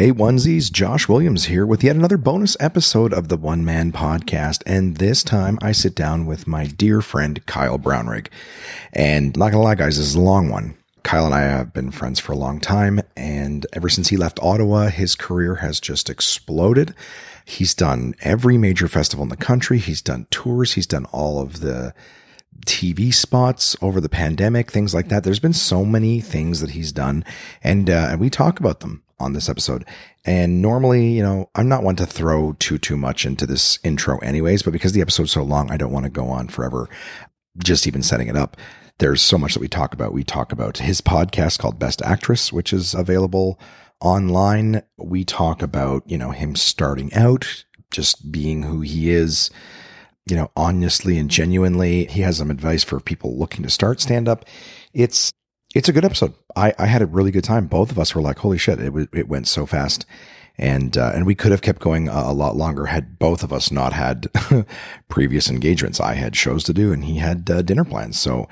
Hey, onesies, Josh Williams here with yet another bonus episode of the One Man Podcast. And this time I sit down with my dear friend Kyle Brownrigg. And not gonna lie, guys, this is a long one. Kyle and I have been friends for a long time, and ever since he left Ottawa, his career has just exploded. He's done every major festival in the country, he's done tours, he's done all of the TV spots over the pandemic, things like that. There's been so many things that he's done, and uh, and we talk about them on this episode. And normally, you know, I'm not one to throw too too much into this intro, anyways. But because the episode's so long, I don't want to go on forever. Just even setting it up, there's so much that we talk about. We talk about his podcast called Best Actress, which is available online. We talk about you know him starting out, just being who he is you know, honestly and genuinely. He has some advice for people looking to start stand up. It's it's a good episode. I, I had a really good time. Both of us were like, "Holy shit!" It it went so fast, and uh, and we could have kept going a, a, lot longer had both of us not had previous engagements. I had shows to do, and he had uh, dinner plans. So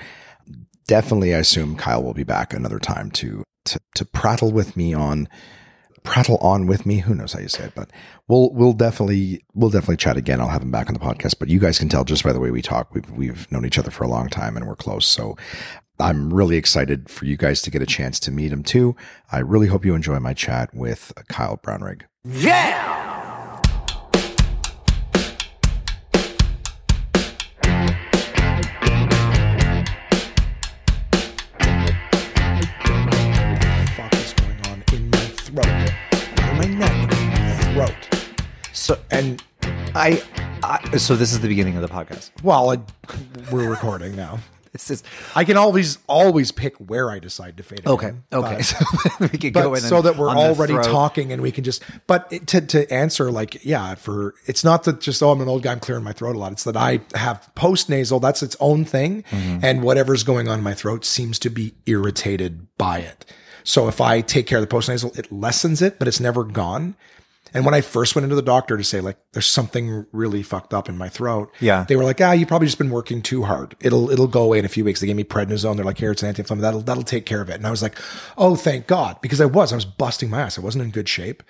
definitely, I assume Kyle will be back another time to to to prattle with me on prattle on with me. Who knows how you say it, but we'll we'll definitely we'll definitely chat again. I'll have him back on the podcast. But you guys can tell just by the way we talk, we've we've known each other for a long time and we're close. So I'm really excited for you guys to get a chance to meet him too. I really hope you enjoy my chat with Kyle Brownrigg. Yeah! So, and I, I, so this is the beginning of the podcast. Well, I, we're recording now. This is I can always always pick where I decide to fade. okay. again, Okay. but- so we could but go in so and- that we're on the already throat. talking and we can just but it- to to answer like yeah for it's not that just oh I'm an old guy I'm clearing my throat a lot it's that I have post nasal that's its own thing Mm-hmm. and whatever's going on in my throat seems to be irritated by it so if I take care of the post nasal it lessens it but it's never gone and when I first went into the doctor to say like there's something really fucked up in my throat, Yeah. they were like, ah, you've probably just been working too hard. It'll it'll go away in a few weeks. They gave me prednisone. They're like, here, it's an anti-inflammatory. That'll that'll take care of it. And I was like, oh, thank God, because I was I was busting my ass. I wasn't in good shape.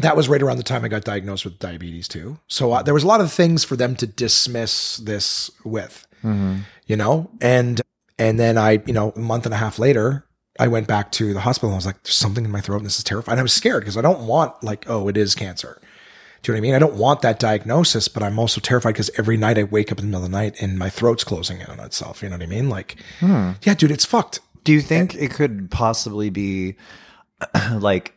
That was right around the time I got diagnosed with diabetes too. So uh, there was a lot of things for them to dismiss this with, you know, and and then I, you know, a month and a half later, I went back to the hospital and I was like, there's something in my throat and this is terrifying. And I was scared because I don't want like, oh, it is cancer. Do you know what I mean? I don't want that diagnosis, but I'm also terrified because every night I wake up in the middle of the night and my throat's closing in on itself. You know what I mean? Like, hmm. yeah, dude, it's fucked. Do you think it could possibly be like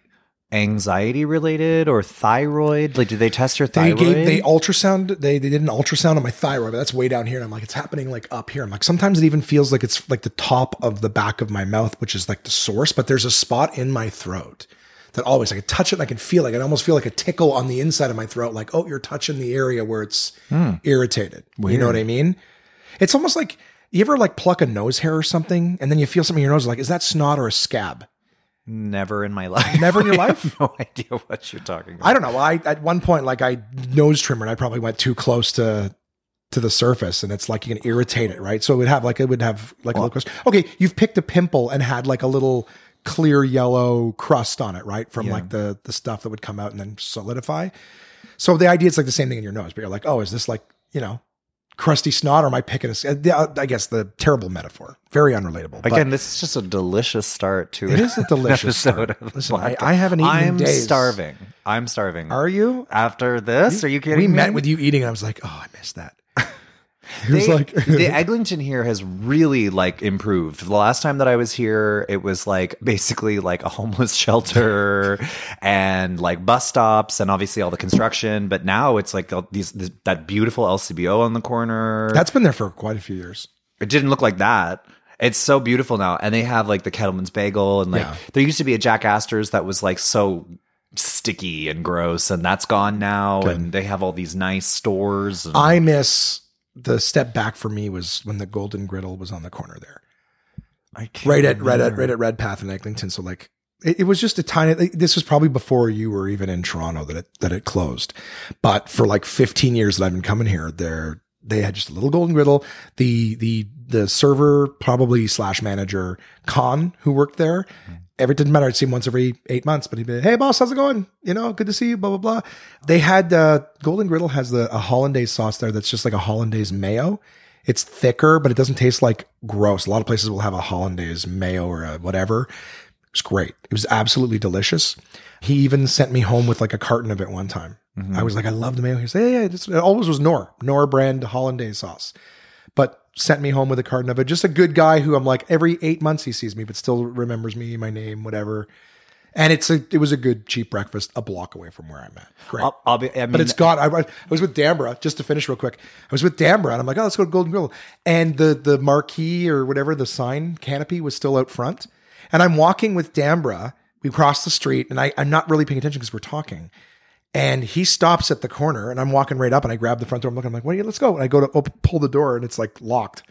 anxiety related or thyroid? Like, did they test your They thyroid? gave they ultrasound. They they did an ultrasound on my thyroid, but that's way down here. And I'm like, it's happening like up here. I'm like, sometimes it even feels like it's like the top of the back of my mouth, which is like the source. But there's a spot in my throat that always I can touch it and I can feel like I almost feel like a tickle on the inside of my throat. Like, oh, you're touching the area where it's hmm. irritated. You know what I mean? It's almost like you ever like pluck a nose hair or something, and then you feel something in your nose. Like, is that snot or a scab? Never in my life. Never in your life? no idea what you're talking about. I don't know. I at one point like I nose trimmer and I probably went too close to to the surface and it's like you can irritate it, right? So it would have like it would have like a little crust. Okay, you've picked a pimple and had like a little clear yellow crust on it, right? From like the the stuff that would come out and then solidify. So the idea is like the same thing in your nose, but you're like, oh, is this like you know crusty snot or am I picking a? s- uh, I guess the terrible metaphor, very unrelatable. but- Again, this is just a delicious start to It is a delicious episode start. Listen, I- I haven't eaten I'm starving. I'm starving. are you? After this, are you kidding We me? met with you eating, and I was like, oh, I missed that. It was They- like the Eglinton here has really like improved. The last time that I was here, it was like basically like a homeless shelter and like bus stops and obviously all the construction. But now it's like these this, that beautiful LCBO on the corner. That's been there for quite a few years. it didn't look like that. It's so beautiful now, and they have like the Kettleman's Bagel, and like Yeah. there used to be a Jack Astor's that was like so sticky and gross, and that's gone now. And they have all these nice stores. And, I miss the step back for me was when the Golden Griddle was on the corner there, I can't right at right at remember. right at Redpath in Eglinton. So like, it, it was just a tiny. like, This was probably before you were even in Toronto that it that it closed, but for like 15 years that I've been coming here, there they had just a little Golden Griddle. The the the server probably slash manager Khan who worked there. Mm. Every didn't matter. I'd see him once every eight months, but he'd be, "Hey, boss, how's it going? You know, good to see you." Blah blah blah. They had uh, Golden Griddle has the a hollandaise sauce there that's just like a hollandaise mayo. It's thicker, but it doesn't taste like gross. A lot of places will have a hollandaise mayo or a whatever. It was great. It was absolutely delicious. He even sent me home with like a carton of it one time. I was like, I love the mayo. He said, Yeah, yeah, it always was Knorr, Knorr brand hollandaise sauce. But sent me home with a carton of it. Just a good guy who I'm like every eight months he sees me, but still remembers me, my name, whatever. And it's a it was a good cheap breakfast a block away from where I'm at. Great. I'll, I'll be. I mean, But it's got. I, I was with Dambra just to finish real quick. I was with Dambra and I'm like, oh, let's go to Golden Grill. And the the marquee or whatever the sign canopy was still out front. And I'm walking with Dambra. We cross the street and I, I'm not really paying attention because we're talking. And he stops at the corner and I'm walking right up and I grab the front door. I'm looking, I'm like, what are? Let's go. And I go to op- pull the door and it's like locked.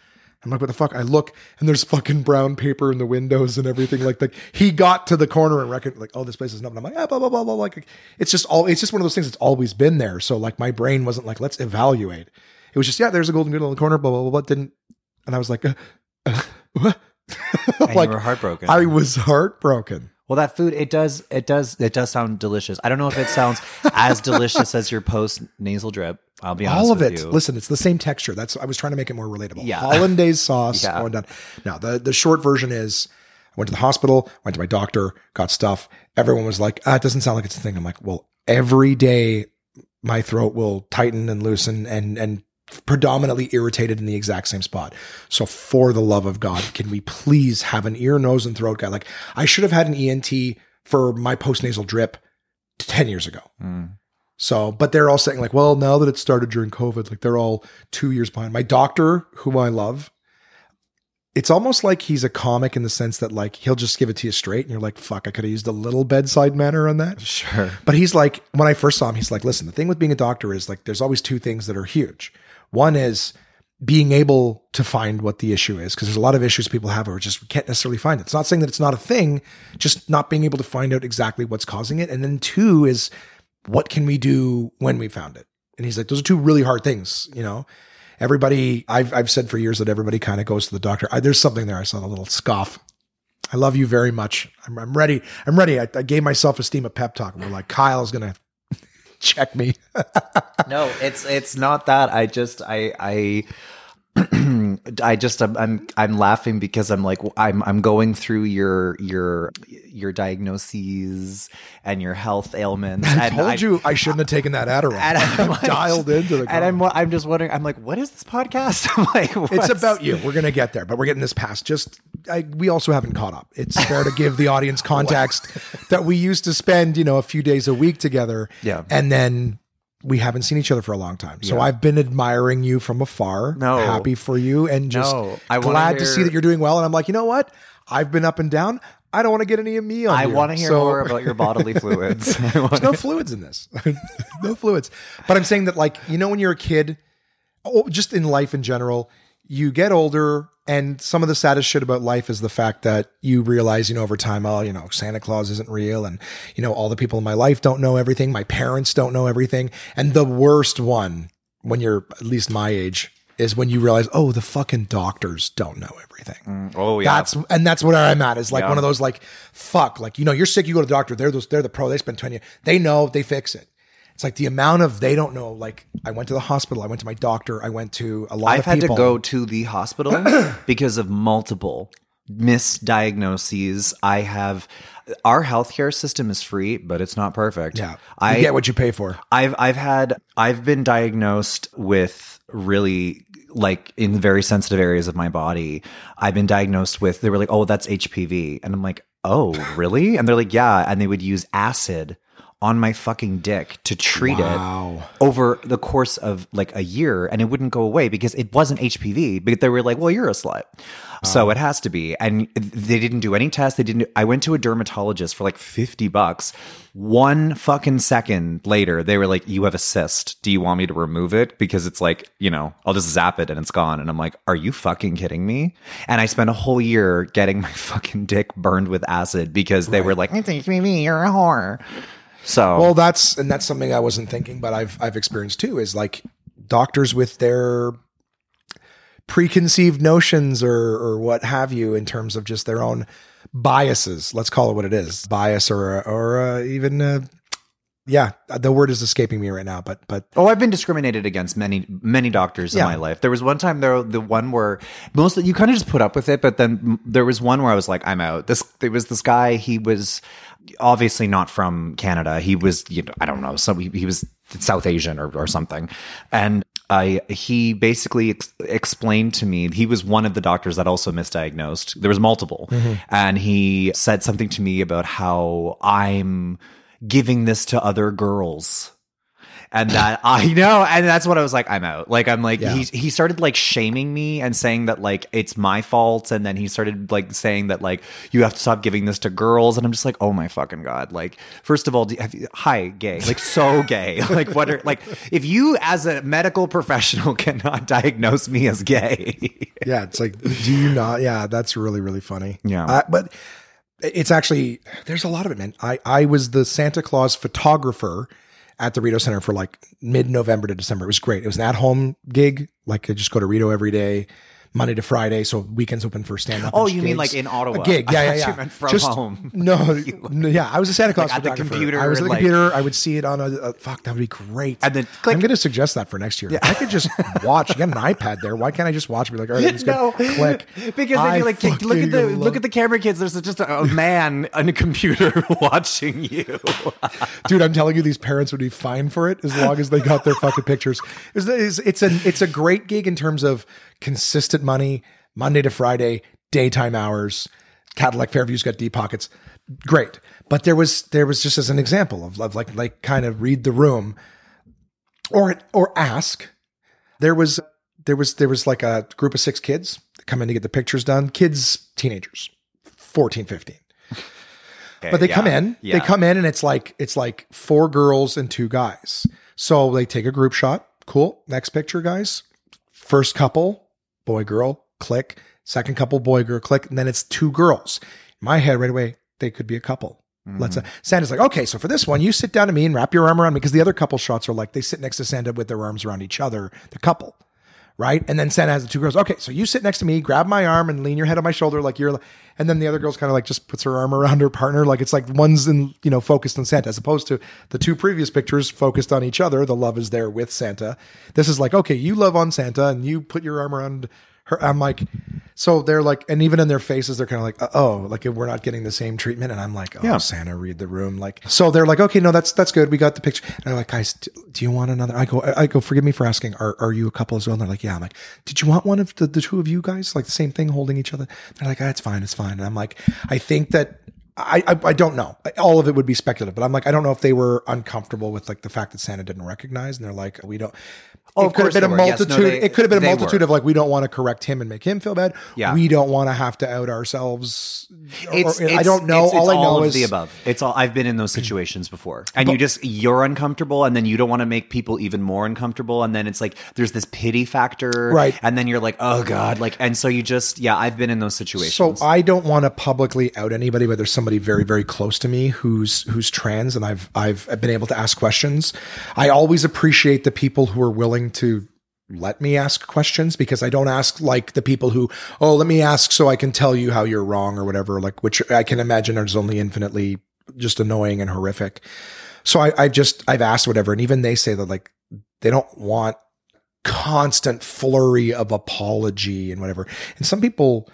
I'm like, what the fuck? I look and there's fucking brown paper in the windows and everything. Like, like he got to the corner and reckon like, oh, this place is nothing. I'm like, ah, blah, blah, blah, blah. Like, it's just all, it's just one of those things that's always been there. So like my brain wasn't like, let's evaluate. It was just, yeah, there's a golden griddle in the corner, blah, blah, blah, blah. Didn't, and I was like, uh, uh, what? like, you were heartbroken. I was heartbroken. Well, that food it does it does it does sound delicious. I don't know if it sounds as delicious as your post nasal drip. I'll be honest with you. all of it. you. Listen, it's the same texture. That's I was trying to make it more relatable. Yeah. hollandaise sauce Yeah. going down. Now the the short version is I went to the hospital, went to my doctor, got stuff. Everyone was like, ah, "It doesn't sound like it's a thing." I'm like, "Well, every day my throat will tighten and loosen and and predominantly irritated in the exact same spot. So for the love of God, can we please have an ear, nose, and throat guy? Like I should have had an ENT for my postnasal drip 10 years ago. Mm. So, but they're all saying like, well, now that it started during COVID, like they're all two years behind. My doctor, whom I love, it's almost like he's a comic in the sense that like he'll just give it to you straight, and you're like, fuck, I could have used a little bedside manner on that. Sure. But he's like, when I first saw him, he's like, listen, the thing with being a doctor is like, there's always two things that are huge. One is being able to find what the issue is, because there's a lot of issues people have where just can't necessarily find it. It's not saying that it's not a thing, just not being able to find out exactly what's causing it. And then two is what can we do when we found it? And he's like, those are two really hard things, you know? Everybody, I've, I've said for years that everybody kind of goes to the doctor. I, there's something there. I saw a little scoff. I love you very much. I'm, I'm ready. I'm ready. I, I gave myself esteem a pep talk. We're like, Kyle's going to check me. No, it's it's not that. I just I I I just I'm, I'm I'm laughing because I'm like I'm I'm going through your your your diagnoses and your health ailments. I told you I shouldn't have taken that Adderall. and I'm I'm like- dialed into the and I'm I'm just wondering. I'm like, what is this podcast? I'm like, It's about you. We're gonna get there, but we're getting this past. Just I, we also haven't caught up. It's fair to give the audience context that we used to spend, you know, a few days a week together. Yeah. and then we haven't seen each other for a long time. So Yeah. I've been admiring you from afar. No. happy for you, and just No. I glad to see that you're doing well. And I'm like, you know what? I've been up and down. I don't want to get any of me on. I want to hear So- more about your bodily fluids. There's no fluids in this. no fluids. But I'm saying that, like, you know, when you're a kid, oh, just in life in general, you get older, and some of the saddest shit about life is the fact that you realize, you know, over time, oh, you know, Santa Claus isn't real, and you know, all the people in my life don't know everything. My parents don't know everything, and the worst one, when you're at least my age, is when you realize, oh, the fucking doctors don't know everything. Mm, oh yeah. That's and that's what I'm at. Is like Yeah. one of those like fuck, like you know, you're sick, you go to the doctor. They're those, they're the pro. They spend twenty. Years, They know, they fix it. It's like the amount of they don't know. Like I went to the hospital, I went to my doctor, I went to a lot I've had people. to go to the hospital because of multiple misdiagnoses. I have our healthcare system is free, but it's not perfect. Yeah, you I get what you pay for. I've I've had I've been diagnosed with really like in very sensitive areas of my body. I've been diagnosed with they were like, "Oh, that's HPV." And I'm like, "Oh, really?" And they're like, "Yeah." And they would use acid on my fucking dick to treat Wow. it over the course of like a year and it wouldn't go away because it wasn't HPV. But they were like, "Well, you're a slut." So it has to be. And they didn't do any tests. They didn't. I went to a dermatologist for like 50 bucks. One fucking second later, they were like, You have a cyst. Do you want me to remove it? Because it's like, you know, I'll just zap it and it's gone. And I'm like, Are you fucking kidding me? And I spent a whole year getting my fucking dick burned with acid because they were like, It's HPV, you're a whore. So, Well, that's and that's something I wasn't thinking, but I've I've experienced too. Is like doctors with their preconceived notions or or what have you in terms of just their own biases. Let's call it what it is, bias or or uh, even uh, yeah, the word is escaping me right now. But but Oh, I've been discriminated against many many doctors in Yeah. my life. There was one time there the one where most you kind of just put up with it, but then there was one where I was like, I'm out. This there was this guy. He was obviously not from Canada. He was you know, I don't know. So he, he was South Asian or or something, and. I he basically ex- explained to me he was one of the doctors that also misdiagnosed. There was multiple, mm-hmm. and he said something to me about how I'm giving this to other girls and that I know, and that's what I was like. I'm out. Like I'm like Yeah. he he started like shaming me and saying that like it's my fault, and then he started like saying that like you have to stop giving this to girls, and I'm just like, oh my fucking god! Like first of all, do, have you, hi gay, like so gay, like what are like if you as a medical professional cannot diagnose me as gay, yeah, it's like, do you not? Yeah, that's really really funny. Yeah. uh, but it's actually there's a lot of it, man. I I was the Santa Claus photographer at the Rideau Center for like mid November to December. It was great. It was an at home gig. Like I just go to Rito every day, Monday to Friday. So weekends open for stand up. Oh, you mean like in Ottawa? A gig, yeah, yeah, yeah. from Just- home. No, no, yeah. I was a Santa Claus Like the photographer. computer I was at the like- computer. I would see it on a, a fuck. That would be great. And then click. I'm going to suggest that for next year. If I could just watch. You got an iPad there. Why can't I just watch? and Be like, all right, everything's no, good. Click. because then you're like, look at the love- look at the camera kids. There's just a, a man on a computer watching you. dude. I'm telling you, these parents would be fine for it as long as they got their fucking pictures. It's, it's, it's a it's a great gig in terms of consistent money, Monday to Friday, daytime hours. Cadillac Fairview's got deep pockets. Great, but there was there was just as an example of, of like like kind of read the room, or or ask. There was there was there was like a group of six kids that come in to get the pictures done. Kids, teenagers, 14, 15 but they come in they come in and it's like it's like four girls and two guys so they take a group shot cool next picture guys first couple boy girl click second couple boy girl click and then it's two girls. In my head right away they could be a couple. Let's. Uh, Santa's like, okay, so for this one, you sit down to me and wrap your arm around me because the other couple shots are like they sit next to Santa with their arms around each other, the couple, right? And then Santa has the two girls. Okay, so you sit next to me, grab my arm, and lean your head on my shoulder like you're. And then the other girl's kind of like just puts her arm around her partner, like it's like one's in you know focused on Santa as opposed to the two previous pictures focused on each other. The love is there with Santa. This is like okay, you love on Santa and you put your arm around her. I'm like, so they're like, and even in their faces, they're kind of like, oh, like we're not getting the same treatment. And I'm like, oh, Yeah. Santa, read the room. Like, so they're like, okay, no, that's that's good. We got the picture. And I'm like, guys, do you want another? I go, I go. Forgive me for asking. Are are you a couple as well? And they're like, yeah. I'm like, did you want one of the, the two of you guys like the same thing, holding each other? They're like, ah, it's fine, it's fine. And I'm like, I think that. I, I I don't know. All of it would be speculative, but I'm like I don't know if they were uncomfortable with like the fact that Santa didn't recognize, and they're like we don't. Oh, it of could have course been a were. Yes, no, multitude. they- it could have been a multitude were. of like we don't want to correct him and make him feel bad. Yeah. we don't want to have to out ourselves. Or- It's, I don't know. It's, all it's I know all is the above. It's all. I've been in those situations before, and you just you're uncomfortable, and then you don't want to make people even more uncomfortable, and then it's like there's this pity factor, Right. And then you're like, oh god, like, and so you just yeah, I've been in those situations. So I don't want to publicly out anybody, but there's somebody very, very close to me who's who's trans, and I've I've been able to ask questions. I always appreciate the people who are willing to let me ask questions because I don't ask like the people who, oh, let me ask so I can tell you how you're wrong or whatever, like which I can imagine is only infinitely just annoying and horrific. So I, I just I've asked whatever, and even they say that like they don't want constant flurry of apology and whatever. And some people,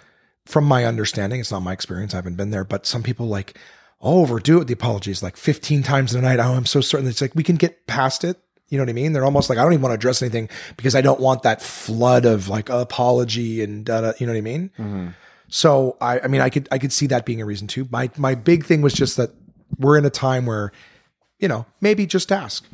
from my understanding, it's not my experience, I haven't been there, but some people like oh, overdo it the apologies like 15 times in a night. Oh, I'm so certain. It's like we can get past it. You know what I mean? They're almost like I don't even want to address anything because I don't want that flood of like apology and da, da, you know what I mean? Mm-hmm. So I, I mean, I could, I could see that being a reason too. My, my big thing was just that we're in a time where, you know, maybe just ask.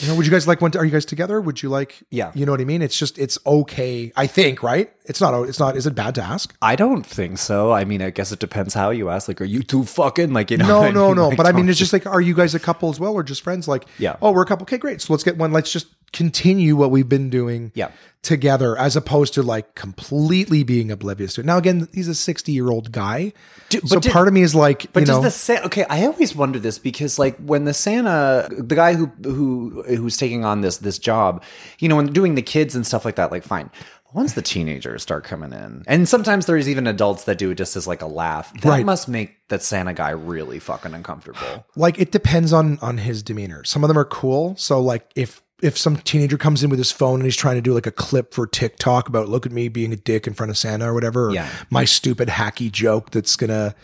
You know, would you guys like one? To, are you guys together? Would you like? Yeah. You know what I mean? It's just, it's okay. I think, right? It's not. It's not. Is it bad to ask? I don't think so. I mean, I guess it depends how you ask. Like, are you two fucking like you know? No, what I no, mean? no. Like, But I mean, it's just like, are you guys a couple as well, or just friends? Like, Yeah. Oh, we're a couple. Okay, great. So let's get one. Let's just continue what we've been doing. Yeah. Together, as opposed to like completely being oblivious to it. Now, again, he's a sixty-year-old guy. Do- so did- part of me is like, But you does know, the Santa? Okay, I always wonder this because, like, when the Santa, the guy who who who's taking on this this job, you know, when doing the kids and stuff like that, like, fine. Once the teenagers start coming in, and sometimes there's even adults that do it just as like a laugh. That Right. must make that Santa guy really fucking uncomfortable. like it depends on on his demeanor. Some of them are cool. So like if if some teenager comes in with his phone and he's trying to do like a clip for TikTok about look at me being a dick in front of Santa or whatever, or Yeah. my stupid hacky joke that's gonna,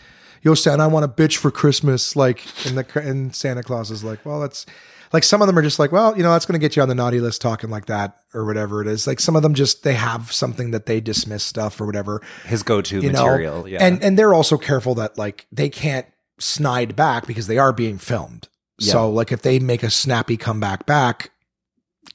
yo Santa, I want a bitch for Christmas. Like and the and Santa Claus is like, well, that's like some of them are just like, well, you know, that's gonna get you on the naughty list talking like that or whatever it is. Like some of them just they have something that they dismiss stuff or whatever His go-to you know? material. yeah. And and they're also careful that like they can't snide back because they are being filmed. So like if they make a snappy comeback back,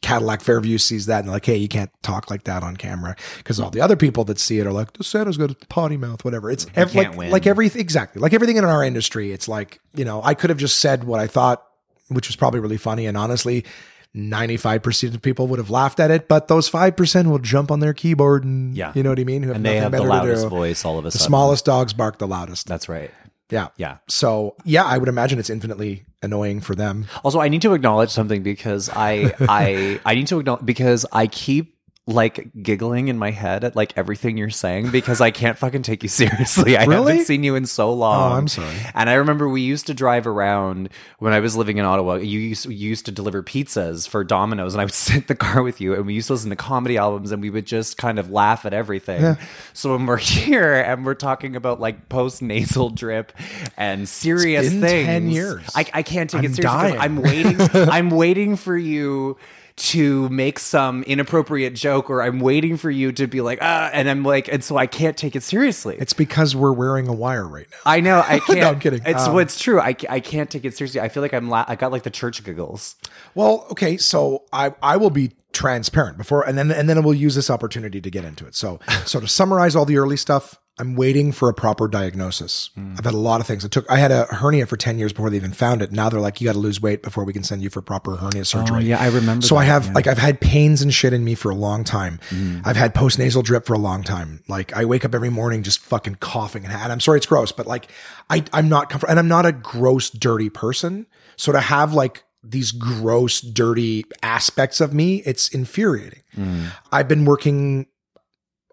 Cadillac Fairview sees that and like, hey, you can't talk like that on camera because all the other people that see it are like, the Santa's got a potty mouth, whatever. It's ev- like win. like everything exactly like everything in our industry. It's like you know I could have just said what I thought, which was probably really funny, and honestly. 95% of people would have laughed at it, but those 5% will jump on their keyboard and, Yeah. you know what I mean? Who and they have the loudest voice all of a The sudden. smallest dogs bark the loudest. That's right. Yeah. Yeah. So yeah, I would imagine it's infinitely annoying for them. Also, I need to acknowledge something because I I I need to acknowledge because I keep like giggling in my head at like everything you're saying because I can't fucking take you seriously. I Really? haven't seen you in so long. Oh, I'm sorry. And I remember we used to drive around when I was living in Ottawa. You used, you used to deliver pizzas for Domino's, and I would sit in the car with you, and we used to listen to comedy albums, and we would just kind of laugh at everything. Yeah. So when we're here and we're talking about like post nasal drip and serious things, 10 years. I, I can't take I'm it seriously. I'm waiting. I'm waiting for you to make some inappropriate joke, or I'm waiting for you to be like, ah, and I'm like, and so I can't take it seriously. It's because we're wearing a wire right now. I know I can't. I'm kidding. It's Um, what's true. I, I can't take it seriously. I feel like I'm. La- I got like the church giggles. Well, okay, so I I will be transparent before and then and then we'll use this opportunity to get into it. So so to summarize all the early stuff, I'm waiting for a proper diagnosis. Hmm. I've had a lot of things. It took I had a hernia for 10 years before they even found it. Now they're like you got to lose weight before we can send you for proper hernia surgery. Oh, yeah, I remember. So I have like I've had pains and shit in me for a long time. Hmm. I've had post nasal drip for a long time. Like I wake up every morning just fucking coughing and, and I'm sorry it's gross, but like I I'm not comfortable and I'm not a gross dirty person. So to have like these gross dirty aspects of me, it's infuriating. Hmm. I've been working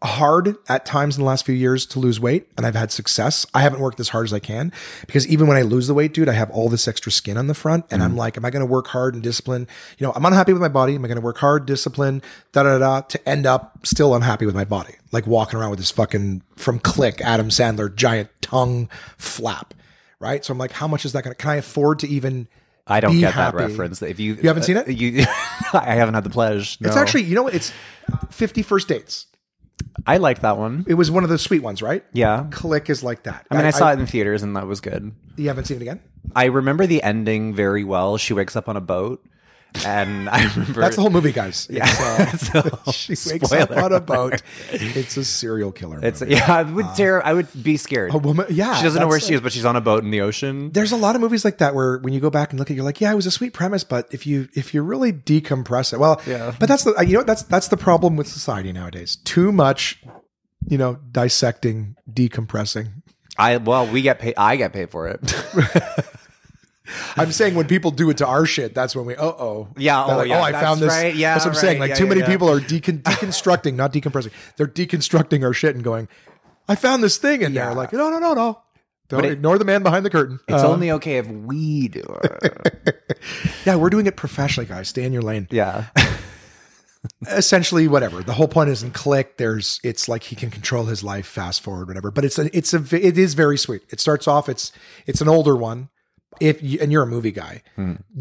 hard at times in the last few years to lose weight and I've had success. I haven't worked as hard as I can because even when I lose the weight, dude, I have all this extra skin on the front and I'm mm. like, am I going to work hard and discipline? You know, I'm unhappy with my body. Am I going to work hard, discipline, da da da, to end up still unhappy with my body? Like walking around with this fucking from Click Adam Sandler giant tongue flap, right? So I'm like, how much is that going to, can I afford to even I don't get happy? that reference. If you You haven't seen it? you, I haven't had the pleasure. It's actually, you know what? It's Fifty First Dates. I liked that one. It was one of the sweet ones, right? Yeah. Click is like that. I mean, I, saw it in theaters and that was good. You haven't seen it again? I remember the ending very well. She wakes up on a boat, and I remember That's the whole movie, guys. Yeah. Uh, So, she wakes up on a boat. It's a serial killer. It's movie. yeah. I would terror. I would be scared. a woman. Yeah, she doesn't know where that's she is, but she's on a boat in the ocean. There's a lot of movies like that where when you go back and look at, it, you're like, yeah, it was a sweet premise, but if you if you really decompress it, well, Yeah. But that's the you know that's that's the problem with society nowadays. Too much, you know, dissecting, decompressing. I well, we get paid. I get paid for it. I'm saying when people do it to our shit, that's when we, uh oh. Yeah, oh, like, yeah, I that's found this. right. Yeah, that's what I'm saying. Like, Yeah, too yeah, many yeah. people are decon- deconstructing, not decompressing. They're deconstructing our shit and going, I found this thing in there. Like, no, no, no, no. Don't it- ignore the man behind the curtain. It's Uh, only okay if we do it. yeah, we're doing it professionally, guys. Stay in your lane. yeah. Essentially, whatever. The whole point is in click. There's, it's like he can control his life, fast forward, whatever. But it's a, it's a, it is very sweet. It starts off. It's, it's an older one. If you, and you're a movie guy,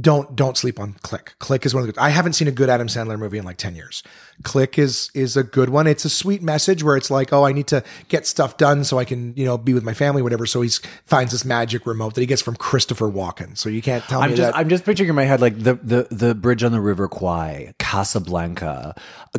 don't don't sleep on Click. Click is one of the. good- I haven't seen a good Adam Sandler movie in like ten years. Click is is a good one. It's a sweet message where it's like, oh, I need to get stuff done so I can you know be with my family, whatever. So he finds this magic remote that he gets from Christopher Walken. So you can't tell I'm me just that. I'm just picturing in my head like the the the bridge on the River Kwai, Casablanca,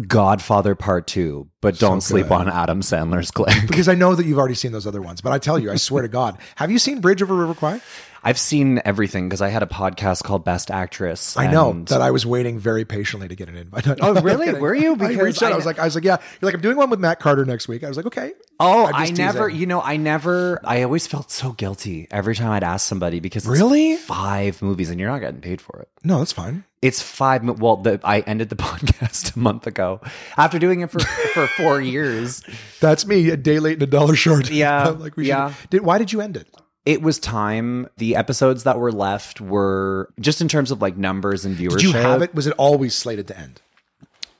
Godfather Part Two, but don't sleep on Adam Sandler's click. because I know that you've already seen those other ones, but I tell you, I swear to God, have you seen Bridge over River Kwai? I've seen everything because I had a podcast called Best Actress. I know that I was waiting very patiently to get an invite. Oh, really? Were you? I reached out. I, I- was like, I was like, yeah. You're like, I'm doing one with Matt Carter next week. I was like, okay. Oh, just never, you know, I never, I always felt so guilty every time I'd ask somebody because it's Really? five movies and you're not getting paid for it. No, that's fine. It's five. Well, the, I ended the podcast a month ago after doing it for for four years. That's me. A day late and a dollar short. Yeah, like we yeah. should. Did why did you end it? It was time. The episodes that were left were just in terms of like numbers and viewership. Did you have it? Was it always slated to end?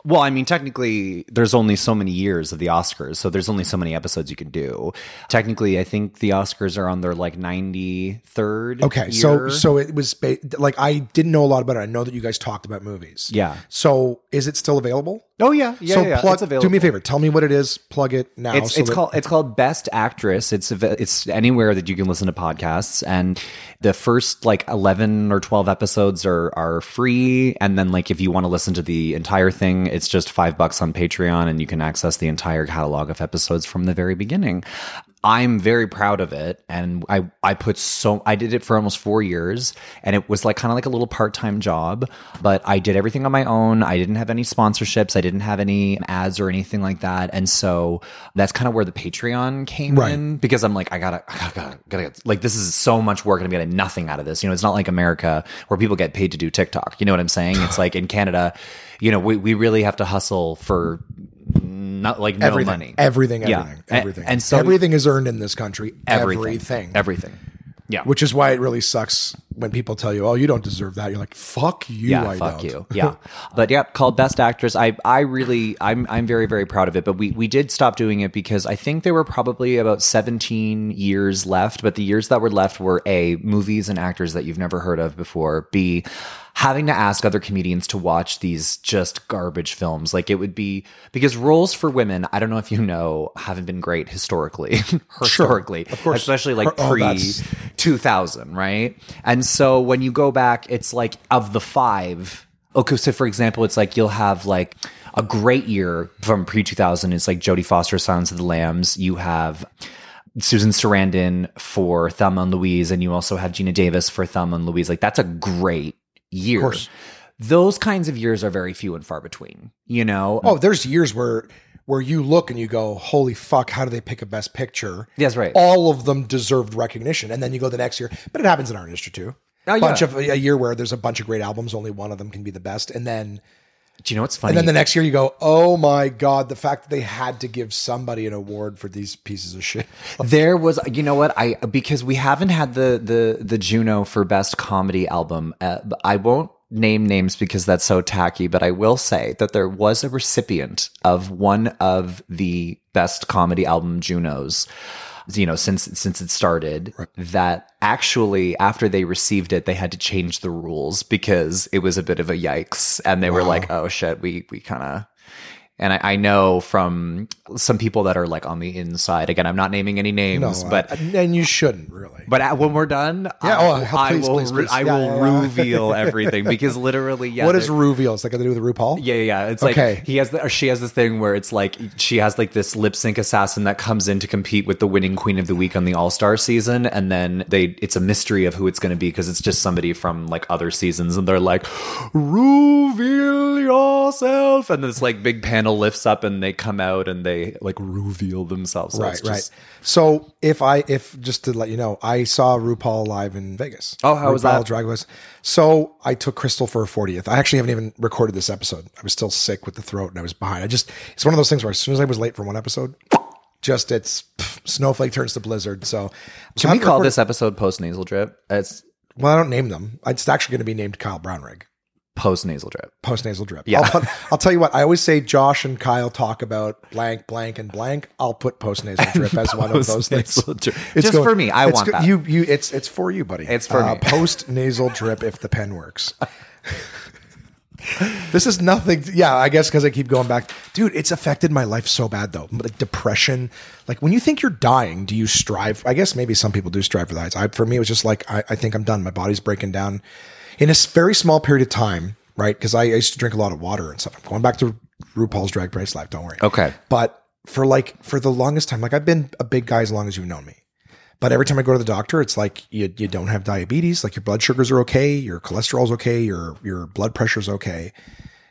Well, I mean, technically, there's only so many years of the Oscars, so there's only so many episodes you can do. Technically, I think the Oscars are on their like 93rd. Okay, so so it was ba- like I didn't know a lot about it. I know that you guys talked about movies. Yeah. So is it still available? Oh yeah, yeah, so yeah, plug. it's available. Do me a favor. Tell me what it is. Plug it now. It's so it's that- called it's called Best Actress. It's it's anywhere that you can listen to podcasts, and the first like eleven or twelve episodes are are free, and then like if you want to listen to the entire thing, it's just five bucks on Patreon, and you can access the entire catalog of episodes from the very beginning. I'm very proud of it, and I I put so I did it for almost four years, and it was like kind of like a little part time job, but I did everything on my own. I didn't have any sponsorships, I didn't have any ads or anything like that, and so that's kind of where the Patreon came Right. in because I'm like I gotta I gotta, gotta gotta get like this is so much work and I'm getting nothing out of this. You know, it's not like America where people get paid to do TikTok. You know what I'm saying? It's like in Canada, you know, we we really have to hustle for not like no everything, money. everything, Yeah. everything, And- everything, and so- everything is earned in this country. everything, Everything, everything. Yeah, Which is why it really sucks when people tell you, "Oh, you don't deserve that." You're like, "Fuck you, yeah, I fuck don't." you. Yeah, but yeah, called Best Actress. I I really I'm I'm very very proud of it. But we we did stop doing it because I think there were probably about 17 years left. But the years that were left were a movies and actors that you've never heard of before. B having to ask other comedians to watch these just garbage films. Like it would be because roles for women. I don't know if you know haven't been great historically. historically, of course. especially like Oh, pre that's- 2000, right? And so when you go back, it's like of the five. Okay, so for example, it's like you'll have like a great year from pre 2000. It's like Jodie Foster, Silence of the Lambs. You have Susan Sarandon for Thelma and Louise, and you also have Geena Davis for Thelma and Louise. Like that's a great year. course. Those kinds of years are very few and far between. You know. Oh, there's years where where you look and you go, "Holy fuck! How do they pick a best picture?" That's right. All of them deserved recognition, and then you go the next year. But it happens in our industry too. Oh, bunch yeah. of a year where there's a bunch of great albums, only one of them can be the best, and then Do you know what's funny? and then the next year you go, "Oh my god!" The fact that they had to give somebody an award for these pieces of shit. There was, you know what? I because we haven't had the the the Juno for best comedy album. Uh, I won't name names because that's so tacky, but I will say that there was a recipient of one of the best comedy album Junos. You know, since since it started, that actually after they received it, they had to change the rules because it was a bit of a yikes, and they were like, "Oh shit, we we kind of." And I, I know from some people that are like on the inside. Again, I'm not naming any names, but Uh, and you shouldn't really. but at, when we're done, Yeah, I, oh, will- I please, will, please, please. I Yeah, will yeah, reveal everything because literally, yeah. what is reveal? It's like got to do with RuPaul. yeah, yeah, yeah. It's like Okay. he has, the, or she has this thing where it's like she has like this lip sync assassin that comes in to compete with the winning queen of the week on the All Star season, and then they, it's a mystery of who it's going to be because it's just somebody from like other seasons, and they're like, reveal yourself, and this like big panel lifts up, and they come out and they like reveal themselves. So Right, it's right. So if I, if just to let you know, I saw RuPaul live in Vegas. Oh, how was RuPaul that? Drag Race. So I took Crystal for her 40th. I actually haven't even recorded this episode. I was still sick with the throat and I was behind. I just, it's one of those things where as soon as I was late for one episode, just it's pff, snowflake turns to blizzard. So Can we call this episode post nasal drip? It's Well, I don't name them. It's actually going to be named Kyle Brownrigg. Post nasal drip. Post nasal drip. Yeah. I'll, put- I'll tell you what. I always say Josh and Kyle talk about blank, blank, and blank. I'll put post nasal drip as one of those things. Drip. Just for me, I it's want go- that. You, you. It's it's for you, buddy. It's for uh, me. Post nasal drip if the pen works. this is nothing. Yeah, I guess because I keep going back, dude. It's affected my life so bad though. Like depression. Like when you think you're dying, do you strive? I guess maybe some people do strive for the heights. I, for me, it was just like I, I think I'm done. My body's breaking down in a very small period of time, right? Because I, I used to drink a lot of water and stuff. I'm going back to RuPaul's Drag Race life. Don't worry. Okay. But for like for the longest time, like I've been a big guy as long as you've known me. But every time I go to the doctor, it's like you, you don't have diabetes, like your blood sugars are okay, your cholesterol's okay, your your blood pressure's okay.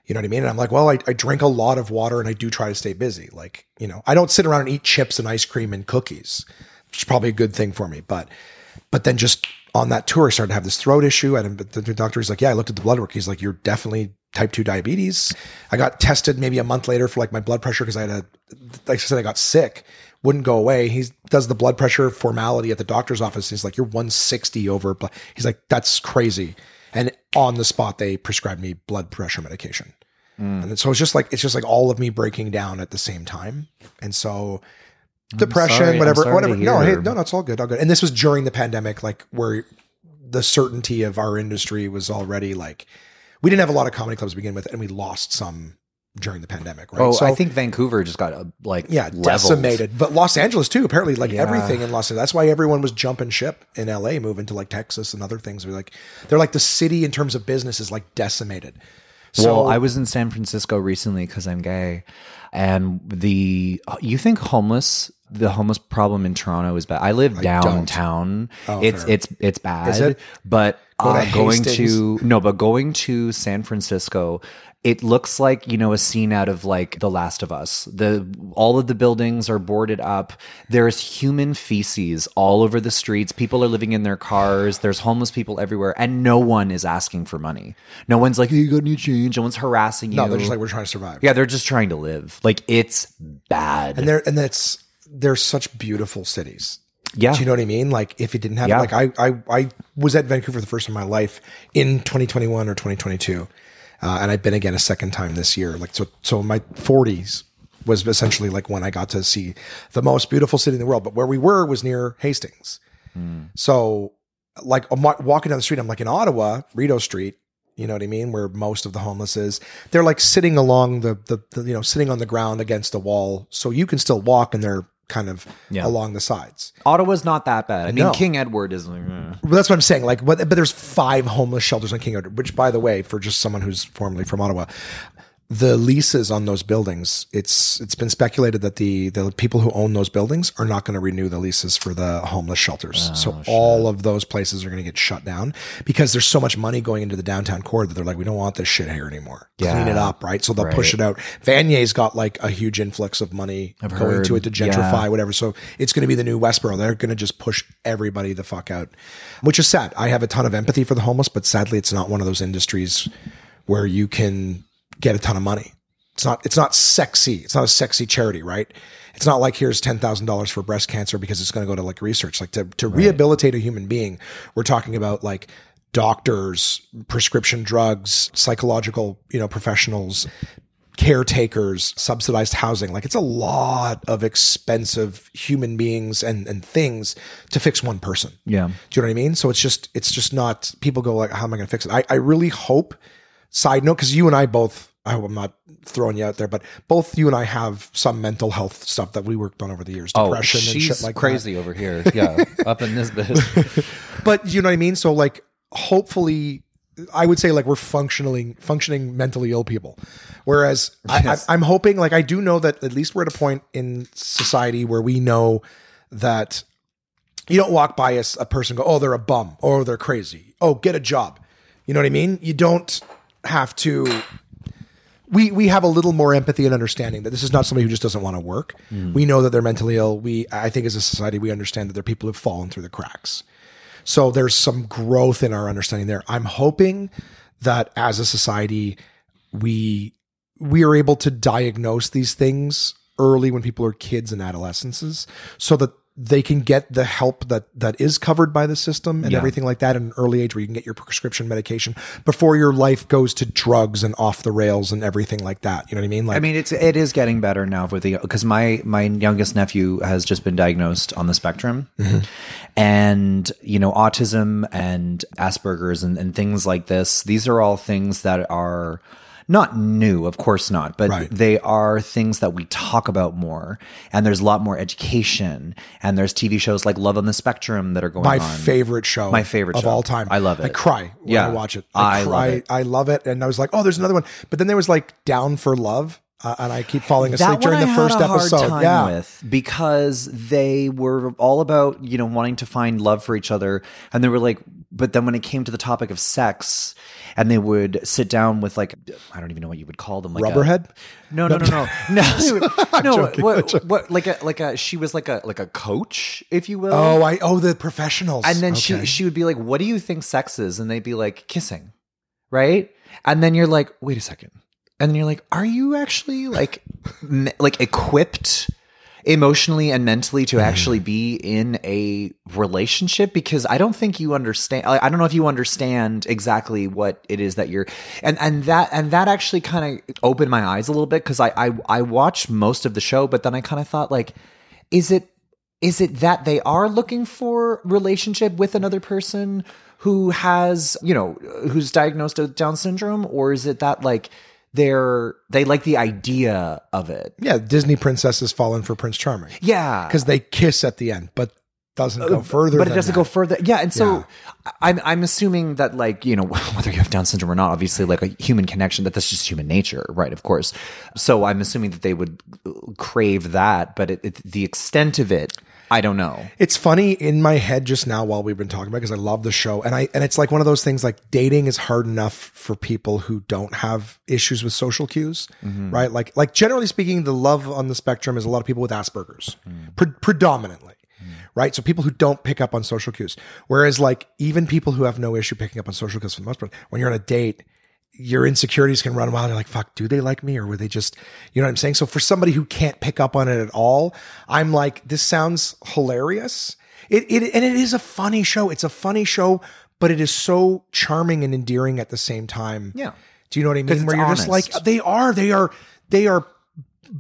You know what I mean? And I'm like, well, I, I drink a lot of water and I do try to stay busy. Like, you know, I don't sit around and eat chips and ice cream and cookies, which is probably a good thing for me. But but then just on that tour, I started to have this throat issue. And the, doctor is like, yeah, I looked at the blood work. He's like, you're definitely type 2 diabetes. I got tested maybe a month later for like my blood pressure because I had a, like I said, I got sick, wouldn't go away. He does the blood pressure formality at the doctor's office. He's like, you're 160 over. blood." He's like, that's crazy. And on the spot, they prescribed me blood pressure medication. Mm. And so it's just like, it's just like all of me breaking down at the same time. And so depression, sorry- whatever, whatever. No, hey, no, no, it's all good. All good. And this was during the pandemic, like where the certainty of our industry was already like, we didn't have a lot of comedy clubs to begin with, and we lost some during the pandemic, right? Oh, So- I think Vancouver just got uh, like yeah, leveled. decimated. But Los Angeles too. Apparently, like Yeah. everything in Los Angeles. That's why everyone was jumping ship in LA, moving to like Texas and other things. We're like, they're like the city in terms of business is like decimated. So well, I was in San Francisco recently because I'm gay, and the you think homeless the homeless problem in Toronto is bad. I live downtown. it's fair. it's it's bad, Is it? but Go uh, going to no, but going to San Francisco. It looks like you know a scene out of like The Last of Us. The all of the buildings are boarded up. There's human feces all over the streets. People are living in their cars. There's homeless people everywhere, and no one is asking for money. No one's like, "Hey, "You got any change?" No one's harassing you. no, they're just like we're trying to survive. Yeah, they're just trying to live. Like it's bad. and they're and that's they're such beautiful cities. yeah. Do you know what I mean? Like if it didn't happen, Yeah. like I, I, I was at Vancouver for the first time in my life in 2021 or 2022. Uh, and I've been again a second time this year. Like, so, so my forties was essentially like when I got to see the most beautiful city in the world. But where we were was near Hastings. So like I'm walking down the street, I'm like in Ottawa, Rideau Street, you know what I mean? Where most of the homeless is, they're like sitting along the, the, the you know, sitting on the ground against the wall. So you can still walk and they're kind of Yeah. along the sides. Ottawa's not that bad. I mean, No. King Edward is like, eh. But that's what I'm saying. Like, but, but there's five homeless shelters on King Edward, which, by the way, for just someone who's formerly from Ottawa, the leases on those buildings, it's it's been speculated that the the people who own those buildings are not going to renew the leases for the homeless shelters. so all of those places are going to get shut down because there's so much money going into the downtown core that they're like, we don't want this shit here anymore. Clean it up, right? So they'll push it out. Vanier's got like a huge influx of money going to it to gentrify Yeah. whatever. So it's going to be the new Westboro. They're going to just push everybody the fuck out, which is sad. I have a ton of empathy for the homeless, but sadly, it's not one of those industries where you can get a ton of money. It's not. It's not sexy. It's not a sexy charity, right? It's not like here's ten thousand dollars for breast cancer because it's going to go to like research. Like to to rehabilitate a human being, we're talking about like doctors, prescription drugs, psychological you know professionals, caretakers, subsidized housing. Like it's a lot of expensive human beings and, and things to fix one person. yeah. Do you know what I mean? So it's just, it's just not, people go like, how am I going to fix it? I, I really hope, side note, cause you and I both, I hope I'm not throwing you out there, but both you and I have some mental health stuff that we worked on over the years, oh, depression and Oh, she's shit like that. crazy over here. Yeah, up in this bit. But you know what I mean? So like hopefully I would say like we're functioning functioning mentally ill people. Whereas Yes. I, I'm hoping like I do know that at least we're at a point in society where we know that you don't walk by a person and go, oh, they're a bum or they're crazy. Oh, get a job. You know what I mean? You don't have to. We we have a little more empathy and understanding that this is not somebody who just doesn't want to work. Mm. We know that they're mentally ill. We I think as a society we understand that they're people who've fallen through the cracks. So there's some growth in our understanding there. I'm hoping that as a society we we are able to diagnose these things early when people are kids and adolescences so that they can get the help that that is covered by the system and Yeah. everything like that at an early age where you can get your prescription medication before your life goes to drugs and off the rails and everything like that. You know what I mean? Like I mean, it's it is getting better now with the because my my youngest nephew has just been diagnosed on the spectrum, Mm-hmm. and you know, autism and Asperger's and, and things like this. These are all things that are not new, of course not, but Right. they are things that we talk about more. And there's a lot more education, and there's TV shows like Love on the Spectrum that are going my on. favorite show, My favorite show of show. all time. I love it. I cry when Yeah. I watch it. I, I love cry. it. I love it. And I was like, oh, there's another one. But then there was like Down for Love. uh, and I keep falling asleep during the first had a hard episode. yeah, with because they were all about you know wanting to find love for each other, and they were like, but then when it came to the topic of sex, and they would sit down with like I don't even know what you would call them, like a- Rubberhead? no, no, no, no, no, no. joking, what, what, like a like a she was like a like a coach, if you will. Oh, I oh the professionals. And then Okay. she she would be like, "What do you think sex is?" And they'd be like, "Kissing," right? And then you're like, "Wait a second. And then you're like, "Are you actually like like equipped emotionally and mentally to mm-hmm. actually be in a relationship because I don't think you understand I I don't know if you understand exactly what it is that you're and and that and that actually kind of opened my eyes a little bit cuz I I I watched most of the show but then I kind of thought like is it is it that they are looking for relationship with another person who has you know who's diagnosed with down syndrome? Or is it that like they're they like the idea of it yeah, Disney princesses fallen for Prince Charming yeah because they kiss at the end, but doesn't go further. Uh, but it doesn't that. go further yeah and so Yeah. I'm, I'm assuming that like you know whether you have down syndrome or not obviously like a human connection that that's just human nature right of course so i'm assuming that they would crave that but it, it, the extent of it i don't know It's funny in my head just now while we've been talking about it because I love the show and I and it's like one of those things like dating is hard enough for people who don't have issues with social cues, mm-hmm. right? Like like generally speaking, the love on the spectrum is a lot of people with Asperger's, mm. pre- predominantly. Mm. Right. So people who don't pick up on social cues. Whereas like even people who have no issue picking up on social cues for the most part, when you're on a date, your insecurities can run wild. You're like, fuck, do they like me or were they just, you know what I'm saying? So for somebody who can't pick up on it at all, I'm like, this sounds hilarious. It, it, and it is a funny show. It's a funny show, but it is so charming and endearing at the same time. Yeah. Do you know what I mean? Where you're just like, they are, they are, they are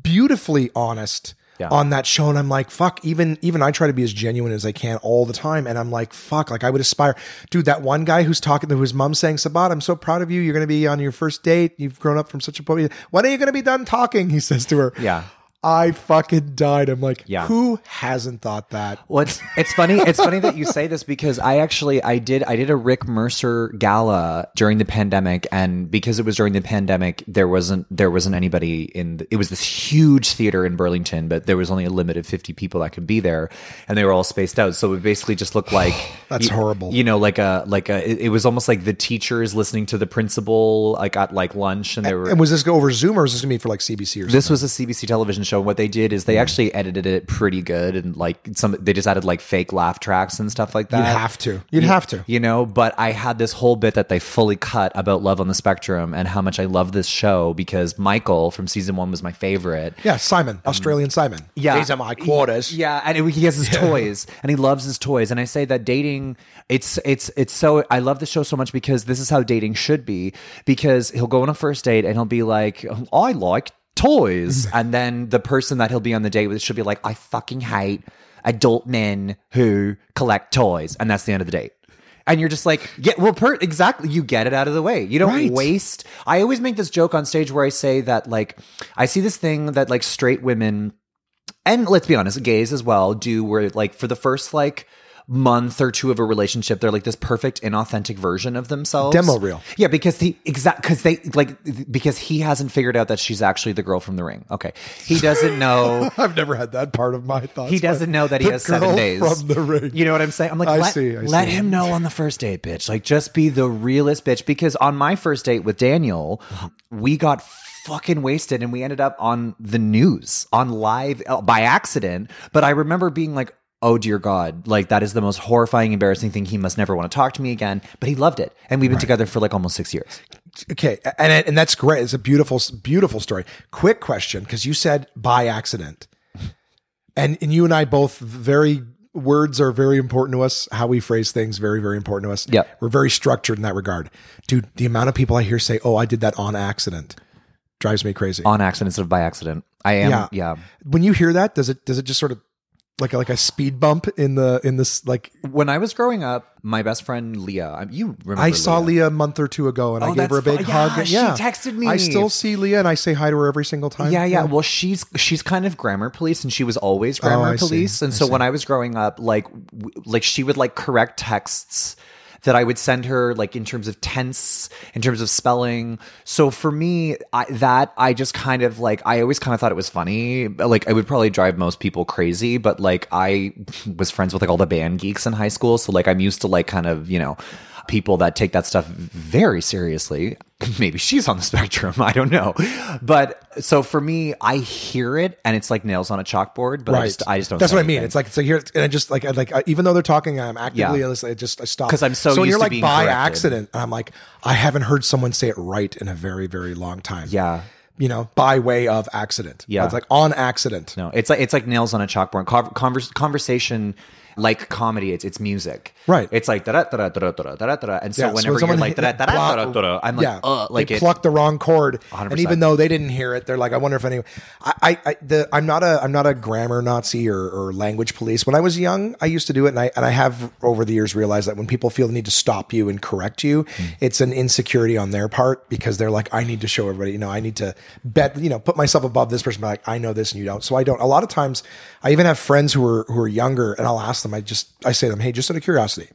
beautifully honest Yeah. on that show. And I'm like, fuck, even, even I try to be as genuine as I can all the time. And I'm like, fuck, like I would aspire, dude, that one guy who's talking to his mom saying, Sabat, I'm so proud of you. You're going to be on your first date. You've grown up from such a point When are you going to be done talking? He says to her. Yeah. I fucking died. I'm like, Yeah. who hasn't thought that? Well, it's it's funny. It's funny that you say this because I actually I did I did a Rick Mercer gala during the pandemic, and because it was during the pandemic, there wasn't there wasn't anybody in. The, it was this huge theater in Burlington, but there was only a limited fifty people that could be there, and they were all spaced out. So it basically just looked like That's you- horrible. You know, like a like a. It, it was almost like the teachers listening to the principal like at like lunch, and they were And was this go over Zoom or was this going to be for like CBC or something? this was a CBC television show. What they did is they hmm. actually edited it pretty good, and like some they just added like fake laugh tracks and stuff like that. You'd have to. You'd have to. you know. But I had this whole bit that they fully cut about Love on the Spectrum and how much I love this show because Michael from season one was my favorite. Yeah, Simon, um, Australian Simon. Yeah. These are my quarters. Yeah, and he has his toys, and he loves his toys. And I say that dating, it's it's it's so. I love the show so much because this is how dating should be. Because he'll go on a first date and he'll be like, oh, "I like toys," mm-hmm. and then the person that he'll be on the date with should be like, "I fucking hate adult men who collect toys," and that's the end of the date. And you're just like, yeah, well, per- exactly. You get it out of the way. You don't Right. waste. I always make this joke on stage where I say that, like, I see this thing that like straight women and let's be honest, gays as well do where like for the first like month or two of a relationship, they're like this perfect inauthentic version of themselves. Demo reel. Yeah, because the exact because they like because he hasn't figured out that she's actually the girl from the ring. Okay. He doesn't know I've never had that part of my thoughts. he doesn't know that he has seven days from the ring. You know what I'm saying? I'm like, I let, see, I let see. him know on the first date, bitch. Like, just be the realest bitch. Because on my first date with Daniel, we got fucking wasted and we ended up on the news on live uh, by accident. But I remember being like. Oh dear God! Like that is the most horrifying, embarrassing thing. He must never want to talk to me again. But he loved it, and we've been together for like almost six years. Okay, and and that's great. It's a beautiful, beautiful story. Quick question, because you said by accident, and and you and I both very words are very important to us. How we phrase things very very important to us. Yeah. we're very structured in that regard, dude. The amount of people I hear say, "Oh, I did that on accident," drives me crazy. On accident instead of by accident. I am. Yeah. yeah. when you hear that, does it does it just sort of like a, like a speed bump in the in this like When I was growing up, my best friend Leah. um, You remember? I saw Leah a month or two ago, and I Oh, gave her a big fu- hug. yeah, she texted me. I still see Leah, and I say hi to her every single time. Yeah, yeah. Well, she's she's kind of grammar police, and she was always grammar Oh, I see. police. And I so see. when I was growing up, like w- like she would like correct texts that I would send her like in terms of tense, in terms of spelling. So for me, I, that I just kind of like I always kind of thought it was funny. Like I would probably drive most people crazy, but like I was friends with like all the band geeks in high school, so like I'm used to like kind of you know people that take that stuff very seriously. Maybe she's on the spectrum. I don't know. But so for me, I hear it and it's like nails on a chalkboard, but I just I just don't That's what I mean. It's like so here, and I just like I like I, even though they're talking, I'm actively Yeah. listening. I just I stop 'Cause I'm so So you're like by corrected. accident, and I'm like I haven't heard someone say it right in a very very long time. Yeah. you know, by way of accident. Yeah. it's like on accident. No, it's like it's like nails on a chalkboard. Con- conversation like comedy, it's it's music. Right. It's like da da da da da da da da And so Yeah, whenever you're like da da da da I'm like, yeah, uh, like they it. plucked the wrong chord, and 100%. even though they didn't hear it, they're like, I wonder if anyone. I, I, I the, I'm not a, I'm not a grammar Nazi or, or language police. When I was young, I used to do it, and I, and I have over the years realized that when people feel the need to stop you and correct you, Hmm. it's an insecurity on their part because they're like, I need to show everybody, you know, I need to bet, you know, put myself above this person. But like, I know this and you don't, so I don't. A lot of times, I even have friends who are who are younger, and I'll ask them. I just, I say to them, hey, just out of curiosity,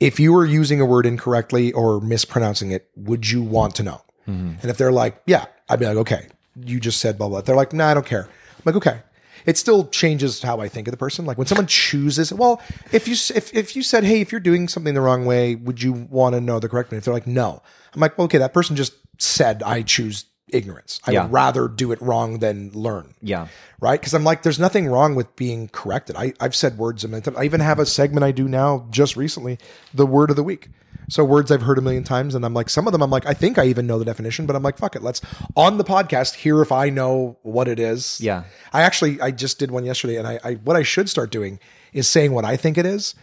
if you were using a word incorrectly or mispronouncing it, would you want to know? Mm-hmm. And if they're like, yeah, I'd be like, okay, you just said blah blah. They're like, nah, I don't care. I'm like, okay. It still changes how I think of the person. Like when someone chooses, well, if you if if you said, hey, if you're doing something the wrong way, would you want to know the correct way? If they're like, no, I'm like, well, okay, that person just said I choose ignorance. I Yeah. would rather do it wrong than learn yeah. right? Because I'm like, there's nothing wrong with being corrected. I, I've said words a million times. I even have a segment I do now just recently, the word of the week. So words I've heard a million times, and I'm like, some of them I'm like, I think I even know the definition, but I'm like, fuck it, let's on the podcast hear if I know what it is. Yeah. I actually I just did one yesterday, and I, I what I should start doing is saying what I think it is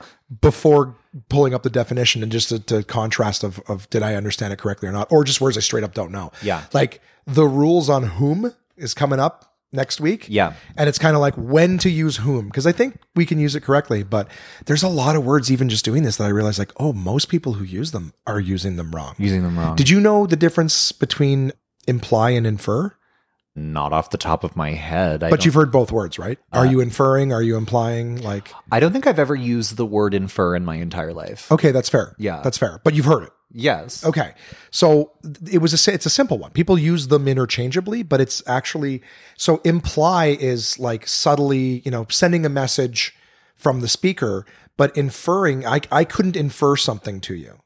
before pulling up the definition and just to, to contrast of of did I understand it correctly or not, or just words I straight up don't know. Yeah. like the rules on whom is coming up next week. Yeah. And it's kind of like when to use whom, because I think we can use it correctly, but there's a lot of words even just doing this that I realize like, oh, most people who use them are using them wrong. Using them wrong. Did you know the difference between imply and infer? Not off the top of my head. I But you've heard both words, right? Are uh, you inferring? Are you implying? Like, I don't think I've ever used the word infer in my entire life. okay, that's fair. Yeah. That's fair. But you've heard it. Yes. Okay. So it was a it's a simple one. People use them interchangeably, but it's actually so imply is like subtly, you know, sending a message from the speaker, but inferring I I couldn't infer something to you.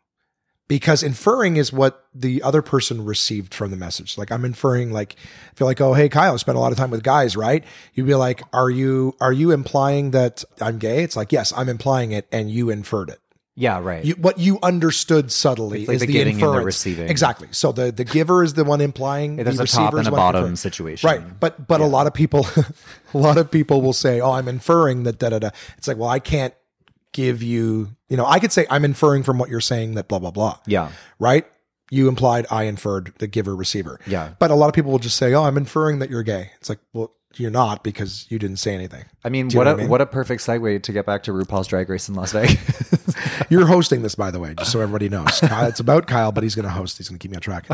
Because inferring is what the other person received from the message. Like I'm inferring like if you're like, oh hey Kyle, I spent a lot of time with guys, right? You'd be like, Are you are you implying that I'm gay? It's like, yes, I'm implying it and you inferred it Yeah. Right. you, what you understood subtly like is the the, giving and the receiving. Exactly. So the the giver is the one implying. There's the a top and a bottom inferring. situation. Right. But but a lot of people, a lot of people will say, "Oh, I'm inferring that da da da." It's like, well, I can't give you. You know, I could say I'm inferring from what you're saying that blah blah blah. Yeah. Right. You implied I inferred the giver receiver. Yeah. But a lot of people will just say, "Oh, I'm inferring that you're gay." It's like, well, you're not because you didn't say anything. I mean, what know a what I mean? what a perfect segue to get back to RuPaul's Drag Race in Las Vegas. You're hosting this, by the way, just so everybody knows. It's about Kyle, but he's going to host. He's going to keep me on track.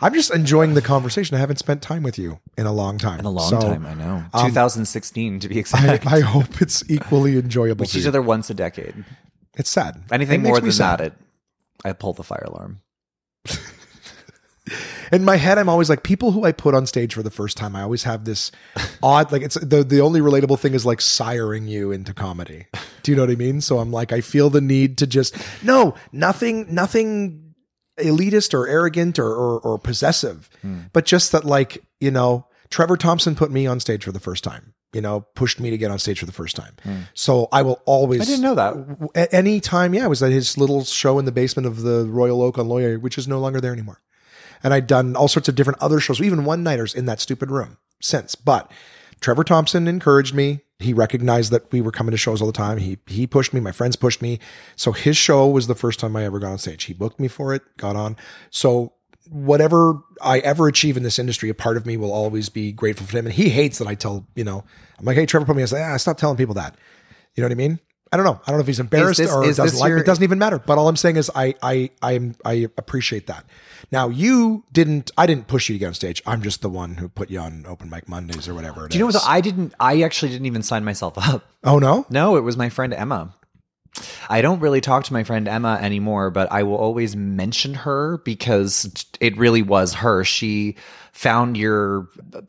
I'm just enjoying the conversation. I haven't spent time with you in a long time. in a long So, time, I know. Um, 2016 to be exact. I, I hope it's equally enjoyable. we see each other once a decade. It's sad. Anything It more than sad. that, it I pull the fire alarm. In my head, I'm always like people who I put on stage for the first time. I always have this odd, like it's the the only relatable thing is like siring you into comedy. Do you know what I mean? So I'm like, I feel the need to just no, nothing, nothing elitist or arrogant or or, or possessive, Hmm. but just that like you know, Trevor Thompson put me on stage for the first time. You know, pushed me to get on stage for the first time. So I will always. I didn't know that. At any time, yeah, it was at his little show in the basement of the Royal Oak on Laurier, which is no longer there anymore. And I'd done all sorts of different other shows, even one nighters in that stupid room since. But Trevor Thompson encouraged me. He recognized that we were coming to shows all the time. He he pushed me. My friends pushed me. So his show was the first time I ever got on stage. He booked me for it. Got on. So whatever I ever achieve in this industry, a part of me will always be grateful for him. And he hates that I tell you know I'm like, hey, Trevor put me. I say, ah, stop telling people that. You know what I mean? I don't know. I don't know if he's embarrassed this- or doesn't like me. your- It doesn't even matter. But all I'm saying is I I I am I appreciate that. Now you didn't I didn't push you to get on stage. I'm just the one who put you on open mic Mondays or whatever. It Do you know is. what? I didn't. I actually didn't even sign myself up. Oh no? No, it was my friend Emma. I don't really talk to my friend Emma anymore, but I will always mention her because it really was her. She found your uh,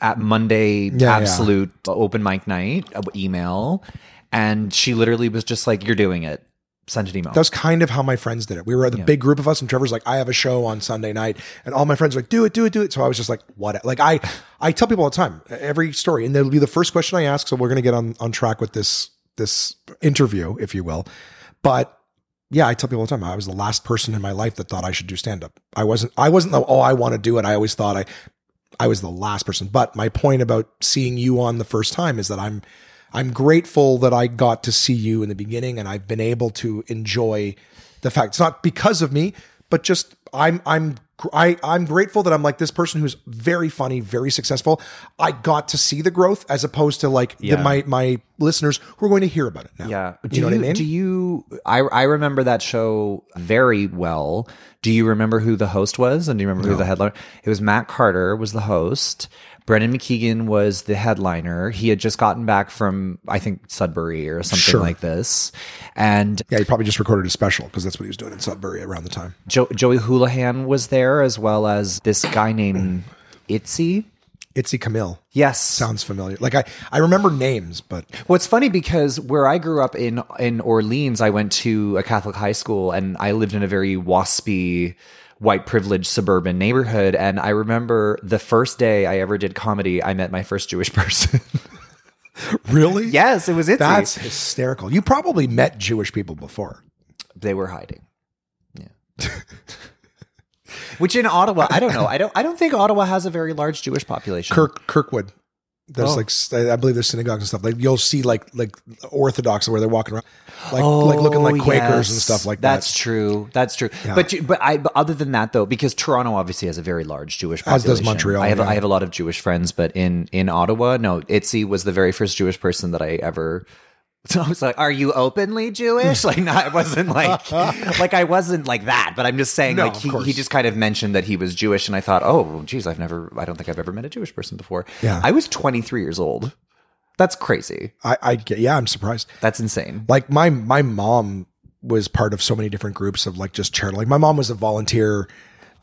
at Monday yeah. absolute open mic night uh, email, and she literally was just like, "You're doing it." Send an email. That's kind of how my friends did it. We were the big group of us, and Trevor's like, "I have a show on Sunday night," and all my friends were like, "Do it, do it, do it." So I was just like, "What?" Like I, I tell people all the time, every story, and it'll be the first question I ask. So we're gonna get on on track with this this interview, if you will. But yeah, I tell people all the time, I was the last person in my life that thought I should do stand up. I wasn't. I wasn't the oh, I want to do it. I always thought I, I was the last person. But my point about seeing you on the first time is that I'm I'm grateful that I got to see you in the beginning and I've been able to enjoy the fact it's not because of me, but just I'm I'm I, I'm grateful that I'm like this person who's very funny, very successful. I got to see the growth as opposed to like the, my my listeners who are going to hear about it now. Yeah. Do you know what I mean? Do you? I I remember that show very well. Do you remember who the host was? And do you remember who the headliner? It was Matt Carter was the host. Brendan McKeegan was the headliner. He had just gotten back from I think Sudbury or something Sure. like this, and yeah, he probably just recorded a special because that's what he was doing in Sudbury around the time. jo- Joey Houlihan was there as well as this guy named Itzy. Itzy Camille Yes, sounds familiar. Like I I remember names, but Well, it's funny because where I grew up in in Orleans, I went to a Catholic high school, and I lived in a very waspy, white privileged suburban neighborhood. And I remember the first day I ever did comedy, I met my first Jewish person. really, yes, it was Itzy. that's hysterical. You probably met Jewish people before. they were hiding. Yeah. Which in Ottawa, I don't know. I don't. I don't think Ottawa has a very large Jewish population. Kirk Kirkwood. There's Oh. like I believe there's synagogues and stuff. Like you'll see like like Orthodox where they're walking around, like oh, like looking like Oh, Quakers and stuff like That's that. That's true. That's true. But you- but I but other than that though, because Toronto obviously has a very large Jewish As population. does Montreal, I have yeah. I have a lot of Jewish friends, but in in Ottawa, no, Itzy was the very first Jewish person that I ever. So I was like, "Are you openly Jewish?" Like, no, I wasn't like, like I wasn't like that. But I'm just saying, No, like he, he just kind of mentioned that he was Jewish, and I thought, "Oh, geez, I've never, I don't think I've ever met a Jewish person before." Yeah. I was 23 years old. That's crazy. I, I get yeah, I'm surprised. That's insane. Like my my mom was part of so many different groups of like just charity. Like my mom was a volunteer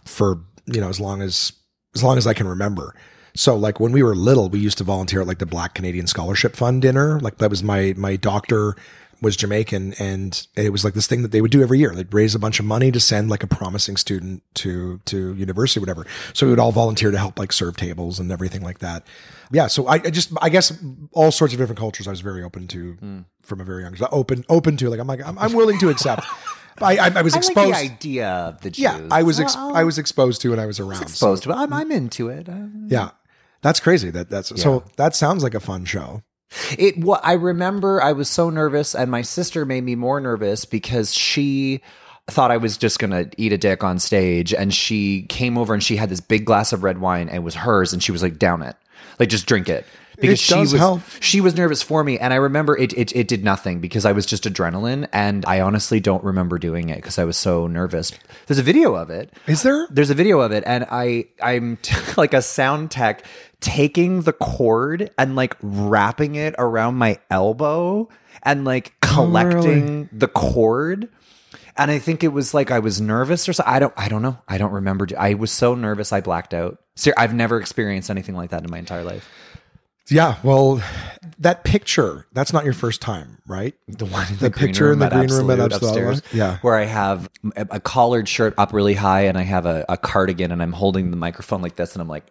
for you know as long as as long as I can remember. So like when we were little, we used to volunteer at like the Black Canadian Scholarship Fund dinner. Like that was my my doctor was Jamaican and it was like this thing that they would do every year. They'd raise a bunch of money to send like a promising student to to university, whatever. So we would all volunteer to help like serve tables and everything like that. Yeah. So I, I just I guess all sorts of different cultures I was very open to from a very young open open to like I'm like I'm, I'm willing to accept. I, I, I was I exposed. like the idea of the Jews. yeah, I was ex- Well, I was exposed to and I was around. so- exposed to it. I'm, I'm into it. Um, yeah, that's crazy. That that's so that sounds like a fun show. It. What I remember, I was so nervous, and my sister made me more nervous because she thought I was just gonna eat a dick on stage, and she came over and she had this big glass of red wine, and it was hers, and she was like, "Down it, like just drink it." Because It she was help. she was nervous for me, and I remember it, it it did nothing because I was just adrenaline, and I honestly don't remember doing it because I was so nervous. There's a video of it. Is there? There's a video of it, and I I'm t- like a sound tech taking the cord and like wrapping it around my elbow and like oh, collecting the cord. And I think it was like I was nervous or something. I don't I don't know. I don't remember. I was so nervous I blacked out. Ser- I've never experienced anything like that in my entire life. Yeah. Well, that picture. That's not your first time, right? The one in The picture in the green room at upstairs, yeah. where I have a, a collared shirt up really high and I have a, a cardigan and I'm holding the microphone like this and I'm like,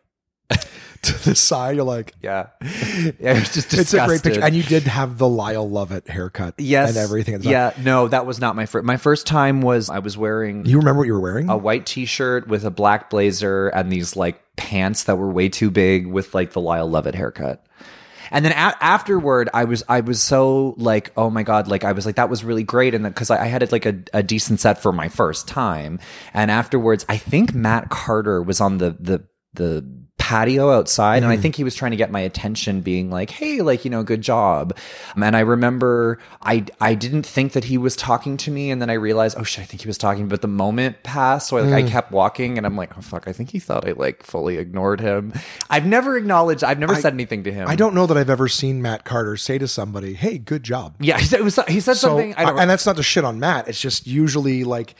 to the side, you're like, yeah, yeah, it was just it's a great picture. And you did have the Lyle Lovett haircut, yes, and everything. at the time. Yeah, no, that was not my first. My first time was I was wearing You remember what you were wearing? a white t-shirt with a black blazer and these like pants that were way too big with like the Lyle Lovett haircut. And then a- afterward, I was I was so like, oh my god, like I was like that was really great, and because I, I had it like a, a decent set for my first time. And afterwards, I think Matt Carter was on the the the patio outside, and I think he was trying to get my attention, being like, "Hey, like you know, good job." Um, And I remember I I didn't think that he was talking to me, and then I realized, oh shit, I think he was talking. But the moment passed, so like I kept walking, and I'm like, oh fuck, I think he thought I like fully ignored him. I've never acknowledged. I've never said anything to him. I don't know that I've ever seen Matt Carter say to somebody, "Hey, good job." Yeah, he said, it was, he said So, something. I don't. and that's not to shit on Matt. It's just usually like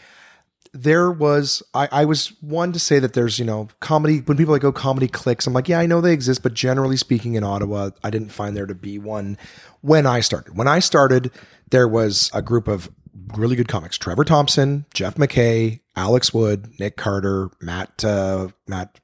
there was. I, I was one to say that there's you know comedy when people like go comedy clicks. I'm like, yeah, I know they exist, but generally speaking, in Ottawa, I didn't find there to be one when I started. When I started, there was a group of really good comics: Trevor Thompson, Jeff McKay, Alex Wood, Nick Carter, Matt uh, Matt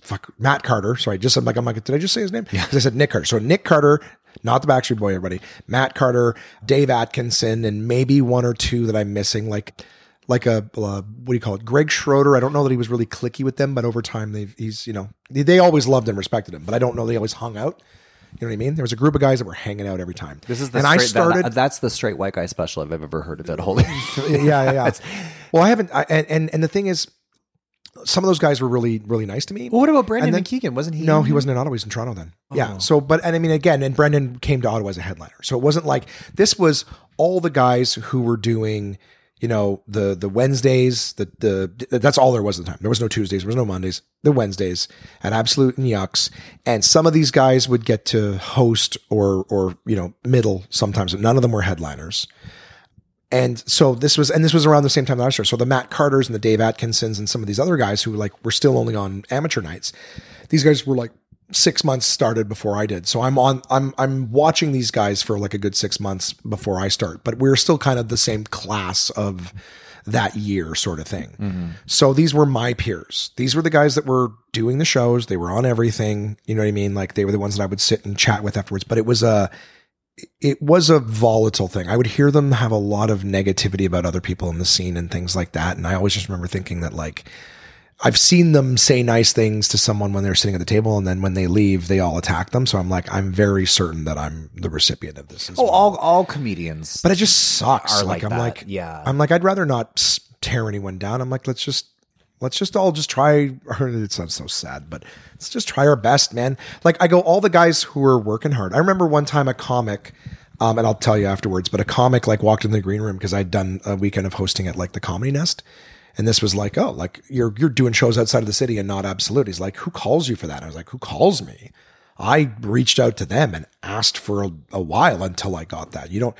fuck Matt Carter. Sorry, just I'm like I'm like, did I just say his name? Because I said Nick Carter. So Nick Carter, not the Backstreet Boy, everybody. Matt Carter, Dave Atkinson, and maybe one or two that I'm missing, like like a uh, what do you call it? Greg Schroeder. I don't know that he was really clicky with them, but over time they've he's you know they, they always loved and respected him, but I don't know they always hung out. You know what I mean? There was a group of guys that were hanging out every time. this is the and straight, I started. that- that's the straight white guy special I've ever heard of. Holy, yeah, yeah, yeah. well, I haven't. I, and and the thing is, some of those guys were really really nice to me. Well, what about Brandon And McKeegan? Wasn't he? No, he wasn't in Ottawa. He was in Toronto then. Yeah. So, but and I mean, again, and Brendan came to Ottawa as a headliner. So it wasn't like this was all the guys who were doing, you know, the the Wednesdays. The the that's all there was at the time. There was no Tuesdays. There was no Mondays. The Wednesdays at Absolute and Yuks, and some of these guys would get to host or or you know middle sometimes. None of them were headliners. And so this was, and this was around the same time I started. So the Matt Carters and the Dave Atkinsons and some of these other guys who like were still only on amateur nights. These guys were like six months started before I did. So I'm on, I'm, I'm watching these guys for like a good six months before I start, but we're still kind of the same class of that year sort of thing. Mm-hmm. So these were my peers. These were the guys that were doing the shows. They were on everything. You know what I mean? Like they were the ones that I would sit and chat with afterwards, but it was a, it was a volatile thing. I would hear them have a lot of negativity about other people in the scene and things like that. And I always just remember thinking that like I've seen them say nice things to someone when they're sitting at the table and then when they leave, they all attack them. So I'm like, I'm very certain that I'm the recipient of this. Oh, well. all all comedians. but it just sucks. are like, like I'm that. like, Yeah. I'm like, I'd rather not tear anyone down. I'm like, let's just, let's just all just try. It sounds so sad, but let's just try our best, man. Like I go, all the guys who are working hard. I remember one time a comic, um, and I'll tell you afterwards, but a comic like walked in the green room because I'd done a weekend of hosting at like the Comedy Nest. And this was like, oh, like you're you're doing shows outside of the city and not absolute. He's like, who calls you for that? And I was like, who calls me? I reached out to them and asked for a, a while until I got that. You don't.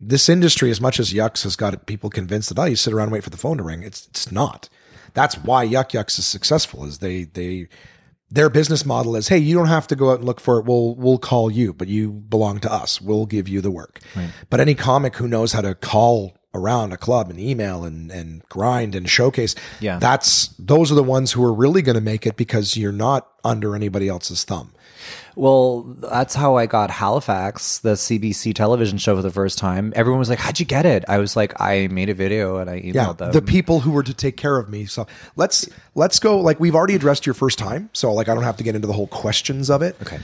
This industry, as much as Yuks has got people convinced that oh, you sit around and wait for the phone to ring, it's it's not. That's why Yuk Yuk's is successful. Is they they their business model is hey, you don't have to go out and look for it. We'll we'll call you, but you belong to us. We'll give you the work. But any comic who knows how to call around a club and email and and grind and showcase, Yeah. that's those are the ones who are really going to make it because you're not under anybody else's thumb. Well, that's how I got Halifax, the CBC television show for the first time. Everyone was like, "How'd you get it?" I was like, "I made a video and I emailed yeah, them." the people who were to take care of me. So let's let's go. Like we've already addressed your first time, so like I don't have to get into the whole questions of it. Okay.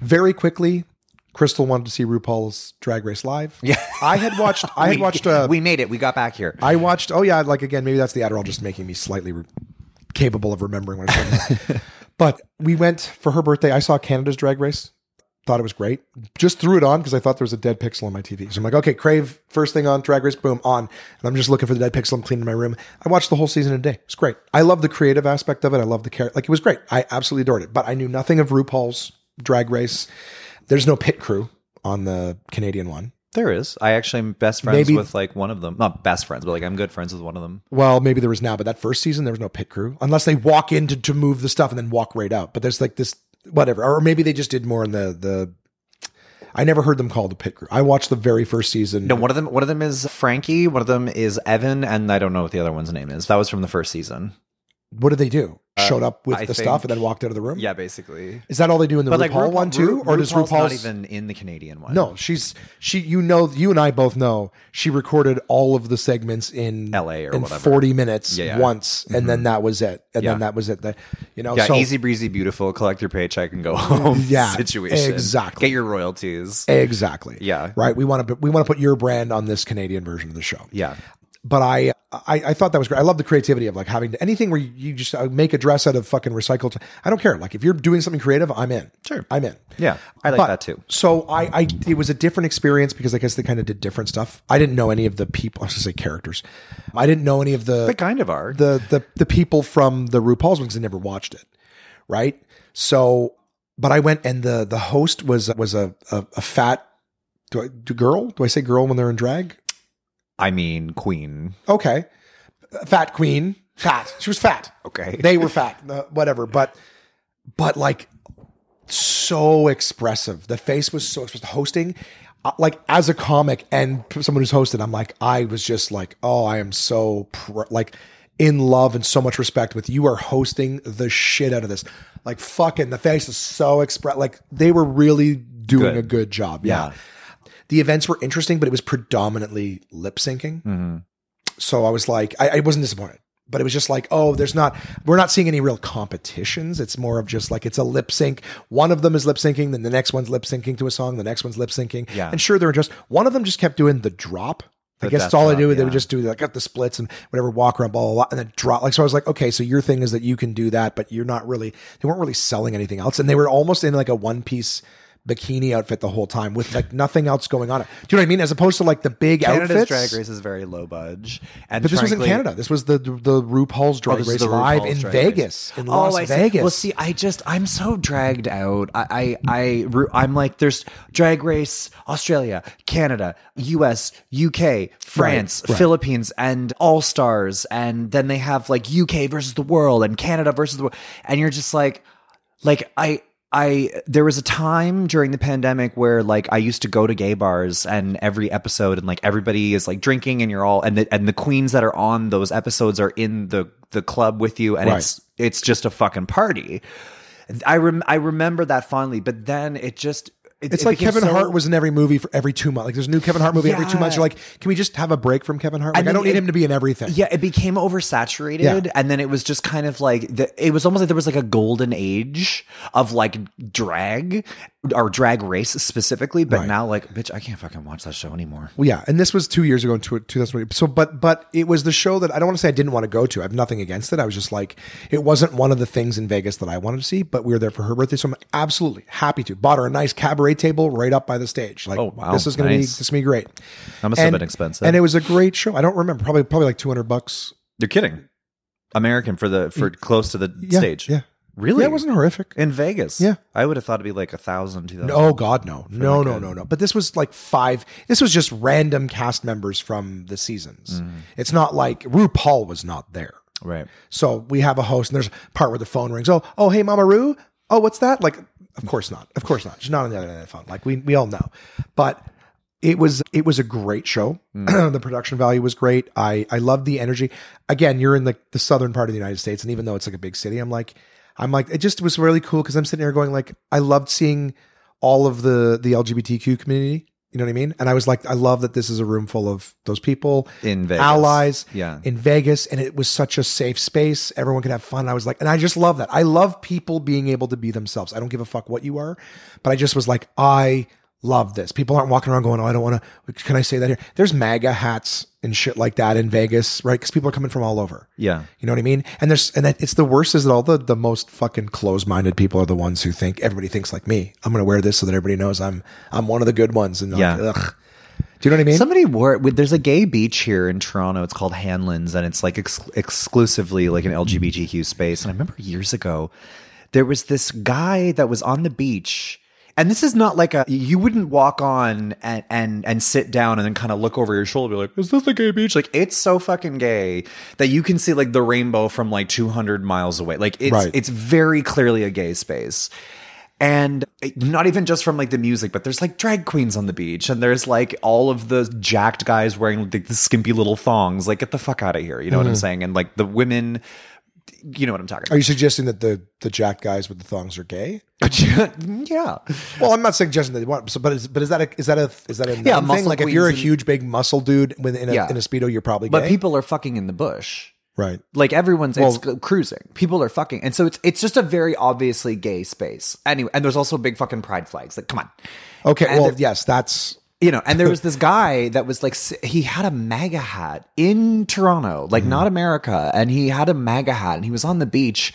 Very quickly, Crystal wanted to see RuPaul's Drag Race live. Yeah. I had watched. I had we, watched. Uh, we made it. We got back here. I watched. Oh yeah, like again, maybe that's the Adderall just making me slightly re- capable of remembering what I'm talking about. but we went for her birthday. I saw Canada's Drag Race. Thought it was great. Just threw it on because I thought there was a dead pixel on my TV. So I'm like, okay, Crave first thing on Drag Race, boom on. And I'm just looking for the dead pixel. I'm cleaning my room. I watched the whole season in a day. It's great. I love the creative aspect of it. I love the character. Like it was great. I absolutely adored it. But I knew nothing of RuPaul's Drag Race. There's no pit crew on the Canadian one. there is. I actually am best friends Maybe- with like one of them. Not best friends, but like I'm good friends with one of them. Well, maybe there was now, but that first season there was no pit crew unless they walk in to, to move the stuff and then walk right out. But there's like this whatever, or maybe they just did more in the the. I never heard them called the pit crew. I watched the very first season. No, one of them. One of them is Frankie. One of them is Evan, and I don't know what the other one's name is. That was from the first season. What did they do? Showed up with Uh, I the think- stuff and then walked out of the room. Yeah, basically. Is that all they do in the RuPaul RuPaul, one too, or does RuPaul's RuPaul's not even in the Canadian one? No, she's she. You know, you and I both know she recorded all of the segments in LA or in whatever. forty minutes Yeah, yeah. once, and then that was it. And Yeah. then that was it. The, you know, Yeah, so easy breezy, beautiful. Collect your paycheck and go home. Yeah, situation. exactly. Get your royalties. exactly. Yeah. right. We want to we want to put your brand on this Canadian version of the show. Yeah. But I, I I thought that was great. I love the creativity of like having to, anything where you, just uh, make a dress out of fucking recycled. I don't care. Like if you're doing something creative, I'm in. Sure. I'm in. Yeah, I like But- that too. So I, I, it was a different experience because I guess they kind of did different stuff. I didn't know any of the people. I was gonna say characters. I didn't know any of the They kind of are. the the the people from the RuPaul's ones. I never watched it, right? So, but I went and the the host was was a a, a fat do I do girl? Do I say girl when they're in drag? I mean, Queen. Okay, fat queen, fat. She was fat. Okay. they were fat, uh, whatever. But but like so expressive. The face was so expressive. Hosting, uh, like as a comic and someone who's hosted, I'm like, I was just like, oh, I am so pr- like in love and so much respect with you are hosting the shit out of this. Like fucking the face is so express. Like they were really doing Good. a good job. Yeah. Yeah. The events were interesting, but it was predominantly lip syncing. So I was like, I, I wasn't disappointed, but it was just like, oh, there's not, we're not seeing any real competitions. It's more of just like, it's a lip sync. One of them is lip syncing, then the next one's lip syncing to a song, the next one's lip syncing. Yeah. And sure, they're just, one of them just kept doing the drop. I guess that's all I do. They would just do like got the splits and whatever, walk around, blah, blah, blah, and then drop. Like, so I was like, okay, so your thing is that you can do that, but you're not really, they weren't really selling anything else. And they were almost in like a one piece bikini outfit the whole time with like nothing else going on. Do you know what I mean? As opposed to like the big Canada's outfits. Drag Race is very low budge, and But this was in Canada. This was the the RuPaul's Drag Oh, Race live RuPaul's in Drag Vegas, Race. in oh, Las I see. Vegas. Well, see, I just I'm so dragged out. I I, I I'm like, there's Drag Race, Australia, Canada, U.S., U.K., France, right. Philippines, and All Stars, and then they have like U.K. versus the world and Canada versus the world, and you're just like, like I. I there was a time during the pandemic where like I used to go to gay bars and every episode and like everybody is like drinking and you're all and the and the queens that are on those episodes are in the the club with you and Right. it's it's just a fucking party. I rem- I remember that fondly, but then it just it, it's it like Kevin so- Hart was in every movie for every two months. Like there's a new Kevin Hart movie every two months. You're like, can we just have a break from Kevin Hart? Like, I don't need it- him to be in everything. Yeah, it became oversaturated, Yeah. and then it was just kind of like the, it was almost like there was like a golden age of like drag or drag race specifically. But Right. now, like, bitch, I can't fucking watch that show anymore. Well, yeah, and this was two years ago in two- 2020. So, but but it was the show that I don't want to say I didn't want to go to. I have nothing against it. I was just like, it wasn't one of the things in Vegas that I wanted to see. But we were there for her birthday, so I'm absolutely happy to. Bought her a nice cabaret table right up by the stage. Like, Oh, wow. this is gonna be this is gonna be great. That must have been expensive. and it was a great show. I don't remember, probably probably like 200 bucks. You're kidding. American for the for close to the Yeah, stage. yeah. Really? Yeah, it wasn't horrific. in Vegas. Yeah. I would have thought it'd be like a thousand, two thousand. Oh God, no, no, like no, a- no, no. But this was like five. This was just random cast members from the seasons. Mm. It's not like RuPaul was not there. Right. So we have a host, and there's a part where the phone rings. Oh, oh, hey, Mama Ru. Oh, what's that? Like, of course not. Of course not. She's not on the other end of the phone. Like we we all know. But it was it was a great show. Mm. the production value was great. I I loved the energy. Again, you're in the the southern part of the United States, and even though it's like a big city, I'm like, I'm like, it just was really cool because I'm sitting here going like, I loved seeing all of the the LGBTQ community. You know what I mean? And I was like, I love that this is a room full of those people In Vegas. allies Yeah. in Vegas and it was such a safe space. Everyone could have fun. I was like, and I just love that. I love people being able to be themselves. I don't give a fuck what you are, but I just was like, I love this. People aren't walking around going, Oh, I don't want to, can I say that here? There's MAGA hats and shit like that in Vegas, right? Cause people are coming from all over. Yeah. You know what I mean? And there's, and it's the worst is that all the, the most fucking closed minded people are the ones who think everybody thinks like me. I'm going to wear this so that everybody knows I'm, I'm one of the good ones. And Yeah. like, ugh. Do you know what I mean? Somebody wore it. There's a gay beach here in Toronto. It's called Hanlan's, and it's like ex- exclusively like an LGBTQ space. And I remember years ago, there was this guy that was on the beach. And this is not like a you wouldn't walk on and and and sit down and then kind of look over your shoulder and be like, is this a gay beach? Like it's so fucking gay that you can see like the rainbow from like 200 miles away. Like it's Right. it's very clearly a gay space and not even just from like the music but there's like drag queens on the beach and there's like all of the jacked guys wearing like the skimpy little thongs like get the fuck out of here you know what i'm mm-hmm. saying and like the women you know what i'm talking about. Are you suggesting that the, the jack guys with the thongs are gay? yeah Well, I'm not suggesting that they want, so, but is, but is that a, is that a is that a Yeah, thing? Like if you're a huge big muscle dude with in a, Yeah. in a speedo, you're probably gay. but people are fucking in the bush right? like everyone's it's Well- cruising people are fucking and so it's it's just a very obviously gay space anyway and there's also big fucking pride flags like come on Okay. And well, yes, that's you know, and there was this guy that was like, he had a MAGA hat in Toronto, like mm-hmm. not America, and he had a MAGA hat, and he was on the beach.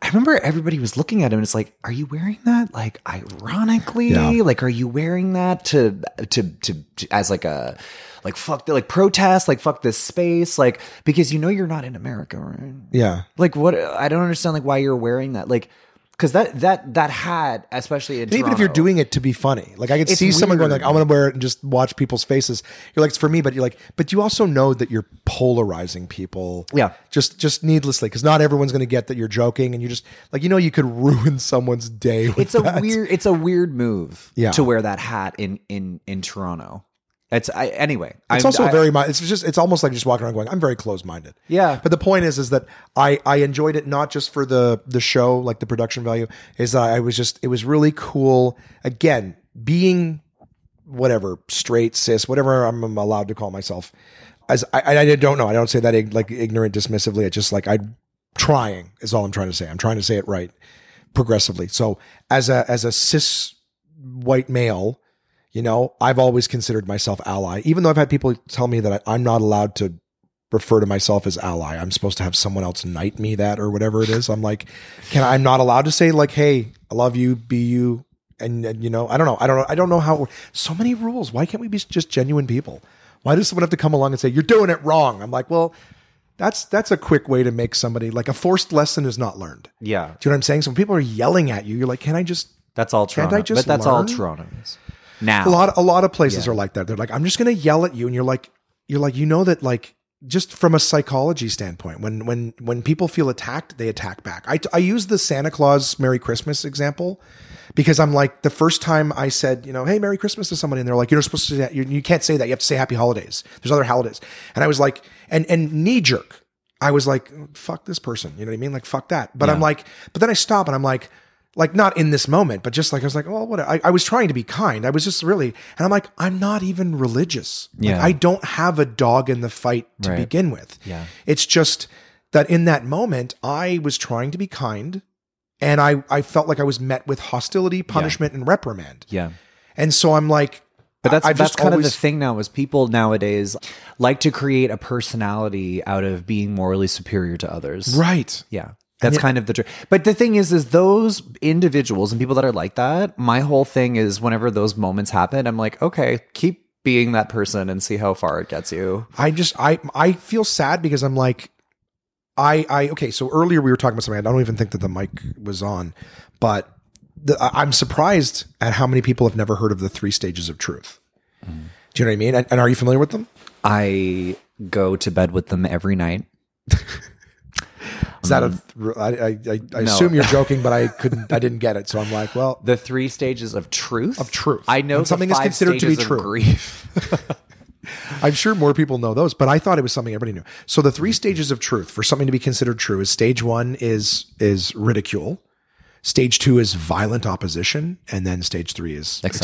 I remember everybody was looking at him, and it's like, are you wearing that? Like, ironically, Yeah. like, are you wearing that to, to, to, to as like a, like fuck, the, like protest, like fuck this space, like because you know you're not in America, right? Yeah. Like what? I don't understand like why you're wearing that, like. Because that that that hat, especially in even if you're doing it to be funny, like I could It's see someone going like, "I'm going to wear it and just watch people's faces." You're like, "It's for me," but you're like, "But you also know that you're polarizing people." Yeah. just just needlessly because not everyone's going to get that you're joking, and you just like you know you could ruin someone's day. With it's a that. weird it's a weird move Yeah. to wear that hat in in in Toronto. It's I anyway. It's I'm- also I- very it's just it's almost like just walking around going I'm very close minded. Yeah. But the point is is that I I enjoyed it not just for the the show like the production value is that I was just it was really cool again being whatever straight cis whatever I'm allowed to call myself as I I don't know I don't say that like ignorant dismissively it's just like I'm trying is all I'm trying to say I'm trying to say it right progressively so as a as a cis white male you know, I've always considered myself ally, even though I've had people tell me that I, I'm not allowed to refer to myself as ally. I'm supposed to have someone else knight me that or whatever it is. I'm like, can I, I'm not allowed to say like, hey, I love you, be you, and, and you know, I don't know, I don't know, I don't know how. So many rules. Why can't we be just genuine people? Why does someone have to come along and say you're doing it wrong? I'm like, well, that's that's a quick way to make somebody like a forced lesson is not learned. yeah. Do you know what I'm saying? So when people are yelling at you, you're like, can I just That's all Toronto. I just but that's all? Toronto is. Now a lot a lot of places are like that. They're like, I'm just gonna yell at you, and you're like, you're like, you know that like just from a psychology standpoint, when when when people feel attacked, they attack back. I I use the Santa Claus Merry Christmas example because I'm like the first time I said, you know, hey Merry Christmas to somebody, and they're like, you're not supposed to say that. You, you can't say that. You have to say Happy Holidays. There's other holidays, and I was like, and and knee jerk. I was like, fuck this person. You know what I mean? Like, fuck that. But I'm like, but then I stop and I'm like, like not in this moment, but just like I was like, well, what? I, I was trying to be kind. I was just really, and I'm like, I'm not even religious. Like, Yeah. I don't have a dog in the fight to Right. begin with. Yeah. It's just that in that moment, I was trying to be kind, and I I felt like I was met with hostility, punishment, and reprimand. yeah. And so I'm like, But that's I've that's kind of the thing now is people nowadays like to create a personality out of being morally superior to others. right. Yeah. That's kind of the truth. But the thing is, is those individuals and people that are like that, my whole thing is whenever those moments happen, I'm like, okay, keep being that person and see how far it gets you. I just I I feel sad because I'm like I I okay so earlier we were talking about something I don't even think that the mic was on but the, I'm surprised at how many people have never heard of the three stages of truth. Mm-hmm. Do you know what I mean? And, and are you familiar with them? I go to bed with them every night. Is that a? Um, I I, I, I assume you're joking, but I couldn't. I didn't get it, so I'm like, well, The three stages of truth. Of truth. I know something is considered to be true. Grief. I'm sure more people know those, but I thought it was something everybody knew. So the three stages of truth for something to be considered true is stage one is is ridicule, stage two is violent opposition, and then stage three is acceptance.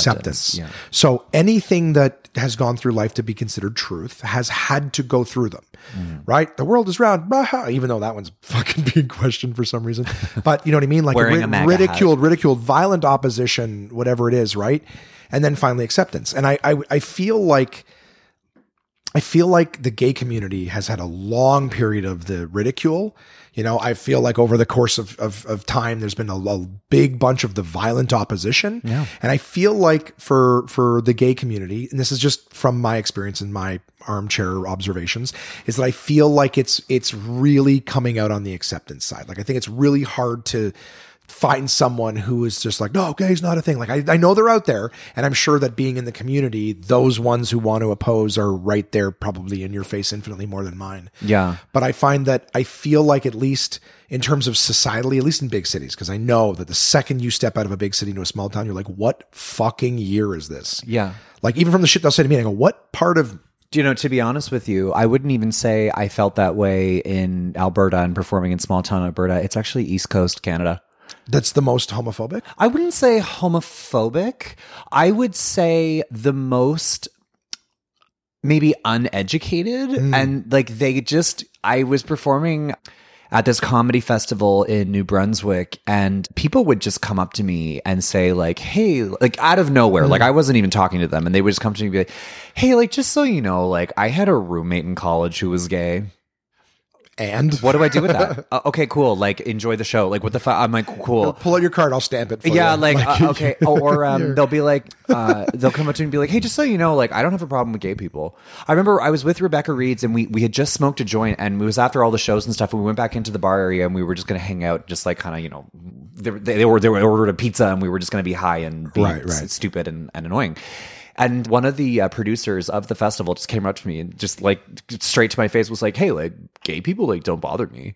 Acceptance, yeah. So anything that has gone through life to be considered truth has had to go through them, Mm. right? The world is round, even though that one's fucking being questioned for some reason. But you know what I mean? Like ri- ridiculed, ridiculed, violent opposition, whatever it is, right? And then finally acceptance. And I, I, I feel like I feel like the gay community has had a long period of the ridicule. You know, I feel like over the course of, of, of time, there's been a, a big bunch of the violent opposition. Yeah. And I feel like for, for the gay community, and this is just from my experience and my armchair observations, is that I feel like it's, it's really coming out on the acceptance side. Like, I think it's really hard to, find someone who is just like, no, gay's not a thing. Like I, I know they're out there, and I'm sure that being in the community, those ones who want to oppose are right there, probably in your face, infinitely more than mine. yeah. But I find that I feel like at least in terms of societally, at least in big cities, because I know that the second you step out of a big city into a small town, you're like, what fucking year is this? Yeah. Like even from the shit they'll say to me, I go, what part of Do you know, to be honest with you, I wouldn't even say I felt that way in Alberta and performing in small town Alberta. It's actually East Coast Canada. That's the most homophobic? I wouldn't say homophobic. I would say the most maybe uneducated mm. and like they just I was performing at this comedy festival in New Brunswick and people would just come up to me and say like, "Hey, like out of nowhere, mm. like I wasn't even talking to them and they would just come to me and be like, "Hey, like just so you know, like I had a roommate in college who was gay." And What do I do with that? uh, okay, cool. Like enjoy the show. Like what the fuck? I'm like cool. pull out your card. I'll stamp it. For Yeah, you. like, uh, okay, oh, or um, they'll be like, uh, they'll come up to me and be like, "Hey, just so you know, like, I don't have a problem with gay people." I remember I was with Rebecca Reeds and we we had just smoked a joint, and it was after all the shows and stuff, and we went back into the bar area and we were just gonna hang out, just like kind of, you know, they, they, they were they were ordered a pizza and we were just gonna be high and be Right, right. stupid and, and annoying. And one of the uh, producers of the festival just came up to me and just like straight to my face was like, "Hey, like, gay people like don't bother me."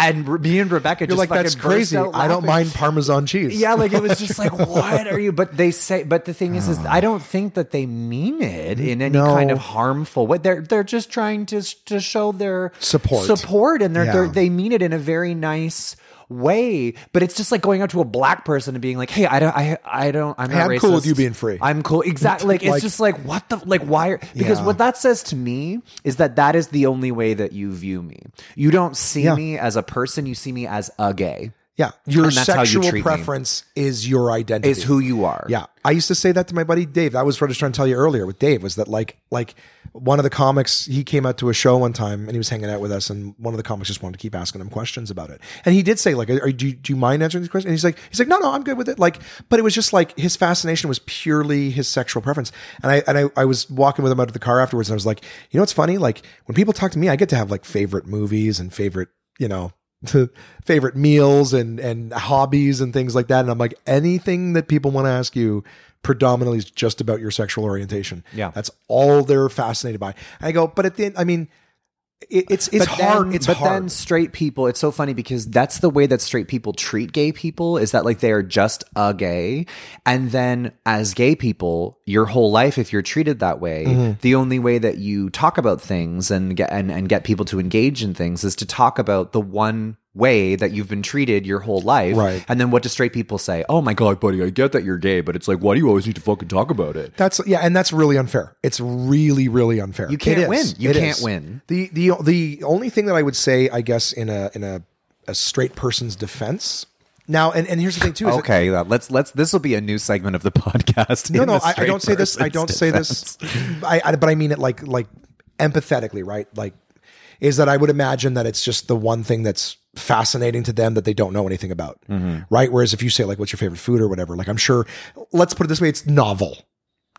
And Re- me and Rebecca You're just like that's crazy. I don't mind Parmesan cheese. Yeah, like it was just like, what are you? But they say, but the thing is, is. I don't think that they mean it in any No. kind of harmful way. They're they're just trying to to show their Support. support, and they're, Yeah. they're they mean it in a very nice way. But it's just like going up to a black person and being like, hey, I don't, I I don't, I'm Hey, I'm cool with you being free. I'm cool. Exactly. Like it's just like what the like why? Are, because Yeah. what that says to me is that that is the only way that you view me. You don't see Yeah. me as a person. You see me as a gay. Yeah, your how you sexual me. preference is your identity. Is who you are. Yeah, I used to say that to my buddy Dave. That was what I was trying to tell you earlier with Dave. Was that like like one of the comics? He came out to a show one time and he was hanging out with us, and one of the comics just wanted to keep asking him questions about it. And he did say like, are, do, you, "Do you mind answering these questions?" And he's like, "He's like, no, no, I'm good with it." Like, but it was just like his fascination was purely his sexual preference. And I and I, I was walking with him out of the car afterwards, and I was like, you know, what's funny? Like when people talk to me, I get to have like favorite movies and favorite, you know. Favorite meals and and hobbies and things like that. And i'm like anything that people want to ask you predominantly is just about your sexual orientation. Yeah. that's all they're fascinated by. I go but at the end i mean it, it's it's But hard then- it's but hard then straight people, it's so funny because that's the way that straight people treat gay people is that like they are just a gay. And then as gay people, your whole life, if you're treated that way, Mm-hmm. the only way that you talk about things and get and, and get people to engage in things is to talk about the one way that you've been treated your whole life. Right. And then what do straight people say? Oh my God, buddy, I get that you're gay, but it's like, why do you always need to fucking talk about it? That's yeah, and that's really unfair. It's really, really unfair. You can't win. You It can't is. win. The the the only thing that I would say, I guess, in a in a, a straight person's defense. Now, and, and here's the thing too. Is that- Okay, uh, let's let's. This will be a new segment of the podcast. no, no, I, I don't say this. I don't say this. I, I, but I mean it like like empathetically, right? Like, is that I would imagine that it's just the one thing that's fascinating to them that they don't know anything about, mm-hmm. right? Whereas if you say like, "What's your favorite food?" or whatever, like I'm sure. Let's put it this way: it's novel.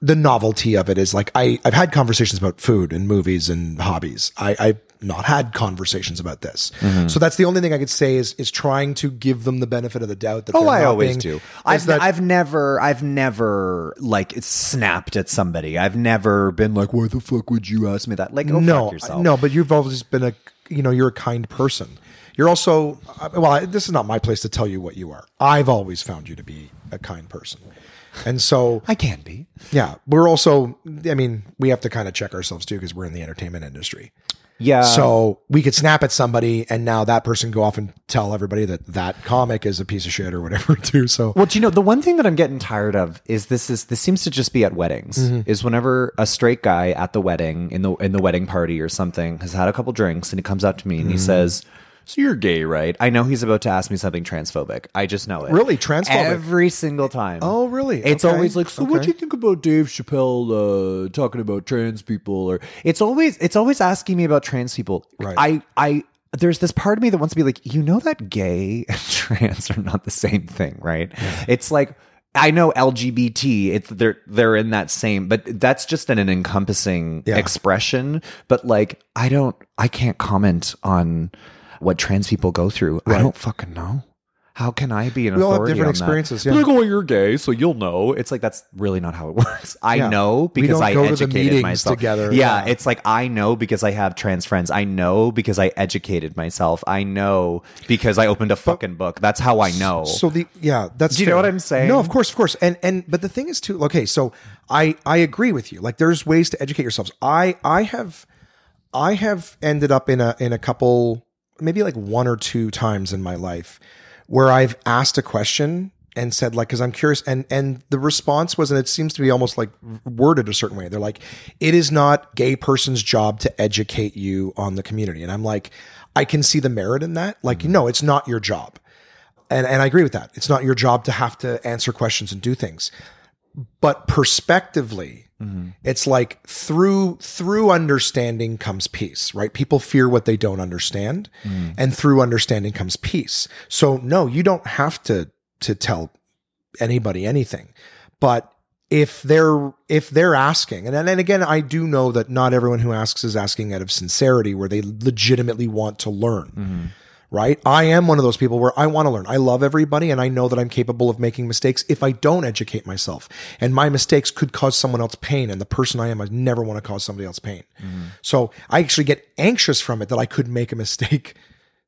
The novelty of it is like I I've had conversations about food and movies and hobbies. I I've not had conversations about this, mm-hmm. so that's the only thing I could say is is trying to give them the benefit of the doubt that Oh, they're I always being- do. I've that- I've never I've never like snapped at somebody. I've never been like, why the fuck would you ask me that? Like, oh, no, no, but you've always been a, you know, you're a kind person. You're also, well, this is not my place to tell you what you are. I've always found you to be a kind person. And so, I can be. yeah, we're also, I mean, we have to kind of check ourselves too because we're in the entertainment industry. Yeah. so we could snap at somebody and now that person go off and tell everybody that that comic is a piece of shit or whatever too. So, Well, do you know the one thing that I'm getting tired of is this is this seems to just be at weddings. Mm-hmm. Is whenever a straight guy at the wedding in the in the wedding party or something has had a couple drinks and he comes up to me and he Mm-hmm. says, "So you're gay, right?" I know he's about to ask me something transphobic. I just know it. Really? Transphobic? every single time. Oh, really? It's Okay. always like, "So what do you think about Dave Chappelle uh, talking about trans people?" Or it's always it's always asking me about trans people. Right. I I there's this part of me that wants to be like, you know that gay and trans are not the same thing, right? It's like I know LGBT, it's they're they're in that same, but that's just an, an encompassing Yeah. expression. But like I don't I can't comment on what trans people go through. I don't fucking know. How can I be an We all have authority different on that? experiences, They're yeah. Like, oh, you're gay, so you'll know. It's like that's really not how it works. I Yeah. know We because don't I go to the educated meetings myself together, Yeah, yeah. it's like I know because I have trans friends. I know because I educated myself. I know because I opened a fucking book. That's how I know. So the yeah, that's Do you know what I'm saying? No, of course, of course. And and but the thing is too. Okay, so I I agree with you. Like there's ways to educate yourselves. I I have I have ended up in a in a couple maybe like one or two times in my life where I've asked a question and said like because I'm curious and and the response was and it seems to be almost like worded a certain way. They're like, it is not gay person's job to educate you on the community, and I'm like. I can see the merit in that. Like, mm-hmm. no, it's not your job. And, and I agree with that. It's not your job to have to answer questions and do things. But perspectively, Mm-hmm. it's like through through understanding comes peace, right? People fear what they don't understand, mm-hmm. and through understanding comes peace. So no, you don't have to to tell anybody anything. But if they're if they're asking, and and again, I do know that not everyone who asks is asking out of sincerity, where they legitimately want to learn. Mm-hmm. Right? I am one of those people where I want to learn. I love everybody and I know that I'm capable of making mistakes if I don't educate myself. And my mistakes could cause someone else pain. And the person I am, I never want to cause somebody else pain. Mm-hmm. So I actually get anxious from it that I could make a mistake.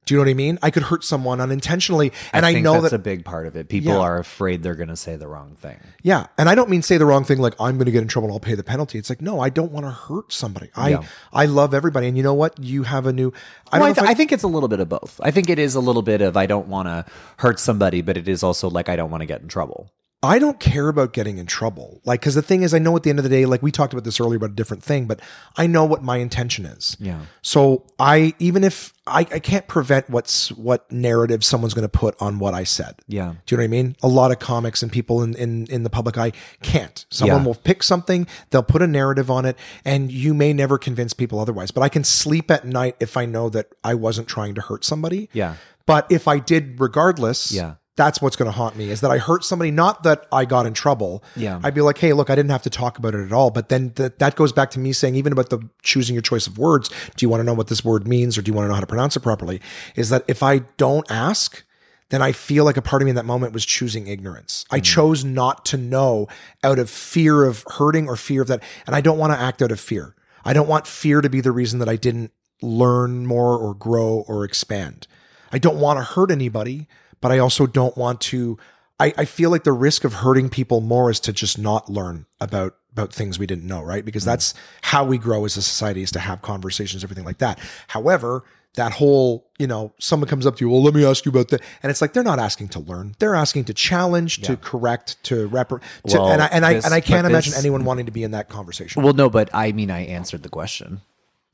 Do you know what I mean? I could hurt someone unintentionally. And I, think know that's that a big part of it. People Yeah. are afraid they're going to say the wrong thing. Yeah. And I don't mean say the wrong thing like I'm going to get in trouble and I'll pay the penalty. It's like, no, I don't want to hurt somebody. I, Yeah. I love everybody. And you know what? You have a new, I Well, I, th- I think it's a little bit of both. I think it is a little bit of I don't want to hurt somebody, but it is also like I don't want to get in trouble. I don't care about getting in trouble. Like, cause the thing is, I know at the end of the day, like we talked about this earlier about a different thing, but I know what my intention is. Yeah. So I, even if I, I can't prevent what's, what narrative someone's going to put on what I said. Yeah. Do you know what I mean? A lot of comics and people in, in, in the public eye can't. Someone Yeah. will pick something, they'll put a narrative on it, and you may never convince people otherwise. But I can sleep at night if I know that I wasn't trying to hurt somebody. Yeah. But if I did regardless, Yeah. That's what's going to haunt me is that I hurt somebody, not that I got in trouble. Yeah. I'd be like, hey, look, I didn't have to talk about it at all. But then th- that goes back to me saying, even about the choosing your choice of words, do you want to know what this word means or do you want to know how to pronounce it properly? Is that if I don't ask, then I feel like a part of me in that moment was choosing ignorance. I mm. chose not to know out of fear of hurting or fear of that. And I don't want to act out of fear. I don't want fear to be the reason that I didn't learn more or grow or expand. I don't want to hurt anybody, but I also don't want to. I, I feel like the risk of hurting people more is to just not learn about about things we didn't know, right? Because mm. that's how we grow as a society is to have conversations, everything like that. However, that whole, you know, someone comes up to you, well, let me ask you about that. And it's like they're not asking to learn. They're asking to challenge, to correct, to rep Well, and I and I and I can't imagine this- anyone wanting to be in that conversation. Well, no, but I mean, I answered the question.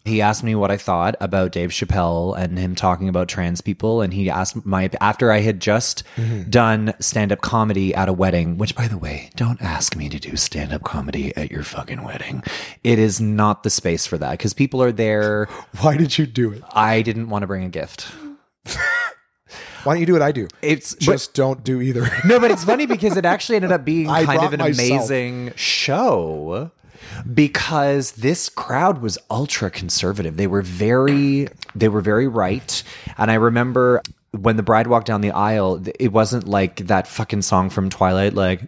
He asked me what I thought about Dave Chappelle and him talking about trans people, and he asked my after I had just mm-hmm. done stand up comedy at a wedding. Which, by the way, don't ask me to do stand up comedy at your fucking wedding. It is not the space for that because people are there. Why did you do it? I didn't want to bring a gift. Why don't you do what I do? It's but- Just don't do either. no, but it's funny because it actually ended up being kind of an myself. amazing show because this crowd was ultra conservative. They were very they were very right. And I remember when the bride walked down the aisle, it wasn't like that fucking song from Twilight, like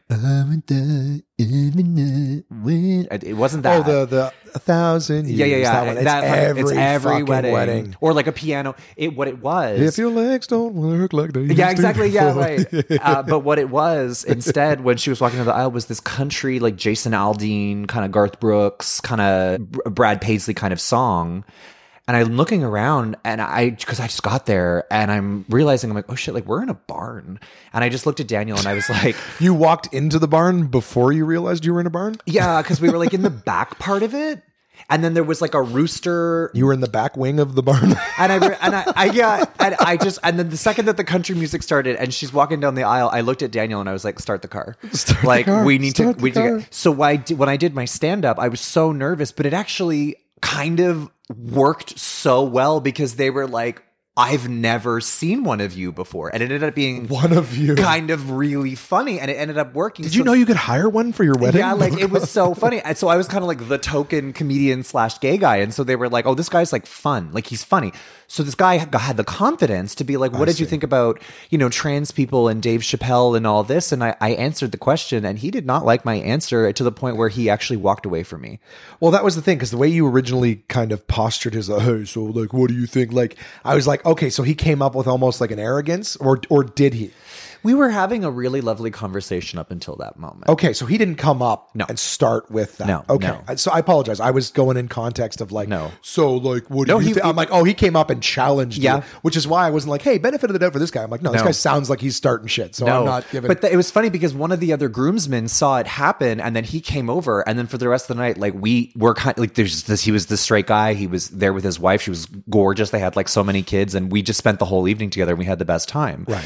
it wasn't that. oh, the the a thousand years. yeah, yeah, yeah. That one. It's That every, it's every wedding. wedding. or like a piano. It what it was. If your legs don't work like they Yeah, exactly. Yeah, right. Uh, but what it was instead, when she was walking down the aisle, was this country like Jason Aldean, kind of Garth Brooks, kind of Brad Paisley kind of song. And I'm looking around, and I because I just got there, and I'm realizing I'm like, oh shit, like we're in a barn. And I just looked at Daniel, and I was like, You walked into the barn before you realized you were in a barn. yeah, because we were like in the back part of it, and then there was like a rooster You were in the back wing of the barn. and I re- and I, I yeah and I just and then the second that the country music started and she's walking down the aisle, I looked at Daniel and I was like, "Start the car, Start the like car. we need Start to we need to." Get, so why did, when I did my stand up, I was so nervous, but it actually kind of worked so well because they were like. I've never seen one of you before, and it ended up being One of you. kind of really funny, and it ended up working. Did you know you could hire one for your wedding? Yeah, like it was so funny. And so I was kind of like the token comedian slash gay guy. And so they were like, oh, this guy's like fun. Like he's funny. So this guy had the confidence to be like, what did you think about, you know, trans people and Dave Chappelle and all this? And I, I answered the question and he did not like my answer to the point where he actually walked away from me. Well, that was the thing because the way you originally kind of postured his, hey, so like, what do you think? Like, I was like, okay, so he came up with almost like an arrogance, or or did he? We were having a really lovely conversation up until that moment. Okay, so he didn't come up No. and start with that. No, okay. no. So I apologize. I was going in context of like, No. So like, what do No, you he- think? I'm like, oh, he came up and challenged Yeah. you, which is why I wasn't like, hey, benefit of the doubt for this guy. I'm like, no, this guy sounds like he's starting shit. So I'm not giving. But th- it was funny because one of the other groomsmen saw it happen, and then he came over, and then for the rest of the night, like we were kind like there's this. He was the straight guy. He was there with his wife. She was gorgeous. They had like so many kids, and we just spent the whole evening together. and We had the best time. Right.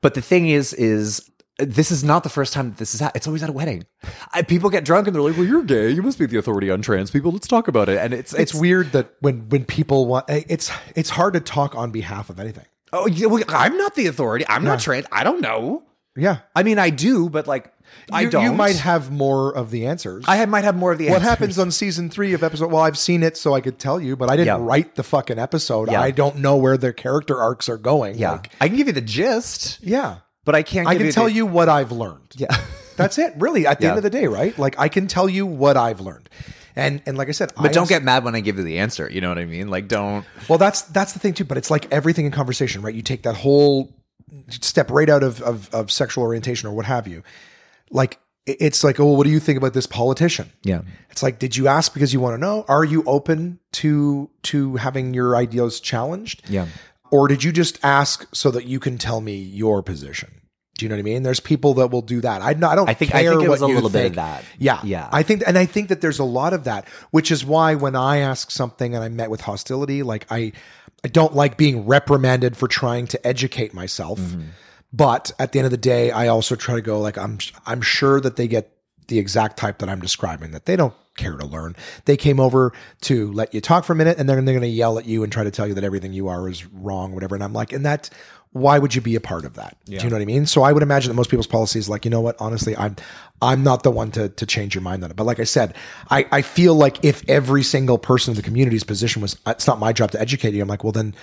But the thing is, is this is not the first time that this is. Ha- it's always at a wedding. I, people get drunk and they're like, "Well, you're gay. You must be the authority on trans people. Let's talk about it." And it's it's weird that when when people want, eh, it's it's hard to talk on behalf of anything. Oh, yeah, well, I'm not the authority. I'm Yeah. not trans. I don't know. Yeah, I mean, I do, but like, I you, don't. You might have more of the answers. I had, might have more of the. what answers. What happens on season three of episode? Well, I've seen it, so I could tell you, but I didn't Yeah. write the fucking episode. Yeah. I don't know where their character arcs are going. Yeah, Like, I can give you the gist, yeah. but I can't. I can you tell the- you what I've learned. Yeah. That's it, really. At the Yeah. end of the day, right? Like I can tell you what I've learned, and and like I said, But I don't get mad when I give you the answer. You know what I mean? Like, don't. Well, that's that's the thing too. But it's like everything in conversation, right? You take that whole step right out of of, of sexual orientation or what have you. Like it's like, oh, what do you think about this politician? Yeah. It's like, did you ask because you want to know? Are you open to to having your ideas challenged? Yeah. Or did you just ask so that you can tell me your position? Do you know what I mean? There's people that will do that. I, no, I don't. I think- I think it was a little bit of that. Yeah, Yeah. I think, and I think that there's a lot of that, which is why when I ask something and I met with hostility, like I, I don't like being reprimanded for trying to educate myself. Mm-hmm. But at the end of the day, I also try to go like I'm. I'm sure that they get the exact type that I'm describing. That they don't care to learn. They came over to let you talk for a minute, and then they're going to yell at you and try to tell you that everything you are is wrong, whatever. And I'm like, and that. Why would you be a part of that? Do you know what I mean? So I would imagine that most people's policy is like, you know what? Honestly, I'm I'm not the one to to change your mind on it. But like I said, I I feel like if every single person in the community's position was, it's not my job to educate you. I'm like, well then.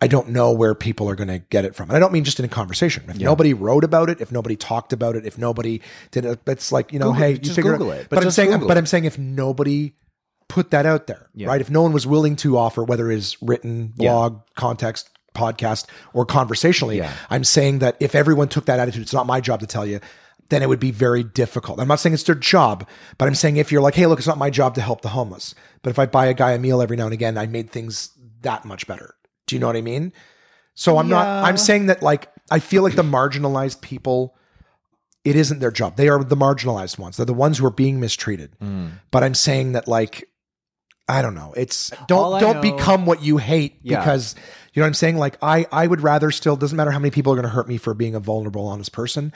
I don't know where people are going to get it from. And I don't mean just in a conversation. If nobody wrote about it, if nobody talked about it, if nobody did it, it's like, you know, Google- hey, you figure Google it, But, but I'm saying, Google but. I'm saying if nobody put that out there, right? If no one was willing to offer, whether it's written, blog, context, podcast, or conversationally, Yeah. I'm saying that if everyone took that attitude, it's not my job to tell you, then it would be very difficult. I'm not saying it's their job, but I'm saying if you're like, hey, look, it's not my job to help the homeless, but if I buy a guy a meal every now and again, I made things that much better. Do you know what I mean? So I'm not, I'm saying that like, I feel like the marginalized people, it isn't their job. They are the marginalized ones. They're the ones who are being mistreated. Mm. But I'm saying that like, I don't know. It's don't I don't know- become what you hate Yeah. because you know what I'm saying. Like I I would rather still doesn't matter how many people are going to hurt me for being a vulnerable, honest person.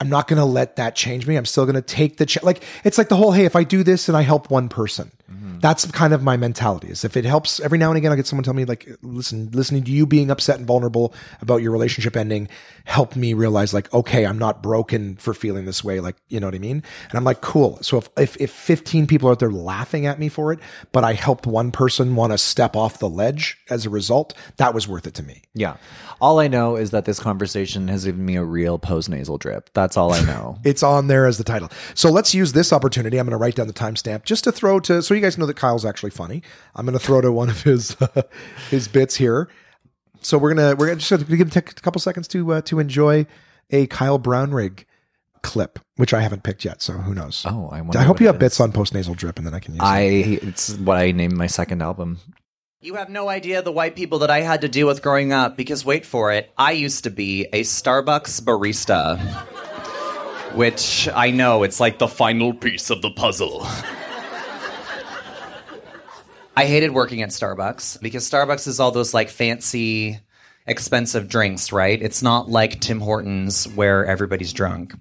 I'm not going to let that change me. I'm still going to take the ch- like it's like the whole hey, if I do this and I help one person, Mm-hmm. that's kind of my mentality. Is if it helps every now and again, I get someone tell me like, listen, listening to you being upset and vulnerable about your relationship ending helped me realize like, okay, I'm not broken for feeling this way. Like, you know what I mean? And I'm like, cool. So if if, if 15 people are out there laughing at me for it, but I helped one person want to step off the ledge as a result, that was worth it to me. Yeah. All I know is that this conversation has given me a real post nasal drip. That's all I know. It's on there as the title. So let's use this opportunity. I'm going to write down the timestamp just to throw to, so you guys know that Kyle's actually funny. I'm going to throw to one of his his bits here. So we're gonna we're gonna just gonna take a couple seconds to uh, to enjoy a Kyle Brownrigg clip, which I haven't picked yet. So who knows? Oh, I wonder I hope you have is. bits on post nasal drip, and then I can use. it. I it's what I named my second album. You have no idea the white people that I had to deal with growing up because, wait for it, I used to be a Starbucks barista. Which I know, it's like the final piece of the puzzle. I hated working at Starbucks because Starbucks is all those like fancy, expensive drinks, right? It's not like Tim Hortons where everybody's drunk.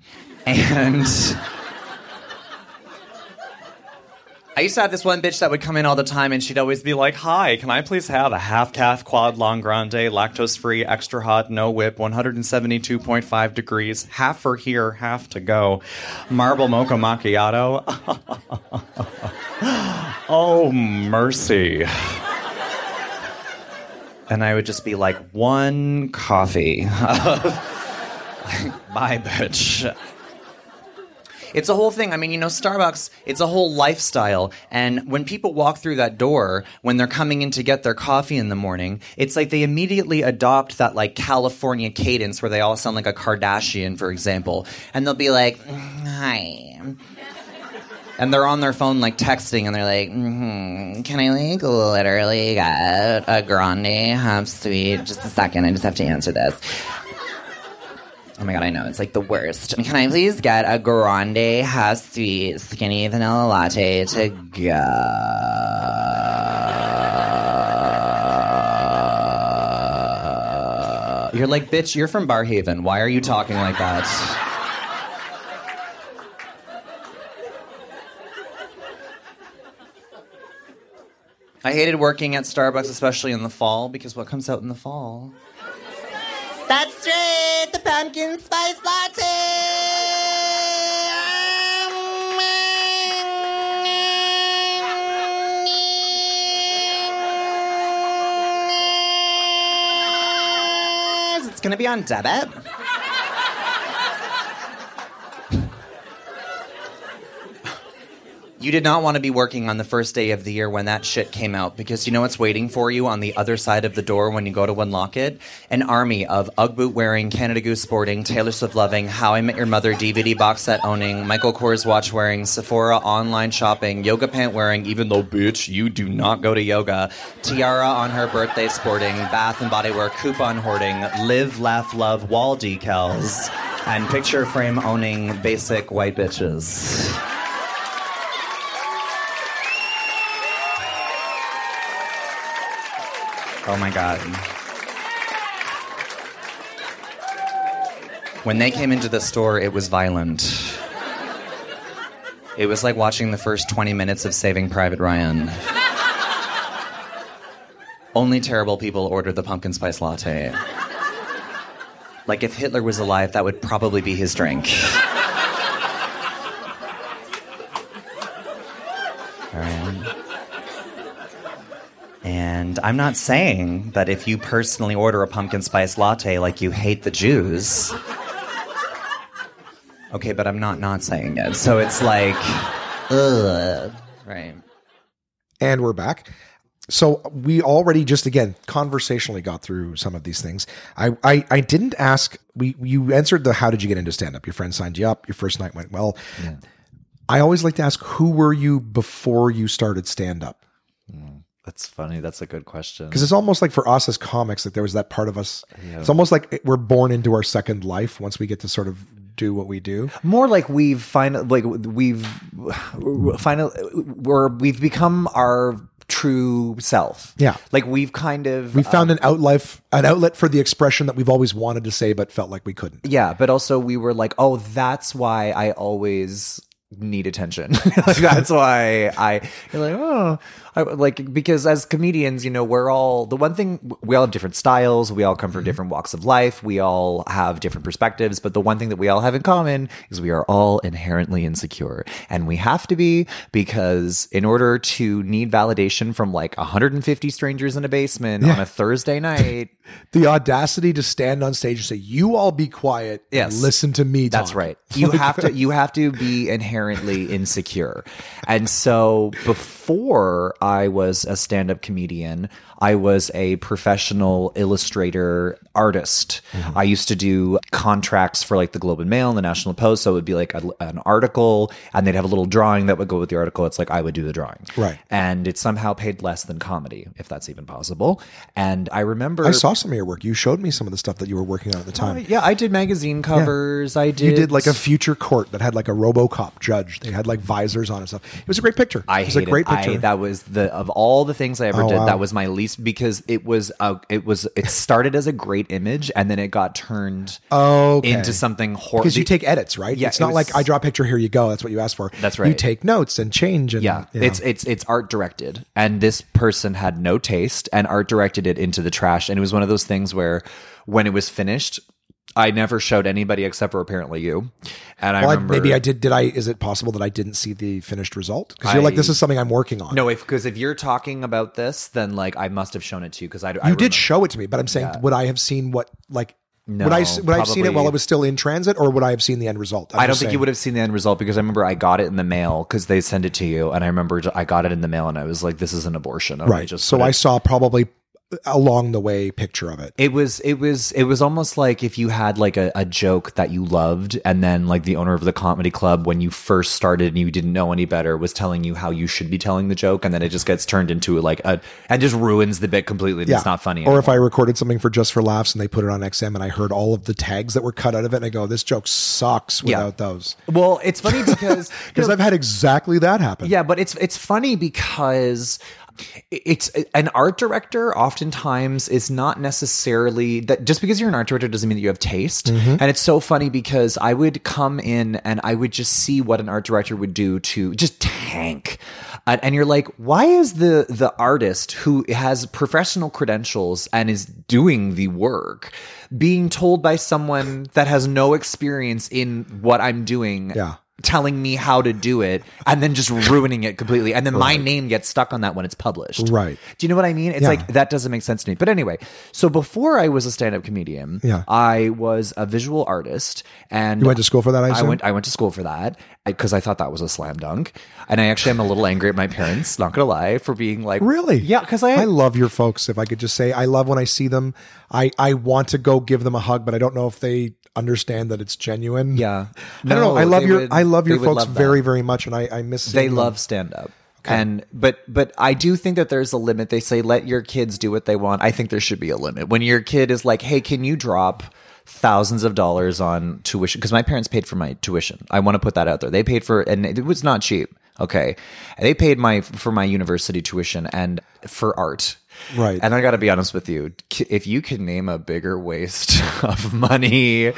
And. I used to have this one bitch that would come in all the time and she'd always be like, Hi, can I please have a half caf quad long grande, lactose free, extra hot, no whip, 172.5 degrees, half for here, half to go, marble mocha macchiato. oh, mercy. And I would just be like, One coffee. Bye, bitch. It's a whole thing. I mean, you know, Starbucks, it's a whole lifestyle. And when people walk through that door, when they're coming in to get their coffee in the morning, it's like they immediately adopt that like California cadence where they all sound like a Kardashian, for example. And they'll be like, hi. And they're on their phone like texting and they're like, mm-hmm, can I like literally get a grande half sweet? Just a second. I just have to answer this. Oh my god, I know it's like the worst. Can I please get a grande half sweet skinny vanilla latte to go? You're like, bitch, you're from Barrhaven. Why are you talking like that? I hated working at Starbucks, especially in the fall, because what comes out in the fall? That's right, the pumpkin spice latte. It's gonna be on debit. You did not want to be working on the first day of the year when that shit came out because you know what's waiting for you on the other side of the door when you go to unlock it? An army of Ugg boot wearing, Canada Goose sporting, Taylor Swift loving, How I Met Your Mother DVD box set owning, Michael Kors watch wearing, Sephora online shopping, yoga pant wearing, even though bitch, you do not go to yoga, tiara on her birthday sporting, Bath and Body Work coupon hoarding, live, laugh, love wall decals, and picture frame owning basic white bitches. Oh my god. When they came into the store, it was violent. It was like watching the first 20 minutes of Saving Private Ryan. Only terrible people order the pumpkin spice latte. Like if Hitler was alive, that would probably be his drink. And I'm not saying that if you personally order a pumpkin spice latte like you hate the Jews. Okay, but I'm not not saying it. So it's like, ugh. Right. And we're back. So we already just again conversationally got through some of these things. I I, I didn't ask. We you answered the how did you get into stand up? Your friend signed you up. Your first night went well. I always like to ask who were you before you started stand up? That's funny. That's a good question. Because it's almost like for us as comics, like there was that part of us. It's almost like we're born into our second life once we get to sort of do what we do. more like we've finally like we've finally or we've become our true self Yeah. like we've kind of We found um, an outlife, an outlet for the expression that we've always wanted to say, but felt like we couldn't. yeah but also we were like oh that's why i always need attention like that's why i you're like oh I, like because as comedians you know we're all the one thing we all have different styles we all come from mm-hmm. different walks of life we all have different perspectives but the one thing that we all have in common is we are all inherently insecure and we have to be because in order to need validation from like 150 strangers in a basement on a thursday night The audacity to stand on stage and say, "You all be quiet. and Yes. listen to me." That's talk." right. You have to you have to be inherently insecure. And so before I was a stand-up comedian, I was a professional illustrator artist. Mm-hmm. I used to do contracts for like the Globe and Mail and the National Post, so it would be like a, an article and they'd have a little drawing that would go with the article. It's like I would do the drawing. Right. And it somehow paid less than comedy, if that's even possible. And I remember I saw some of your work. You showed me some of the stuff that you were working on at the time. yeah, I did magazine covers. I did You did like a future court that had like a RoboCop judge. They had like visors on and stuff. It was a great picture. I it was a great picture. I, that was the of all the things I ever Oh, did. wow. That was my least because it was a, it was it started as a great image and then it got turned Okay. into something horrible. because you take edits, right? Yeah, it's it not was- like I draw a picture, here you go. That's what you asked for. That's right. You take notes and change. And, yeah, you know. it's it's it's art directed, and this person had no taste and art directed it into the trash. And it was one of those things where when it was finished, I never showed anybody except for apparently you. And I Well, I- remember maybe I did. Did I? Is it possible that I didn't see the finished result? Because you're like, this is something I'm working on. No, if because if you're talking about this, then like I must have shown it to you because I you did show it to me, but I'm saying, would I have seen what like No, would I would I have seen it while it was still in transit, or would I have seen the end result? I'm I don't just think you would have seen the end result because I remember I got it in the mail because they send it to you, and I remember I got it in the mail, and I was like, "This is an abortion." And I Right. So I it- saw probably along the way picture of it. It was it was it was almost like if you had like a, a joke that you loved and then like the owner of the comedy club when you first started and you didn't know any better was telling you how you should be telling the joke and then it just gets turned into like a and just ruins the bit completely and it's not funny Or if I recorded something for Just for Laughs and they put it on XM and I heard all of the tags that were cut out of it and I go, this joke sucks Yeah. without those. well it's funny because Because I've had exactly that happen. Yeah, but it's it's funny because it's an art director oftentimes is not necessarily that just because you're an art director doesn't mean that you have taste. Mm-hmm. And it's so funny because i would come in and i would just see what an art director would do to just tank. And, and you're like why is the the artist who has professional credentials and is doing the work being told by someone that has no experience in what i'm doing Yeah. Telling me how to do it and then just ruining it completely. And then my name gets stuck on that when it's published. Right. Do you know what I mean? It's Yeah. like that doesn't make sense to me. But anyway, so before I was a stand-up comedian, Yeah. I was a visual artist and You went to school for that, I I went I went to school for that because I thought that was a slam dunk. And I actually am a little angry at my parents, not gonna lie, for being like Really? Yeah, because I, I love your folks. If I could just say, I love when I see them. I, I want to go give them a hug, but I don't know if they understand that it's genuine. Yeah. I don't know. No, I love your would- I love your folks love very very much, and I I miss. they love stand up. Okay. And but but I do think that there's a limit. They say let your kids do what they want. I think there should be a limit. When your kid is like, "Hey, can you drop thousands of dollars on tuition?" Because my parents paid for my tuition. I want to put that out there. They paid for, and it was not cheap. Okay, they paid my for my university tuition and for art. Right. And I got to be honest with you. If you can name a bigger waste of money,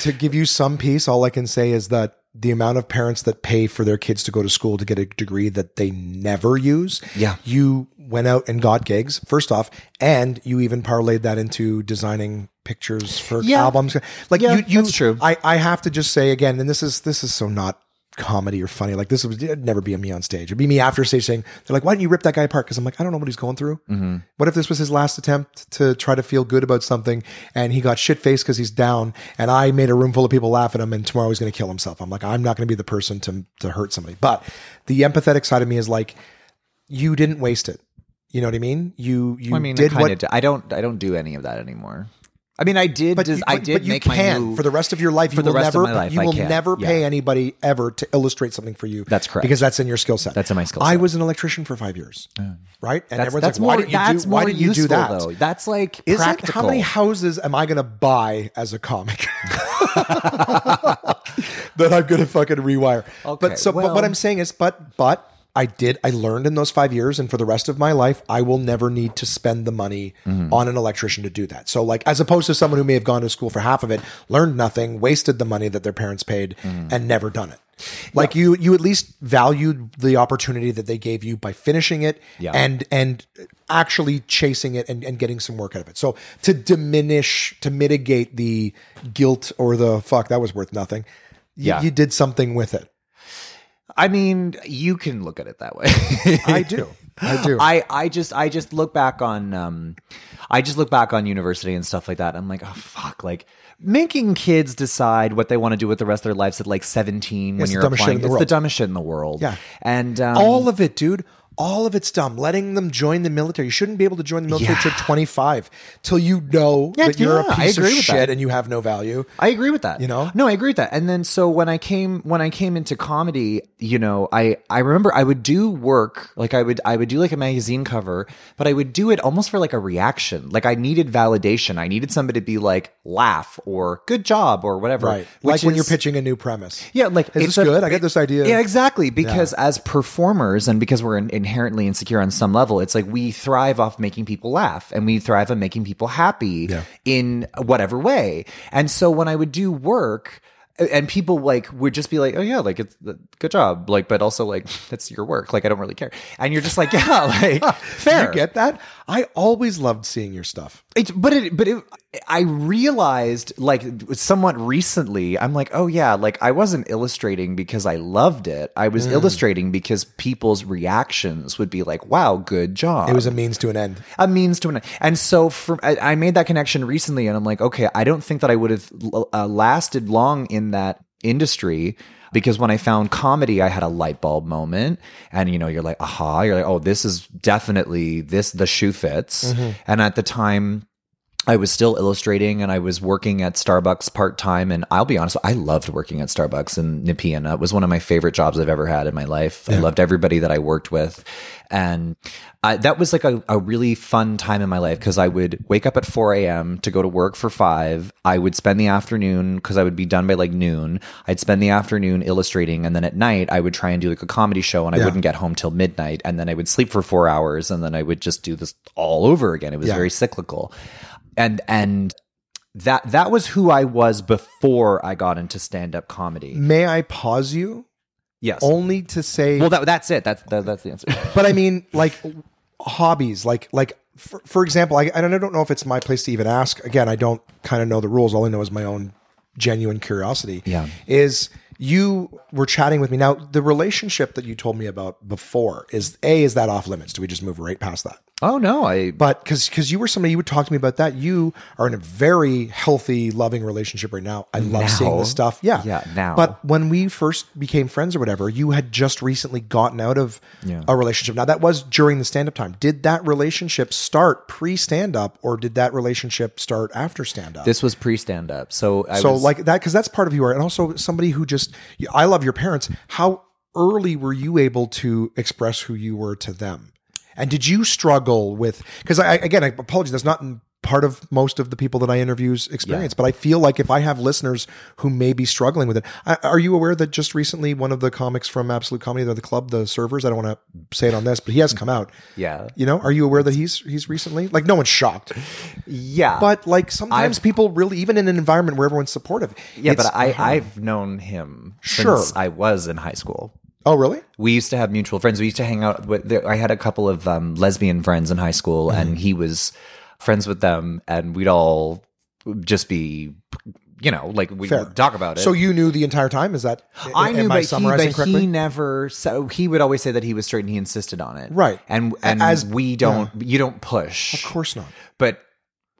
to give you some peace, all I can say is that the amount of parents that pay for their kids to go to school to get a degree that they never use. Yeah. You went out and got gigs, first off, and you even parlayed that into designing pictures for Yeah. albums. Like Yeah, you, you that's true. I, I have to just say again, and this is this is so not comedy or funny. Like this would it'd never be me on stage. It'd be me after stage saying, they're like, why didn't you rip that guy apart? Because I'm like, I don't know what he's going through. Mm-hmm. What if this was his last attempt to try to feel good about something and he got shit faced because he's down and I made a room full of people laugh at him and tomorrow he's going to kill himself. I'm like, I'm not going to be the person to, to hurt somebody. But the empathetic side of me is like, you didn't waste it. You know what I mean? You, you I mean, did I what. I don't. I don't do any of that anymore. I mean, I did. but, des- you- I did but you make can my new for the rest of your life. for you the will rest of never, my life, you I will can. never Yeah. pay anybody ever to illustrate something for you. That's correct. because that's in your skill set. That's in my skill set. I set. was an electrician for five years, right? And That's, everyone's that's like, more. why didn't you that's do? Why more didn't you useful, do that? though. That's like Is it practical. how many houses am I going to buy as a comic that I'm going to fucking rewire? Okay, but so, but well- what I'm saying is, but but I did. I learned in those five years, and for the rest of my life, I will never need to spend the money Mm-hmm. on an electrician to do that. So, like, as opposed to someone who may have gone to school for half of it, learned nothing, wasted the money that their parents paid, Mm-hmm. and never done it. Like you, you at least valued the opportunity that they gave you by finishing it Yeah. and and actually chasing it and, and getting some work out of it. So to diminish, to mitigate the guilt or the fuck that was worth nothing, Yeah. you did something with it. I mean, you can look at it that way. I do, I do. I, I just I just look back on um I just look back on university and stuff like that. I'm like, oh fuck, like making kids decide what they want to do with the rest of their lives at like 17 when It's you're shit applying. in the it's the dumbest shit in the world. Yeah. and um, all of it, dude. All of it's dumb. Letting them join the military. You shouldn't be able to join the military Yeah. till 25, till you know Yeah, that you're yeah, a piece of shit that. and you have no value. I agree with that. You know? No, I agree with that. And then so when I came when I came into comedy, you know, I I remember I would do work like I would I would do like a magazine cover, but I would do it almost for like a reaction. Like I needed validation. I needed somebody to be like laugh or good job or whatever. Right. Like when you're pitching a new premise. Yeah, like Is it's this good? I got this idea. Yeah, exactly. Because as performers and because we're in- inherently insecure on some level, it's like we thrive off making people laugh and we thrive on making people happy Yeah. in whatever way. And so when I would do work, and people like would just be like, "Oh yeah, like it's uh, good job," like, but also like that's your work. Like I don't really care, and you're just like, "Yeah, like fair." You get that? I always loved seeing your stuff. It, but it, but it, I realized like somewhat recently, I'm like, oh yeah, like I wasn't illustrating because I loved it. I Mm. was illustrating because people's reactions would be like, wow, good job. It was a means to an end. a means to an end. And so for, I, I made that connection recently and I'm like, okay, I don't think that I would have uh, lasted long in that industry because when I found comedy, I had a light bulb moment and you know, you're like, aha, you're like, oh, this is definitely this, the shoe fits. Mm-hmm. And at the time, I was still illustrating and I was working at Starbucks part time. And I'll be honest, I loved working at Starbucks in Nepean. It uh, was one of my favorite jobs I've ever had in my life. I loved everybody that I worked with. And I, that was like a, a really fun time in my life because I would wake up at 4 a.m. to go to work for five. I would spend the afternoon because I would be done by like noon. I'd spend the afternoon illustrating. And then at night, I would try and do like a comedy show and I Yeah. wouldn't get home till midnight. And then I would sleep for four hours and then I would just do this all over again. It was Yeah. very cyclical and and that that was who I was before I got into stand up comedy. May I pause you Yes. only to say well, that that's it. That's that, that's the answer. but I mean, like hobbies, like like for, for example, I, I don't I don't know if it's my place to even ask. Again, I don't kind of know the rules. All I know is my own genuine curiosity. Yeah. is you were chatting with me now. The relationship that you told me about before is a is that off limits? Do we just move right past that? Oh no, I But because because you were somebody you would talk to me about that, you are in a very healthy, loving relationship right now. I love seeing Now? this stuff. Yeah, Yeah, now. But when we first became friends or whatever, you had just recently gotten out of Yeah. a relationship. Now that was during the stand up time. Did that relationship start pre stand up, or did that relationship start after stand up? this was pre stand up. So I so was, like that because that's part of who you are, and also somebody who just I love your parents. How early were you able to express who you were to them? And did you struggle with because I again I apologize that's not part of most of the people that I interviews experience, but I feel like if I have listeners who may be struggling with it, I, are you aware that just recently one of the comics from Absolute Comedy, the club, the servers, I don't want to say it on this, but he has come out. Yeah. you know, are you aware that he's he's recently like no one's shocked, yeah, but like sometimes people really even in an environment where everyone's supportive. yeah, but I hard. I've known him Sure. since I was in high school. Oh really. we used to have mutual friends. We used to hang out with. I had a couple of um, lesbian friends in high school, Mm-hmm. and he was friends with them, and we'd all just be, you know, like we Fair. talk about it. So you knew the entire time? Is that I knew, am but, I he, but correctly? he never. So he would always say that he was straight, and he insisted on it. Right. and and As- we don't. You don't push. of course not. but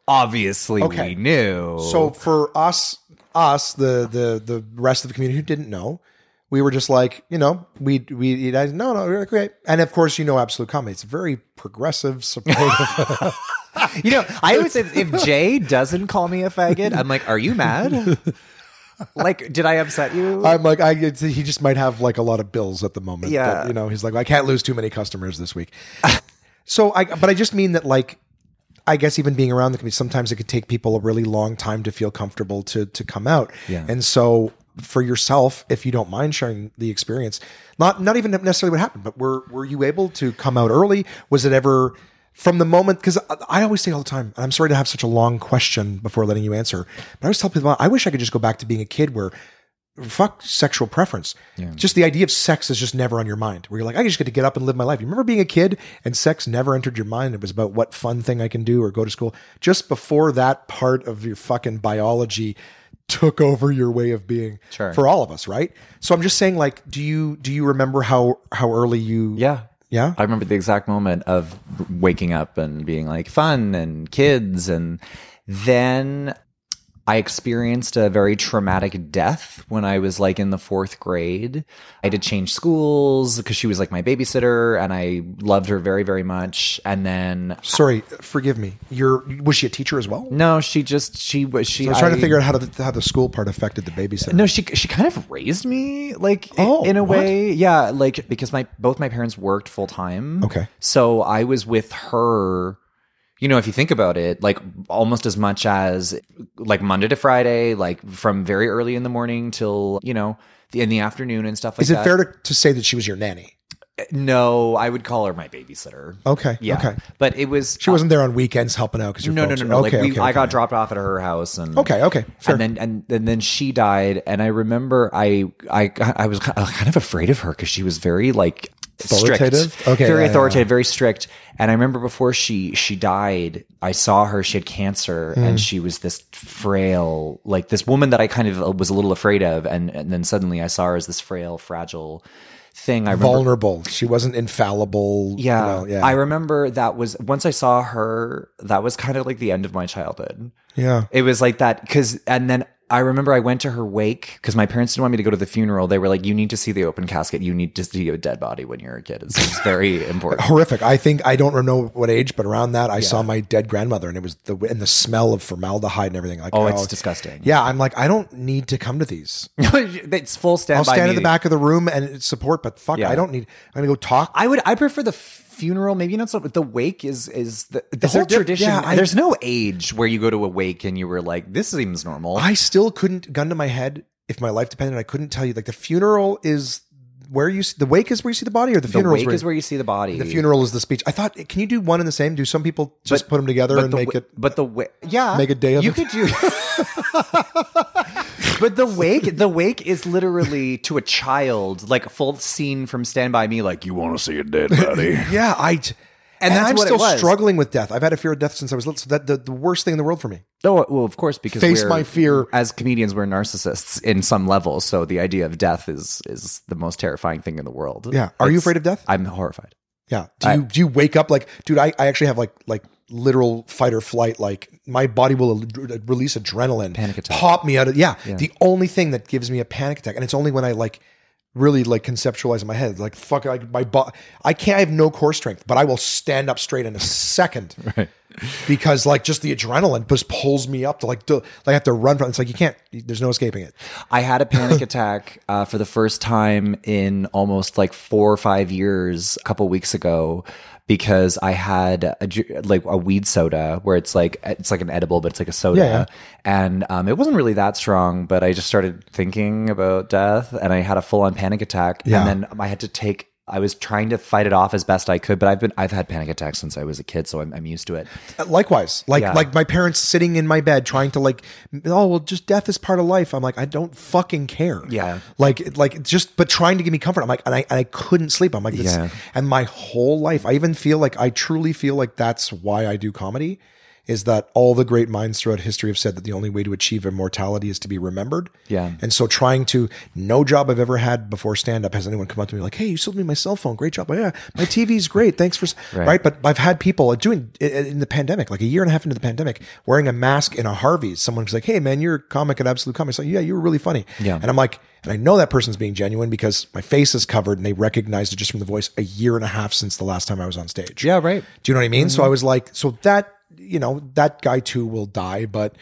obviously Okay. we knew. So for us, us the the the rest of the community who didn't know, we were just like, you know, we we no no we're great, and of course you know absolute comedy. It's very progressive, supportive. you know, I always say if Jay doesn't call me a faggot, I'm like, are you mad? like, did I upset you? I'm like, I he just might have like a lot of bills at the moment. Yeah. that, you know, he's like, I can't lose too many customers this week. so I, but I just mean that like. I guess even being around the community, sometimes it could take people a really long time to feel comfortable to to come out. Yeah. And so for yourself, if you don't mind sharing the experience, not not even necessarily what happened, but were were you able to come out early? Was it ever from the moment? Because I always say all the time, and I'm sorry to have such a long question before letting you answer, but I always tell people, I wish I could just go back to being a kid where fuck sexual preference. Just the idea of sex is just never on your mind. Where you're like, I just get to get up and live my life. You remember being a kid and sex never entered your mind. It was about what fun thing I can do or go to school. Just before that part of your fucking biology took over your way of being Sure. for all of us, right? So I'm just saying, like, do you do you remember how how early you? yeah. yeah. I remember the exact moment of waking up and being like fun and kids. And then I experienced a very traumatic death when I was like in the fourth grade. I had to change schools because she was like my babysitter and I loved her very, very much. And then, Sorry, forgive me. You're was she a teacher as well? no, she just, she was, she, I was trying to figure out how the how the school part affected the babysitter. No, she she kind of raised me like i- Oh, in a what? way. Yeah, like because my both my parents worked full time. Okay. So I was with her you know, if you think about it, like almost as much as like Monday to Friday, like from very early in the morning till, you know, the, in the afternoon and stuff like Is it that. fair to, to say that she was your nanny? No, I would call her my babysitter. Okay. Yeah. Okay. But it was She wasn't uh, there on weekends helping out because you're no, no, no, no. Okay, like we, okay, I got okay. dropped off at her house, and Okay, okay, fair. and then and, and then she died, and I remember I I I was kind of afraid of her because she was very like Authoritative? strict, Okay, very yeah, yeah, authoritative, very strict. And I remember before she she died, I saw her. She had cancer, Hmm. and she was this frail, like this woman that I kind of was a little afraid of, and and then suddenly I saw her as this frail, fragile thing. I remember vulnerable. She wasn't infallible. you yeah, know, yeah. I remember that was once I saw her, that was kind of like the end of my childhood. yeah. It was like that because, and then I remember I went to her wake because my parents didn't want me to go to the funeral. They were like, "You need to see the open casket. You need to see a dead body when you're a kid. It's, it's very important." Horrific. I think I don't know what age, but around that, I saw my dead grandmother, and it was the and the smell of formaldehyde and everything. Like, Oh, it's oh. disgusting. Yeah, I'm like, I don't need to come to these. it's full stand. I'll stand in the back of the room and support, but fuck, Yeah. I don't need. I'm gonna go talk. I would. I prefer the funeral. Maybe not so. But the wake is is the, the Is there whole diff- tradition. yeah, I- there's no age where you go to a wake and you were like, "This seems normal." I still couldn't gun to my head if my life depended. I couldn't tell you. Like the funeral is where you see, the wake is where you see the body, or the, the funeral wake is where you see the body. the funeral is the speech. I thought, can you do one and the same? Do some people just put them together and the make it? But the wa- yeah, Make a day of you it? could do. but the wake, the wake is literally to a child, like a full scene from Stand by Me, like you want to see a dead body. Yeah, I. t- And, that's I'm still struggling with death. I've had a fear of death since I was little. So that the, the worst thing in the world for me. oh well, of course, because Face my fear. As comedians, we're narcissists in some level, so the idea of death is is the most terrifying thing in the world. Yeah. Are you afraid of death? I'm horrified. Yeah. Do you do you wake up like, dude? I, I actually have like like literal fight or flight. Like my body will ad- release adrenaline, Panic attack. pop me out of. Yeah, The only thing that gives me a panic attack, and it's only when I like really like conceptualize in my head, like fuck, like my body. I can't. I have no core strength, but I will stand up straight in a second. right. Because like just the adrenaline just pulls me up to like to, like I have to run from. It's like you can't. There's no escaping it. I had a panic attack uh, for the first time in almost like four or five years a couple weeks ago because I had a, like a weed soda where it's like it's like an edible but it's like a soda. Yeah, and um, it wasn't really that strong but I just started thinking about death and I had a full on panic attack. Yeah. and then I had to take I was trying to fight it off as best I could but I've been I've had panic attacks since I was a kid so I'm, I'm used to it uh, Likewise, like Yeah. like my parents sitting in my bed trying to like, oh well, just death is part of life. I'm like, I don't fucking care. Yeah. like like just but trying to give me comfort. I'm like, and I and I couldn't sleep. I'm like, this, Yeah. and my whole life, I even feel like I truly feel like that's why I do comedy. Is that all the great minds throughout history have said that the only way to achieve immortality is to be remembered? Yeah. And so trying to, no job I've ever had before stand up has anyone come up to me like, hey, you sold me my cell phone. Great job. Yeah, my TV's great. Thanks for, Right. right. But I've had people doing in the pandemic, like a year and a half into the pandemic, wearing a mask in a Harvey's. Someone's like, hey, man, you're a comic at Absolute Comedy. So, yeah, you were really funny. Yeah. And I'm like, and I know that person's being genuine because my face is covered and they recognized it just from the voice a year and a half since the last time I was on stage. Yeah, right. Do you know what I mean? So mm-hmm. I was like, so that you know that guy too will die, but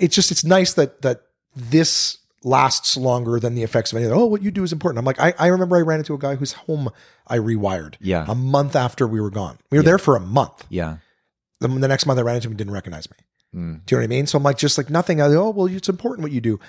it's just it's nice that that this lasts longer than the effects of any. Oh, what you do is important. I'm like, I, I remember I ran into a guy whose home I rewired. Yeah. a month after we were gone. We were there for a month. yeah The, the next month I ran into him, didn't recognize me. Mm. Do you know what I mean? So I'm like, just like nothing. I, oh, well, it's important what you do.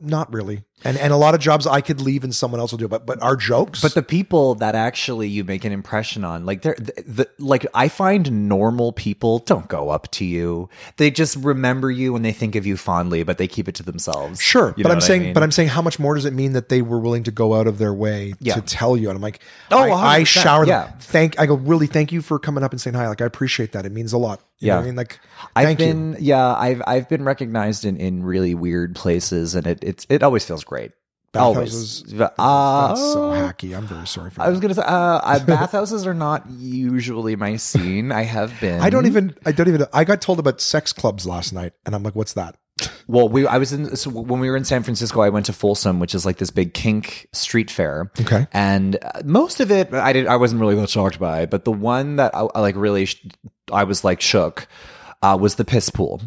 Not really. And and a lot of jobs I could leave and someone else will do. But but our jokes. But the people that actually you make an impression on, like they're the, the like I find normal people don't go up to you. They just remember you and they think of you fondly, but they keep it to themselves. Sure, You but I'm what I saying, mean? but I'm saying, how much more does it mean that they were willing to go out of their way Yeah. to tell you? And I'm like, Oh, I, I shower them. yeah. Thank, I go, really, thank you for coming up and saying hi. Like, I appreciate that. It means a lot. You know Yeah. I mean, like, I've thank you. been yeah, I've I've been recognized in in really weird places, and it it's it always feels great. Always. Bathhouses. But, uh, That's so hacky. I'm very sorry for I that. was gonna say, uh, uh, bathhouses are not usually my scene. I have been. I don't even, I don't even, I got told about sex clubs last night, and I'm like, what's that? Well, we I was in so when we were in San Francisco. I went to Folsom, which is like this big kink street fair. Okay. and uh, most of it I did I wasn't really that shocked by, but the one that I, I like really sh- I was like shook uh, was the piss pool.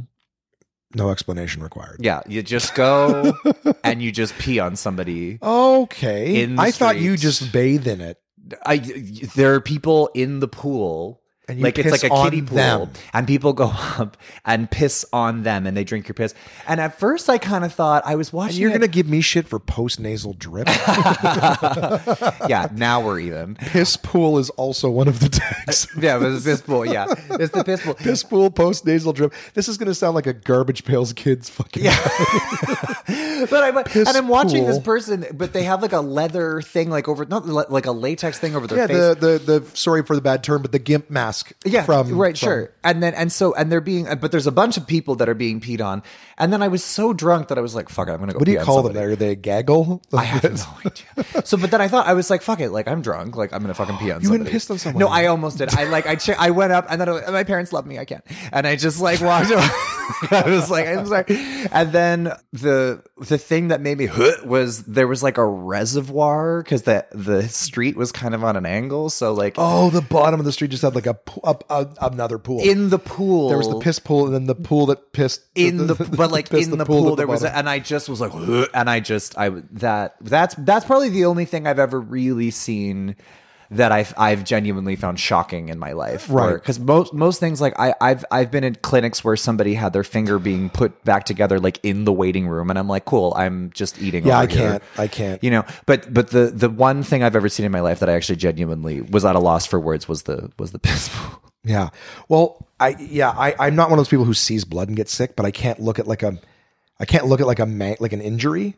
No explanation required. Yeah, you just go and you just pee on somebody. Okay. In I thought you just bathe in it I there are people in the pool And you like it's like a kiddie pool, them. and people go up and piss on them, and they drink your piss. And at first, I kind of thought I was watching. You're it- gonna give me shit for post nasal drip. yeah. Now we're even. Piss pool is also one of the tags. Yeah, it was piss pool. Yeah, it's the piss pool. Piss pool post nasal drip. This is gonna sound like a garbage pails kids fucking. Yeah. but I but, and I'm watching this person, but they have like a leather thing, like over not like a latex thing over their Yeah, face. the, the the sorry for the bad term, but the gimp mask. Yeah, from right, from- sure. And then and so and they're being, but there's a bunch of people that are being peed on. And then I was so drunk that I was like, "Fuck it, I'm gonna go." What do you call them? Are they gaggle? I have no idea. So, but then I thought I was like, "Fuck it!" Like I'm drunk. Like I'm gonna fucking pee on. You somebody. pissed on someone. No, I almost did. I like I che- I went up and then I, my parents love me. I can't. And I just like walked. away. I was like, I'm sorry. And then the the thing that made me "Huh," was there was like a reservoir because the the street was kind of on an angle. So like Oh, the bottom of the street just had like a up, up another pool. in the pool, there was the piss pool, and then the pool that pissed in the but like in the, pool, at the there was a, and I just was like "Ugh," and I just I that that's that's probably the only thing I've ever really seen that I've I've genuinely found shocking in my life Right. because most most things like I I've I've been in clinics where somebody had their finger being put back together like in the waiting room and I'm like cool I'm just eating Yeah, I here. can't. I can't. you know but but the the one thing I've ever seen in my life that I actually genuinely was at a loss for words was the was the piss pool Yeah. Well, I yeah, I I'm not one of those people who sees blood and gets sick, but I can't look at like a I can't look at like a man, like an injury.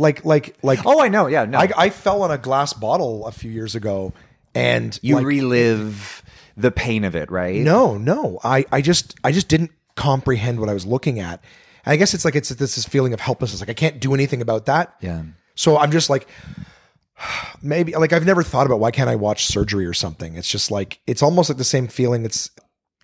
Like like like oh I know yeah no I I fell on a glass bottle a few years ago and you like, relive the pain of it right No, no. I, I just I just didn't comprehend what I was looking at. And I guess it's like it's this, this feeling of helplessness. Like I can't do anything about that. Yeah. So I'm just like maybe like I've never thought about why can't I watch surgery or something. It's just like it's almost like the same feeling. It's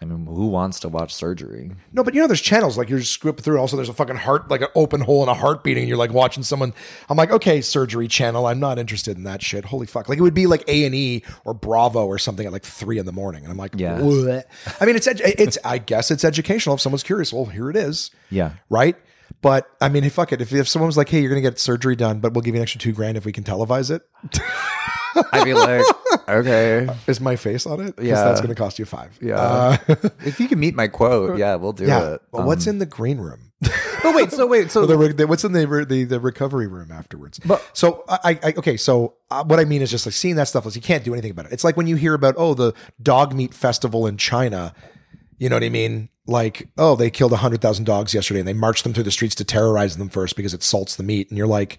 I mean, who wants to watch surgery? no, but you know, there's channels like you're just scooping through. Also, there's a fucking heart, like an open hole and a heart beating. And you're like watching someone. I'm like, okay, surgery channel. I'm not interested in that shit. Holy fuck! Like it would be like A and E or Bravo or something at like three in the morning, and I'm like, Yeah. "What?" I mean, it's edu- it's. I guess it's educational. If someone's curious, well, here it is. Yeah. Right. But I mean, hey, fuck it. If, if someone was like, "Hey, you're gonna get surgery done, but we'll give you an extra two grand if we can televise it," I'd be like, okay. is my face on it? Yeah. that's gonna cost you five. Yeah. Uh, if you can meet my quote, yeah, we'll do yeah. it. Well, what's in the green room? oh wait, so wait, so the, the- what's in the, the the recovery room afterwards. But- so I, I okay. So uh, what I mean is just like seeing that stuff is you can't do anything about it. It's like when you hear about oh the dog meat festival in China. You know what I mean? Like oh they killed hundred thousand dogs yesterday and they marched them through the streets to terrorize them first because it salts the meat. And you're like,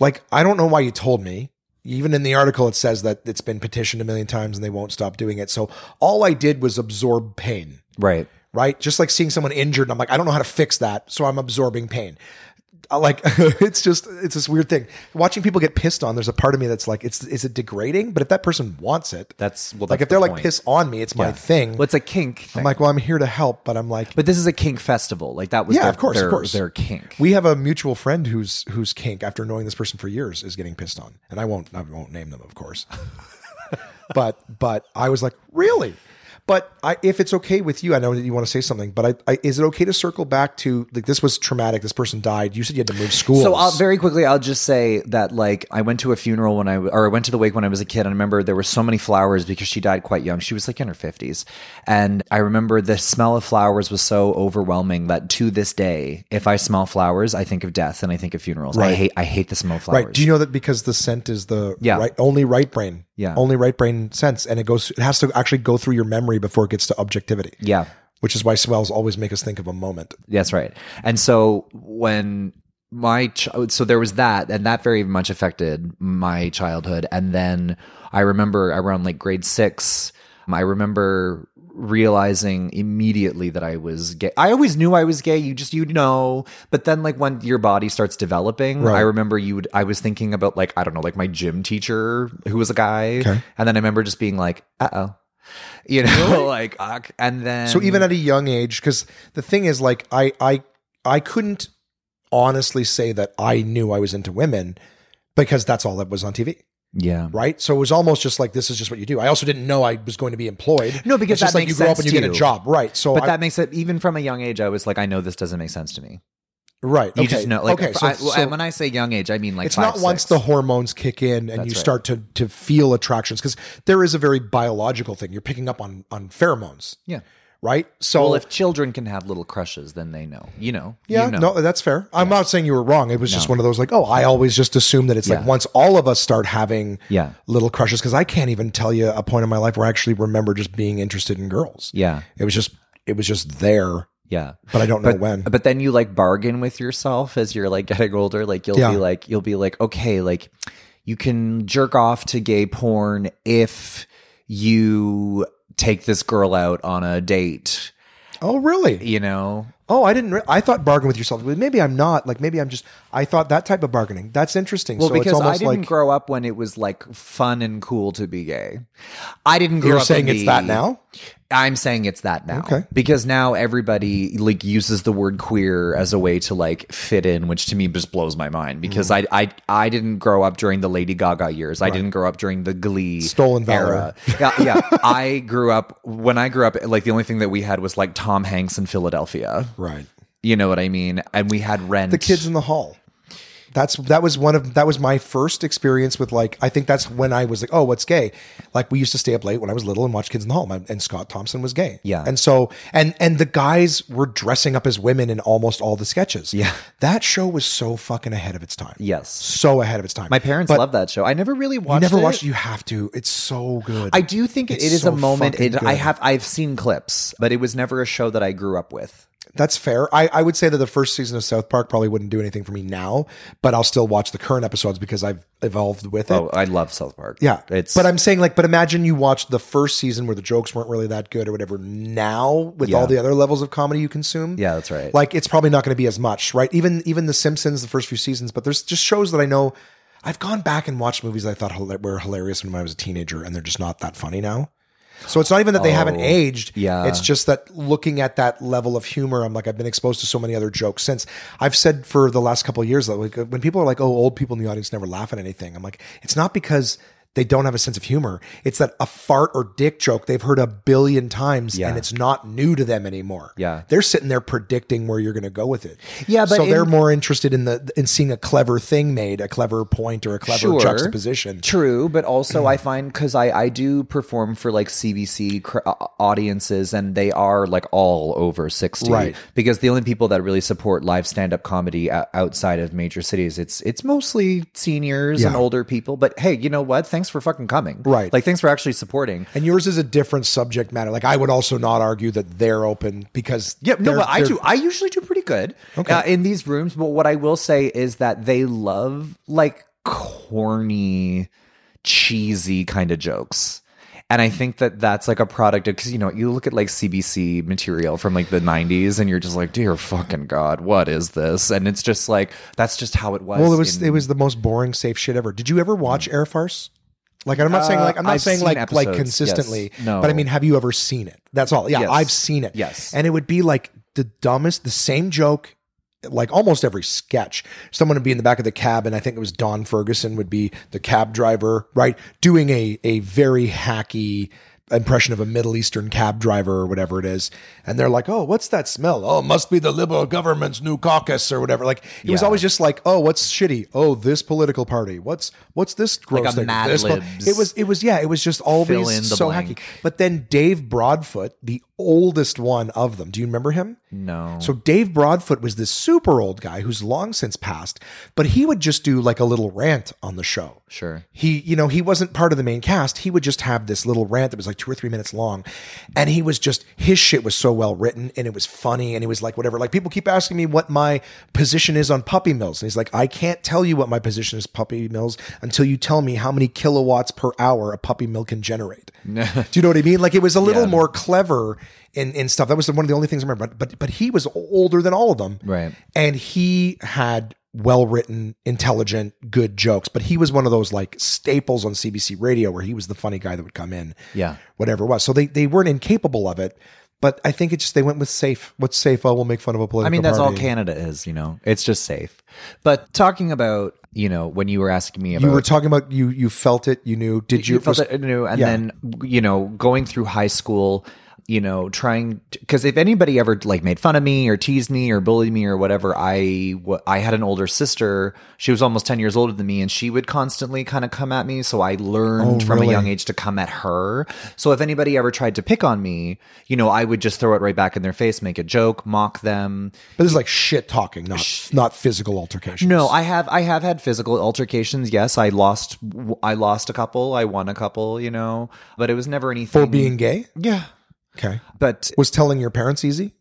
like I don't know why you told me. Even in the article, it says that it's been petitioned a million times and they won't stop doing it. So all I did was absorb pain right. right? Just like seeing someone injured, and I'm like, I don't know how to fix that, so I'm absorbing pain. I Like it's just it's this weird thing. Watching people get pissed on, there's a part of me that's like, it's is it degrading? But if that person wants it, That's well, like that's if they're the like point. piss on me, it's my Yeah. thing. Well, it's a kink. Thing. I'm like, well, I'm here to help, but I'm like, but this is a kink festival. Like that was yeah, their, of course, their, of course, their kink. We have a mutual friend who's who's kink, after knowing this person for years, is getting pissed on, and I won't I won't name them, of course. but but I was like, really. But I, if it's okay with you, I know that you want to say something. But I, I, is it okay to circle back to like this was traumatic? This person died. You said you had to move schools. So I'll, very quickly, I'll just say that like I went to a funeral when I or I went to the wake when I was a kid, and I remember there were so many flowers because she died quite young. She was like in her fifties, and I remember the smell of flowers was so overwhelming that to this day, if I smell flowers, I think of death and I think of funerals. I hate I hate the smell of flowers. right? Do you know that because the scent is the Yeah. right only right brain, Yeah. only right brain sense, and it goes it has to actually go through your memory before it gets to objectivity. yeah. which is why swells always make us think of a moment. That's right. And so when my ch- so there was that, and that very much affected my childhood. And then I remember around like grade six, I remember realizing immediately that I was gay. I always knew I was gay. You just you'd know, but then like when your body starts developing, Right. I remember you. would I was thinking about like I don't know, like my gym teacher who was a guy, Okay. and then I remember just being like, uh oh. You know, like, uh, and then So even at a young age, because the thing is, like, I I I couldn't honestly say that I knew I was into women because that's all that was on TV, yeah, right? So it was almost just like this is just what you do. I also didn't know I was going to be employed. No, because it's just that like you grow up and you to get a job, right? So but I, that makes it even from a young age. I was like, I know this doesn't make sense to me. Right. You okay. just know, like, okay. So, I- so and when I say young age, I mean like it's five, not once the hormones kick in and you right. start to to feel attractions because there is a very biological thing. You're picking up on on pheromones. Yeah. Right. So Well, if children can have little crushes, then they know. You know. Yeah, You know. no, that's fair. I'm not saying you were wrong. It was just one of those like, oh, I always just assume that it's Yeah. like once all of us start having Yeah. little crushes because I can't even tell you a point in my life where I actually remember just being interested in girls. Yeah. It was just it was just there, Yeah. but I don't know But, when. but then you like bargain with yourself as you're like getting older. Like you'll Yeah. be like, you'll be like, okay, like you can jerk off to gay porn if you take this girl out on a date, oh, really? you know? Oh, I didn't. Re- I thought bargain with yourself. Maybe I'm not. Like maybe I'm just. I thought that type of bargaining. That's interesting. Well, so it's because I didn't like grow up when it was like fun and cool to be gay. I didn't grow you're up. saying in it's that now. I'm saying it's that now. Okay. Because now everybody like uses the word queer as a way to like fit in, which to me just blows my mind because Mm. I I I didn't grow up during the Lady Gaga years. I didn't grow up during the Glee Stolen valor. era. yeah, yeah. I grew up when I grew up like the only thing that we had was like Tom Hanks in Philadelphia. Right. You know what I mean? And we had Rent. The kids in the hall. That's that was one of that was my first experience with like I think that's when I was like oh what's gay like we used to stay up late when I was little and watch Kids in the Hall and Scott Thompson was gay Yeah. and so and and the guys were dressing up as women in almost all the sketches Yeah. that show was so fucking ahead of its time Yes. so ahead of its time My parents love that show. I never really you watched never it. watched you have to it's so good I do think it It's so a moment. It, I have I've seen clips, but it was never a show that I grew up with. That's fair. I, I would say that the first season of South Park probably wouldn't do anything for me now, but I'll still watch the current episodes because I've evolved with it. Oh, I love South Park. Yeah, it's But I'm saying like, but imagine you watched the first season where the jokes weren't really that good or whatever. Now with Yeah. all the other levels of comedy you consume, Yeah, that's right. Like it's probably not going to be as much, right? Even even The Simpsons, the first few seasons, but there's just shows that I know. I've gone back and watched movies I thought were hilarious when I was a teenager, and they're just not that funny now. So it's not even that they haven't oh, aged. Oh, yeah. It's just that looking at that level of humor, I'm like, I've been exposed to so many other jokes since. I've said for the last couple of years that like when people are like, oh, old people in the audience never laugh at anything. I'm like, it's not because they don't have a sense of humor. It's that a fart or dick joke they've heard a billion times Yeah. and it's not new to them anymore. Yeah. They're sitting there predicting where you're going to go with it. Yeah, but so they're more interested in the in seeing a clever thing made, a clever point or a clever Sure. juxtaposition. True, but also I find because I I do perform for like CBC cr- uh, audiences, and they are like all over sixty. Right. Because the only people that really support live stand up comedy outside of major cities, it's it's mostly seniors and older people. But hey, you know what? Thanks for fucking coming. Right. Like thanks for actually supporting. And yours is a different subject matter. Like I would also not argue that they're open because Yeah, no, but I do. I usually do pretty good uh, in these rooms. But what I will say is that they love like corny, cheesy kind of jokes. And I think that that's like a product of because you know you look at like CBC material from like the '90s, and you're just like, dear fucking god, what is this? And it's just like that's just how it was. Well, it was in- Mm. it was the most boring safe shit ever. Did you ever watch Air Farce? Like I'm not saying Uh, like I'm not I've saying seen like like episodes, consistently, yes. No. but I mean, have you ever seen it? That's all. Yeah, Yes. I've seen it. Yes. and it would be like the dumbest, the same joke, like almost every sketch. Someone would be in the back of the cab, and I think it was Don Ferguson would be the cab driver, right, doing a a very hacky impression of a Middle Eastern cab driver or whatever it is. And they're like, oh, what's that smell? Oh, it must be the Liberal government's new caucus or whatever. Like it was always just like, oh, what's shitty? Oh, this political party. What's what's this gross a thing? Mad This po-" Libs. It was it was yeah, it was just always so blank. hacky. But then Dave Broadfoot, the oldest one of them. Do you remember him? No. So Dave Broadfoot was this super old guy who's long since passed, but he would just do like a little rant on the show. Sure. He, you know, he wasn't part of the main cast. He would just have this little rant that was like two or three minutes long. And he was just, his shit was so well written and it was funny. And he was like, whatever. Like people keep asking me what my position is on puppy mills. And he's like, I can't tell you what my position is puppy mills until you tell me how many kilowatts per hour a puppy mill can generate. Do you know what I mean? Like it was a little Yeah. more clever in, in stuff. That was one of the only things I remember. But, but, but he was older than all of them. Right. And he had well written, intelligent, good jokes. But he was one of those like staples on CBC radio where he was the funny guy that would come in. Yeah. Whatever it was. So they, they weren't incapable of it. But I think it's just they went with safe. What's safe? Oh, we'll make fun of a political I mean, that's all. Canada is, you know. It's just safe. But talking about, you know, when you were asking me about You were talking about you you felt it, you knew. Did you, you felt was- it new and yeah. then you know going through high school you know, trying because if anybody ever like made fun of me or teased me or bullied me or whatever, I w- I had an older sister. She was almost ten years older than me, and she would constantly kind of come at me. So I learned Oh, from really? a young age to come at her. So if anybody ever tried to pick on me, you know, I would just throw it right back in their face, make a joke, mock them. But this is like shit talking, not not physical altercations. No, I have I have had physical altercations. Yes, I lost I lost a couple, I won a couple, you know, but it was never anything for being gay. yeah. Okay. But Was telling your parents easy?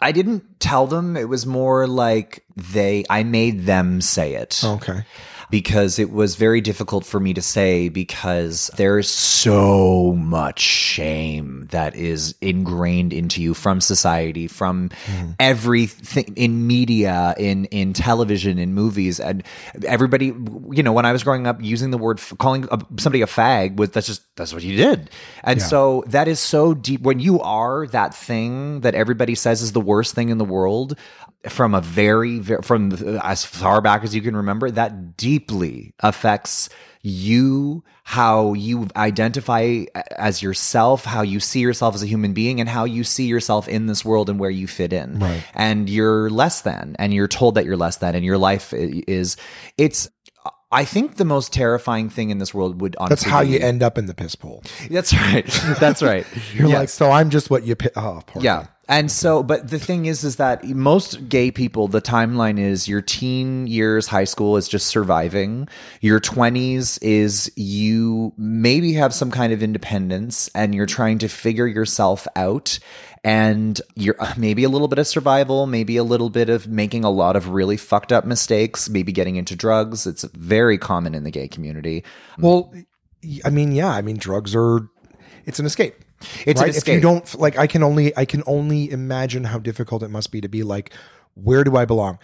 I didn't tell them. It was more like they I made them say it. Okay. Because it was very difficult for me to say because there's so much shame that is ingrained into you from society from mm-hmm. everything in media in in television in movies. And everybody you know when i was growing up using the word calling somebody a fag was that's just that's what you did. And so that is so deep. When you are that thing that everybody says is the worst thing in the world from a very, very from as far back as you can remember that deeply affects you how you identify uh, as yourself how you see yourself as a human being and how you see yourself in this world and where you fit in Right. and you're less than and you're told that you're less than and your life is it's I think the most terrifying thing in this world would honestly That's how you end up in the piss pool. That's right. That's right. You're Yes. like, so I'm just what you. Pi- oh, poor Yeah. And so, but the thing is, is that most gay people, the timeline is your teen years, high school is just surviving. Your 20s is you maybe have some kind of independence and you're trying to figure yourself out. And you're maybe a little bit of survival, maybe a little bit of making a lot of really fucked up mistakes, maybe getting into drugs. It's very common in the gay community. Well, I mean, yeah. I mean, drugs are. It's an escape. It's an right? If you don't like, I can only I can only imagine how difficult it must be to be like, where do I belong?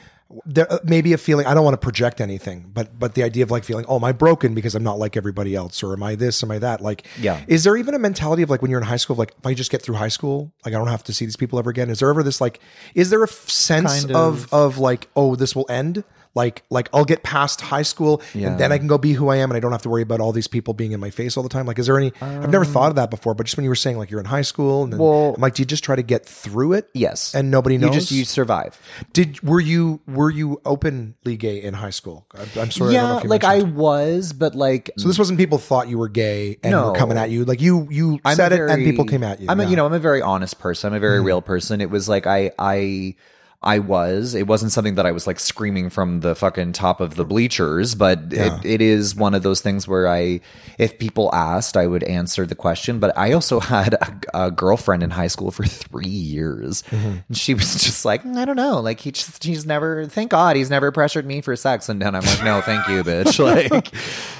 There uh, maybe a feeling. I don't want to project anything, but but the idea of like feeling, oh, am I broken because I'm not like everybody else, or am I this, am I that? Like, Yeah. Is there even a mentality of like when you're in high school, like if I just get through high school, like I don't have to see these people ever again? Is there ever this like, is there a f- sense Kind of of. of like, oh, this will end? Like like I'll get past high school Yeah. and then I can go be who I am and I don't have to worry about all these people being in my face all the time. Like, is there any? I've never thought of that before, but just when you were saying like you're in high school and then, Well- I'm like, do you just try to get through it? Yes. and nobody knows. You just, you survive. Did were you were you openly gay in high school? Sorry. I don't know yeah, if you like I was, but like So this wasn't people thought you were gay and No. were coming at you. Like you you I'm said a it and people came at you. I'm a, Yeah. Mm-hmm. you know, I'm a very honest person. I'm a very real person. It was like I I I was. It wasn't something that I was like screaming from the fucking top of the bleachers, but Yeah. it, it is one of those things where I, if people asked, I would answer the question. But I also had a, a girlfriend in high school for three years, Mm-hmm. and she was just like, I don't know, like he just he's never. Thank God he's never pressured me for sex, and then I'm like, no, thank you, bitch. Like,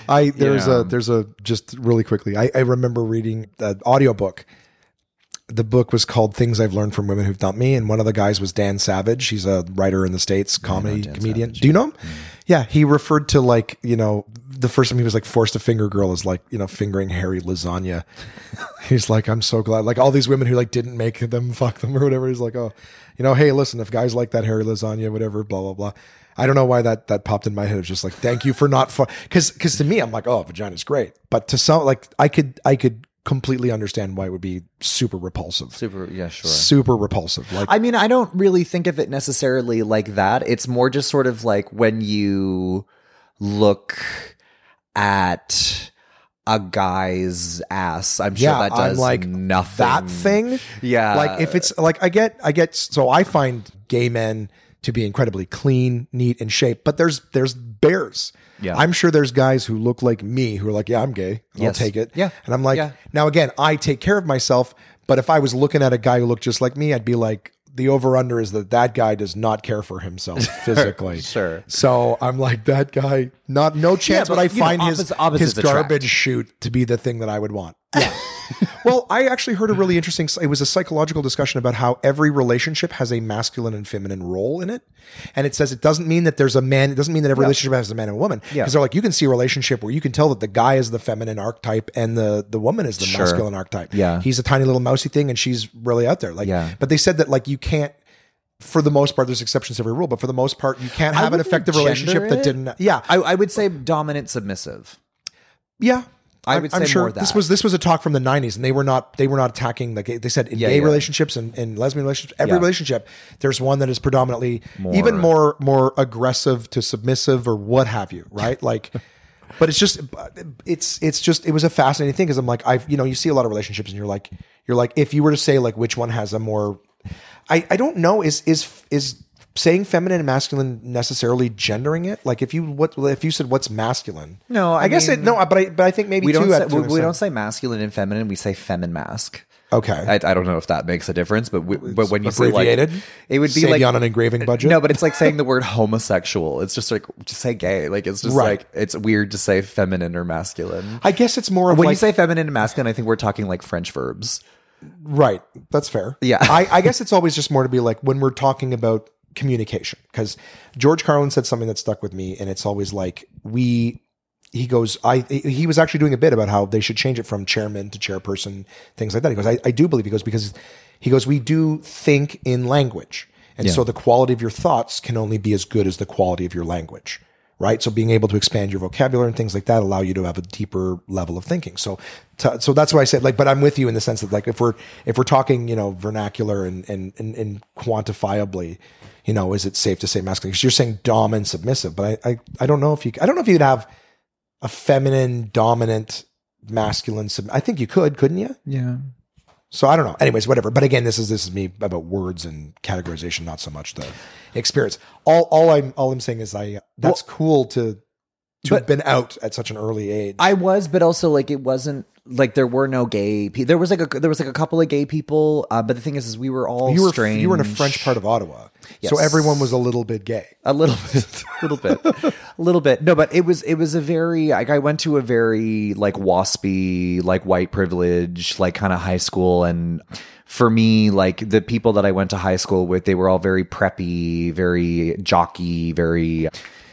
I there's know. a there's a just really quickly. I, I remember reading the audiobook. The book was called Things I've Learned from Women Who've Dumped Me, and one of the guys was Dan Savage. He's a writer in the States, comedy comedian. Do you know him? Yeah, he referred to like, you know, the first time he was like forced to finger girl is like, you know, fingering hairy lasagna. He's like, I'm so glad. Like all these women who like didn't make them fuck them or whatever. He's like, oh, you know, hey, listen, if guys like that hairy lasagna, whatever, blah blah blah. I don't know why that that popped in my head. It was just like, thank you for not because because to me, I'm like, oh, vagina's great, but to some like I could I could completely understand why it would be super repulsive, super, yeah, sure. super repulsive. Like I mean, I don't really think of it necessarily like that. It's more just sort of like when you look at a guy's ass. I'm sure yeah, that does I'm like nothing. that thing. Yeah. like if it's like I get I get so I find gay men to be incredibly clean, neat, and shape, but there's there's bears. Yeah. I'm sure there's guys who look like me who are like, yeah, I'm gay. I'll Yes. take it. Yeah. And I'm like, Yeah. now again, I take care of myself, but if I was looking at a guy who looked just like me, I'd be like, the over under is that that guy does not care for himself physically. Sure. So I'm like that guy. Not no chance yeah, but, would I you know, find his opposite- his attract. garbage chute to be the thing that I would want. Yeah. well, I actually heard a really interesting. It was a psychological discussion about how every relationship has a masculine and feminine role in it, and it says it doesn't mean that there's a man. It doesn't mean that every relationship has a man and a woman. Because Yeah. they're like you can see a relationship where you can tell that the guy is the feminine archetype and the the woman is the Sure. masculine archetype. Yeah. he's a tiny little mousy thing, and she's really out there. Like, Yeah. but they said that like you can't. For the most part, there's exceptions to every rule, but for the most part, you can't have an effective relationship that didn't. Yeah, I, I would say dominant submissive. yeah, I would I'm say sure more that. this was this was a talk from the 90s, and they were not they were not attacking the gay. They said in Yeah, gay yeah. relationships and, and lesbian relationships, every Yeah. relationship, there's one that is predominantly even more more aggressive to submissive or what have you, right? Like. But it's just, it's it's just, it was a fascinating thing because I'm like, I've, you know, you see a lot of relationships and you're like, you're like, if you were to say like which one has a more, I I don't know, is is is saying feminine and masculine necessarily gendering it? Like if you what if you said what's masculine? No, I I, guess it no, but I but I think maybe we don't too, say, we, we don't say masculine and feminine. We say femin mask. Okay. I, I don't know if that makes a difference, but we, but when you abbreviated. say like, it would be like on an engraving budget. No, but it's like saying the word homosexual. It's just like just say gay. Like it's just Right. like it's weird to say feminine or masculine. I guess it's more of when like you say feminine and masculine, I think we're talking like French verbs. right. That's fair. Yeah. I, I guess it's always just more to be like when we're talking about communication because George Carlin said something that stuck with me, and it's always like we. He goes. I. He was actually doing a bit about how they should change it from chairman to chairperson, things like that. He goes. I, I do believe. He goes because he goes. We do think in language, and so the quality of your thoughts can only be as good as the quality of your language right? So being able to expand your vocabulary and things like that allow you to have a deeper level of thinking. So, so that's why I said like, but I'm with you in the sense that like if we're if we're talking you know vernacular and and and, and quantifiably, you know, is it safe to say masculine? Because you're saying dom and submissive, but I, I I don't know if you I don't know if you'd have a feminine dominant masculine. Sub, I think you could, couldn't you? Yeah. So I don't know. Anyways, whatever. But again, this is this is me about words and categorization, not so much the experience. All all I'm all I'm saying is I that's cool to to have been out at such an early age. I was, but also like it wasn't like there were no gay people. There was like a there was like a couple of gay people, uh, but the thing is, is we were all you were strange. you were in a French part of Ottawa, so everyone was a little bit gay. a little bit, a little bit, a little bit. No, but it was it was a very like I went to a very like waspy like white privilege like kind of high school and. For me, like the people that I went to high school with, they were all very preppy, very jockey, very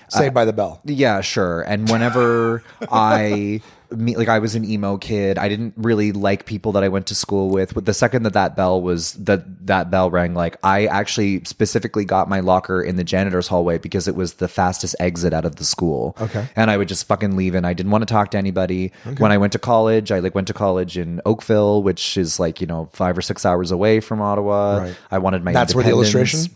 Saved by the Bell. Yeah, sure. And whenever I me like I was an emo kid, I didn't really like people that I went to school with. But the second that that bell was that that bell rang, like I actually specifically got my locker in the janitor's hallway because it was the fastest exit out of the school. Okay. and I would just fucking leave, and I didn't want to talk to anybody. When I went to college, I like went to college in Oakville, which is like you know five or six hours away from Ottawa. Right. I wanted my That's where the illustration?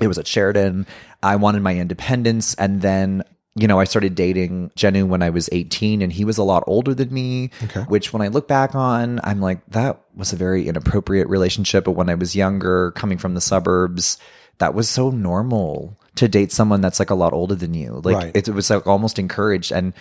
It was at Sheridan. I wanted my independence. And then, you know, I started dating Jenu when I was 18 and he was a lot older than me, which when I look back on, I'm like, that was a very inappropriate relationship. But when I was younger, coming from the suburbs, that was so normal to date someone that's like a lot older than you. Like Right. it, it was like almost encouraged. And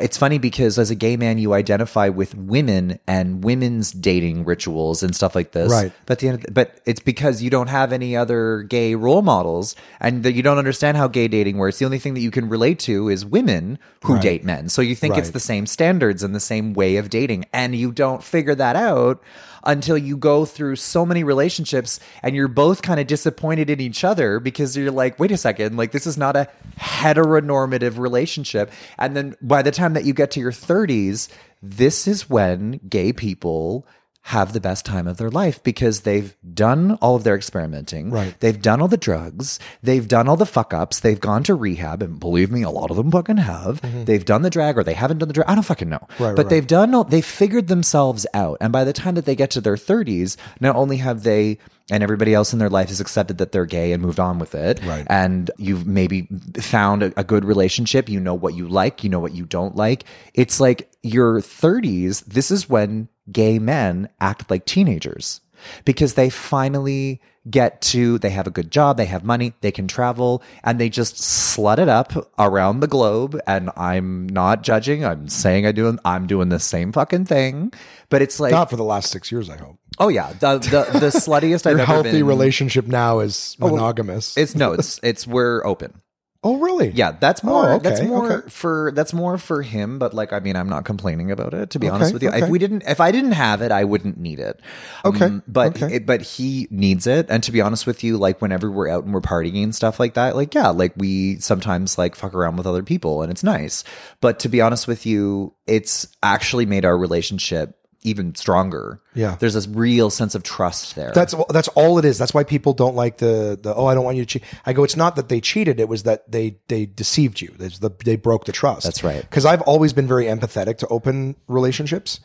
it's funny because as a gay man, you identify with women and women's dating rituals and stuff like this. Right. But the but it's because you don't have any other gay role models, and that you don't understand how gay dating works. The only thing that you can relate to is women who date men. So you think it's the same standards and the same way of dating, and you don't figure that out until you go through so many relationships and you're both kind of disappointed in each other because you're like, wait a second, like this is not a heteronormative relationship. And then by the time that you get to your 30s, this is when gay people have the best time of their life because they've done all of their experimenting. Right. They've done all the drugs. They've done all the fuck ups. They've gone to rehab. And believe me, a lot of them fucking have. They've done the drag or they haven't done the drag. I don't fucking know. Mm-hmm. Right, but right, they've done, all, they've figured themselves out. And by the time that they get to their 30s, not only have they and everybody else in their life has accepted that they're gay and moved on with it. Right. And you've maybe found a, a good relationship. You know what you like. You know what you don't like. It's like your 30s. This is when gay men act like teenagers because they finally get to they have a good job they have money they can travel and they just slut it up around the globe and i'm not judging i'm saying i do i'm doing the same fucking thing but it's like Not for the last six years, I hope. oh yeah the the, the sluttiest i've ever healthy been relationship now is oh, well, monogamous. it's no it's it's we're open oh, really? yeah that's more Oh, okay, that's more okay. for that's more for him but like i mean i'm not complaining about it to be Okay, honest with you. If we didn't if i didn't have it i wouldn't need it. Okay, Um, but it, but he needs it and to be honest with you like whenever we're out and we're partying and stuff like that like yeah like we sometimes like fuck around with other people and it's nice. But to be honest with you it's actually made our relationship even stronger. Yeah. there's this real sense of trust there. That's that's all it is. That's why people don't like the the oh I don't want you to cheat. I go it's not that they cheated. It was that they they deceived you. It's the, they broke the trust. That's right. Because I've always been very empathetic to open relationships,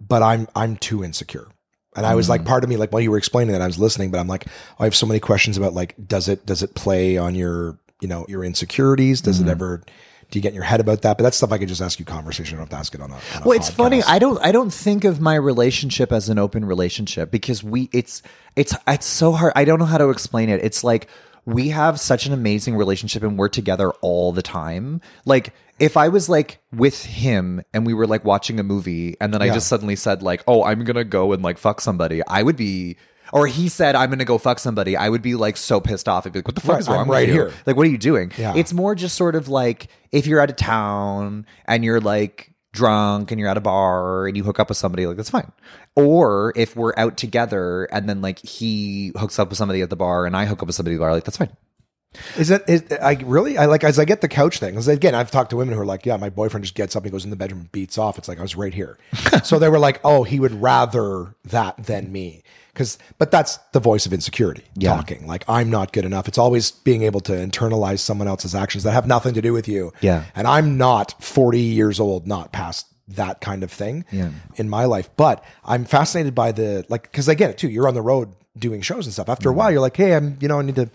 but I'm I'm too insecure. And I was like, Mm. part of me, like while you were explaining that, I was listening, but I'm like, oh, I have so many questions about like, does it does it play on your you know your insecurities? Does Mm-hmm. it ever? Do you get in your head about that? But that's stuff I could just ask you conversation. I don't have to ask it on a. On a well, it's funny. I don't. I don't think of my relationship as an open relationship because we. It's. It's. It's so hard. I don't know how to explain it. It's like we have such an amazing relationship and we're together all the time. Like if I was like with him and we were like watching a movie and then I Yeah. just suddenly said like, "Oh, I'm gonna go and like fuck somebody," I would be. Or he said, "I'm gonna go fuck somebody." I would be like so pissed off. I'd be like, "What the fuck Right, is wrong I'm right here. Like, what are you doing?" Yeah. It's more just sort of like if you're out of town and you're like drunk and you're at a bar and you hook up with somebody, like that's fine. Or if we're out together and then like he hooks up with somebody at the bar and I hook up with somebody at the bar, like that's fine. Is that is I really I like as I get the couch thing because again I've talked to women who are like yeah my boyfriend just gets up and goes in the bedroom and beats off it's like I was right here so they were like oh he would rather that than me because but that's the voice of insecurity talking. Like I'm not good enough. It's always being able to internalize someone else's actions that have nothing to do with you. Yeah. and I'm not 40 years old not past that kind of thing Yeah. in my life. But I'm fascinated by the like because I get it too. You're on the road doing shows and stuff. After a mm-hmm. while you're like hey I'm you know I need to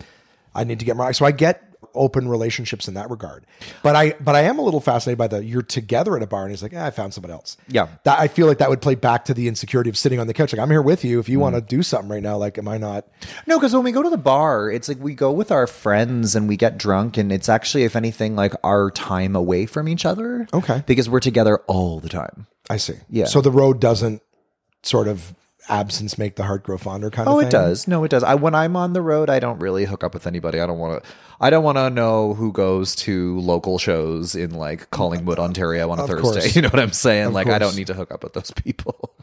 I need to get my so I get open relationships in that regard. But I but I am a little fascinated by the you're together at a bar and he's like, eh, I found someone else. Yeah. That I feel like that would play back to the insecurity of sitting on the couch. Like I'm here with you. If you want to do something right now, like am I not No, because when we go to the bar, it's like we go with our friends and we get drunk, and it's actually, if anything, like our time away from each other. Okay. Because we're together all the time. I see. Yeah. So the road doesn't sort of absence make the heart grow fonder kind oh, of Oh, thing. it does. No, it does. I when I'm on the road, I don't really hook up with anybody. I don't want to. I don't want to know who goes to local shows in like Collingwood, Ontario on a Of Thursday. course. You know what I'm saying? like, I don't need to hook up with those people.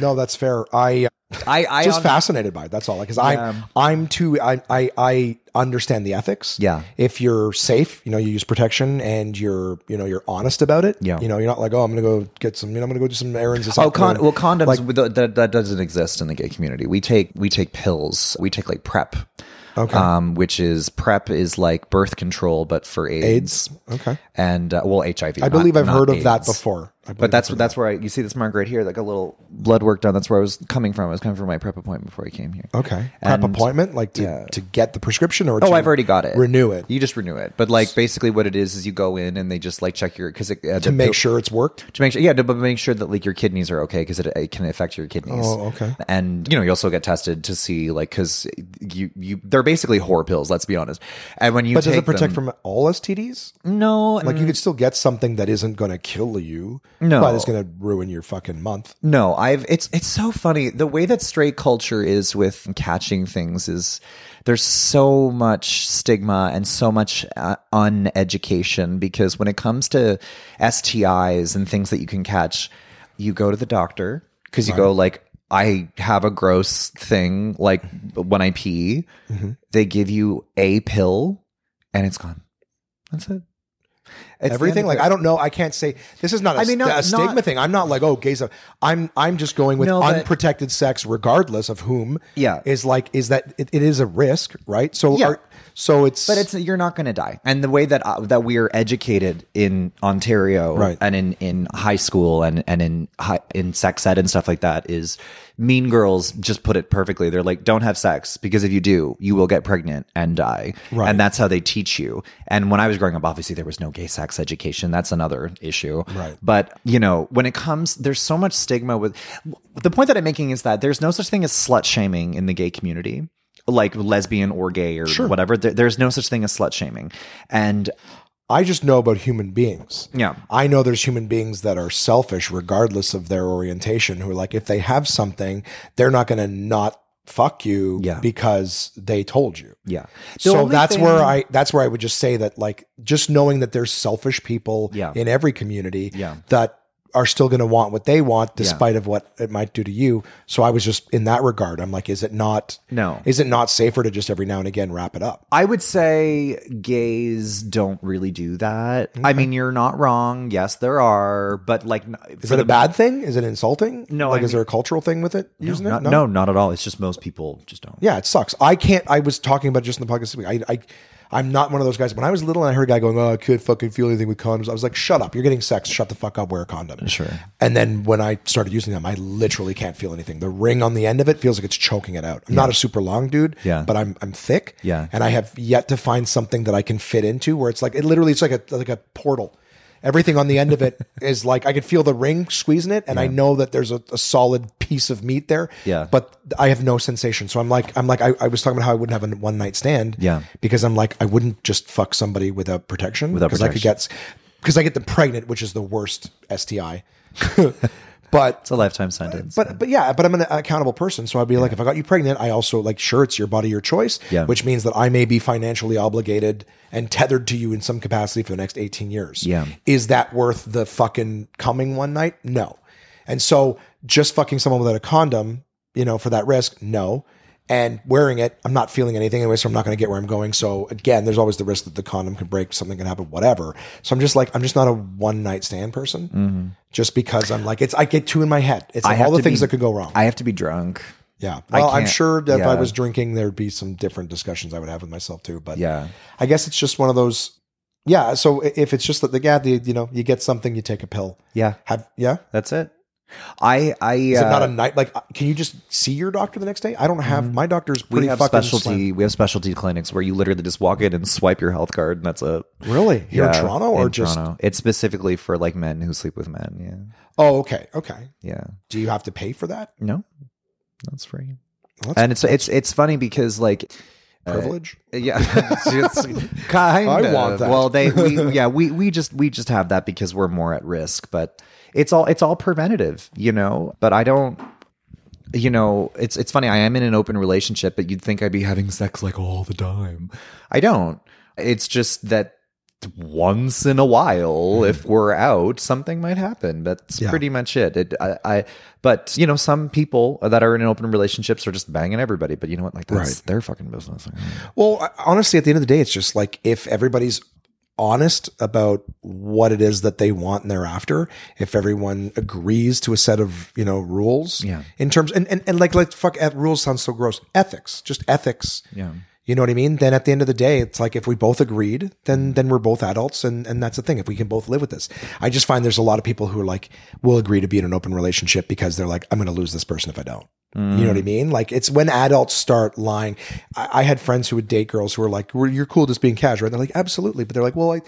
No, that's fair. I I, I just on- fascinated by it. That's all. Because Yeah. I'm I'm too I, I I understand the ethics. Yeah. If you're safe, you know, you use protection and you're you know you're honest about it. Yeah. You know, you're not like oh I'm gonna go get some you know I'm gonna go do some errands. Or Oh, something. con- well, condoms Like- that, that doesn't exist in the gay community. We take we take pills. We take like PrEP. Okay. Um, which is PrEP is like birth control, but for AIDS. AIDS. Okay. And uh, well, HIV. I believe I've heard of that before. But that's that's where I you see this mark right here, like a little blood work done. That's where I was coming from. I was coming from my PrEP appointment before I came here. Okay. PrEP And- appointment, like to, yeah. to get the prescription or Oh, to I've already got it. Renew it You just renew it. But like basically, what it is is you go in and they just like check your because uh, to make sure it's worked. to make sure yeah, to, but make sure that like your kidneys are okay because it, it can affect your kidneys. Oh, okay. And you know you also get tested to see like because you you they're basically whore pills. Let's be honest. And when you But does take it protect them- from all STDs? no Like you could still get something that isn't going to kill you, No. but it's going to ruin your fucking month. No, I've it's it's so funny. The way that straight culture is with catching things is there's so much stigma and so much uh, uneducation because when it comes to STIs and things that you can catch, you go to the doctor because you go like I have a gross thing like when I pee, Mm-hmm. they give you a pill and it's gone. That's it. It's Everything like. I don't know. I can't say this is not a, I mean, not- a stigma not- thing. I'm not like oh gays. Are, I'm I'm just going with No, but- unprotected sex, regardless of whom. Yeah. is like is that it, it is a risk, right? So Yeah. are, so it's But it's you're not going to die. And the way that uh, that we are educated in Ontario Right. and in, in high school and and in high, in sex ed and stuff like that is Mean Girls just put it perfectly. They're like, don't have sex because if you do, you will get pregnant and die. Right. And that's how they teach you. And when I was growing up, obviously there was no gay sex education. That's another issue. Right. But you know, when it comes, there's so much stigma with. The point that I'm making is that there's no such thing as slut shaming in the gay community, like lesbian or gay or whatever. There, there's no such thing as slut shaming, and I just know about human beings. Yeah. I know there's human beings that are selfish regardless of their orientation who are like if they have something, they're not going to not fuck you Yeah. because they told you. yeah. The so that's thing- where I that's where I would just say that like just knowing that there's selfish people Yeah. in every community Yeah. that are still going to want what they want despite of what it might do to you. So I was just in that regard. I'm like, is it not? No. Is it not safer to just every now and again wrap it up? I would say gays don't really do that. I mean, you're not wrong. Yes, there are, but like, Is it a bad thing? Is it insulting? No, Like, I is there a cultural thing with it? using not, it? no, not at all. It's just most people just don't. Yeah, it sucks. I can't. I was talking about just in the podcast. I, I, I'm not one of those guys. When I was little and I heard a guy going, "Oh, I could fucking feel anything with condoms," I was like, "Shut up! You're getting sex. Shut the fuck up. Wear a condom." Sure. And then when I started using them, I literally can't feel anything. The ring on the end of it feels like it's choking it out. I'm not a super long dude. Yeah. But I'm I'm thick. Yeah. And I have yet to find something that I can fit into where it's like it literally it's like a like a portal. Everything on the end of it is like I could feel the ring squeezing it, and I know that there's a, a solid piece of meat there. Yeah. But I have no sensation. So I'm like, I'm like, I, I was talking about how I wouldn't have a one night stand. Yeah. Because I'm like, I wouldn't just fuck somebody without protection. Without because I could get, because I get them pregnant, which is the worst STI. but It's a lifetime sentence. but but yeah, but I'm an accountable person, so I'd be like, if I got you pregnant, I also like, sure, it's your body, your choice, Yeah. which means that I may be financially obligated and tethered to you in some capacity for the next 18 years. Yeah. is that worth the fucking coming one night? No, and so just fucking someone without a condom, you know, for that risk, no. And wearing it, I'm not feeling anything anyway, so I'm not going to get where I'm going. So again, there's always the risk that the condom can break, something can happen, whatever. So I'm just like, I'm just not a one night stand person, just because I'm like, it's I get two in my head. It's Mm-hmm. Like all the things be- that could go wrong. I have to be drunk. Yeah. Well, I'm sure that if I was drinking, there'd be some different discussions I would have with myself too. But Yeah. I guess it's just one of those. Yeah. So if it's just that the yeah, the, you know, you get something, you take a pill. Yeah. Have yeah. That's it. I I Is uh, it not a night? Like, uh, can you just see your doctor the next day? I don't have my doctor's we have fucking specialty slim. we have specialty clinics where you literally just walk in and swipe your health card and that's it. Really? Here in Toronto or in just? Toronto. It's specifically for like men who sleep with men. Yeah. Oh, okay. Okay. Yeah. Do you have to pay for that? No. That's free. Well, that's and it's it's it's funny because like privilege. yeah it's kind I of. want that. well they we, yeah we we just we just have that because we're more at risk but it's all it's all preventative you know? But i don't you know it's it's funny i am in an open relationship but you'd think i'd be having sex like all the time. I don't. It's just that once in a while hmm. if we're out something might happen. That's Yeah. pretty much it, it I, I but you know some people that are in open relationships are just banging everybody but you know what? Like that's Right. their fucking business. Well, honestly, at the end of the day, it's just like if everybody's honest about what it is that they want and they're after, if everyone agrees to a set of, you know, rules Yeah. in terms and, and, and like, like fuck rules sounds so gross. Ethics, just ethics. yeah You know what I mean? Then at the end of the day, it's like if we both agreed, then then we're both adults, and and that's the thing. If we can both live with this, I just find there's a lot of people who are like will agree to be in an open relationship because they're like, I'm going to lose this person if I don't. Mm. You know what I mean? Like it's when adults start lying. I, I had friends who would date girls who were like, well, "You're cool just being casual," and they're like, "Absolutely," but they're like, "Well, I."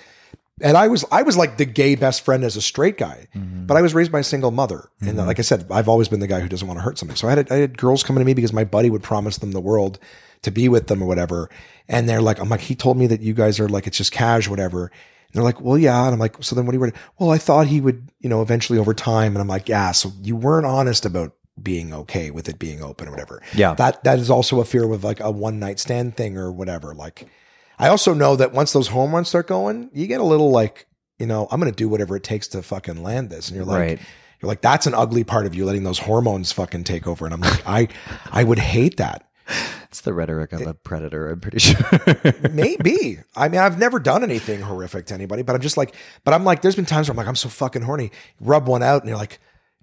And I was I was like the gay best friend as a straight guy, mm-hmm. but I was raised by a single mother, and mm-hmm. like I said, I've always been the guy who doesn't want to hurt somebody. So I had I had girls coming to me because my buddy would promise them the world to be with them or whatever, and they're like, I'm like, he told me that you guys are like it's just cash, whatever. And they're like, well, yeah, and I'm like, so then what do you? want? Well, I thought he would, you know, eventually over time, and I'm like, yeah, so you weren't honest about being okay with it being open or whatever. Yeah. that that is also a fear with like a one night stand thing or whatever. Like, I also know that once those home runs start going, you get a little like, you know, I'm going to do whatever it takes to fucking land this. And you're like, Right. you're like, that's an ugly part of you letting those hormones fucking take over. And I'm like, I, I would hate that. It's the rhetoric of a predator, I'm pretty sure. Maybe. I mean, I've never done anything horrific to anybody, but I'm just like, but I'm like, there's been times where I'm like, I'm so fucking horny. Rub one out and you're like,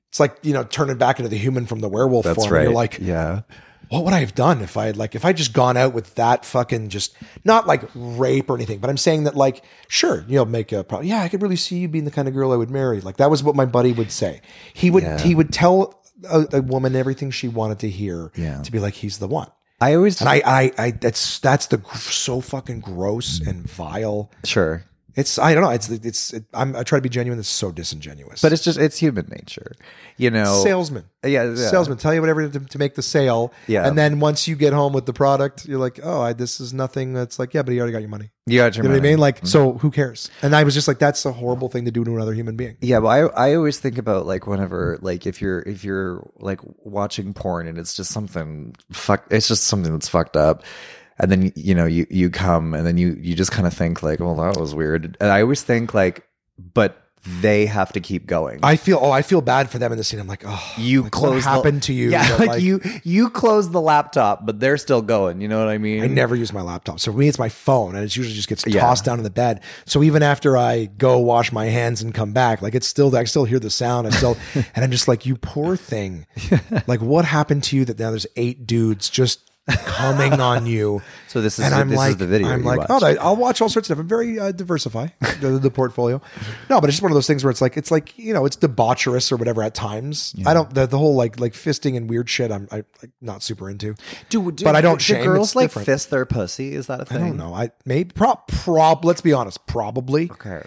it's like, you know, turning back into the human from the werewolf That's form. right. You're like, yeah. What would I have done if I had like if I just gone out with that fucking just not like rape or anything, but I'm saying that like sure you'll make a problem. Yeah, I could really see you being the kind of girl I would marry. Like that was what my buddy would say. He would Yeah. he would tell a, a woman everything she wanted to hear Yeah. to be like he's the one. I always And I I I that's that's the gr- so fucking gross and vile. sure. It's I don't know. It's it's it, I'm I try to be genuine. It's so disingenuous. But it's just it's human nature. You know. salesman. Yeah, yeah. salesman tell you whatever to, to make the sale. Yeah. and then once you get home with the product, you're like, oh, I, this is nothing. That's like, yeah, but you already got your money. You got your You know what I mean? Like, mm-hmm. so who cares? And I was just like, that's a horrible thing to do to another human being. Yeah, but I I always think about like whenever like if you're if you're like watching porn and it's just something fuck it's just something that's fucked up. And then you know you you come and then you you just kind of think like, well that was weird. And I always think like but they have to keep going. I feel oh I feel bad for them in the scene. I'm like oh you like, close what happened to you? Yeah, that, like, you you close the laptop, but they're still going. You know what I mean? I never use my laptop. So for me, it's my phone, and it usually just gets Yeah. tossed down in the bed. So even after I go wash my hands and come back, like it's still, I still hear the sound. I still, and I'm just like, you poor thing. like, what happened to you that now there's eight dudes just coming on you? So this is and I'm this is like, the video I'm like, watched. oh, I- I'll watch all sorts of stuff. I'm very uh, diversify the, the portfolio. No, but it's just one of those things where it's like, it's like you know, it's debaucherous or whatever at times. I don't the, the whole like like fisting and weird shit. I'm I, like not super into. do, do, but I don't do shame. girls It's like different. fist their pussy? Is that a thing? don't know. I maybe prob prob. Let's be honest. Probably. Okay.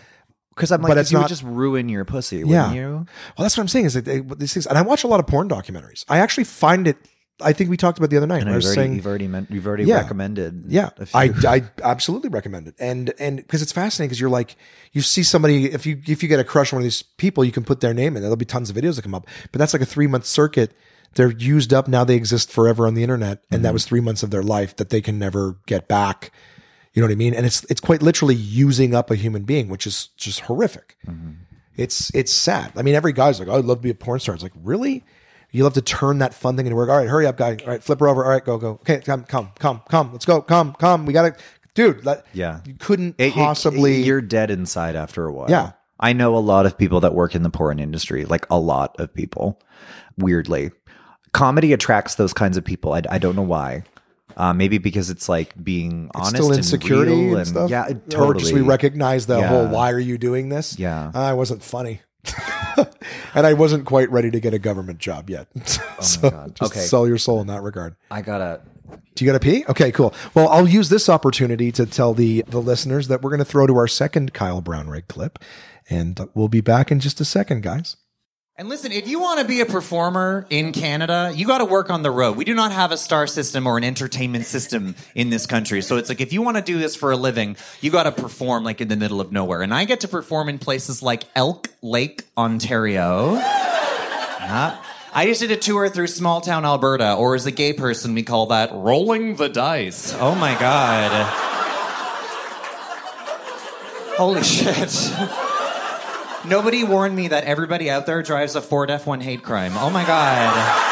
Because I'm like, But you not- would just ruin your pussy, Yeah. wouldn't you? Well, that's what I'm saying. Is that they, these things, and I watch a lot of porn documentaries. I actually find it. I think we talked about the other night. And I you've was already, saying, you've already meant, you've already Yeah. recommended. yeah. I, I absolutely recommend it, and and because it's fascinating because you're like you see somebody if you if you get a crush on one of these people, you can put their name in. There'll be tons of videos that come up, but that's like a three month circuit. They're used up now. They exist forever on the internet, and that mm-hmm. was three months of their life that they can never get back. You know what I mean? And it's it's quite literally using up a human being, which is just horrific. Mm-hmm. It's it's sad. I mean, every guy's like, oh, I'd love to be a porn star. It's like, really? You love to turn that fun thing into work. All right, hurry up, guy. All right, flip her over. All right, go, go. Okay, come, come, come, come. Let's go. Come, come. We gotta, dude. Let, Yeah. you couldn't It- it- possibly. you're dead inside after a while. Yeah. I know a lot of people that work in the porn industry, like a lot of people, weirdly. Comedy attracts those kinds of people. I, I don't know why. Uh, maybe because it's like being it's honest still and insecurity real and, stuff. Yeah, Or totally. just we recognize the Yeah. whole "Why are you doing this?" Yeah. I wasn't funny, and I wasn't quite ready to get a government job yet. Oh so Oh God. just Okay. sell your soul in that regard. I gotta. Do you got to pee? Okay, cool. Well, I'll use this opportunity to tell the the listeners that we're going to throw to our second Kyle Brownrigg clip, and we'll be back in just a second, guys. And listen, if you want to be a performer in Canada, you got to work on the road. We do not have a star system or an entertainment system in this country. So it's like if you want to do this for a living, you got to perform like in the middle of nowhere. And I get to perform in places like Elk Lake, Ontario. Yeah. I just did a tour through small town Alberta, or as a gay person, we call that rolling the dice. Oh my God. Holy shit. Nobody warned me that everybody out there drives a Ford F1 hate crime. Oh my god.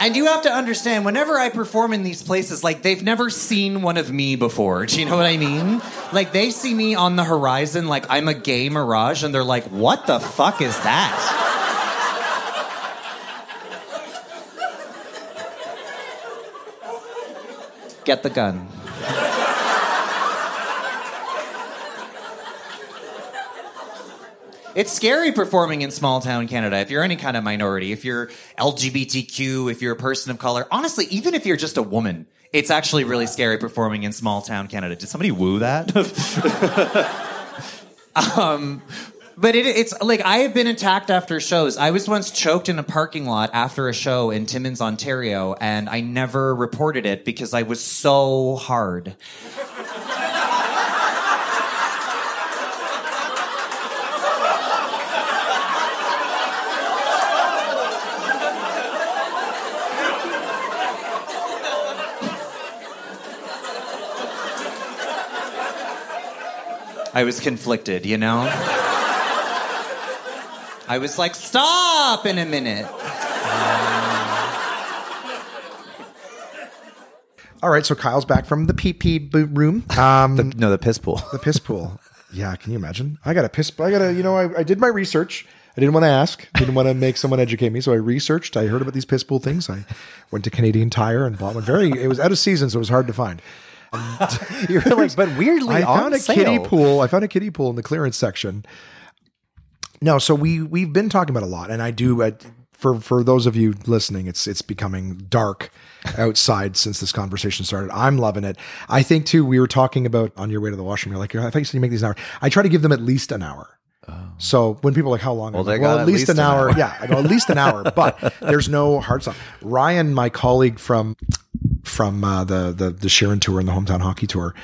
And you have to understand, whenever I perform in these places, like they've never seen one of me before. Do you know what I mean? Like they see me on the horizon, like I'm a gay mirage, and they're like, what the fuck is that? Get the gun. It's scary performing in small town Canada. If you're any kind of minority, if you're LGBTQ, if you're a person of color, honestly, even if you're just a woman, it's actually really scary performing in small town Canada. Did somebody woo that? um, but it, it's like I have been attacked after shows. I was once choked in a parking lot after a show in Timmins, Ontario, and I never reported it because I was so hard. I was conflicted, you know? I was like, stop in a minute. All right, so Kyle's back from the pee pee room. Um, No, the piss pool. the piss pool. Yeah, can you imagine? I got a piss. I got to, you know, I, I did my research. I didn't want to ask. Didn't want to make someone educate me, so I researched. I heard about these piss pool things. I went to Canadian Tire and bought one. Very. It was out of season, so it was hard to find. You're like, but weirdly, I on found a sale. kiddie pool. I found a kiddie pool in the clearance section. No, so we we've been talking about a lot, and I do. Uh, for for those of you listening, it's it's becoming dark outside since this conversation started. I'm loving it. I think too. We were talking about on your way to the washroom. You're like, I thought you said you make these an hour. I try to give them at least an hour. So when people are like, how long? Well, they like, well, at at least, least an, an hour. hour. Yeah, I go at least an hour. But there's no hard stop. Ryan, my colleague from from uh, the the the Sheeran tour and the hometown hockey tour,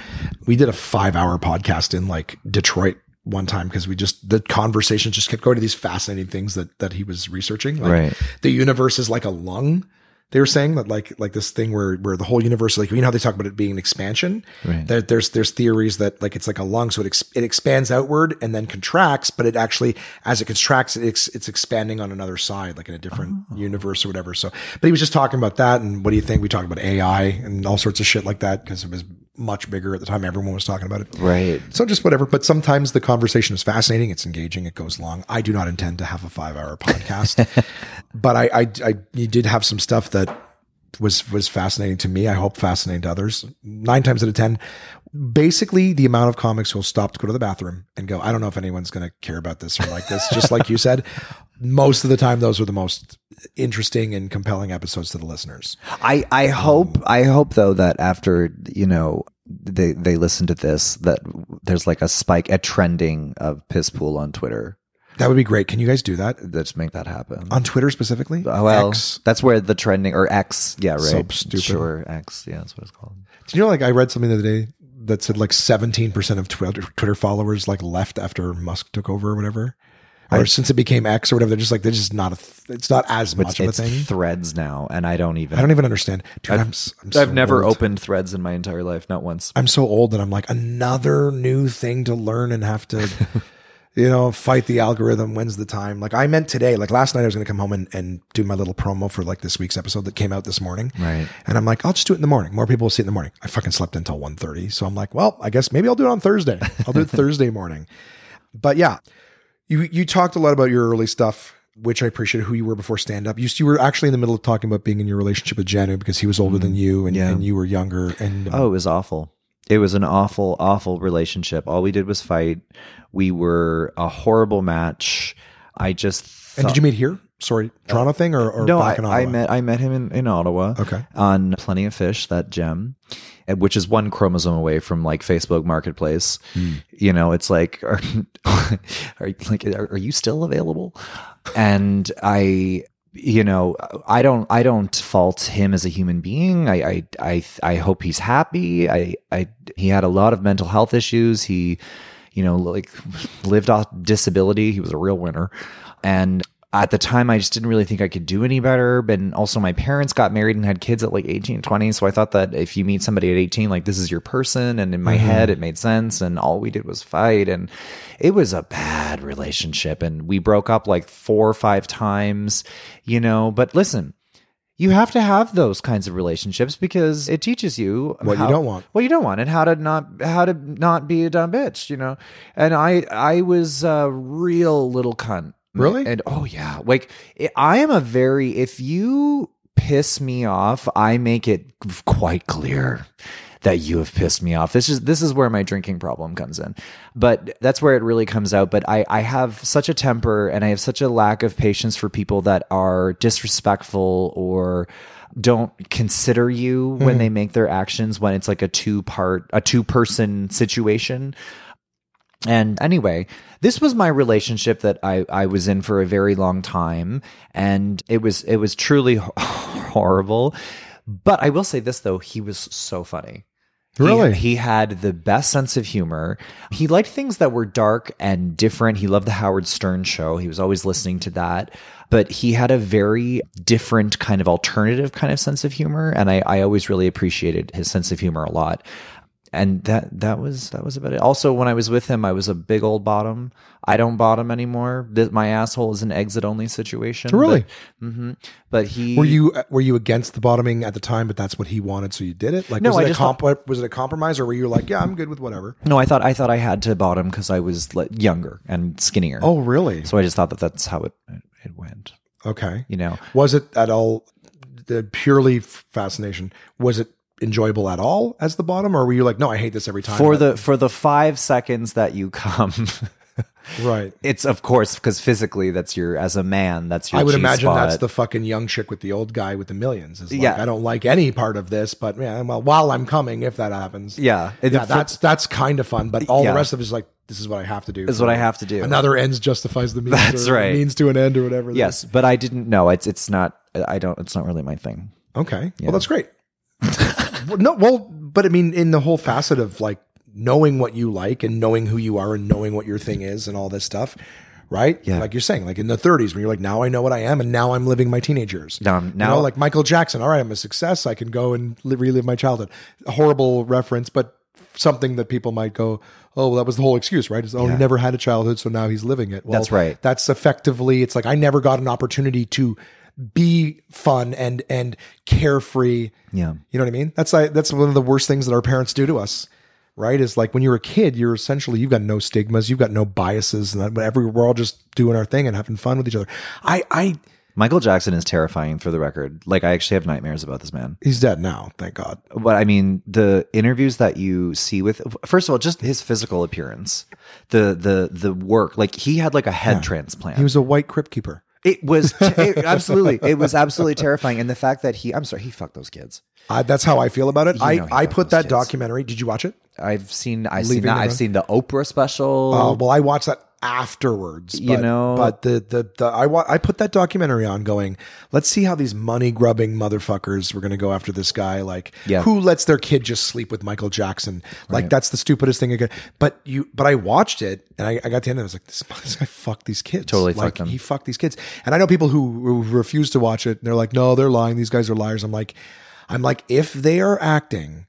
we did a five hour podcast in like Detroit one time because we just the conversation just kept going to these fascinating things that that he was researching. Like Right. the universe is like a lung. They were saying that like like this thing where where the whole universe like you know how they talk about it being an expansion. Right. There, there's there's theories that like it's like a lung, so it ex- it expands outward and then contracts, but it actually as it contracts, it's it's expanding on another side, like in a different oh. universe or whatever. So, but he was just talking about that, and what do you think? We talked about AI and all sorts of shit like that because it was much bigger at the time. Everyone was talking about it. Right. So just whatever. But sometimes the conversation is fascinating. It's engaging. It goes long. I do not intend to have a five hour podcast, but I, I, I, you did have some stuff that was, was fascinating to me. I hope fascinating to others. Nine times out of 10, basically the amount of comics who'll stop to go to the bathroom and go, I don't know if anyone's going to care about this or like this. Just like you said, most of the time, those are the most interesting and compelling episodes to the listeners. I, I hope I hope though that after you know they they listen to this that there's like a spike a trending of piss pool on Twitter. That would be great. Can you guys do that Let's make that happen. on Twitter specifically? Uh, well, X? that's where the trending or X, yeah, right. So stupid. Sure, X, yeah, that's what it's called. Did you know, like, I read something the other day that said like 17% of Twitter, Twitter followers like left after Musk took over or whatever. Or since it became X or whatever, they're just like, they're just not a, th- it's not as much of a It's thing. Threads now, and I don't even. I don't even understand. Dude, I'm, s- I'm so I've never old. opened Threads in my entire life, not once. I'm so old that I'm like, another new thing to learn and have to, you know, fight the algorithm. When's the time? Like I meant today, like last night I was going to come home and, and do my little promo for like this week's episode that came out this morning. Right. And I'm like, I'll just do it in the morning. More people will see it in the morning. I fucking slept until 1.30. So I'm like, well, I guess maybe I'll do it on Thursday. I'll do it Thursday morning. But yeah, you, you talked a lot about your early stuff, which I appreciate who you were before stand up. You, you were actually in the middle of talking about being in your relationship with Janu because he was older than you and, yeah. and you were younger. And um, Oh, it was awful. It was an awful, awful relationship. All we did was fight. We were a horrible match. I just And did you meet here? Sorry, Toronto thing or, or no, back I, in I met I met him in, in Ottawa. Okay. On Plenty of Fish, that gem, and- which is one chromosome away from like Facebook Marketplace. Hmm. You know, it's like, are, are you- like, are, are you still available? And I, you know, I don't I don't fault him as a human being. I I I, I hope he's happy. I I he had a lot of mental health issues. He you know, like lived off disability. He was a real winner. And at the time, I just didn't really think I could do any better. But also, my parents got married and had kids at like 18, 20. So I thought that if you meet somebody at 18, like this is your person. And in my mm-hmm. head, it made sense. And all we did was fight. And it was a bad relationship. And we broke up like four or five times, you know. But listen, you have to have those kinds of relationships because it teaches you What you don't want. What you don't want, and how to not how to not be a dumb bitch, you know. And I I was a real little cunt. Mm, really? And oh yeah, like I am a very if you piss me off, I make it quite clear that you have pissed me off. This is this is where my drinking problem comes in. But that's where it really comes out. But I, I have such a temper and I have such a lack of patience for people that are disrespectful or don't consider you when mm-hmm. they make their actions when it's like a two part a two person situation. And anyway, this was my relationship that I, I was in for a very long time, and it was it was truly horrible. But I will say this though, he was so funny. He- Really? He, had the best sense of humor. He liked things that were dark and different. He loved the Howard Stern show. He was always listening to that. But he had a very different kind of alternative kind of sense of humor. And I, I always really appreciated his sense of humor a lot and that that was that was about it. Also, when I was with him, I was a big old bottom. I don't bottom anymore. Th- My asshole is an exit only situation. Really? But, hmm but he Were you were you against the bottoming at the time, but that's what he wanted, so you did it? Like, No, was I it a comp- was it a compromise, or were you like, yeah, I'm good with whatever? No, I thought I thought I had to bottom because I was like, younger and skinnier. Oh, really? so I just thought that that's how it it went. Okay. You know, Was it at all the purely fascination? Was it enjoyable at all as the bottom, or were you like, no, I hate this every time? for the for the five seconds that you come. right. It's of course because physically that's your as a man that's your. I would G imagine spot. that's the fucking young chick with the old guy with the millions. Is like, Yeah. I don't like any part of this, but yeah, well, while I'm coming, if that happens, yeah. It- yeah, that's that's kind of fun. But all Yeah. the rest of it is like, this is what I have to do. Is what I have to do. Another ends justifies the means. That's right. Means to an end or whatever. yes, but I didn't know. It's it's not. I don't. It's not really my thing. Okay. Well, that's great. Well, no, well, but I mean, in the whole facet of like knowing what you like and knowing who you are and knowing what your thing is and all this stuff, right? Yeah. Like you're saying, like in the 30s, when you're like, now I know what I am, and now I'm living my teenage years. Now You now- know, like Michael Jackson. All right, I'm a success. I can go and li- relive my childhood. A horrible reference, but something that people might go, oh, well, that was the whole excuse, right? Oh, he never had a childhood, so now he's living it. Well, That's right. That's effectively. It's like I never got an opportunity to be fun and and carefree. Yeah. You know what I mean? That's like that's one of the worst things that our parents do to us. Right? Is like when you're a kid, you're essentially you've got no stigmas, you've got no biases, and every we're all just doing our thing and having fun with each other. I I Michael Jackson is terrifying for the record. Like I actually have nightmares about this man. he's dead now, thank God. But I mean, the interviews that you see with first of all, just his physical appearance, the the the work. Like he had like a head transplant. He was a white crypt keeper. It was t- it- absolutely it was absolutely terrifying, and the fact that he I'm sorry he fucked those kids. I, that's how I feel about it. I, know he I fucked put those that kids. documentary. Did you watch it? I've seen I've Leaving seen that. the I've Room? seen the Oprah special. Uh, well, I watched that afterwards. You know- but the the, the I wa- I put that documentary on, going, let's see how these money grubbing motherfuckers were going to go after this guy. Like, Yeah. who lets their kid just sleep with Michael Jackson? Like, that's the stupidest thing. Again. But you, but I watched it and I, I got to the end. and I was like, this, this guy fucked these kids. Totally like, fucked. He fucked these kids. And I know people who, who refuse to watch it. And they're like, no, they're lying. These guys are liars. I'm like, I'm like, if they are acting.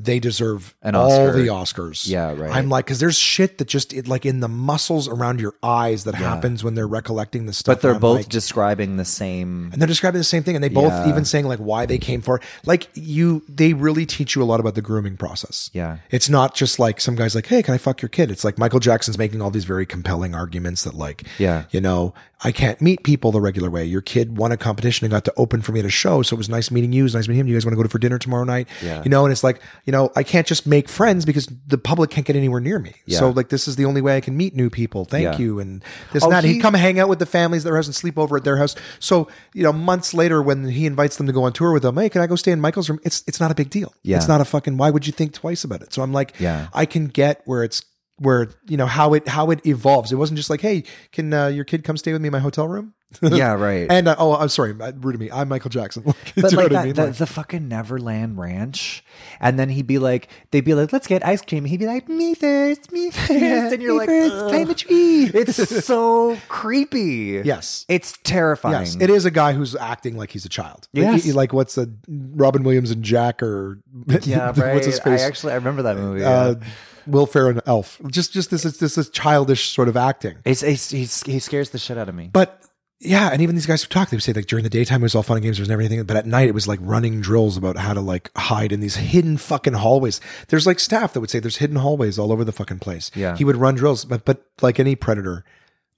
They deserve An all Oscar. the Oscars. Yeah, right. I'm like, because there's shit that just it, like in the muscles around your eyes that happens when they're recollecting the stuff. but they're and I'm both like- describing the same. and they're describing the same thing, and they both Yeah. even saying like why they came for. Like you, they really teach you a lot about the grooming process. Yeah. it's not just like some guys like, hey, can I fuck your kid? It's like Michael Jackson's making all these very compelling arguments that like, Yeah. you know, I can't meet people the regular way. Your kid won a competition and got to open for me at a show, so it was nice meeting you. It was nice meeting him. You guys want to go to for dinner tomorrow night? Yeah. you know, and it's like, you know, I can't just make friends because the public can't get anywhere near me. Yeah. So like, this is the only way I can meet new people. Thank Yeah. you, and this Oh, and that. he- He'd come hang out with the families at their house and sleep over at their house. So you know, months later, when he invites them to go on tour with him, hey, can I go stay in Michael's room? It's it's not a big deal. Yeah. It's not a fucking. Why would you think twice about it? So I'm like, Yeah. I can get where it's where you know how it how it evolves. It wasn't just like, hey, can uh, your kid come stay with me in my hotel room? yeah, right. and uh, oh, I'm sorry, rude to me. I'm Michael Jackson. But like what I mean? the, Like- the fucking Neverland Ranch, and then he'd be like, they'd be like, "Let's get ice cream." He'd be like, "Me first, me first. and you're me like, first, climb a tree. It's so creepy. Yes. it's terrifying. Yes, it is a guy who's acting like he's a child. Like, Yes. he- like what's the Robin Williams and Jack or Yeah, right. what's his face? I actually I remember that movie. uh, yeah. Will Ferrell and Elf. Just just this this this childish sort of acting. It's, it's, he's, he scares the shit out of me. But yeah, and even these guys who talk, they would say like during the daytime it was all fun and games, there was never anything, but at night it was like running drills about how to like hide in these hidden fucking hallways. There's like staff that would say there's hidden hallways all over the fucking place. Yeah. he would run drills, but but like any predator.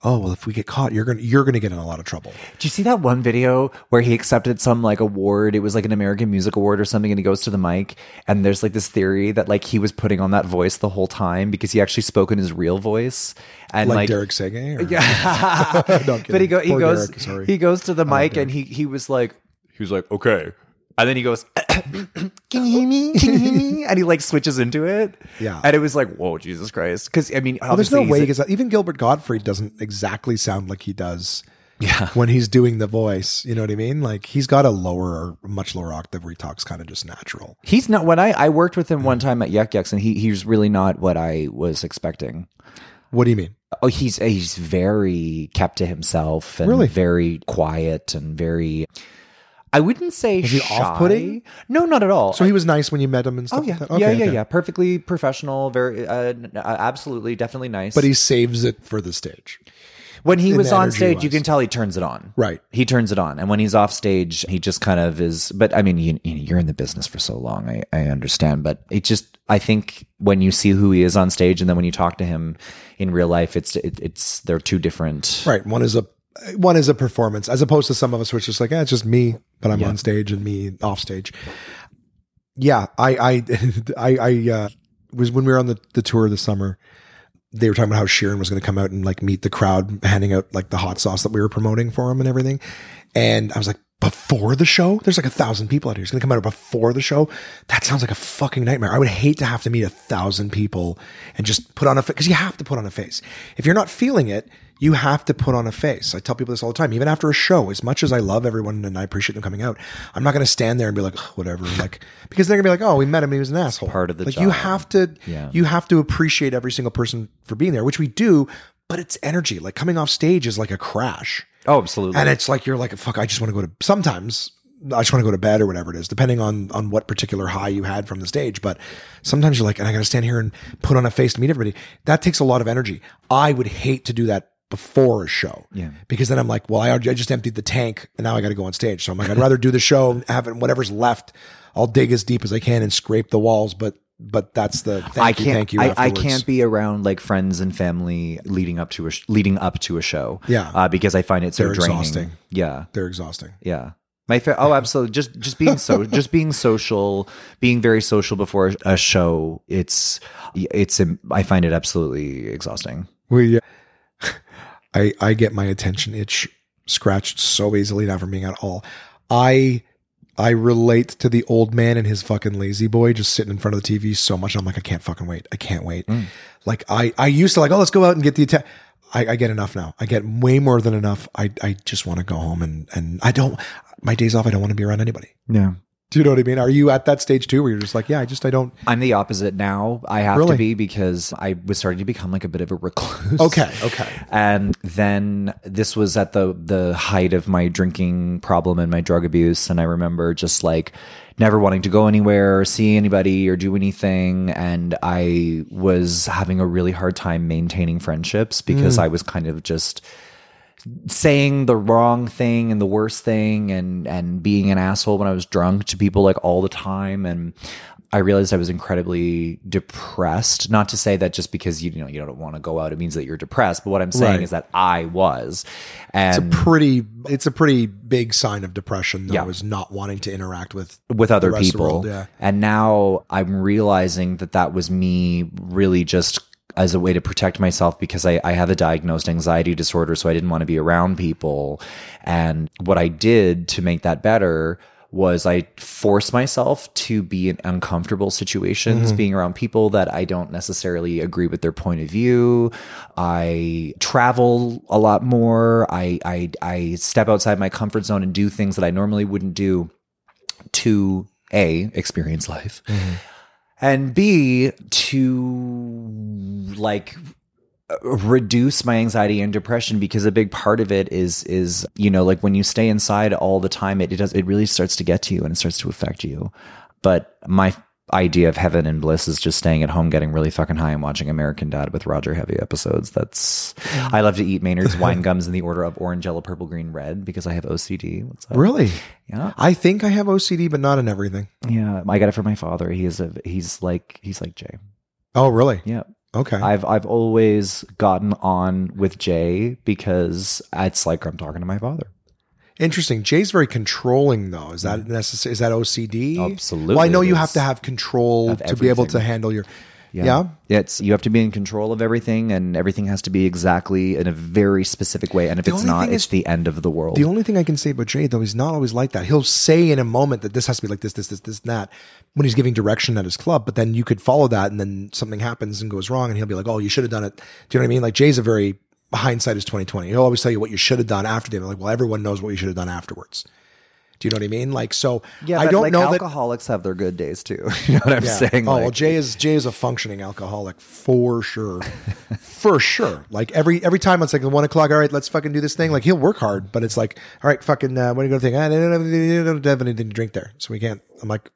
Oh well, if we get caught, you're gonna you're gonna get in a lot of trouble. Did you see that one video where he accepted some like award? It was like an American Music Award or something, and he goes to the mic, and there's like this theory that like he was putting on that voice the whole time because he actually spoke in his real voice, and Like, like, Derek Sege. Or? yeah. No, I'm but he kidding. go he goes Derek, sorry. he goes to the oh, mic and he he was like he was like okay, and then he goes, "Can you hear me? Can you hear me?" And he like switches into it, Yeah. and it was like whoa Jesus Christ, because I mean Well, there's no way gets that. Uh, even Gilbert Gottfried doesn't exactly sound like he does Yeah. when he's doing the voice. You know what I mean? Like he's got a lower, much lower octave where he talks kind of just natural. He's not when I, I worked with him mm. one time at Yuk Yuk's and he he's really not what I was expecting. What do you mean? Oh, he's he's very kept to himself and Really? very quiet and very. I wouldn't say he shy. off-putting? No, not at all. So he was nice when you met him and stuff. oh yeah, like that? yeah, Okay, yeah, okay. yeah. Perfectly professional. Very, uh, uh, absolutely, definitely nice. But he saves it for the stage. when he in was on stage, you can tell he turns it on. Right. He turns it on, and when he's off stage, he just kind of is. But I mean, you, you know, you're in the business for so long. I, I understand, but it just I think when you see who he is on stage, and then when you talk to him in real life, it's it, it's they're two different. Right. One is a one is a performance, as opposed to some of us, which is like, eh, it's just me, but I'm on stage and me off stage. Yeah, I I I, I uh, was when we were on the, the tour this summer. They were talking about how Sheeran was going to come out and like meet the crowd, handing out like the hot sauce that we were promoting for him and everything. And I was like, before the show, there's like a thousand people out here. He's going to come out before the show. That sounds like a fucking nightmare. I would hate to have to meet a thousand people and just put on a face because you have to put on a face. If you're not feeling it, you have to put on a face. I tell people this all the time. Even after a show, as much as I love everyone and I appreciate them coming out, I'm not going to stand there and be like, whatever, like, because they're going to be like, oh, we met him. He was an asshole. part of the like, you have to, Yeah. you have to appreciate every single person for being there, which we do. but it's energy. Like coming off stage is like a crash. Oh, absolutely. And it's like you're like, fuck, I just want to go to sometimes I just want to go to bed or whatever it is, depending on on what particular high you had from the stage. But sometimes you're like, and I gotta stand here and put on a face to meet everybody. That takes a lot of energy. I would hate to do that before a show. Yeah. Because then I'm like, well, I, I just emptied the tank and now I gotta go on stage. So I'm like, I'd rather do the show, have it, whatever's left, I'll dig as deep as I can and scrape the walls. But but that's the thank I can't. thank you. I, I can't be around like friends and family leading up to a sh- leading up to a show. Yeah. uh, because I find it so They're draining. exhausting. Yeah, They're exhausting. yeah. My fa- oh, absolutely. Just just being so just being social, being very social before a show. It's it's I find it absolutely exhausting. We, I I get my attention itch scratched so easily not from being at all. I I relate to the old man and his fucking lazy boy just sitting in front of the TV so much. I'm like, I can't fucking wait. I can't wait. Mm. Like I I used to like, oh, let's go out and get the attack. I, I get enough now. I get way more than enough. I I just want to go home and and I don't. My days off, I don't want to be around anybody. Yeah. Do you know what I mean? Are you at that stage too, where you're just like, yeah, I just I don't. I'm the opposite now. I have Really? to be because I was starting to become like a bit of a recluse. Okay, okay. And then this was at the the height of my drinking problem and my drug abuse. And I remember just like never wanting to go anywhere or see anybody or do anything. And I was having a really hard time maintaining friendships because mm. I was kind of just saying the wrong thing and the worst thing and and being an asshole when I was drunk to people like all the time and I realized I was incredibly depressed. Not to say that just because you, you know you don't want to go out, it means that you're depressed. But what I'm saying Right. is that I was, and Pretty. It's a pretty big sign of depression, though, Yeah. is not wanting to interact with with other rest of the people. world, yeah. And now I'm realizing that that was me really just as a way to protect myself because I, I have a diagnosed anxiety disorder. So I didn't want to be around people. And what I did to make that better was I forced myself to be in uncomfortable situations, mm-hmm. being around people that I don't necessarily agree with their point of view. I travel a lot more. I, I, I step outside my comfort zone and do things that I normally wouldn't do to a experience life mm-hmm. And b to like reduce my anxiety and depression because a big part of it is is you know like when you stay inside all the time it, it does it really starts to get to you and it starts to affect you. But my idea of heaven and bliss is just staying at home getting really fucking high and watching american dad with roger heavy episodes that's mm. i love to eat maynard's wine gums in the order of orange yellow purple green red because i have ocd what's up Really? yeah I think I have OCD, but not in everything. yeah i got it from my father he is a he's like he's like jay Oh, really? yeah Okay. I've I've always gotten on with Jay because it's like I'm talking to my father. Interesting. Jay's very controlling, though. Is that necessary? Is that OCD? Mm. Absolutely Well, I know you have to have control to be able to handle your. Yeah. yeah. It's you have to be in control of everything and everything has to be exactly in a very specific way. And if The it's not, it's is- the end of the world. The only thing I can say about Jay, though, he's not always like that. He'll say in a moment that this has to be like this, this, this, this, and that when he's giving direction at his club. But then you could follow that, and then something happens and goes wrong, and he'll be like, "Oh, you should have done it." Do you know what I mean? Like Jay's a very hindsight is twenty twenty. He'll always tell you what you should have done after the Like, well, everyone knows what you should have done afterwards. Do you know what I mean? Like, so yeah, I don't like know that. alcoholics have their good days too. you know what I'm Yeah. saying? Oh Like, well, Jay is Jay is a functioning alcoholic for sure, for sure. Like every every time it's like one o'clock. All right, let's fucking do this thing. Like he'll work hard, but it's like, all right, fucking. Uh, when are you going to think? I don't have anything to drink there, so we can't. I'm like,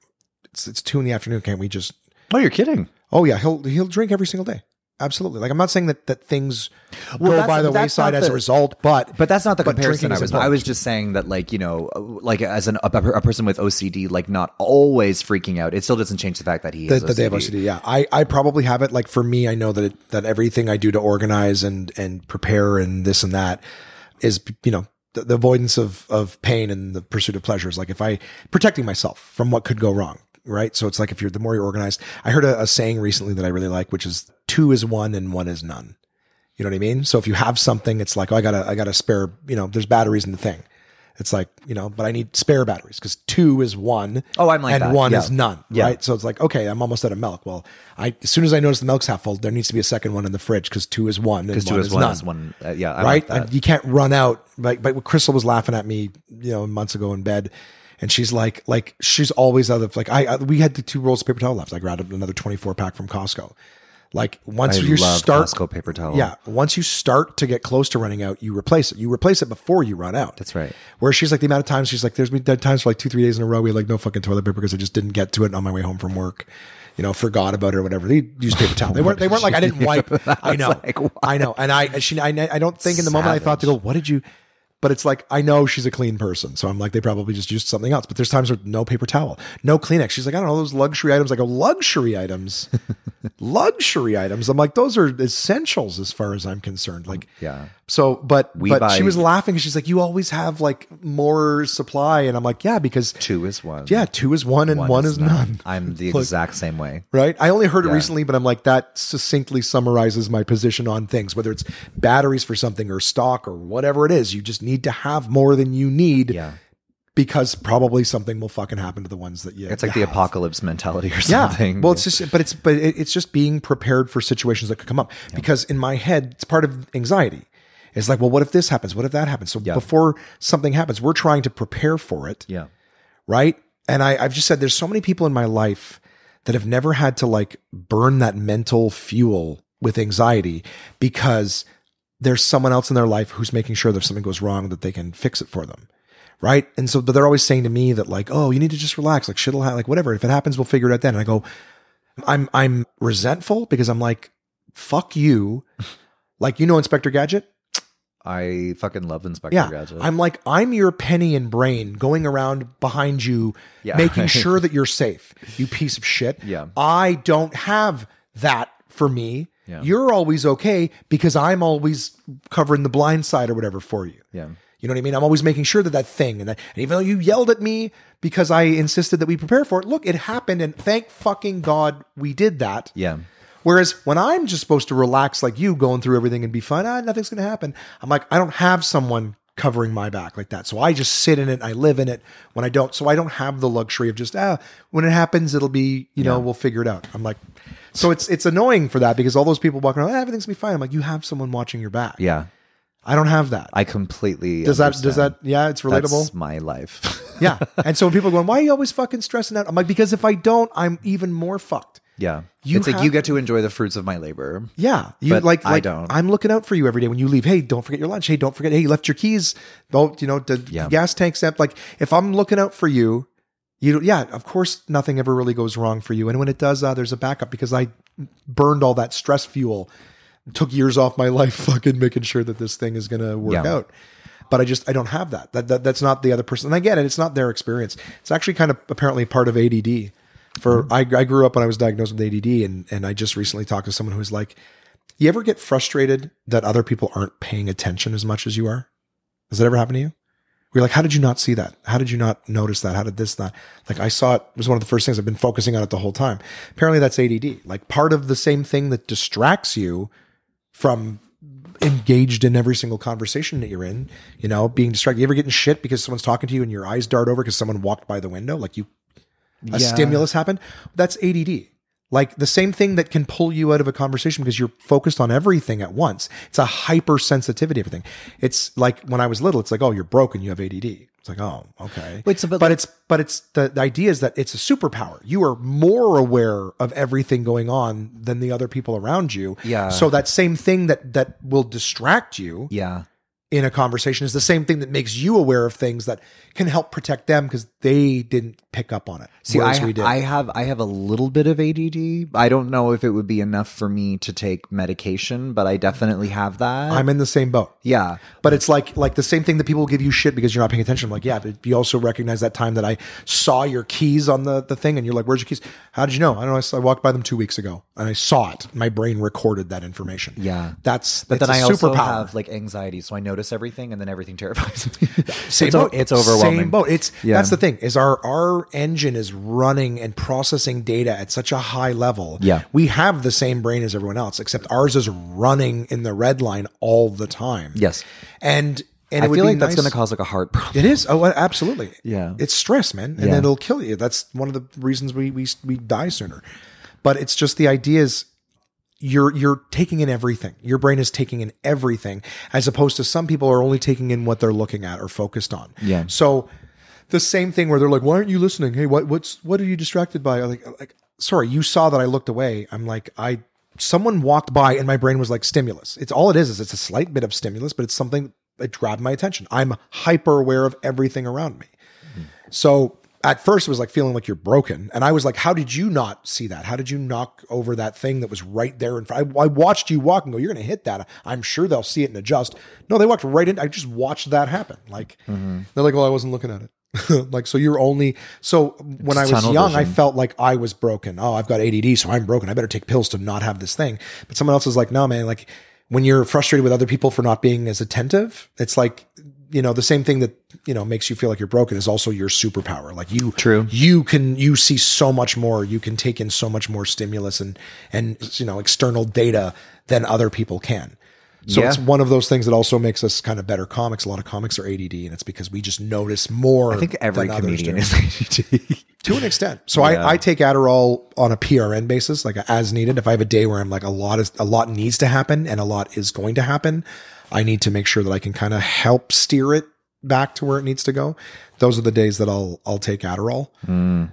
it's it's two in the afternoon. Can't we just? oh, you're kidding. Oh yeah, he'll he'll drink every single day. Absolutely. Like I'm not saying that that things Well, go by the wayside as a result, but But that's not the comparison I was. I was just saying that, like you know, like as an, a, a person with OCD, like not always freaking out. It still doesn't change the fact that he that they have OCD. Yeah, I, I probably have it. Like for me, I know that it, that everything I do to organize and and prepare and this and that is you know the, the avoidance of of pain and the pursuit of pleasures. Like if I protecting myself from what could go wrong. Right. So it's like if you're the more you're organized. I heard a, a saying recently that I really like, which is two is one and one is none. You know what I mean? So if you have something, it's like, oh, I got a, I got a spare, you know, there's batteries in the thing. It's like, you know, but I need spare batteries because two is one. Oh, I'm like and that. one Yeah. is none. Yeah. Right. So it's like, okay, I'm almost out of milk. Well, I, as soon as I notice the milk's half full, there needs to be a second one in the fridge because two is one and because one two is one none. is one. Uh, yeah, I right. Like you can't run out. Like, but Crystal was laughing at me, you know, months ago in bed. And she's like, like she's always out of like I, I we had the two rolls of paper towel left. I grabbed another 24 pack from Costco. Like once I you start, Costco paper towel. yeah, once you start to get close to running out, you replace it. You replace it before you run out. That's right. Where she's like the amount of times she's like, there's been dead times for like two, three days in a row. We had like no fucking toilet paper because I just didn't get to it on my way home from work. You know, forgot about it or whatever. They used paper towel. They weren't. They weren't like I didn't wipe. I know. like. I know. And I, she, I, I don't think in the moment I thought to go, what did you? But it's like I know she's a clean person, so I'm like they probably just used something else. But there's times where no paper towel, no Kleenex. She's like I don't know those luxury items. I go luxury items, luxury items. I'm like those are essentials as far as I'm concerned. Like Yeah. So, but We but buy- she was laughing. She's like you always have like more supply, and I'm like yeah because Two is one. yeah two is one and one, is, none. I'm the Like- exact same way. Right. I only heard it recently, but I'm like, that succinctly summarizes my position on things, whether it's batteries for something or stock or whatever it is. You just need to have more than you need Yeah. because probably something will fucking happen to the ones that you It's like you the have. apocalypse mentality or something. Yeah. Well, it's just, but it's, but it, it's just being prepared for situations that could come up because in my head, it's part of anxiety. It's like, well, what if this happens? What if that happens? So before something happens, we're trying to prepare for it yeah. right? And I, I've just said there's so many people in my life that have never had to like burn that mental fuel with anxiety because there's someone else in their life who's making sure that if something goes wrong that they can fix it for them. Right. And so, but they're always saying to me that like, oh, you need to just relax, like shit'll happen, like whatever. If it happens, we'll figure it out then. And I go, I'm, I'm resentful because I'm like, fuck you. Like, you know, Inspector Gadget? I fucking love Inspector Yeah. Gadget. I'm like, I'm your penny and brain going around behind you, Yeah. making sure that you're safe, you piece of shit. Yeah. I don't have that for me. Yeah. You're always okay because I'm always covering the blind side or whatever for you. yeah. You know what I mean? I'm always making sure that that thing, and, that, and even though you yelled at me because I insisted that we prepare for it, look, it happened, and thank fucking God we did that. Yeah. Whereas when I'm just supposed to relax like you, going through everything and be fun, ah, nothing's going to happen. I'm like, I don't have someone covering my back like that. So I just sit in it. I live in it when I don't. So I don't have the luxury of just, ah, when it happens, it'll be, you know, we'll figure it out. I'm like, so it's, it's annoying for that because all those people walking around, ah, everything's gonna be fine. I'm like, you have someone watching your back. Yeah. I don't have that. I completely does that, does that, yeah, it's relatable. That's my life. yeah. And so when people are going, why are you always fucking stressing out? I'm like, because if I don't, I'm even more fucked. Yeah. You it's like you get to enjoy the fruits of my labor. Yeah, you But like, I don't. I'm looking out for you every day when you leave. Hey, don't forget your lunch. Hey, don't forget. Hey, you left your keys. Don't you know the Yeah. gas tank's empty. Like if I'm looking out for you, you yeah, of course nothing ever really goes wrong for you. And when it does, uh, there's a backup because I burned all that stress fuel. Took years off my life, fucking making sure that this thing is gonna work Yeah. out. But I just I don't have that. That, that. That's not the other person. And I get it. It's not their experience. It's actually kind of apparently part of ADD. For I, I grew up when I was diagnosed with ADD, and and I just recently talked to someone who's like, you ever get frustrated that other people aren't paying attention as much as you are? Has that ever happened to you? We're like, how did you not see that? How did you not notice that? How did this not? Like, I saw it, it was one of the first things I've been focusing on it the whole time. Apparently, that's ADD. Like, part of the same thing that distracts you from engaged in every single conversation that you're in, you know, being distracted. You ever getting shit because someone's talking to you and your eyes dart over because someone walked by the window? Like, you, a Yeah. stimulus happened? That's ADD. Like the same thing that can pull you out of a conversation because you're focused on everything at once. It's a hypersensitivity, of everything. It's like when I was little, it's like, oh, you're broken, you have ADD. It's like, oh, okay. Wait, so but but like- it's but it's the, the idea is that it's a superpower. You are more aware of everything going on than the other people around you. Yeah. So that same thing that that will distract you Yeah. In a conversation is the same thing that makes you aware of things that can help protect them because they didn't pick up on it. See, I, we did. I have I have a little bit of ADD. I don't know if it would be enough for me to take medication, but I definitely have that. I'm in the same boat. yeah. But it's like like the same thing that people will give you shit because you're not paying attention. I'm like, yeah, but you also recognize that time that I saw your keys on the, the thing and you're like, where's your keys? How did you know? I don't know. I walked by them two weeks ago and I saw it. My brain recorded that information. Yeah. That's, But then a I also have like anxiety, so I notice everything, and then everything terrifies me. Same it's, boat. it's overwhelming. Same boat. It's Yeah. that's the thing is our our engine is running and processing data at such a high level. Yeah. we have the same brain as everyone else, except ours is running in the red line all the time. Yes. and and I it would feel like that's going to cause like a heart problem. It is. Oh, absolutely. Yeah. It's stress, man, and Yeah. then it'll kill you. That's one of the reasons we we we die sooner. But it's just the idea is you're you're taking in everything. Your brain is taking in everything, as opposed to some people are only taking in what they're looking at or focused on. Yeah. So the same thing where they're like, "Why aren't you listening? Hey, what what's what are you distracted by?" I'm like, like, sorry, you saw that I looked away. I'm like, I someone walked by and my brain was like stimulus. It's all it is is it's a slight bit of stimulus, but it's something that grabbed my attention. I'm hyper aware of everything around me. Hmm. So at first it was like feeling like you're broken. And I was like, how did you not see that? How did you knock over that thing that was right there in front? I, I watched you walk and go, you're going to hit that. I'm sure they'll see it and adjust. No, they walked right in. I just watched that happen. Like mm-hmm. they're like, well, I wasn't looking at it. like, so you're only, so when It's I was young, I felt like I was broken. Oh, I've got ADD, so I'm broken. I better take pills to not have this thing. But someone else is like, no, man, like when you're frustrated with other people for not being as attentive, it's like, you know, the same thing that, you know, makes you feel like you're broken is also your superpower. Like you, True. you can, you see so much more. You can take in so much more stimulus and, and, you know, external data than other people can. So Yeah. it's one of those things that also makes us kind of better comics. A lot of comics are ADD and it's because we just notice more. I think every comedian is ADD. to an extent. So Yeah. I, I take Adderall on a PRN basis, like as needed. If I have a day where I'm like a lot is a lot needs to happen and a lot is going to happen, I need to make sure that I can kind of help steer it back to where it needs to go. Those are the days that I'll I'll take Adderall. Mm.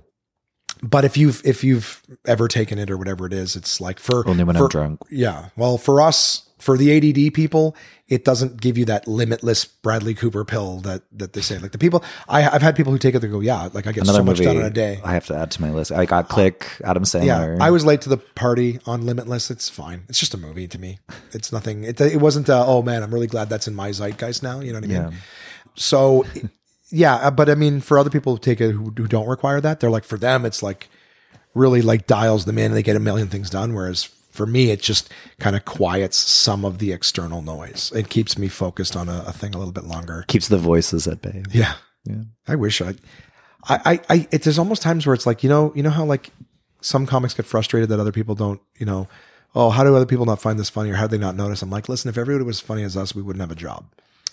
But if you've if you've ever taken it or whatever it is, it's like for Only when for- I'm drunk. Yeah. Well, for us, for the ADD people, it doesn't give you that limitless Bradley Cooper pill that that they say. Like the people I, I've had people who take it. They go, yeah, like I get Another so much done in a day. I have to add to my list. I got Click, Adam Sandler. Yeah, I was late to the party on Limitless. It's fine. It's just a movie to me. It's nothing. It, it wasn't. Uh, oh man, I'm really glad that's in my zeitgeist now. You know what I mean? Yeah. So, yeah, uh, but I mean, for other people who take it who, who don't require that, they're like for them, it's like really like dials them in and they get a million things done. Whereas for me, it just kind of quiets some of the external noise. It keeps me focused on a, a thing a little bit longer. keeps the voices at bay. Yeah. Yeah. I wish I, I, I, I it, there's almost times where it's like, you know, you know how like some comics get frustrated that other people don't, you know, oh, how do other people not find this funny or how do they not notice? I'm like, listen, if everybody was funny as us, we wouldn't have a job.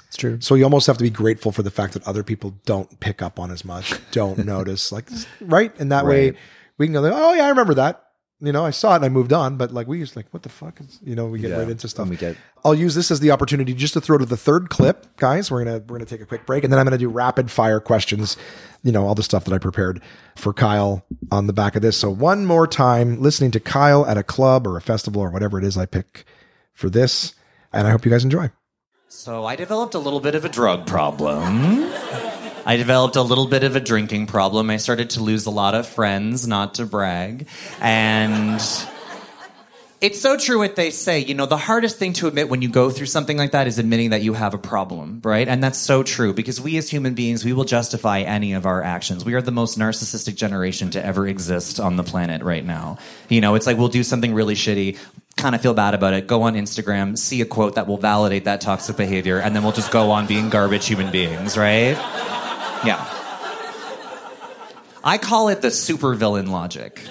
It's true. So you almost have to be grateful for the fact that other people don't pick up on as much, don't notice, like, right? And that way we can go, oh yeah, I remember that. You know, I saw it and I moved on, but like we just like, what the fuck is, you know, we get Yeah. right into stuff. We get- I'll use this as the opportunity just to throw to the third clip, guys. We're gonna we're gonna take a quick break, and then I'm gonna do rapid fire questions. You know, all the stuff that I prepared for Kyle on the back of this. So one more time, listening to Kyle at a club or a festival or whatever it is I pick for this, and I hope you guys enjoy. So I developed a little bit of a drug problem. I developed a little bit of a drinking problem. I started to lose a lot of friends, not to brag. And it's so true what they say. You know, the hardest thing to admit when you go through something like that is admitting that you have a problem, right? And that's so true because we as human beings, we will justify any of our actions. We are the most narcissistic generation to ever exist on the planet right now. You know, it's like we'll do something really shitty, kind of feel bad about it, go on Instagram, see a quote that will validate that toxic behavior, and then we'll just go on being garbage human beings, right? Yeah. I call it the supervillain logic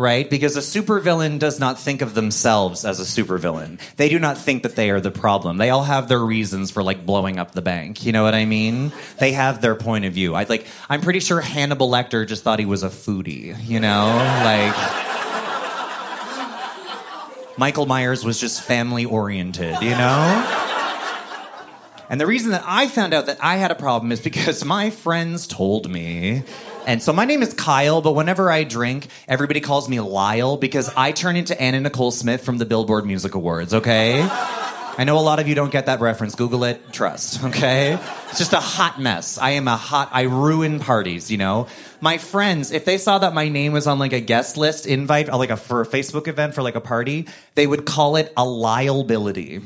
right? Because a supervillain does not think of themselves as a supervillain. They do not think that they are the problem. They all have their reasons for like blowing up the bank. You know what I mean? They have their point of view. I like I'm pretty sure Hannibal Lecter just thought he was a foodie, you know? Like Michael Myers was just family oriented, you know? And the reason that I found out that I had a problem is because my friends told me. And so my name is Kyle, but whenever I drink, everybody calls me Lyle because I turn into Anna Nicole Smith from the Billboard Music Awards, okay? I know a lot of you don't get that reference. Google it, trust, okay? It's just a hot mess. I am a hot, I ruin parties, you know? My friends, if they saw that my name was on like a guest list invite, or like a, for a Facebook event for like a party, they would call it a liability.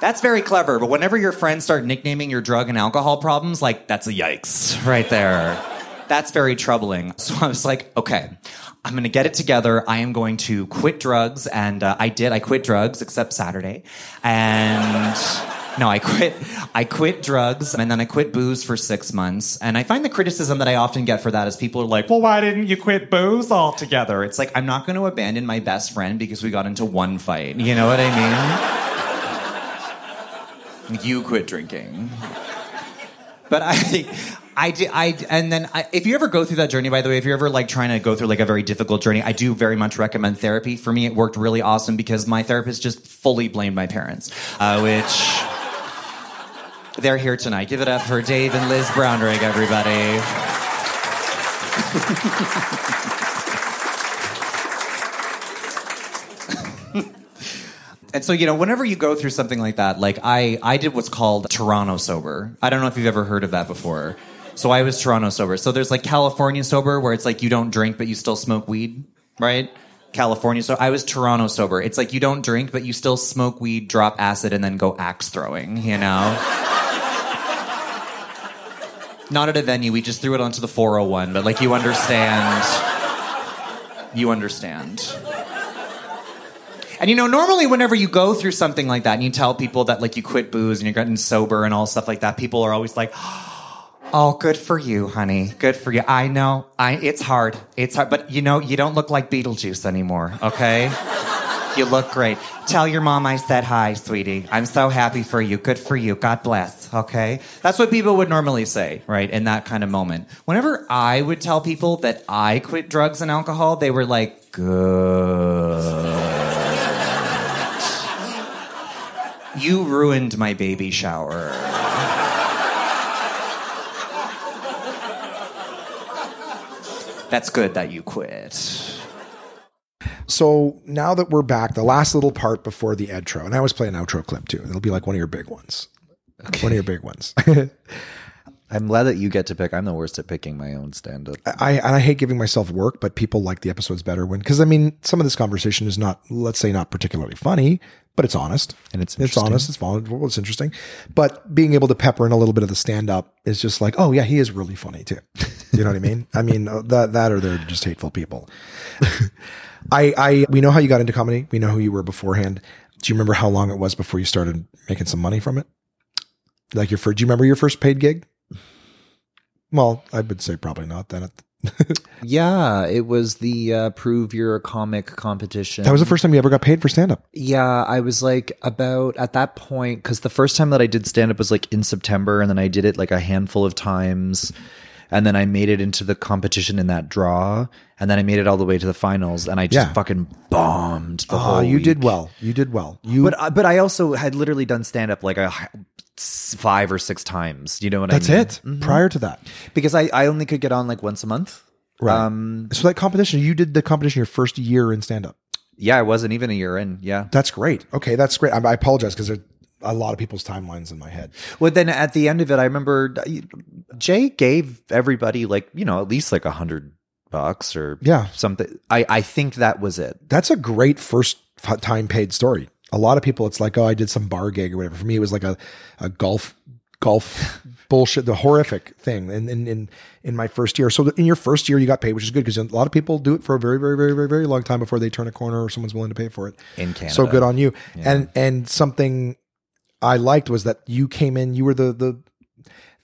That's very clever, but whenever your friends start nicknaming your drug and alcohol problems, like, that's a yikes right there. That's very troubling. So I was like, okay, I'm gonna get it together. I am going to quit drugs. And uh, I did. I quit drugs, except Saturday. And. No, I quit. I quit drugs, and then I quit booze for six months. And I find the criticism that I often get for that is people are like, "Well, why didn't you quit booze altogether?" It's like I'm not going to abandon my best friend because we got into one fight. You know what I mean? you quit drinking. But I, I did. I and then I, if you ever go through that journey, by the way, if you're ever like trying to go through like a very difficult journey, I do very much recommend therapy. For me, it worked really awesome because my therapist just fully blamed my parents, uh, which they're here tonight. Give it up for Dave and Liz Brownrigg, everybody. and so you know whenever you go through something like that like i i did what's called toronto sober i don't know if you've ever heard of that before so I was Toronto sober. So there's like California sober where it's like you don't drink but you still smoke weed, right? California so I was Toronto sober. It's like you don't drink but you still smoke weed, drop acid and then go axe throwing, you know? Not at a venue, we just threw it onto the 401, but like you understand. You understand. And you know, normally whenever you go through something like that and you tell people that like you quit booze and you're getting sober and all stuff like that, people are always like, Oh, good for you, honey. Good for you. I know. I it's hard. It's hard, but you know, you don't look like Beetlejuice anymore, okay? you look great. Tell your mom I said hi, sweetie. I'm so happy for you. Good for you. God bless, okay? That's what people would normally say, right? In that kind of moment. Whenever I would tell people that I quit drugs and alcohol, they were like, "Good." You ruined my baby shower. That's good that you quit. So now that we're back, the last little part before the intro, and I always play an outro clip too. It'll be like one of your big ones. One of your big ones. I'm glad that you get to pick. I'm the worst at picking my own stand up. I and I hate giving myself work, but people like the episodes better when because I mean some of this conversation is not let's say not particularly funny, but it's honest And it's it's honest, it's vulnerable, it's interesting. But being able to pepper in a little bit of the stand up is just like oh yeah, he is really funny too. You know what I mean? I mean uh, that that or they're just hateful people. I I we know how you got into comedy. We know who you were beforehand. Do you remember how long it was before you started making some money from it? Like your first, do you remember your first paid gig? Well, I would say probably not. Then Yeah, it was the uh, prove you're a comic competition. that was the first time you ever got paid for stand up. Yeah, I was like about at that point because the first time that I did stand up was like in September, and then I did it like a handful of times, and then I made it into the competition in that draw, and then I made it all the way to the finals, and I just Yeah. fucking bombed the Oh, whole. you did well. You did well. You but I- but I also had literally done stand up like a five or six times. You know what that's I mean? That's it. Prior to that, Because I I only could get on like once a month. Right. Um. so that competition, you did the competition your first year in stand up. Yeah, I wasn't even a year in. Yeah. That's great. Okay, that's great. I, I apologize because a lot of people's timelines in my head. Well, then at the end of it, I remember Jay gave everybody like you know at least like a hundred bucks or Yeah. something. I I think that was it. That's a great first time paid story. A lot of people, it's like, oh, I did some bar gig or whatever. For me, it was like a, a golf golf bullshit, the horrific thing. And in, in in my first year, so in your first year, you got paid, which is good because a lot of people do it for a very, very, very, very, very long time before they turn a corner or someone's willing to pay for it. In Canada. So good on you. And and something I liked was that you came in, you were the the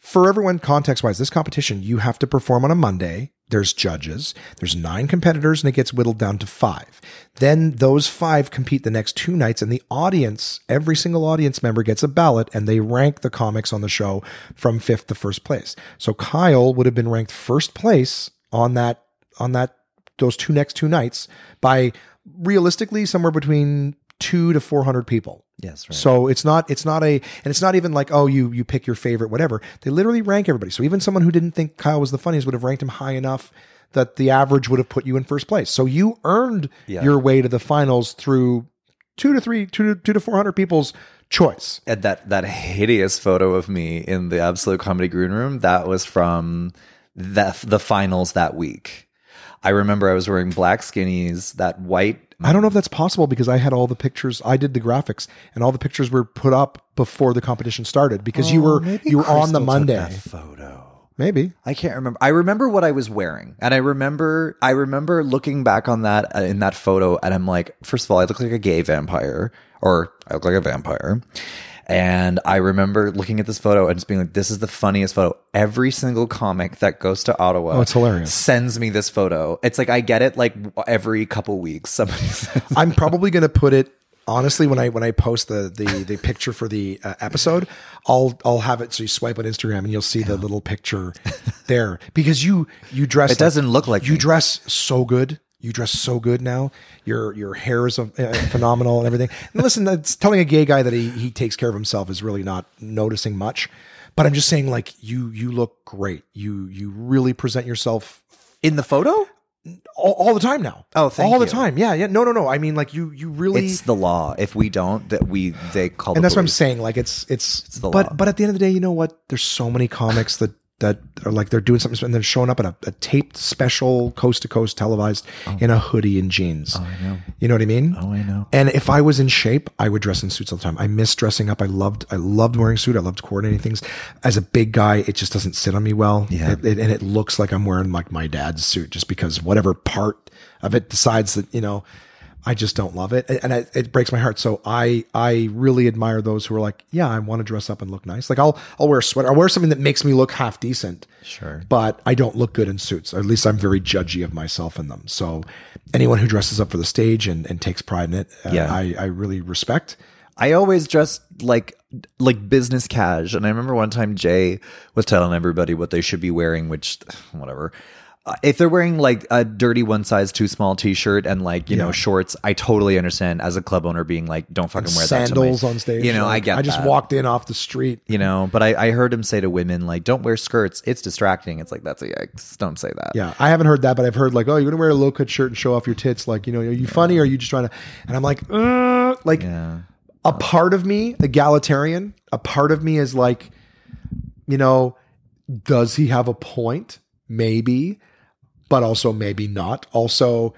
for everyone context wise, this competition, you have to perform on a Monday. There's judges. There's nine competitors and it gets whittled down to five. Then those five compete the next two nights and the audience, every single audience member gets a ballot and they rank the comics on the show from fifth to first place. So Kyle would have been ranked first place on that, on that, those two next two nights by realistically somewhere between two to 400 people. Yes, right. So it's not it's not a and it's not even like oh you you pick your favorite whatever. They literally rank everybody. So even someone who didn't think Kyle was the funniest would have ranked him high enough that the average would have put you in first place. So you earned Yeah. your way to the finals through two to three two to two to four hundred people's choice. and that that hideous photo of me in the Absolute Comedy Green Room that was from the the finals that week. I remember I was wearing black skinnies, that white. I don't know if that's possible because I had all the pictures. I did the graphics, and all the pictures were put up before the competition started because you were you were on the Monday. photo. Maybe I can't remember. I remember what I was wearing, and I remember I remember looking back on that uh, in that photo, and I'm like, first of all, I look like a gay vampire, or I look like a vampire. And I remember looking at this photo and just being like, "This is the funniest photo." Every single comic that goes to Ottawa, Oh, it's hilarious. sends me this photo. It's like I get it like every couple weeks. Somebody says, I'm probably going to put it honestly when I when I post the the the picture for the uh, episode, I'll I'll have it so you swipe on Instagram and you'll see the little picture there because you you dress It doesn't look like you me. dress so good. You dress so good now. Your your hair is phenomenal and everything. And listen, that's telling a gay guy that he he takes care of himself is really not noticing much. But I'm just saying, like you you look great. You you really present yourself in the photo. all, all the time now. Oh, thank all the time. Yeah, yeah. No, no, no. I mean, like you, you really. It's the law. If we don't, that we they call. and the that's what I'm saying. Like it's it's, the but law. but at the end of the day, you know what? There's so many comics that that are like they're doing something and they're showing up at a, a taped special coast to coast televised oh. in a hoodie and jeans. Oh, I know. You know what I mean? Oh, I know. And if I was in shape, I would dress in suits all the time. I miss dressing up. I loved I loved wearing a suit. I loved coordinating things. As a big guy, it just doesn't sit on me well. Yeah. It- it- and it looks like I'm wearing like my dad's suit just because whatever part of it decides that you know. I just don't love it, and it, it breaks my heart. So I I really admire those who are like, yeah, I want to dress up and look nice. Like I'll I'll wear a sweater, I'll wear something that makes me look half decent. Sure. but I don't look good in suits. Or at least I'm very judgy of myself in them. So anyone who dresses up for the stage and, and takes pride in it, uh, Yeah. I I really respect. I always dress like like business cash, and I remember one time Jay was telling everybody what they should be wearing, which whatever. Uh, if they're wearing like a dirty one size too small t-shirt and like you know shorts, I totally understand as a club owner being like, don't fucking wear Sandals that. my-" on stage. You know, I get. I just that. walked in off the street. You know, but I, I heard him say to women like, don't wear skirts. It's distracting. It's like that's a yikes. Don't say that. Yeah, I haven't heard that, but I've heard like, oh, you're gonna wear a low cut shirt and show off your tits. Like, you know, are you funny or are you just trying to? And I'm like, uh, like Yeah. a part of me, egalitarian, a part of me is like, you know, does he have a point? Maybe, but also maybe not. Also,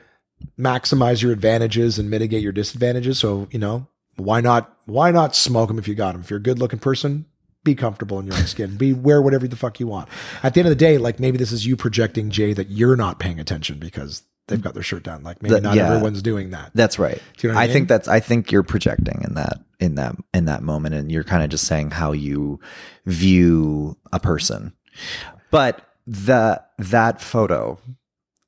maximize your advantages and mitigate your disadvantages. So, you know, why not? Why not smoke them if you got them? If you're a good looking person, be comfortable in your own skin. Be wear whatever the fuck you want. At the end of the day, like maybe this is you projecting Jay that you're not paying attention because they've got their shirt down. Like maybe That- not yeah. everyone's doing that. That's right. Do you know I I mean? think that's I think you're projecting in that in that in that moment and you're kind of just saying how you view a person. But the that photo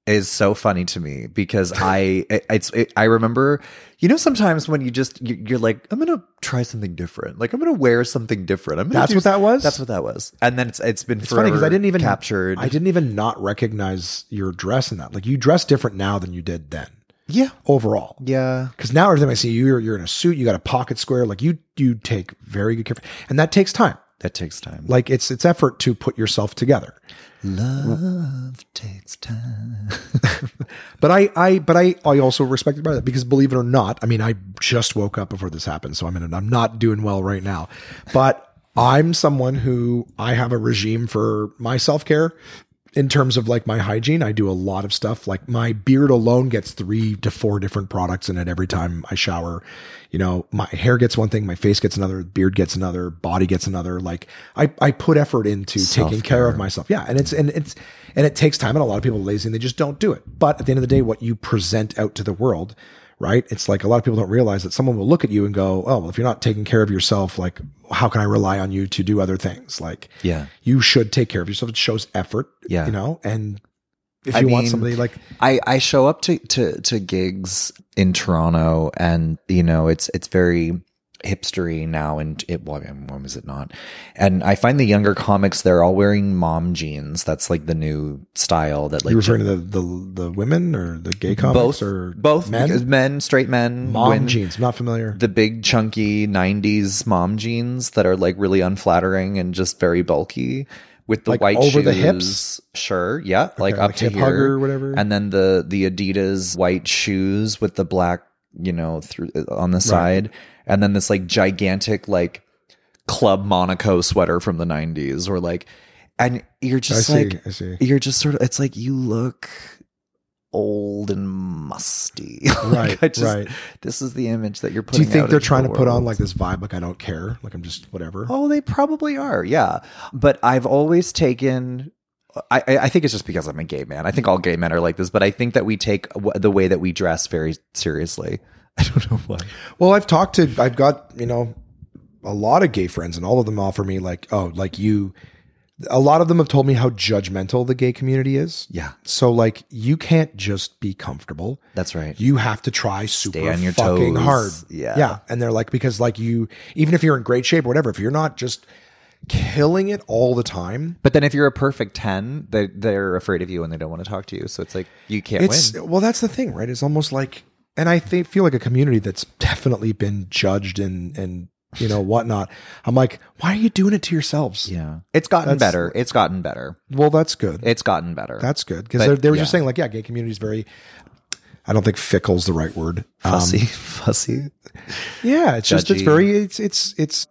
is so funny to me because I it, it's it, I remember you know sometimes when you just you- you're like I'm gonna try something different like I'm gonna wear something different I'm That's what that was? that's what that was and then it's it's been It's funny because I didn't even captured I didn't even not recognize your dress in that. Like you dress different now than you did then. yeah Overall, yeah because now everything I see you, you're you're in a suit. You got a pocket square. Like you you take very good care, and that takes time. that takes time Like it's it's effort to put yourself together. Love takes time But I I but I I also respect it by that because believe it or not, I mean I just woke up before this happened, so I'm in. I'm not doing well right now, but I'm someone who I have a regime for my self care. In terms of like my hygiene, I do a lot of stuff. Like my beard alone gets three to four different products in it every time I shower. You know, my hair gets one thing, my face gets another, beard gets another, body gets another. Like I, I put effort into taking care of myself. Yeah. And it's, and it's, and it takes time and a lot of people are lazy and they just don't do it. But at the end of the day, what you present out to the world, right? It's like a lot of people don't realize that someone will look at you and go, Oh, well, if you're not taking care of yourself, like how can I rely on you to do other things? Like, Yeah. you should take care of yourself. It shows effort, Yeah. you know, and if I you want mean, somebody like, I, I show up to, to, to gigs in Toronto and, you know, it's, it's very hipstery now. And it, well, when was it not? And I find the younger comics, they're all wearing mom jeans. That's like the new style that like you referring to the, the, the women or the gay comics both or both men? men, straight men, Mom women- jeans. Not familiar. the big chunky 90s mom jeans that are like really unflattering and just very bulky with the Like white over the hips? Sure, yeah, like up like to here or whatever? And then the the Adidas white shoes with the black, you know, through uh, on the side, and then this like gigantic like Club Monaco sweater from the 90s or like and you're I just see. like I see. you're just sort of it's like you look old and musty Like, Right, I just, right. this is the image that you're putting. On. Do you think they're trying the to put on like this vibe? Like I don't care. Like I'm just whatever. oh they probably are yeah but i've always taken I, I I think it's just because I'm a gay man. I think all gay men are like this, but I think that we take w- the way that we dress very seriously. I don't know why. Well, I've talked to, I've got, you know, a lot of gay friends and all of them offer me like, oh, like you, a lot of them have told me how judgmental the gay community is. Yeah, So like you can't just be comfortable. that's right. You have to try super on your fucking toes. hard. Yeah. Yeah. And they're like, because like you, even if you're in great shape or whatever, if you're not just killing it all the time, But then if you're a perfect 10, they, they're afraid of you and they don't want to talk to you. So it's like, you can't it's win. well that's the thing right it's almost like and i think feel like a community that's definitely been judged and and you know, whatnot. I'm like, why are you doing it to yourselves? Yeah. It's gotten That's- better. It's gotten better. Well, that's good. It's gotten better. That's good because they, were just saying like, yeah, gay community is very. I don't think fickle's the right word. Um, fussy. fussy. yeah, it's just it's very it's it's it's.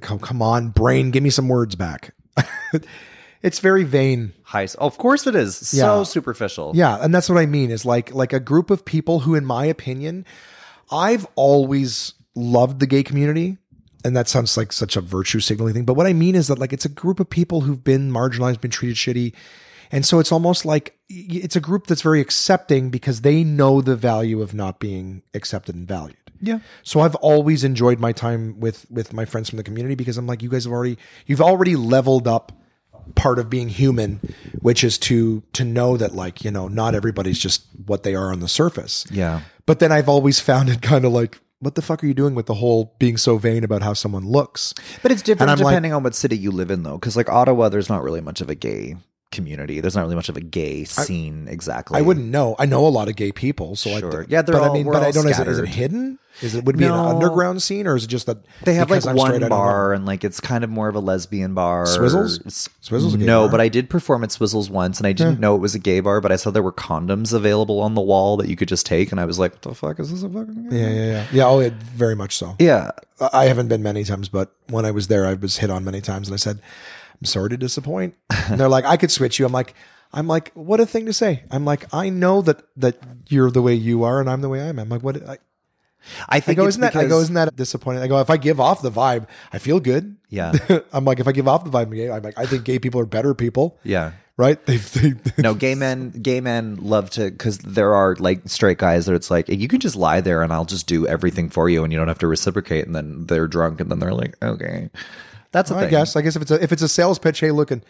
Come, come on, brain, give me some words back. it's very vain. High. Of course it is. So Yeah. superficial. Yeah, and that's what I mean is like like a group of people who, in my opinion, I've always loved the gay community. And that sounds like such a virtue signaling thing. But what I mean is that like it's a group of people who've been marginalized, been treated shitty. And so it's almost like y- it's a group that's very accepting because they know the value of not being accepted and valued. Yeah. So I've always enjoyed my time with with my friends from the community because I'm like, you guys have already you've already leveled up part of being human, which is to to know that like, you know, not everybody's just what they are on the surface. Yeah. But then I've always found it kind of like, what the fuck are you doing with the whole being so vain about how someone looks? But it's different I'm like- depending on what city you live in, though. Because like Ottawa, there's not really much of a gay community. There's not really much of a gay scene exactly. I wouldn't know. I know a lot of gay people, so Sure. I Yeah, they're but I mean, but I don't know. Is it, is it hidden? Is it would it be an underground scene, or is it just that They have like I'm one bar, and like it's kind of more of a lesbian bar. Swizzles? Swizzles No, bar? but I did perform at Swizzles once, and I didn't know it was a gay bar. But I saw there were condoms available on the wall that you could just take, and I was like, "What the fuck is this a fucking?" Yeah, yeah, yeah. Yeah, oh, it, very much so. Yeah. I I haven't been many times, but when I was there, I was hit on many times, and I said, "I'm sorry to disappoint." And they're like, "I could switch you." I'm like, "I'm like, what a thing to say." I'm like, "I know that that you're the way you are, and I'm the way I am." I'm like, "What?" I, I I think go, it's "Isn't that?" I go, "Isn't that disappointing?" I go, "If I give off the vibe, I feel good." Yeah. I'm like, if I give off the vibe, I'm like, I think gay people are better people, Yeah. right? They, they, No, gay men, gay men love to because there are like straight guys that it's like you can just lie there and I'll just do everything for you and you don't have to reciprocate. And then they're drunk and then they're like, okay, that's a I thing. guess. I guess if it's a if it's a sales pitch, hey, look, and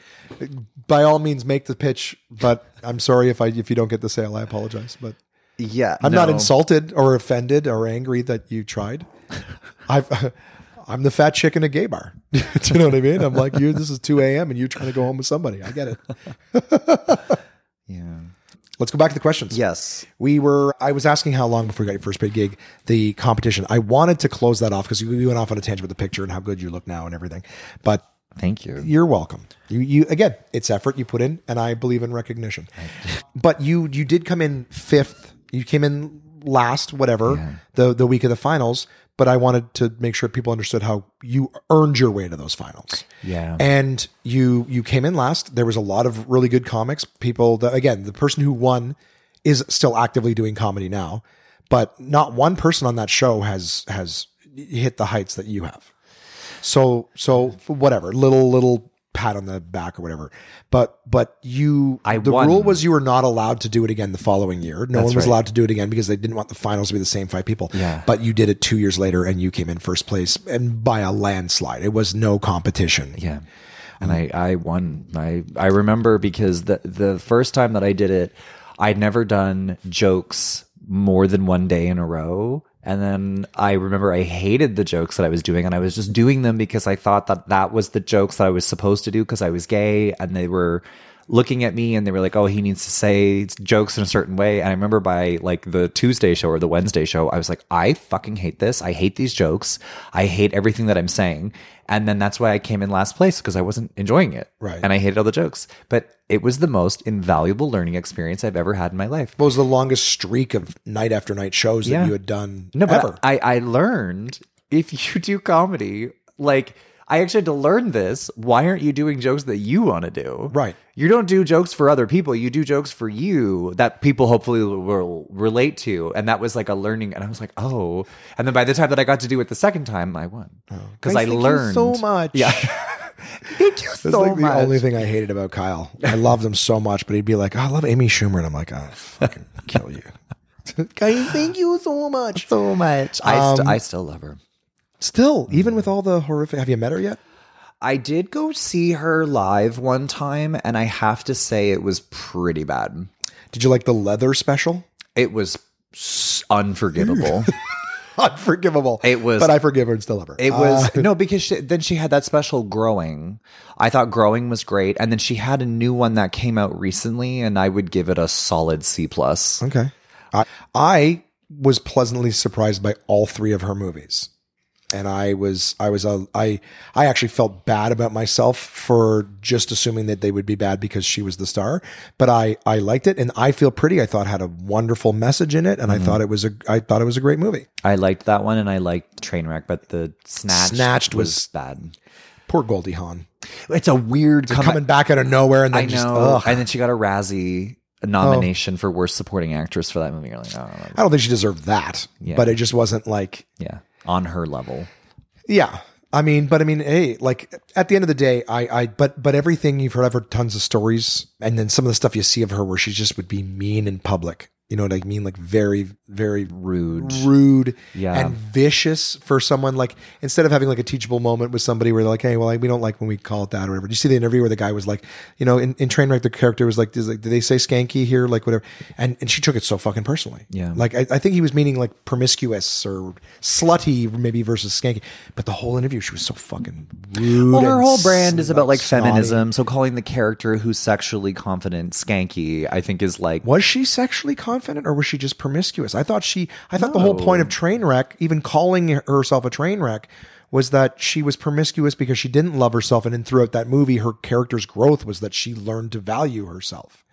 by all means, make the pitch. But I'm sorry if I if you don't get the sale. I apologize, but Yeah, I'm not no. insulted or offended or angry that you tried. I've. I'm the fat chick in a gay bar. Do you know what I mean? I'm like, you. This is 2 a.m. and you're trying to go home with somebody. I get it. Yeah. Let's go back to the questions. Yes. we were. I was asking how long before you got your first paid gig, the competition. I wanted to close that off because you went off on a tangent with the picture and how good you look now and everything. But Thank you. you're welcome. You, you again, it's effort you put in, and I believe in recognition. But you, you did come in fifth. You came in last, whatever the the week of the finals. But I wanted to make sure people understood how you earned your way to those finals. Yeah. and you you came in last. There was a lot of really good comics. People that again, the person who won is still actively doing comedy now, but not one person on that show has has hit the heights that you have. So so whatever, little little pat on the back or whatever. But but you I the won. rule was you were not allowed to do it again the following year. No That's one was right. allowed to do it again because they didn't want the finals to be the same five people. Yeah. But you did it 2 years later and you came in first place and by a landslide. It was no competition. Yeah. And I, I won. I, I remember because the the first time that I did it, I'd never done jokes more than one day in a row. And then I remember I hated the jokes that I was doing, and I was just doing them because I thought that that was the jokes that I was supposed to do because I was gay, and they were looking at me and they were like, "Oh, he needs to say jokes in a certain way." And I remember by like the Tuesday show or the Wednesday show, I was like, "I fucking hate this. I hate these jokes. I hate everything that I'm saying." And then that's why I came in last place because I wasn't enjoying it, Right. And I hated all the jokes, but it was the most invaluable learning experience I've ever had in my life. What was the longest streak of night after night shows Yeah. that you had done No, but ever? I, I learned if you do comedy, like I actually had to learn this. Why aren't you doing jokes that you want to do? Right. You don't do jokes for other people. You do jokes for you that people hopefully will relate to. And that was like a learning. And I was like, oh. And then by the time that I got to do it the second time, I won because I Thank you learned so much. Yeah. Thank you That's so like the only thing I hated about Kyle. I loved him so much, but he'd be like, oh, "I love Amy Schumer," and I'm like, "Oh, fucking kill you." Kyle, thank you so much. so much. I, st- Um, I still love her. Still, even with all the horrific, have you met her yet? I did go see her live one time, and I have to say it was pretty bad. Did you like the leather special? It was s- unforgivable. Unforgivable. It was- but I forgive her and still love her. It was Uh, no because she, then she had that special growing. I thought growing was great, and then she had a new one that came out recently, and I would give it a solid C plus. okay. I I was pleasantly surprised by all three of her movies. And I was I was a I I actually felt bad about myself for just assuming that they would be bad because she was the star. But I I liked it, and I feel pretty. I thought had a wonderful message in it, and I mm-hmm. thought it was a I thought it was a great movie. I liked that one, and I liked Trainwreck, but the Snatched, Snatched was, was- bad. Poor Goldie Hawn It's a weird come- coming back out of nowhere, and then I just know, ugh. and then she got a Razzie nomination oh. for worst supporting actress for that movie. You're like, oh, I don't think she deserved that, Yeah. but it just wasn't like yeah, on her level. Yeah. I mean, but I mean, hey, like at the end of the day, I, I, but, but everything you've heard, I've heard tons of stories, and then some of the stuff you see of her where she just would be mean in public. You know what I mean? Like very, very Rude. rude, Yeah. and vicious for someone. Like instead of having like a teachable moment with somebody where they're like, "Hey, well, like, we don't like when we call it that or whatever." Do you see the interview where the guy was like, you know, in, in Trainwreck, the character was like, "Does like, did they say skanky here? Like whatever?" And and she took it so fucking personally. Yeah. Like I, I think he was meaning like promiscuous or slutty maybe versus skanky, but the whole interview she was so fucking rude. Well, her whole brand is about like snotty. feminism. So calling the character who's sexually confident skanky, I think is like Was she sexually confident or was she just promiscuous? I thought she, I thought the whole point of Trainwreck, even calling herself a train wreck, was that she was promiscuous because she didn't love herself. And then throughout that movie, her character's growth was that she learned to value herself.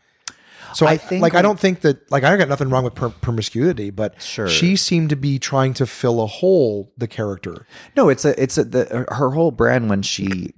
So I, I think, like, I don't think that, like, I got nothing wrong with per- promiscuity, but Sure. she seemed to be trying to fill a hole, the character. No, it's a it's a the, her whole brand when she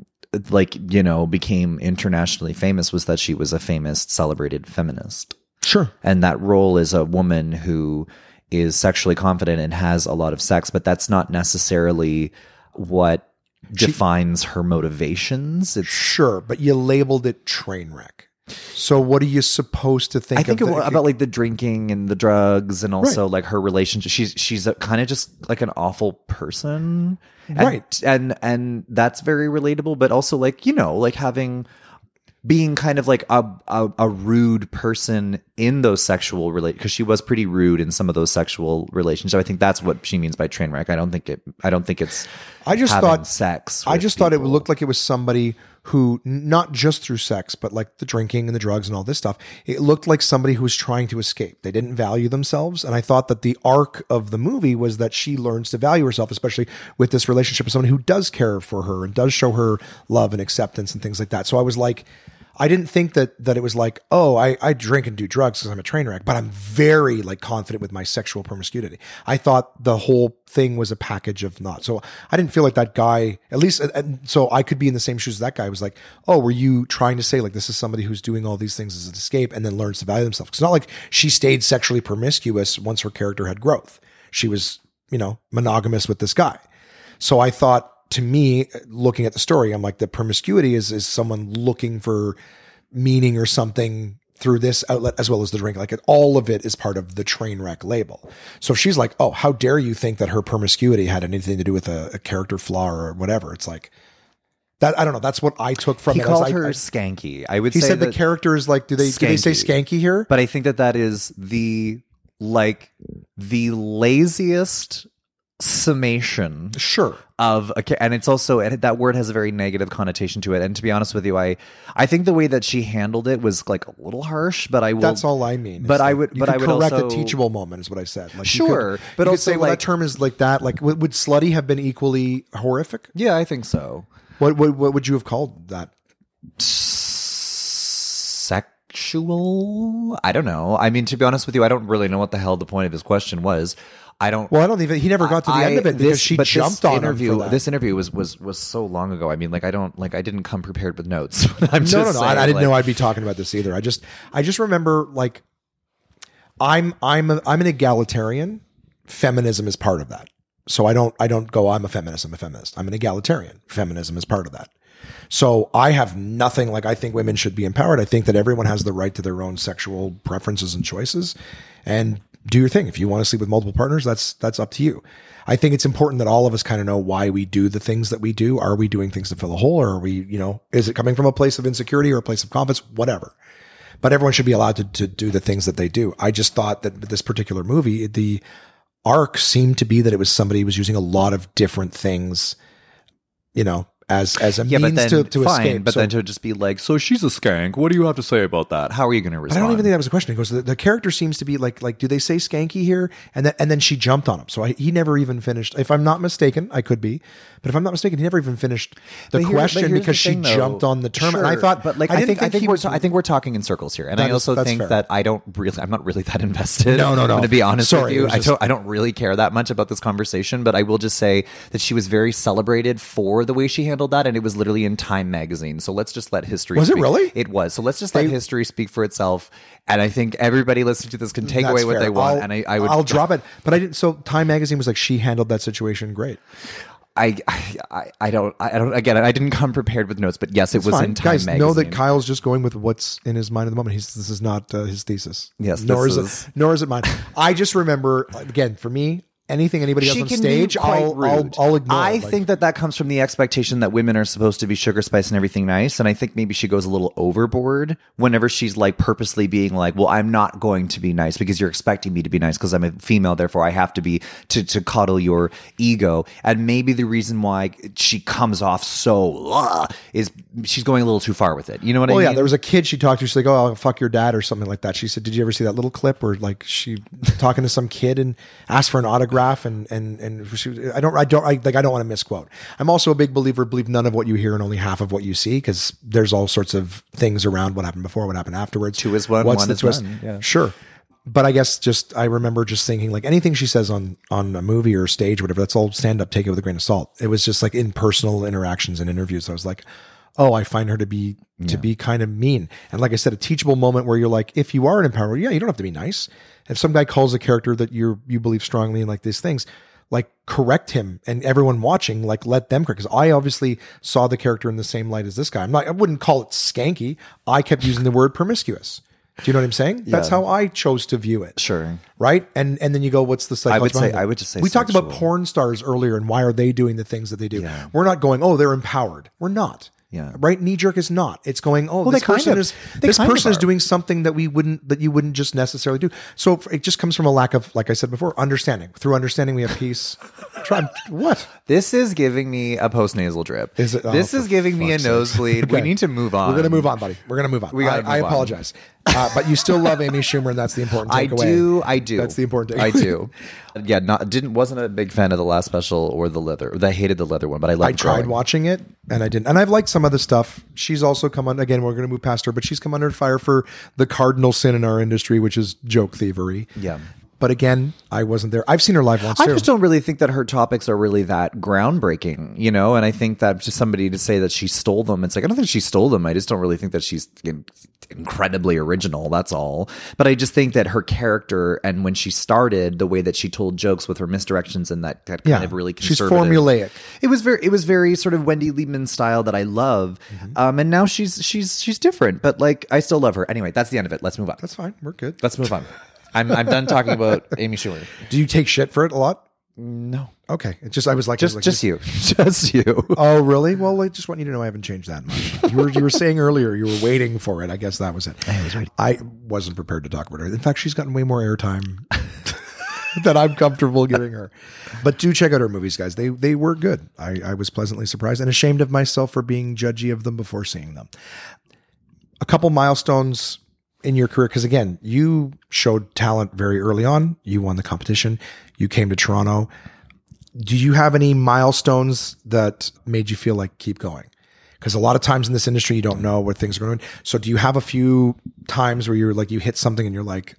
like you know became internationally famous was that she was a famous celebrated feminist. Sure. and that role is a woman who is sexually confident and has a lot of sex but that's not necessarily what defines her motivations it's Sure. But you labeled it train wreck. So what are you supposed to think I think of it- the- about like the drinking and the drugs and also like her relationship. She's she's kind of just like an awful person, And- Right. And and that's very relatable. But also like you know like having being kind of like a a, a rude person in those sexual relate because she was pretty rude in some of those sexual relationships. I think that's what she means by train wreck. I don't think it. I don't think it's. I just thought- sex. I just thought it looked like it was somebody who, not just through sex, but like the drinking and the drugs and all this stuff, it looked like somebody who was trying to escape. They didn't value themselves. And I thought that the arc of the movie was that she learns to value herself, especially with this relationship with someone who does care for her and does show her love and acceptance and things like that. So I was like, I didn't think that that it was like, oh, I, I drink and do drugs because I'm a train wreck, but I'm very like confident with my sexual promiscuity. I thought the whole thing was a package of not. So I didn't feel like that guy, at least, so I could be in the same shoes as that guy was like, oh, were you trying to say like this is somebody who's doing all these things as an escape and then learns to value themselves? It's not like she stayed sexually promiscuous once her character had growth. She was, you know, monogamous with this guy. So I thought to me, looking at the story, I'm like the promiscuity is is someone looking for meaning or something through this outlet as well as the drink. Like all of it is part of the train wreck label. So if she's like, oh, how dare you think that her promiscuity had anything to do with a, a character flaw or whatever? It's like that. I don't know. That's what I took from He it. called I- her I- scanky. I would he say said the character is like, do they do they say skanky here? But I think that that is the like the laziest summation Sure. of a and it's also and that word has a very negative connotation to it and to be honest with you i i think the way that she handled it was like a little harsh but i will That's all I mean. but I would- but I would correct also- a teachable moment is what I said. Like Sure, could, but also, say, well, that term is like that. Like, would, would slutty have been equally horrific? yeah i think so What, what what would you have called that? sexual i don't know i mean to be honest with you i don't really know what the hell the point of his question was i don't Well, I don't even. He never got to the end of it because this- she jumped on interview. him for that. This interview was was was so long ago. I mean, like I don't like I didn't come prepared with notes. I'm just no, no, no. saying, I, I didn't like- know I'd be talking about this either. I just, I just remember like, I'm, I'm, a, I'm an egalitarian. Feminism is part of that. So I don't, I don't go. I'm a feminist. I'm a feminist. I'm an egalitarian. Feminism is part of that. So I have nothing like I think women should be empowered. I think that everyone has the right to their own sexual preferences and choices, and do your thing. If you want to sleep with multiple partners, that's that's up to you. I think it's important that all of us kind of know why we do the things that we do. Are we doing things to fill a hole, or are we, you know, is it coming from a place of insecurity or a place of confidence? Whatever. But everyone should be allowed to, to do the things that they do. I just thought that this particular movie, the arc seemed to be that it was somebody who was using a lot of different things you know, as as a Yeah, means then to, to fine. escape. But So- then to just be like, so she's a skank. What do you have to say about that? How are you going to respond? I don't even think that was a question. Because the, the character seems to be like, like, do they say skanky here? And then, and then she jumped on him. So I, he never even finished. If I'm not mistaken, I could be, but if I'm not mistaken, he never even finished the here- question because the she though. jumped on the term. And I thought, but like I, I, didn't think, I think we're was- I think we're talking in circles here, and I also that's think fair. that I don't really, I'm not really that invested. No, no, no. I'm going to be honest Sorry, with you. I just- don't, I don't really care that much about this conversation, but I will just say that she was very celebrated for the way she handled that, and it was literally in Time magazine. So let's just let history. Was it really? It was. So let's just let history speak for itself. And I think everybody listening to this can take away what fair. they want. I'll- and I, I would, I'll drop it. But I didn't. So Time Magazine was like, she handled that situation great. I, I, I don't, I don't. Again, I didn't come prepared with notes, but yes, it It's was fine. in Time Guys, magazine. know that Kyle's just going with what's in his mind at the moment. He's, this is not uh, his thesis. Yes, nor is, is- it. Nor is it mine. I just remember again for me. Anything anybody else on stage, I'll, I'll I'll ignore. I. Like, think that that comes from the expectation that women are supposed to be sugar spice and everything nice, and I think maybe she goes a little overboard whenever she's like purposely being like, "Well, I'm not going to be nice because you're expecting me to be nice because I'm a female, therefore I have to be to to coddle your ego." And maybe the reason why she comes off so uh, is she's going a little too far with it. You know what I Oh mean? yeah, there was a kid she talked to. She's like, "Oh, I'll fuck your dad" or something like that. She said, "Did you ever see that little clip where like she talking to some kid and asked for an autograph and and and I don't I don't I, like I don't want to misquote. I'm also a big believer. Believe none of what you hear and only half of what you see because there's all sorts of things around what happened before, what happened afterwards. Two is one, What's one the is twist? yeah. Sure. But I guess just I remember just thinking like anything she says on on a movie or stage or whatever that's all stand up take it with a grain of salt. It was just like in personal interactions and interviews. I was like, oh, I find her to be to be kind of mean. And like I said, a teachable moment where you're like, if you are an empowered, yeah, you don't have to be nice. If some guy calls a character that you're you believe strongly in like these things, like correct him and everyone watching, like let them correct. Because I obviously saw the character in the same light as this guy. I'm not I wouldn't call it skanky. I kept using the word promiscuous. Do you know what I'm saying? That's how I chose to view it. Sure. Right? And and then you go, what's the psychology? would say- I would just say we talked about porn stars earlier and why are they doing the things that they do? We're not going, oh, they're empowered. We're not. Yeah. Right? Knee jerk is not. It's going, oh, this person of- is this person is doing something that we wouldn't that you wouldn't just necessarily do. So it just comes from a lack of, like I said before, understanding. Through understanding, we have peace. Try what? This is giving me a post nasal drip. Is it? Oh, this is giving me a nosebleed. We need to move on. We're gonna move on, buddy. We're gonna move on. We gotta I, I apologize, uh, but you still love Amy Schumer, and that's the important I takeaway. do. I do. That's the important. I do. Yeah, not didn't wasn't a big fan of the last special or the leather. I hated the leather one, but I loved. I tried Growing. watching it and I didn't. And I've liked some of the stuff. She's also come on again. We're going to move past her, but she's come under fire for the cardinal sin in our industry, which is joke thievery. Yeah. But again, I wasn't there. I've seen her live once I too. just don't really think that her topics are really that groundbreaking, you know. And I think that just somebody to say that she stole them, it's like I don't think she stole them. I just don't really think that she's incredibly original. That's all. But I just think that her character and when she started, the way that she told jokes with her misdirections and that, that kind Yeah. of really She's formulaic. It was very, it was very sort of Wendy Liebman style that I love. Mm-hmm. Um, and now she's she's she's different, but like I still love her. Anyway, that's the end of it. Let's move on. That's fine. We're good. Let's move on. I'm I'm done talking about Amy Schumer. Do you take shit for it a lot? No, Okay. It's just I was like, just was like, just you, just you. Oh, really? Well, I just want you to know I haven't changed that much. You were you were saying earlier you were waiting for it. I guess that was it. I was I wasn't prepared to talk about her. In fact, she's gotten way more airtime than I'm comfortable giving her. But do check out her movies, guys. They they were good. I, I was pleasantly surprised and ashamed of myself for being judgy of them before seeing them. A couple milestones in your career, because again, you showed talent very early on. You won the competition. You came to Toronto do you have any milestones that made you feel like keep going? Because a lot of times in this industry, you don't know where things are going. So, do you have a few times where you're like you hit something and you're like,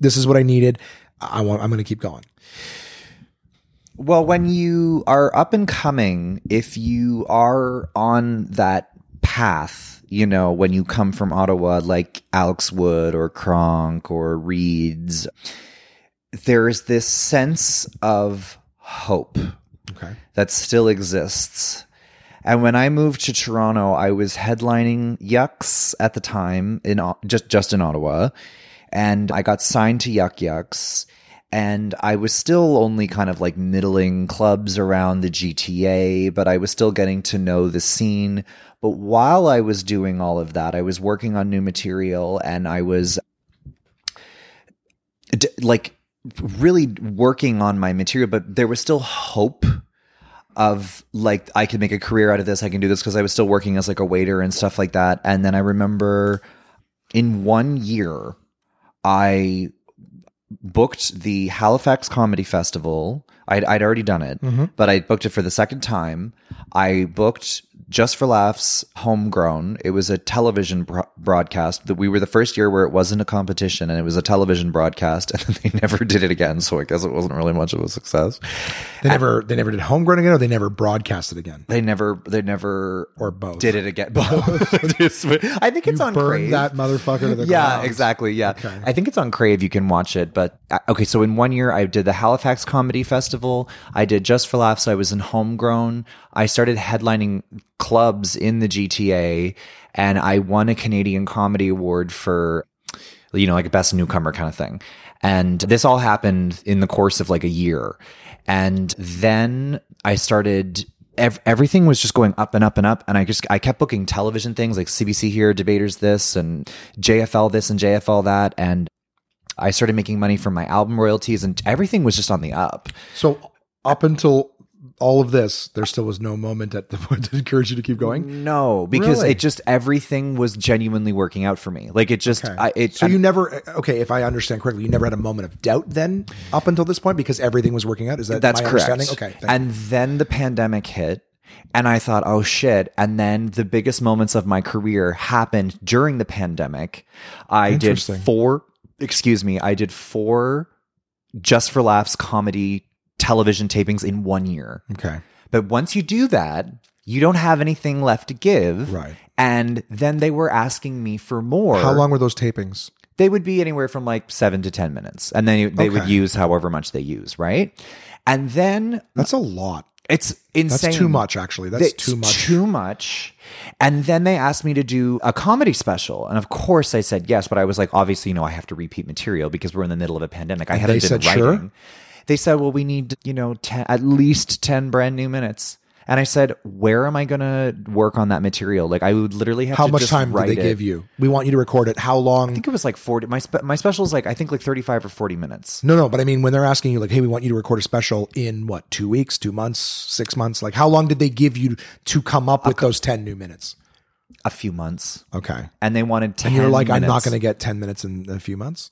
"This is what I needed. I want. I'm going to keep going." Well, when you are up and coming, if you are on that path, you know, when you come from Ottawa, like Alex Wood or Kronk or Reeds, there's this sense of hope Okay. that still exists. And when I moved to Toronto, I was headlining Yuks at the time in just just in Ottawa, and I got signed to Yuk Yuk's, and I was still only kind of like middling clubs around the GTA, but I was still getting to know the scene. But while I was doing all of that, I was working on new material, and I was d- like really working on my material, but there was still hope of like I could make a career out of this. I can do this because I was still working as like a waiter and stuff like that. And then I remember in one year, I booked the Halifax Comedy Festival. I'd, I'd already done it, mm-hmm. but I booked it for the second time. I booked Just for Laughs Homegrown. It was a television bro- broadcast. That we were the first year where it wasn't a competition and it was a television broadcast, and they never did it again. So I guess it wasn't really much of a success. They never they never did homegrown again, or they never broadcast it again, They never, they never, or both. did it again. Both. I think it's on Burn Crave. that motherfucker to the yeah, ground. exactly. Yeah, Okay. I think it's on Crave. You can watch it. But uh, okay, so in one year, I did the Halifax Comedy Festival. I did Just for Laughs. I was in Homegrown. I started headlining clubs in the GTA, and I won a Canadian Comedy Award for, you know, like a best newcomer kind of thing. And this all happened in the course of like a year. And then I started ev- everything was just going up and up and up and i just i kept booking television things like cbc here debaters this and jfl this and jfl that and i started making money from my album royalties and everything was just on the up So up until all of this, there still was no moment at the point to encourage you to keep going. no because Really? it just everything was genuinely working out for me like it just Okay. I, it so you never okay, if I understand correctly, you never had a moment of doubt then up until this point because everything was working out. Is that That's correct. Okay. and then the pandemic hit. And I thought, oh shit. And then the biggest moments of my career happened during the pandemic. I did four, excuse me, I did four just for laughs comedy television tapings in one year. okay. But once you do that, you don't have anything left to give. Right. And then they were asking me for more. How long were those tapings? They would be anywhere from like seven to 10 minutes. And then they would Okay. use however much they use. Right. And then That's a lot. it's That's insane. too much, actually. That's It's too much. Too much. And then they asked me to do a comedy special. And of course I said yes, but I was like, obviously, you know, I have to repeat material because we're in the middle of a pandemic. I hadn't they been said, writing. "Sure?" They said, well, we need, you know, 10, at least 10 brand new minutes. And I said, where am I going to work on that material? Like, I would literally have to do something. How much time did they it. give you? We want you to record it. How long? I think it was like 40. My, spe- my special is like, I think like 35 or 40 minutes. No, no, but I mean, when they're asking you, like, hey, we want you to record a special in what, two weeks, two months, six months? Like, how long did they give you to come up with those 10 new minutes? A few months. Okay. And they wanted 10 And you're like, I'm not going to get 10 minutes in a few months?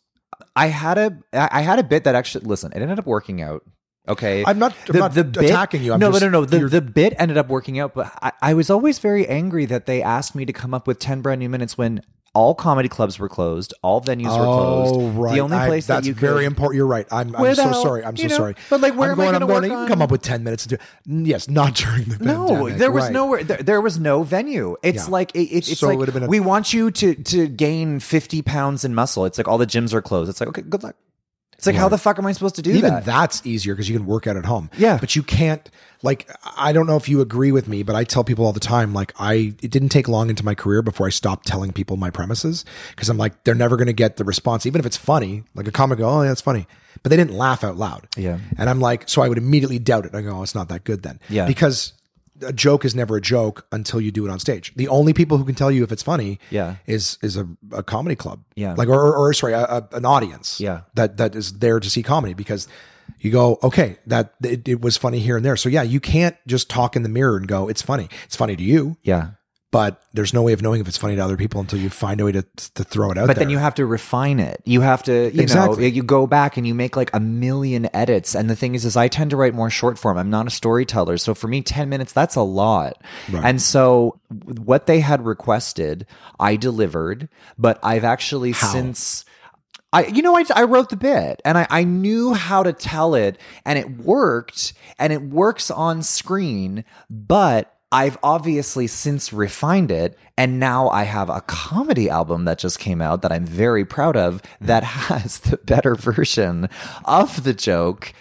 I had a I had a bit that actually listen. It ended up working out. Okay, I'm not- I'm not attacking you. I'm no, just- no, no, no. The, the bit ended up working out, but I, I was always very angry that they asked me to come up with ten brand new minutes when all comedy clubs were closed, all venues were closed. Oh, right. The only I- place that's that you could, very important. You're right. I'm, I'm the so sorry. I'm so know, sorry. but, like, where I'm am I going, I'm going, work you can come up with 10 minutes to do Yes, not during the No, pandemic. there was right. nowhere. There, there was no venue. It's Yeah. like it, it- it's So like been a- we want you to to gain fifty pounds in muscle. It's like all the gyms are closed. It's like okay, good luck. It's like how the fuck am I supposed to do Even that? Even that's easier because you can work out at home. Yeah. But you can't, like, I don't know if you agree with me, but I tell people all the time, like, I, it didn't take long into my career before I stopped telling people my premises because I'm like, they're never going to get the response, even if it's funny. Like a comic, go, oh, yeah, it's funny. But they didn't laugh out loud. Yeah. And I'm like, so I would immediately doubt it. I go, oh, it's not that good then. Yeah. Because a joke is never a joke until you do it on stage. The only people who can tell you if it's funny Yeah. is is a, a comedy club. Yeah. Like or, or, or sorry, a, a- an audience. Yeah. That that is there to see comedy because you go, okay, that it, it was funny here and there. So yeah, you can't just talk in the mirror and go, it's funny. It's funny to you, yeah. But there's no way of knowing if it's funny to other people until you find a way to to throw it out But there. then you have to refine it. You have to, you Exactly. know, you go back and you make like a million edits. And the thing is, is I tend to write more short form. I'm not a storyteller. So for me, 10 minutes, that's a lot. And so what they had requested, I delivered, but I've actually since. I, you know, I, I wrote the bit and I, I knew how to tell it and it worked and it works on screen, but I've obviously since refined it. And now I have a comedy album that just came out that I'm very proud of that has the better version of the joke.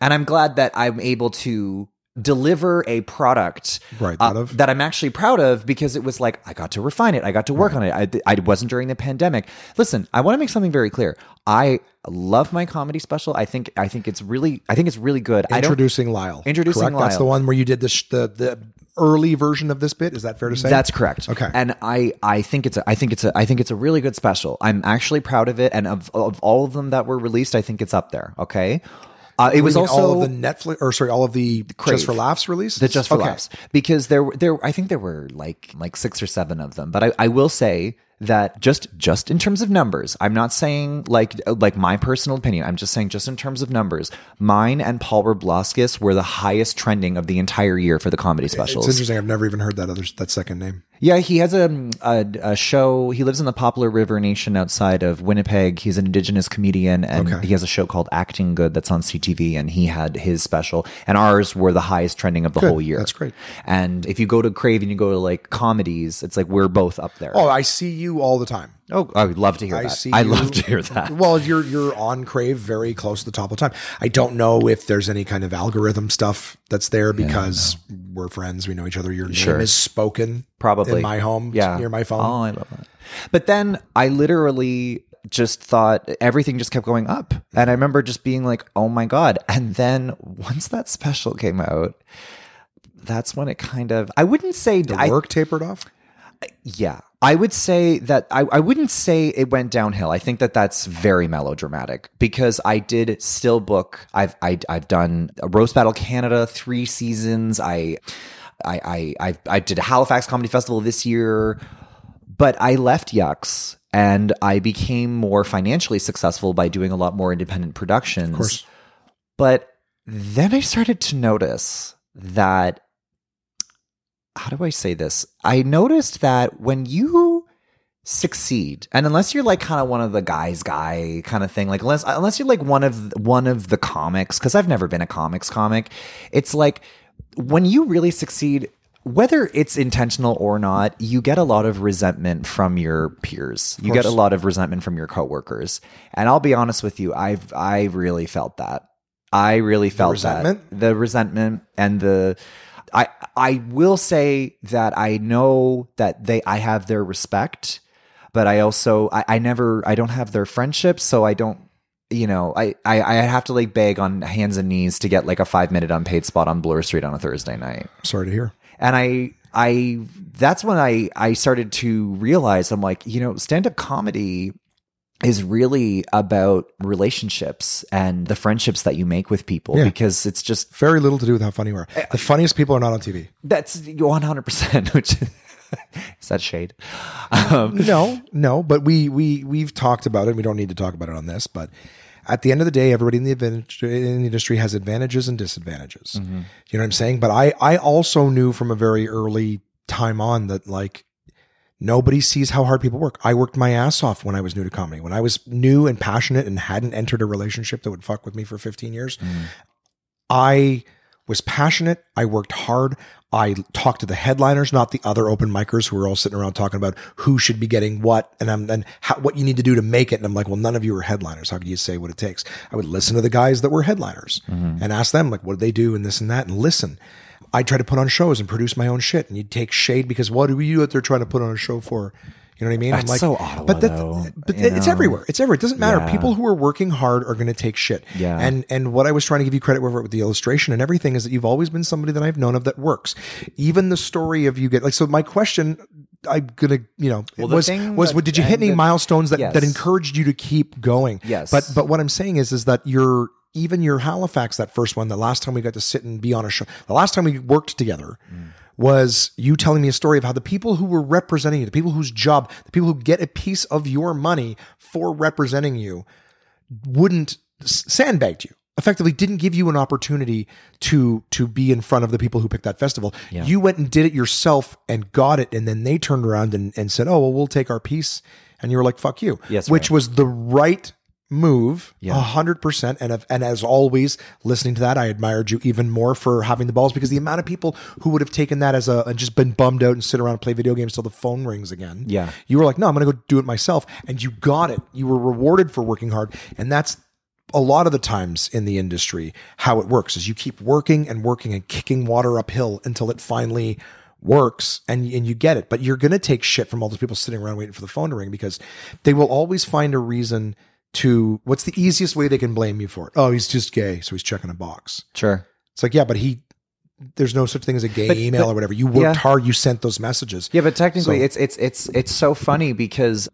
And I'm glad that I'm able to deliver a product Right, uh, of. that I'm actually proud of because it was like I got to refine it. I got to work on it. I, I wasn't during the pandemic. Listen, I want to make something very clear. I love my comedy special. I think I think it's really I think it's really good. Introducing Lyle. Introducing correct? That's the one where you did the sh- the the early version of this bit. Is that fair to say? That's correct. Okay. and I I think it's a I think it's a I think it's a really good special. I'm actually proud of it, and of of all of them that were released, I think it's up there. Okay. Uh, it was also all of the Netflix, or sorry, all of the Crave. Just for Laughs releases. the just for Okay. laughs because there were there I think there were like like six or seven of them. But I, I will say that just just in terms of numbers, I'm not saying like like my personal opinion. I'm just saying just in terms of numbers, mine and Paul Rabliauskas were the highest trending of the entire year for the comedy specials. It's interesting. I've never even heard that other that second name. Yeah, he has a, a a show. He lives in the Poplar River Nation outside of Winnipeg. He's an indigenous comedian, and Okay. he has a show called Acting Good that's on CTV. And he had his special, and ours were the highest trending of the whole year. That's great. And if you go to Crave and you go to like comedies, it's like we're both up there. Oh, I see you all the time. Oh, I would love to hear I that. see. I you- love to hear that. Well, you're you're on Crave very close to the top of the time. I don't know if there's any kind of algorithm stuff that's there because we're friends. We know each other. Your Sure. name is spoken Probably in my home. Yeah, near my phone. Oh, I love that. But then I literally just thought everything just kept going up, and I remember just being like, "Oh my god!" And then once that special came out, that's when it kind of I wouldn't say The I, work tapered off. yeah. I would say that I, I wouldn't say it went downhill. I think that that's very melodramatic because I did still book. I've I, I've done a Roast Battle Canada three seasons. I I I I, I did a Halifax Comedy Festival this year, but I left Yuks and I became more financially successful by doing a lot more independent productions. Of course. But then I started to notice that how do I say this? I noticed that when you succeed, and unless you're like kind of one of the guys guy kind of thing, like unless unless you're like one of one of the comics, because I've never been a comics comic, it's like when you really succeed. Whether it's intentional or not, you get a lot of resentment from your peers. You get a lot of resentment from your coworkers. And I'll be honest with you, I've I really felt that. I really felt resentment? that the resentment and the I I will say that I know that they I have their respect, but I also I, I never I don't have their friendship, so I don't you know I, I I have to like beg on hands and knees to get like a five minute unpaid spot on Bloor Street on a Thursday night Sorry to hear. and I I that's when I I started to realize I'm like you know stand up comedy is really about relationships and the friendships that you make with people Yeah. because it's just Very little to do with how funny you are. The funniest people are not on TV. that's 100 percent which is that shade um, No, no, but we we we've talked about it. We don't need to talk about it on this, but at the end of the day, everybody in the in the industry has advantages and disadvantages. You know what I'm saying? But I I also knew from a very early time on that like nobody sees how hard people work. I worked my ass off when I was new to comedy. When I was new and passionate and hadn't entered a relationship that would fuck with me for 15 years, I was passionate. I worked hard. I talked to the headliners, not the other open micers who were all sitting around talking about who should be getting what and I'm and how, what you need to do to make it. And I'm like, well, none of you are headliners. How can you say what it takes? I would listen to the guys that were headliners mm-hmm. and ask them like, what do they do and this and that and listen. I try to put on shows and produce my own shit. And you'd take shade because what are you out there trying to put on a show for? You know what I mean? That's so Ottawa, but that, though, but it's know? everywhere. It's everywhere. It doesn't matter. Yeah. People who are working hard are going to take shit. Yeah. And and what I was trying to give you credit with the illustration and everything is that you've always been somebody that I've known of that works. Even the story of you get like so. My question, I'm gonna you know Well, was was that- did you hit any the- milestones that Yes. that encouraged you to keep going? Yes. But but what I'm saying is is that you're even your Halifax that first one the last time we got to sit and be on a show the last time we worked together. Was you telling me a story of how the people who were representing you, the people whose job, the people who get a piece of your money for representing you, wouldn't sandbagged you effectively didn't give you an opportunity to to be in front of the people who picked that festival you went and did it yourself and got it and then they turned around and, and said oh well we'll take our piece and you were like fuck you Yes, which right. was the right move a Yeah. hundred percent. And if- and as always listening to that I admired you even more for having the balls because the amount of people who would have taken that as a and just been bummed out and sit around and play video games till the phone rings again. Yeah. you were like no I'm gonna go do it myself. And you got it. You were rewarded for working hard. And that's a lot of the times in the industry how it works is you keep working and working and kicking water uphill until it finally works and and you get it. But you're going to take shit from all those people sitting around waiting for the phone to ring because they will always find a reason to what's the easiest way they can blame you for it? Oh he's just gay so he's checking a box. Sure. It's like yeah but he there's no such thing as a gay But- email but- or whatever. You worked yeah. hard you sent those messages. Yeah, but technically, So- it's it's it's it's so funny because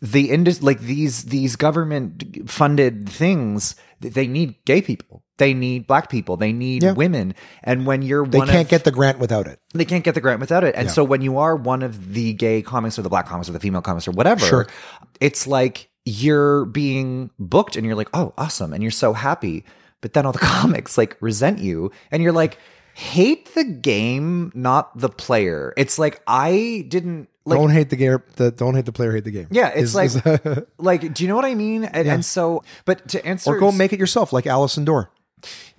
the industry, like these these government funded things, th- they need gay people. They need black people. They need Yeah. women. And when you're one They can't of, get the grant without it. they can't get the grant without it. And Yeah. so when you are one of the gay comics or the black comics or the female comics or whatever, Sure. it's like you're being booked and you're like, oh, awesome. And you're so happy. But then all the comics like resent you and you're like, hate the game, not the player. It's like, I didn't like, don't hate the game. The don't hate the player. Hate the game. yeah, it's Is- like, is- like, do you know what I mean? And, and so, but to answer, or go make it yourself, like Allison Dore.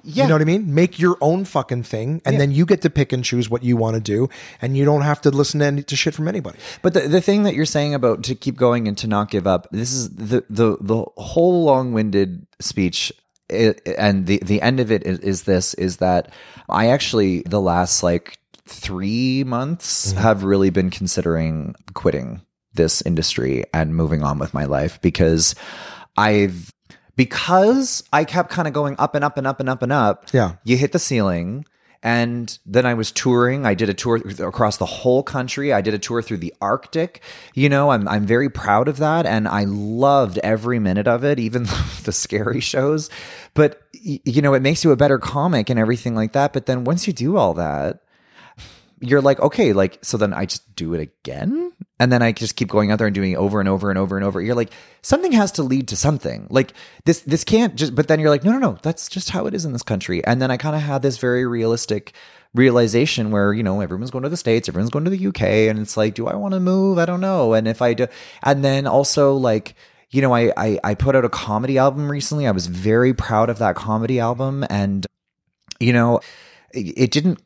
Yeah, You know what I mean? Make your own fucking thing, and then you get to pick and choose what you want to do, and you don't have to listen to, any, to shit from anybody. But the, the thing that you're saying about to keep going and to not give up, this is the the the whole long-winded speech i and the the end of it is, is this is that I actually the last like 3 months mm-hmm. have really been considering quitting this industry and moving on with my life because I've because I kept kind of going up and up and up and up and up. Yeah. You hit the ceiling. And then I was touring. I did a tour across the whole country. I did a tour through the Arctic. You know, I'm I'm very proud of that, and I loved every minute of it, even the scary shows. But y- you know, it makes you a better comic and everything like that. But then once you do all that, you're like, okay, like, so then I just do it again. And then I just keep going out there and doing it over and over and over and over. You're like, something has to lead to something. Like this, this can't just, but then you're like, no, no, no, that's just how it is in this country. And then I kind of had this very realistic realization where, you know, everyone's going to the States, everyone's going to the UK. And it's like, do I want to move? I don't know. And if I do, and then also like, you know, I, I, I put out a comedy album recently. I was very proud of that comedy album. And, you know, it didn't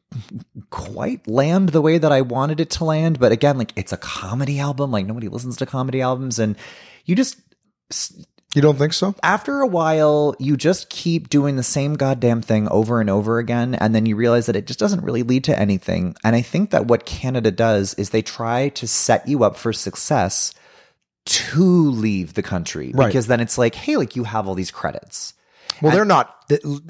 quite land the way that I wanted it to land. But again, like it's a comedy album. Like nobody listens to comedy albums. And you just, You don't think so? after a while, you just keep doing the same goddamn thing over and over again. And then you realize that it just doesn't really lead to anything. And I think that what Canada does is they try to set you up for success to leave the country Right. because then it's like, hey, like you have all these credits. Well, they're not.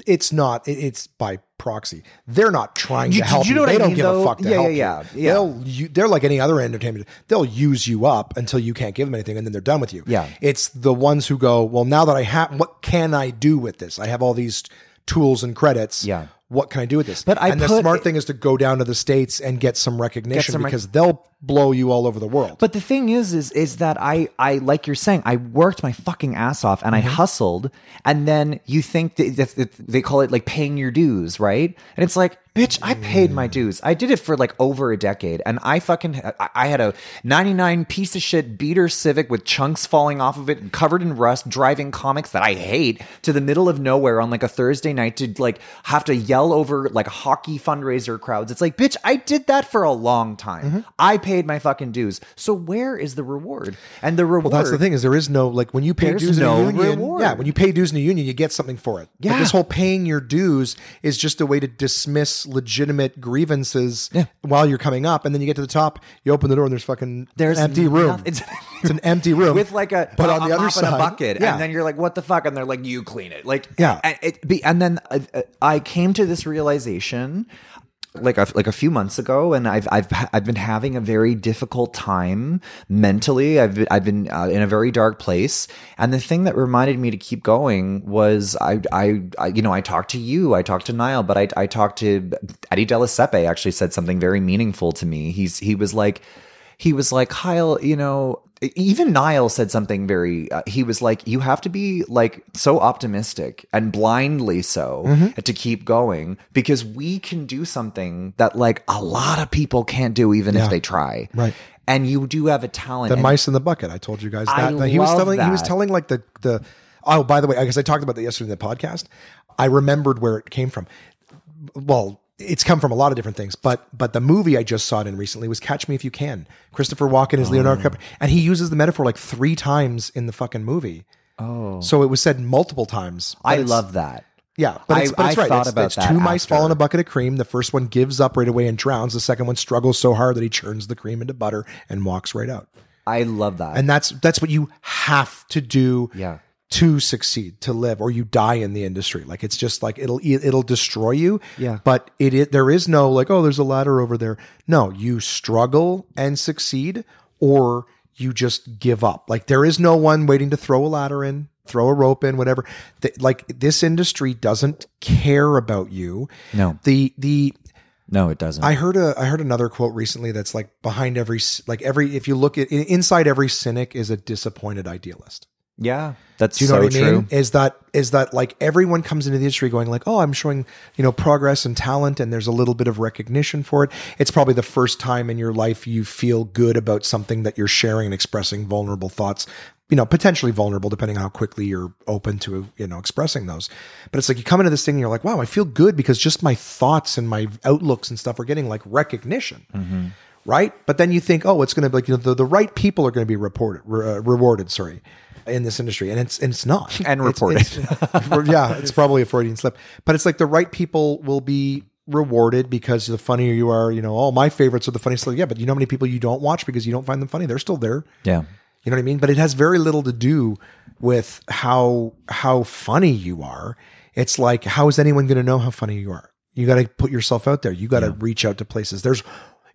It's not. It's by proxy. They're not trying You- to help you know they I don't mean, give though? a fuck to Yeah, help yeah, you. yeah. They'll. You, they're like any other entertainment. They'll use you up until you can't give them anything, and then they're done with you. Yeah. It's the ones who go. Well, now that I have, what can I do with this? I have all these tools and credits. Yeah. What can I do with this? But I and the smart thing is to go down to the states and get some recognition some rec- because they'll blow you all over the world. But the thing is, is is that I I like you're saying, I worked my fucking ass off and I Mm-hmm. hustled, and then you think that, that, that they call it like paying your dues, right? And it's like, bitch, I paid Mm. my dues. I did it for like over a decade, and I fucking I, had a '99 piece of shit beater Civic with chunks falling off of it, and covered in rust, driving comics that I hate to the middle of nowhere on like a Thursday night to like have to yell over like hockey fundraiser crowds. It's like, bitch, I did that for a long time. Mm-hmm. I paid my fucking dues. So where is the reward? And the reward. Well, that's the thing is there is no like when you pay dues no in a union. reward. Yeah, when you pay dues in a union, you get something for it. Yeah. this whole paying your dues is just a way to dismiss legitimate grievances Yeah. while you're coming up, and then you get to the top, you open the door, and there's fucking There's an empty room. nothing- It's, it's- an empty room with like a but a- on the other side, a bucket, yeah. and then you're like, "What the fuck?" And they're like, "You clean it." Like, Yeah. and it be, and then uh, uh, I came to this realization. Like a, like a few months ago, and I've I've I've been having a very difficult time mentally. I've been, I've been uh, in a very dark place, and the thing that reminded me to keep going was I, I I you know I talked to you, I talked to Niall, but I I talked to Eddie Della Siepe. Actually, said something very meaningful to me. He's he was like he was like, Kyle, you know, even Niall said something very, uh, he was like, you have to be like so optimistic and blindly so Mm-hmm. to keep going because we can do something that like a lot of people can't do even Yeah. if they try. Right. And you do have a talent. the and- mice in the bucket. I told you guys I that. he was telling he was telling like the the oh by the way, I guess I talked about that yesterday in the podcast. I remembered where it came from. Well, it's come from a lot of different things, but but the movie I just saw it in recently was Catch Me If You Can. Christopher Walken is Leonardo Oh. DiCaprio, and he uses the metaphor like three times in the fucking movie. Oh, so it was said multiple times. I love that. Yeah, but it's, I- but it's I right. thought It's, about it's that two mice fall in a bucket of cream. The first one gives up right away and drowns. The second one struggles so hard that he churns the cream into butter and walks right out. I love that. And that's that's what you have to do Yeah. To succeed, to live, or you die in the industry. Like it's just like it'll it'll destroy you. Yeah. But it, it there is no like, oh, there's a ladder over there. No, you struggle and succeed, or you just give up. Like there is no one waiting to throw a ladder in, throw a rope in, whatever. Th- like this industry doesn't care about you. No. The the No, it doesn't. I heard a I heard another quote recently that's like behind every like every if you look at inside every cynic is a disappointed idealist. Yeah, that's Do you know so what I true. mean? Is that is that like everyone comes into the industry going like, oh, I'm showing you know progress and talent, and there's a little bit of recognition for it. It's probably the first time in your life you feel good about something that you're sharing and expressing vulnerable thoughts. You know, potentially vulnerable, depending on how quickly you're open to you know expressing those. But it's like you come into this thing and you're like, wow, I feel good because just my thoughts and my outlooks and stuff are getting like recognition right? But then you think, oh, it's going to be like you know the, the right people are going to be reported, re- uh, rewarded. Sorry, in this industry, and it's and it's not And It's- reported. it's- yeah, it's probably a Freudian slip, but it's like the right people will be rewarded because the funnier you are. You know, oh, my favorites are the funniest. Yeah, but you know how many people you don't watch because you don't find them funny? They're still there. Yeah. You know what I mean? But it has very little to do with how how funny you are. It's like how is anyone going to know how funny you are? You got to put yourself out there. You got to reach out to places. There's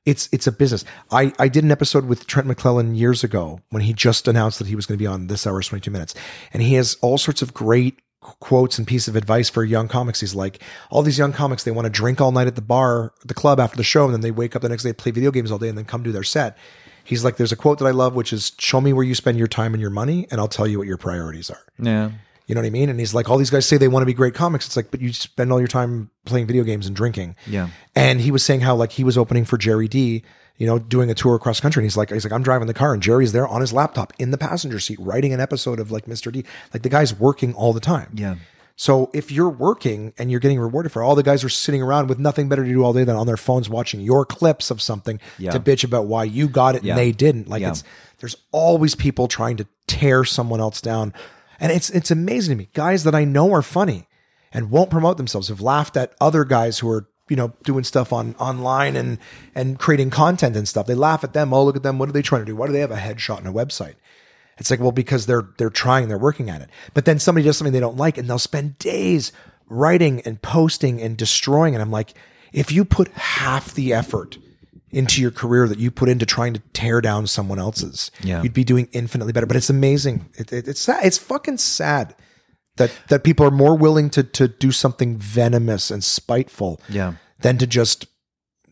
it's it's a business. I I did an episode with Trent McClellan years ago when he just announced that he was going to be on this hour's 22 minutes. And he has all sorts of great quotes and pieces of advice for young comics. He's like, all these young comics, they want to drink all night at the bar, the club after the show, and then they wake up the next day, play video games all day, and then come do their set. He's like, there's a quote that I love, which is, show me where you spend your time and your money, and I'll tell you what your priorities are. Yeah. You know what I mean? And he's like, all these guys say they want to be great comics. It's like, but you spend all your time playing video games and drinking. Yeah. And he was saying how like he was opening for Jerry Dee, you know, doing a tour across country. And he's like, he's like, I'm driving the car and Jerry's there on his laptop in the passenger seat writing an episode of like Mr. D. Like the guy's working all the time. Yeah. So if you're working and you're getting rewarded for it, all the guys are sitting around with nothing better to do all day than on their phones watching your clips of something Yeah. to bitch about why you got it Yeah. and they didn't. Like Yeah. it's there's always people trying to tear someone else down. And it's it's amazing to me. Guys that I know are funny and won't promote themselves have laughed at other guys who are you know doing stuff on online and and creating content and stuff. They laugh at them. Oh, look at them. What are they trying to do? Why do they have a headshot on a website? It's like, well, because they're they're trying, they're working at it. But then somebody does something they don't like, and they'll spend days writing and posting and destroying. And I'm like, if you put half the effort into your career that you put into trying to tear down someone else's, Yeah. you'd be doing infinitely better. But it's amazing. It, it, it's sad. It's fucking sad that that people are more willing to to do something venomous and spiteful, Yeah. than to just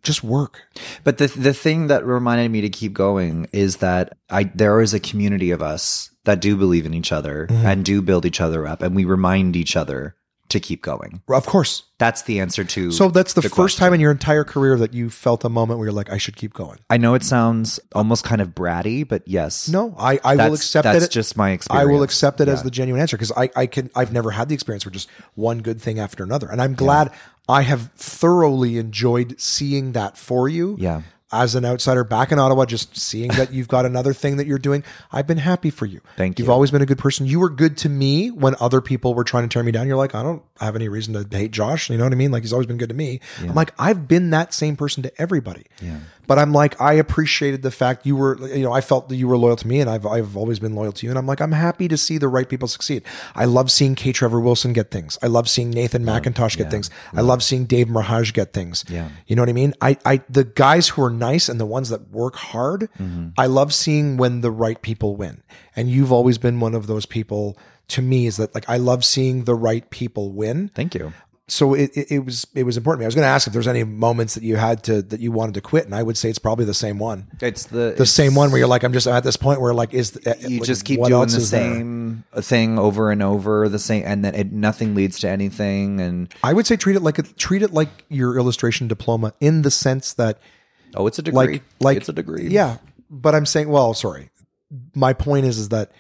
just work. But the the thing that reminded me to keep going is that I there is a community of us that do believe in each other Mm-hmm. and do build each other up, and we remind each other to keep going. Of course. That's the answer to. So that's the, first question. time in your entire career that you felt a moment where you're like, I should keep going. I know it sounds almost kind of bratty, but yes. No, I, I will That's- accept that's it. just my experience. I will accept it as the genuine answer because I, I can I've never had the experience where just one good thing after another. And I'm glad I have thoroughly enjoyed seeing that for you. Yeah. As an outsider back in Ottawa, just seeing that you've got another thing that you're doing, I've been happy for you. Thank you. You've you. always been a good person. You were good to me when other people were trying to tear me down. You're like, I don't have any reason to hate Josh. You know what I mean? Like he's always been good to me. I'm like, I've been that same person to everybody. Yeah. But I'm like, I appreciated the fact you were, you know, I felt that you were loyal to me and I've, I've always been loyal to you. And I'm like, I'm happy to see the right people succeed. I love seeing K. Trevor Wilson get things. I love seeing Nathan Macintosh get things. I love seeing Dave Merheje get things. Yeah. You know what I mean? I, I, the guys who are nice and the ones that work hard, Mm-hmm. I love seeing when the right people win. And you've always been one of those people to me is that like, I love seeing the right people win Thank you. So it, it, it was it was important to me. I was going to ask if there's any moments that you had to that you wanted to quit, and I would say it's probably the same one, It's the the same one where you're like, I'm just at this point where like is the, uh, you like, just keep doing the is there? same uh, thing over and over, the same, and then it, nothing leads to anything. And I would say treat it like a, treat it like your illustration diploma in the sense that oh, it's a degree. like like it's a degree. Yeah, but I'm saying, well, sorry. My point is, is that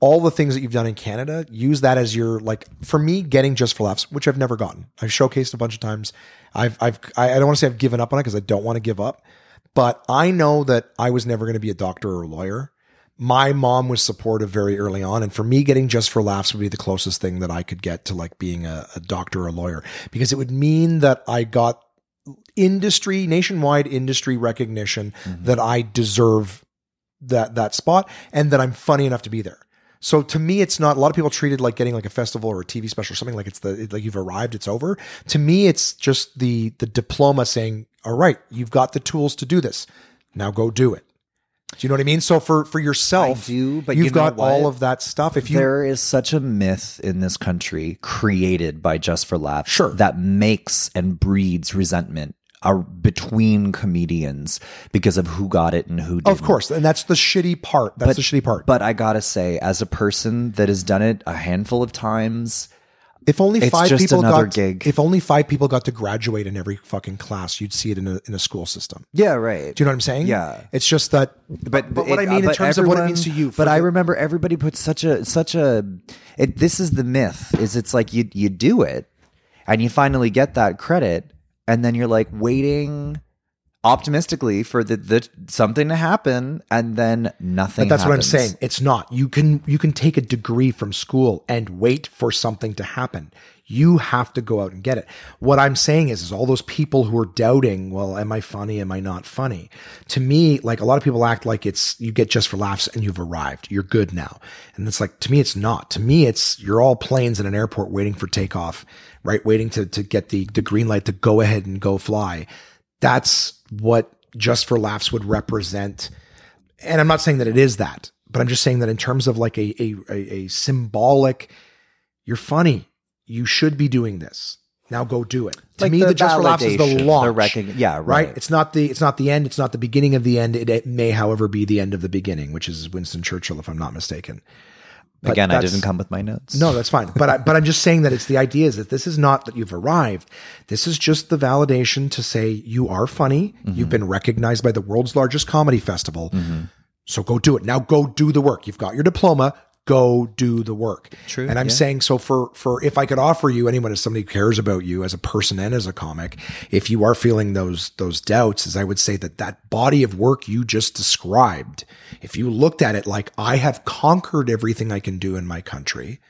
all the things that you've done in Canada, use that as your like. For me, getting just for laughs, which I've never gotten. I've showcased a bunch of times. I've I've I don't want to say I've given up on it because I don't want to give up, but I know that I was never going to be a doctor or a lawyer. My mom was supportive very early on, and for me, getting just for laughs would be the closest thing that I could get to like being a, a doctor or a lawyer because it would mean that I got industry nationwide industry recognition mm-hmm. that I deserve that that spot and that I'm funny enough to be there. So to me, it's not a lot of people treat it like getting like a festival or a TV special or something like it's the like you've arrived, it's over. To me, it's just the the diploma saying, all right, you've got the tools to do this. Now go do it. Do you know what I mean? So for for yourself, I do, but you've you know got all of that stuff. If you there is such a myth in this country created by Just for Laughs Sure. that makes and breeds resentment are between comedians because of who got it and who didn't. of course, and that's the shitty part. That's the shitty part. But I gotta say, as a person that has done it a handful of times, if only five people got gig. if only five people got to graduate in every fucking class, you'd see it in a in a school system. yeah, right. Do you know what I'm saying? Yeah. It's just that. but, but what I mean in but terms of what it means to you. But for I the- remember everybody puts such a such a. It, this is the myth: is it's like you you do it, and you finally get that credit, and then you're like waiting optimistically for the, the something to happen, and then nothing. But that's what I'm saying. It's not. You can you can take a degree from school and wait for something to happen. You have to go out and get it. What I'm saying is, is all those people who are doubting, well, am I funny? Am I not funny? To me, like a lot of people act like it's you get just for laughs and you've arrived. You're good now. And it's like to me, it's not. To me, it's you're all planes in an airport waiting for takeoff, right? Waiting to to get the the green light to go ahead and go fly. That's what just for laughs would represent and I'm not saying that it is that, but I'm just saying that in terms of like a a, a, symbolic, you're funny. You should be doing this. Now go do it. To Like me, the the just for laughs is the the launch. recogn- yeah, right. It's not the it's not the end. It's not the beginning of the end. It, it may, however, be the end of the beginning, which is Winston Churchill, if I'm not mistaken. But Again, I didn't come with my notes. no, that's fine. But I, but I'm just saying that it's the idea is that this is not that you've arrived. This is just the validation to say you are funny. Mm-hmm. You've been recognized by the world's largest comedy festival. So go do it. Now go do the work. You've got your diploma. Go do the work. True, And I'm yeah. saying so for for if I could offer you anyone as somebody who cares about you as a person and as a comic, if you are feeling those those doubts, is I would say that that body of work you just described, if you looked at it like I have conquered everything I can do in my country,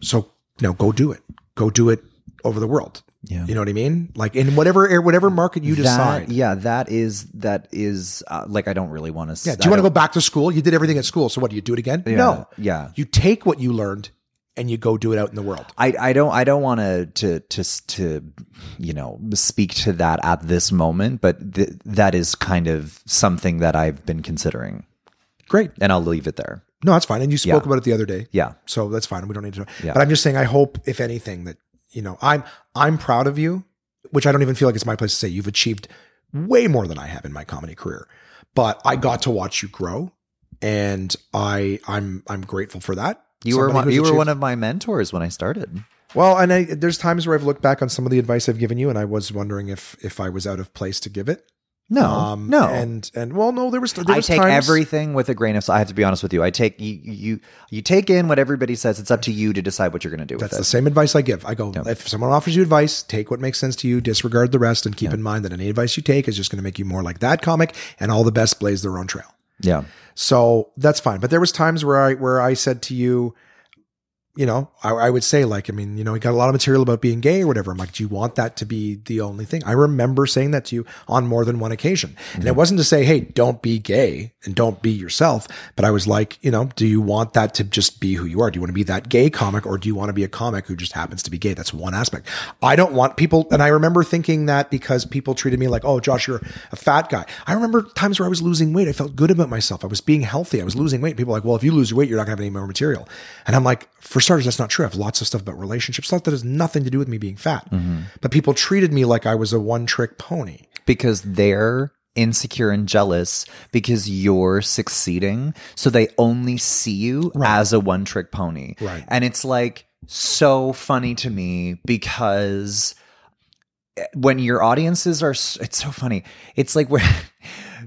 so no, go do it. Go do it over the world. Yeah. You know what I mean? Like in whatever whatever market you that, decide. yeah, that is that is uh, like I don't really want to. Yeah. Do you want to go back to school? You did everything at school. So what do you do it again? No. yeah. You take what you learned and you go do it out in the world. I, I don't I don't want to to to to you know speak to that at this moment, but th- that is kind of something that I've been considering, Great. and I'll leave it there. No, that's fine. And you spoke Yeah. about it the other day. Yeah. So that's fine. We don't need to. Yeah. But I'm just saying. I hope, if anything, that you know, I'm I'm proud of you, which I don't even feel like it's my place to say. You've achieved way more than I have in my comedy career, but I got to watch you grow, and I I'm I'm grateful for that. You were one, you were one of my mentors when I started. Well, and I, there's times where I've looked back on some of the advice I've given you, and I was wondering if if I was out of place to give it. No, um, no. and and well, no, there was. There I was take times, everything with a grain of salt. I have to be honest with you. I take you you you take in what everybody says. It's up to you to decide what you're going to do That's with the it. same advice I give. I go, if someone offers you advice, take what makes sense to you, disregard the rest, and keep in mind that any advice you take is just going to make you more like that comic, and all the best blaze their own trail. Yeah, So that's fine. But there was times where I where I said to you, you know, I, I would say like, I mean, you know, you got a lot of material about being gay or whatever. I'm like, do you want that to be the only thing? I remember saying that to you on more than one occasion, and it mm-hmm. wasn't to say, hey, don't be gay and don't be yourself. But I was like, you know, do you want that to just be who you are? Do you want to be that gay comic, or do you want to be a comic who just happens to be gay? That's one aspect. I don't want people, and I remember thinking that because people treated me like, oh, Josh, you're a fat guy. I remember times where I was losing weight. I felt good about myself. I was being healthy. I was losing weight. People were like, well, if you lose your weight, you're not going to have any more material. And I'm like, for starters, that's not true. I have lots of stuff about relationships, stuff that has nothing to do with me being fat. Mm-hmm. But people treated me like I was a one trick pony. because they're insecure and jealous because you're succeeding. So they only see you as a one trick pony. Right. And it's like so funny to me because eh, when your audiences are, it's so funny. It's like when.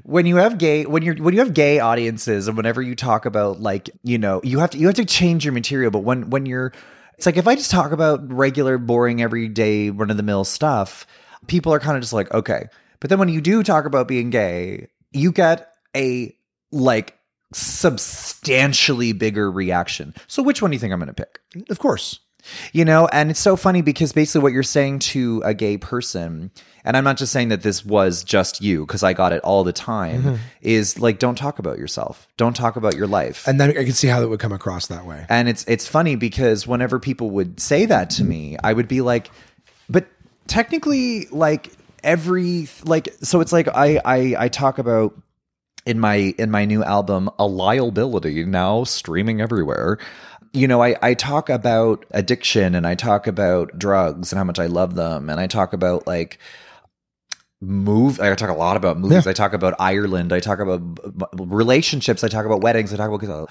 When you have gay, when you're when you have gay audiences, and whenever you talk about like you know you have to you have to change your material, but when when you're, it's like if I just talk about regular, boring, everyday, run of the mill stuff, people are kind of just like okay, but then when you do talk about being gay, you get a like substantially bigger reaction. So which one do you think I'm going to pick? Of course. You know, and it's so funny because basically what you're saying to a gay person, and I'm not just saying that this was just you because I got it all the time, mm-hmm. is like don't talk about yourself. Don't talk about your life. And then I can see how that would come across that way. And it's it's funny because whenever people would say that to me, I would be like, but technically, like every like so it's like I I I talk about in my in my new album a liability now streaming everywhere you know I, I talk about addiction and i talk about drugs and how much i love them and i talk about like move i talk a lot about movies i talk about ireland i talk about b- relationships i talk about weddings i talk about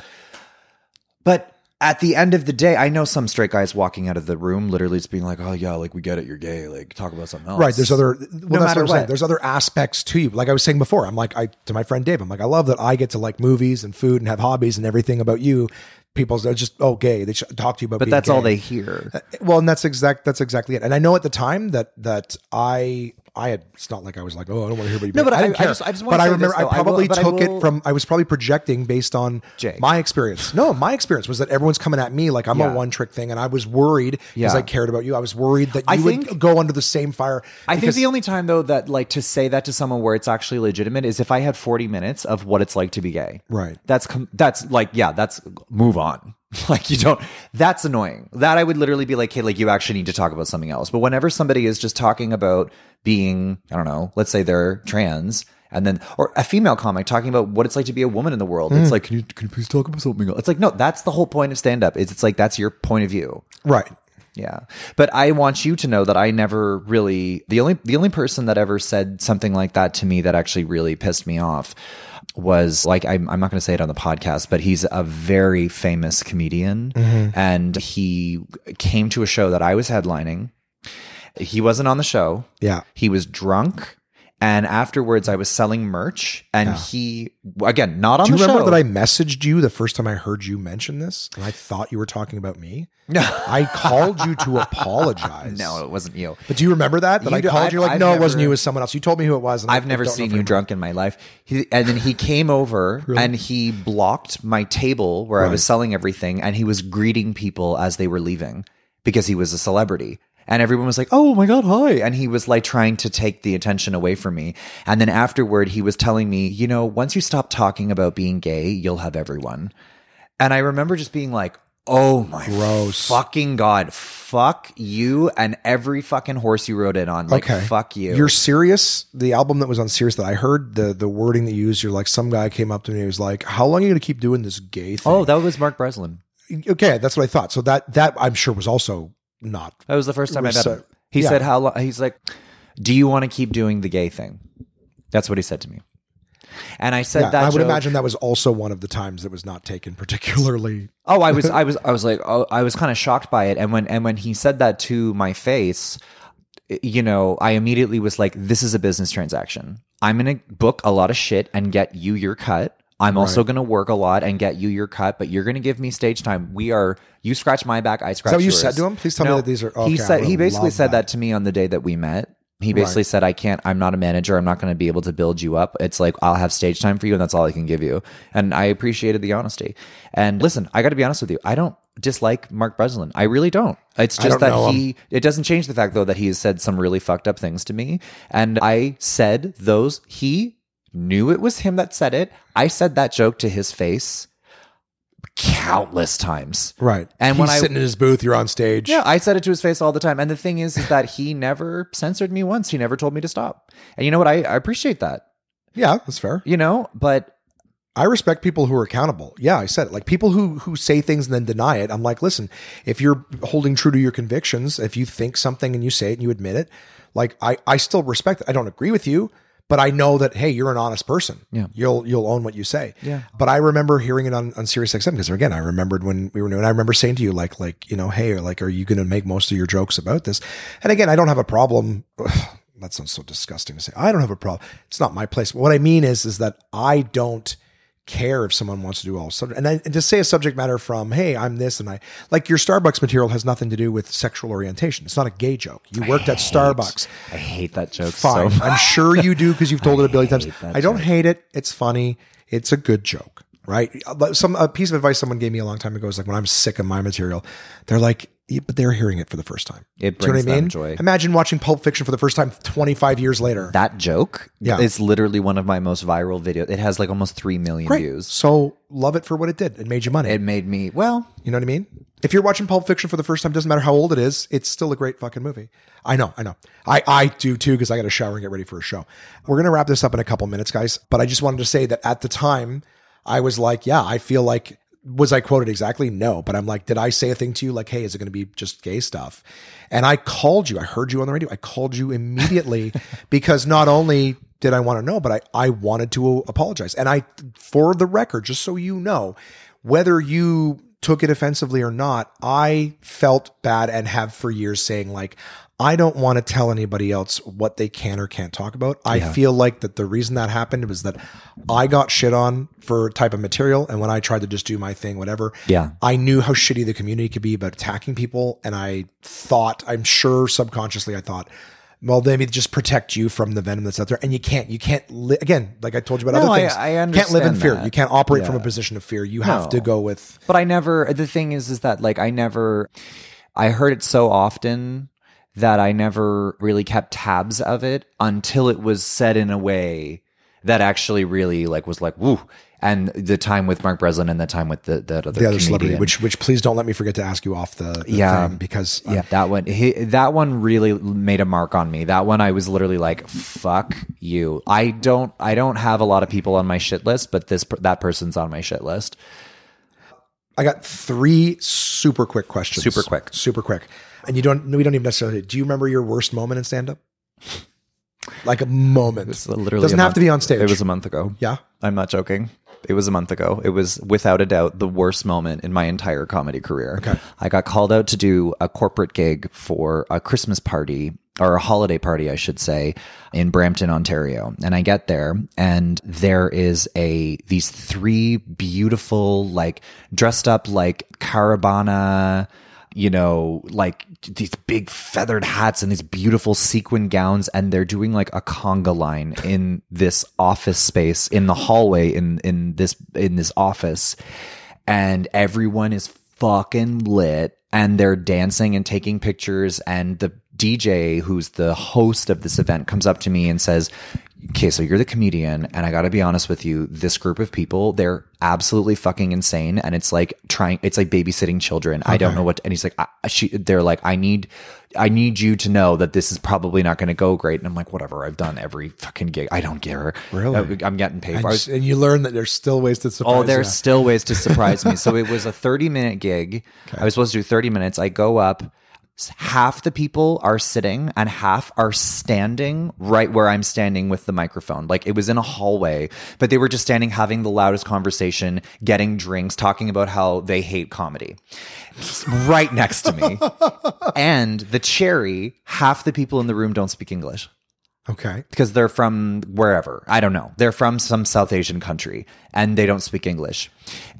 but at the end of the day, I know some straight guys walking out of the room literally just being like, "Oh yeah, like we get it, you're gay. Like talk about something else." Right. There's other. Well, that's matter what what. There's other aspects to you. Like I was saying before, I'm like I to my friend Dave. I'm like I love that I get to like movies and food and have hobbies and everything about you. People's they're just oh gay. They should talk to you about. But that's all they hear. Uh, well, and that's exact. That's exactly it. And I know at the time that that I I had. It's not like I was like, oh, I don't want to hear about you. No, but I- didn't I care. just- I just But I remember this. I I will- probably I took will- it from. I was probably projecting based on Jay. my experience. No, my experience was that everyone's coming at me like I'm Yeah. a one trick thing, and I was worried because Yeah. I cared about you. I was worried that you I would think- go under the same fire. I think the only time though that like to say that to someone where it's actually legitimate is if I had 40 minutes of what it's like to be gay. Right. That's com- that's like yeah, that's move on. like you don't that's annoying. That I would literally be like, "Hey, like you actually need to talk about something else." But whenever somebody is just talking about being, I don't know, let's say they're trans and then or a female comic talking about what it's like to be a woman in the world. Hmm. It's like, "Can you can you please talk about something else?" It's like, "No, that's the whole point of stand up. Is it's like that's your point of view." right. Yeah. But I want you to know that I never really the only the only person that ever said something like that to me that actually really pissed me off was like I'm, I'm not going to say it on the podcast, but he's a very famous comedian and he came to a show that I was headlining. He wasn't on the show. Yeah. He was drunk and afterwards I was selling merch and he again not on Do you remember show. that I messaged you the first time I heard you mention this, and I thought you were talking about me? No, I called you to apologize. No, it wasn't you. but do you remember that? That You I do- called I've- you like, I've no, it wasn't you. It was someone else. You told me who it was. And I I've never don't seen you drunk in my life. He, and then he came over and he blocked my table where I was selling everything and he was greeting people as they were leaving because he was a celebrity. And everyone was like, oh my God, hi. And he was like trying to take the attention away from me. And then afterward, he was telling me, you know, once you stop talking about being gay, you'll have everyone. And I remember just being like, oh my Gross. fucking God, fuck you and every fucking horse you rode in on. Like, Okay. fuck you. You're serious. The album that was on Sirius that I heard the the wording that you used. You're like some guy came up to me. and was like, "How long are you going to keep doing this gay oh, thing?" oh, that was Mark Breslin. okay, that's what I thought. So that that I'm sure was also not. That was the first time I met So- him. He yeah. said, "How long?" He's like, "Do you want to keep doing the gay thing?" That's what he said to me. And I said Yeah, that. I would joke- imagine that was also one of the times that was not taken particularly. Oh, I was, I was, I was like, oh, I was kind of shocked by it. And when, and when he said that to my face, you know, I immediately was like, this is a business transaction. I'm going to book a lot of shit and get you your cut. I'm also going to work a lot and get you your cut, but you're going to give me stage time. We are, you scratch my back, I scratch what you yours. said to him? Please tell me that these are- okay, he said, he basically said that. that to me on the day that we met. He basically Right. said, I can't, I'm not a manager. I'm not going to be able to build you up. It's like, I'll have stage time for you and that's all I can give you. And I appreciated the honesty. And listen, I got to be honest with you. I don't dislike Mark Breslin. I really don't. It's just don't that him. he, it doesn't change the fact though that he has said some really fucked up things to me. And I said those, he knew it was him that said it. I said that joke to his face countless times. Right. And He's when I- sitting in his booth, you're on stage. Yeah, I said it to his face all the time. And the thing is, is that he never censored me once. He never told me to stop. And you know what? I, I appreciate that. Yeah, that's fair. You know, but I respect people who are accountable. Yeah, I said it. Like people who who say things and then deny it. I'm like, listen, if you're holding true to your convictions, if you think something and you say it and you admit it, like I I still respect it. I don't agree with you, but I know that hey, you're an honest person. Yeah. You'll you'll own what you say. Yeah. But I remember hearing it on on Sirius XM because again, I remembered when we were new and I remember saying to you like like, you know, hey, like are you going to make most of your jokes about this? And again, I don't have a problem that sounds so disgusting to say. I don't have a problem. It's not my place. What I mean is, is that I don't care if someone wants to do all subject and, I, and to say a subject matter from, hey, I'm this and I like your Starbucks material has nothing to do with sexual orientation. It's not a gay joke. You worked at Starbucks. I hate that joke Fine. so. I'm sure you do because you've told it a billion times. I don't joke. hate it. It's funny. It's a good joke, right? Some a piece of advice someone gave me a long time ago is like when I'm sick of my material, they're like, but they're hearing it for the first time. It Do you know brings I them joy. Imagine watching Pulp Fiction for the first time 25 years later. That joke Yeah. is literally one of my most viral videos. It has like almost 3 million Great. views. So love it for what it did. It made you money. It made me, well, you know what I mean? If you're watching Pulp Fiction for the first time, doesn't matter how old it is, it's still a great fucking movie. I know, I know. I, I do too, because I got to shower and get ready for a show. We're going to wrap this up in a couple minutes, guys. But I just wanted to say that at the time, I was like, yeah, I feel like, was I quoted exactly? No. But I'm like, did I say a thing to you like, hey, is it going to be just gay stuff? And I called you. I heard you on the radio. I called you immediately because not only did I want to know, but I, I wanted to apologize. And I, for the record, just so you know, whether you took it offensively or not, I felt bad and have for years saying like, I don't want to tell anybody else what they can or can't talk about. I feel like that the reason that happened was that I got shit on for type of material. And when I tried to just do my thing, whatever, Yeah. I knew how shitty the community could be about attacking people. And I thought, I'm sure subconsciously, I thought, well, me just protect you from the venom that's out there. And you can't, you can't, li- again, like I told you about No, other things, I you can't live in understand fear. that. You can't operate from a position of fear. You have No. to go with, But I never, the thing is, is that like I never, I heard it so often that I never really kept tabs of it until it was said in a way that actually really like was like, woo. And the time with Mark Breslin and the time with the, that other, the other celebrity, which, which please don't let me forget to ask you off the, the Yeah. because uh, yeah, that one, he, that one really made a mark on me. That one, I was literally like, "Fuck you." I don't, I don't have a lot of people on my shit list, but this, that person's on my shit list. I got three super quick questions. Super quick. Super quick. And you don't, we don't even necessarily, do you remember your worst moment in stand up? Like a moment. It's literally Doesn't have month- to be on stage. It was a month ago. Yeah. I'm not joking. It was a month ago. It was without a doubt the worst moment in my entire comedy career. Okay. I got called out to do a corporate gig for a Christmas party or a holiday party, I should say, in Brampton, Ontario. And I get there and there is a, these three beautiful, like dressed up like Caravana, you know, like these big feathered hats and these beautiful sequin gowns, and they're doing like a conga line in this office space in the hallway in in this in this office, and everyone is fucking lit, and they're dancing and taking pictures, and the DJ, who's the host of this event, comes up to me and says, Okay, so you're the comedian, and I gotta be honest with you, this group of people, they're absolutely fucking insane. And it's like trying, it's like babysitting children. I don't know what, and he's like, I, she, they're like, I need, I need you to know that this is probably not gonna go great. And I'm like, whatever, I've done every fucking gig. I don't care. Really? Uh, I'm getting paid And, for it. and you learn that there's still ways to surprise Oh, there's you. still ways to surprise me. So it was a 30 minute gig. I was supposed to do 30 minutes. I go up. Half the people are sitting and half are standing right where I'm standing with the microphone. Like it was in a hallway, but they were just standing having the loudest conversation, getting drinks, talking about how they hate comedy. right next to me. and the cherry, half the people in the room don't speak English Okay. because they're from wherever. I don't know. They're from some South Asian country and they don't speak English.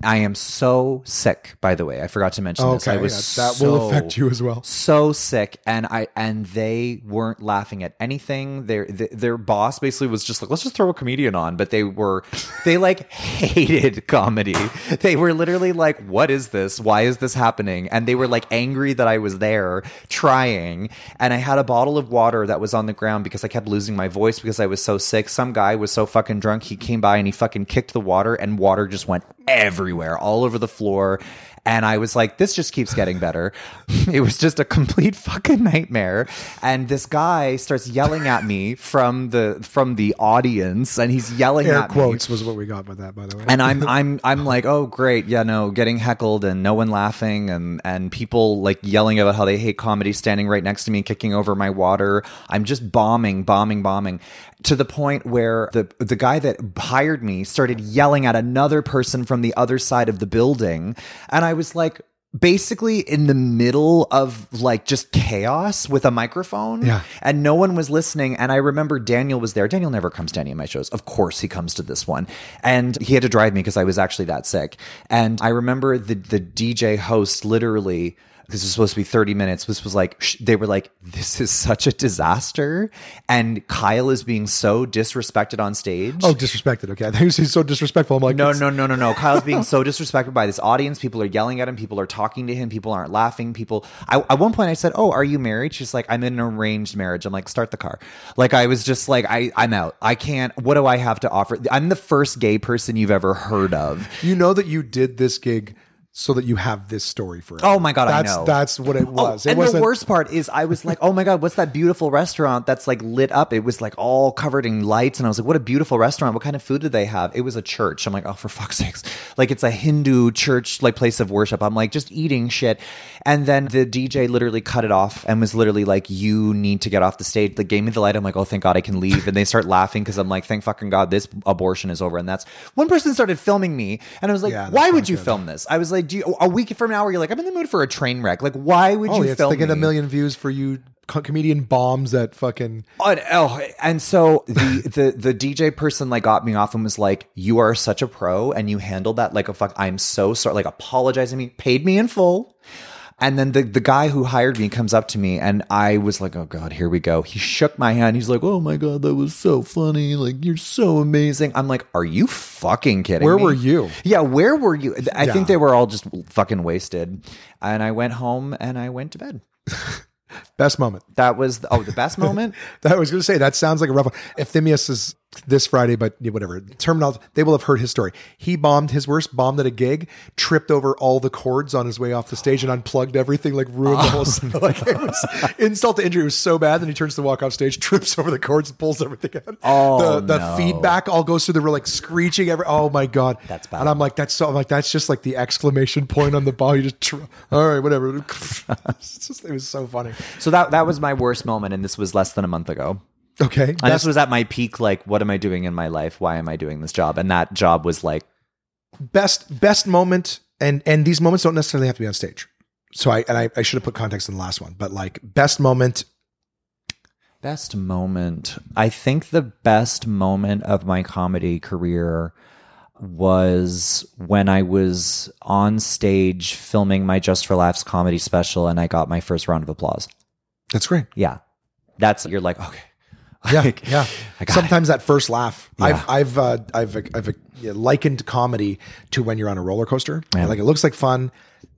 I am so sick, by the way. I forgot to mention this. I was yeah, that will affect you as well. so sick and i and they weren't laughing at anything their th- their boss basically was just like let's just throw a comedian on but they were they like hated comedy they were literally like what is this why is this happening and they were like angry that i was there trying and i had a bottle of water that was on the ground because i kept losing my voice because i was so sick. Some guy was so fucking drunk he came by and he fucking kicked the water and water just went everywhere all over the floor and I was like, this just keeps getting better. it was just a complete fucking nightmare. And this guy starts yelling at me from the from the audience, and he's yelling Air at me. quotes was what we got by that, by the way. And I'm I'm I'm like, oh great, yeah, no, getting heckled and no one laughing and and people like yelling about how they hate comedy, standing right next to me, kicking over my water. I'm just bombing, bombing, bombing, to the point where the the guy that hired me started yelling at another person from the other side of the building, and I was like. Basically, in the middle of like just chaos with a microphone, Yeah. and no one was listening. And I remember Daniel was there. Daniel never comes to any of my shows. Of course, he comes to this one, and he had to drive me because I was actually that sick. And I remember the the DJ host literally. This was supposed to be 30 minutes. This was like, sh- they were like, this is such a disaster. And Kyle is being so disrespected on stage. oh, disrespected. Okay. I think he's so disrespectful. I'm like, No, no, no, no, no. Kyle's being so disrespected by this audience. People are yelling at him. People are talking to him. People aren't laughing. People. I, at one point, I said, "Oh, are you married?" She's like, "I'm in an arranged marriage." I'm like, "Start the car." Like I was just like, I, I'm out. I can't. What do I have to offer? I'm the first gay person you've ever heard of. You know that you did this gig so that you have this story for. Oh my God, I that's, know. That's what it Oh, was. it and the worst part is I was like, oh my God, what's that beautiful restaurant that's like lit up? It was like all covered in lights. And I was like, what a beautiful restaurant. What kind of food did they have? It was a church. I'm like, oh, for fuck's sakes. Like it's a Hindu church, like place of worship. I'm like, just eating shit. And then the DJ literally cut it off and was literally like, you need to get off the stage. Like gave me the light. I'm like, oh, thank God I can leave. And they start laughing because I'm like, thank fucking God this abortion is over. And that's one person started filming me. And I was like, Yeah, why would you good. film this? I was like, do you, a week from now, where you're like, I'm in the mood for a train wreck. Like, why would Oh, you yeah, film to get a million views for you co- comedian bombs that fucking. Oh, and- oh, and so the, the the DJ person like got me off and was like, "You are such a pro, and you handled that like a fuck." I'm so sorry. Like apologizing me, paid me in full. And then the, the guy who hired me comes up to me and I was like, oh God, here we go. He shook my hand. He's like, oh my God, that was so funny. Like, you're so amazing. I'm like, are you fucking kidding Where me? were you? Yeah, where were you? I Yeah. think they were all just fucking wasted. And I went home and I went to bed. Best moment. That was, oh, the best moment? That I was going to say that sounds like a rough one. Ephemius is this Friday, but whatever. Terminal, they will have heard his story. He bombed his worst bombed at a gig, tripped over all the cords on his way off the stage, and unplugged everything. Like ruined the whole. Oh. Like it was insult to injury. It was so bad. Then he turns to walk off stage, trips over the cords, and pulls everything out. Oh, the, the no. feedback all goes through the room, like screeching. Every oh my god, That's bad. And I'm like, that's so. I'm like, that's just like the exclamation point on the ball. You just tr- all right, whatever. Just- it was so funny. So that that was my worst moment, and this was less than a month ago. Okay, And this was at my peak. Like, what am I doing in my life? Why am I doing this job? And that job was like, best best moment and and these moments don't necessarily have to be on stage so i and i, I should have put context in the last one but like best moment best moment. I think the best moment of my comedy career was when I was on stage filming my Just for Laughs comedy special, and I got my first round of applause. that's great Yeah, that's you're like okay. Yeah Like, yeah got sometimes that first laugh Yeah. i've i've uh, i've i've uh, likened comedy to when you're on a roller coaster Yeah. like it looks like fun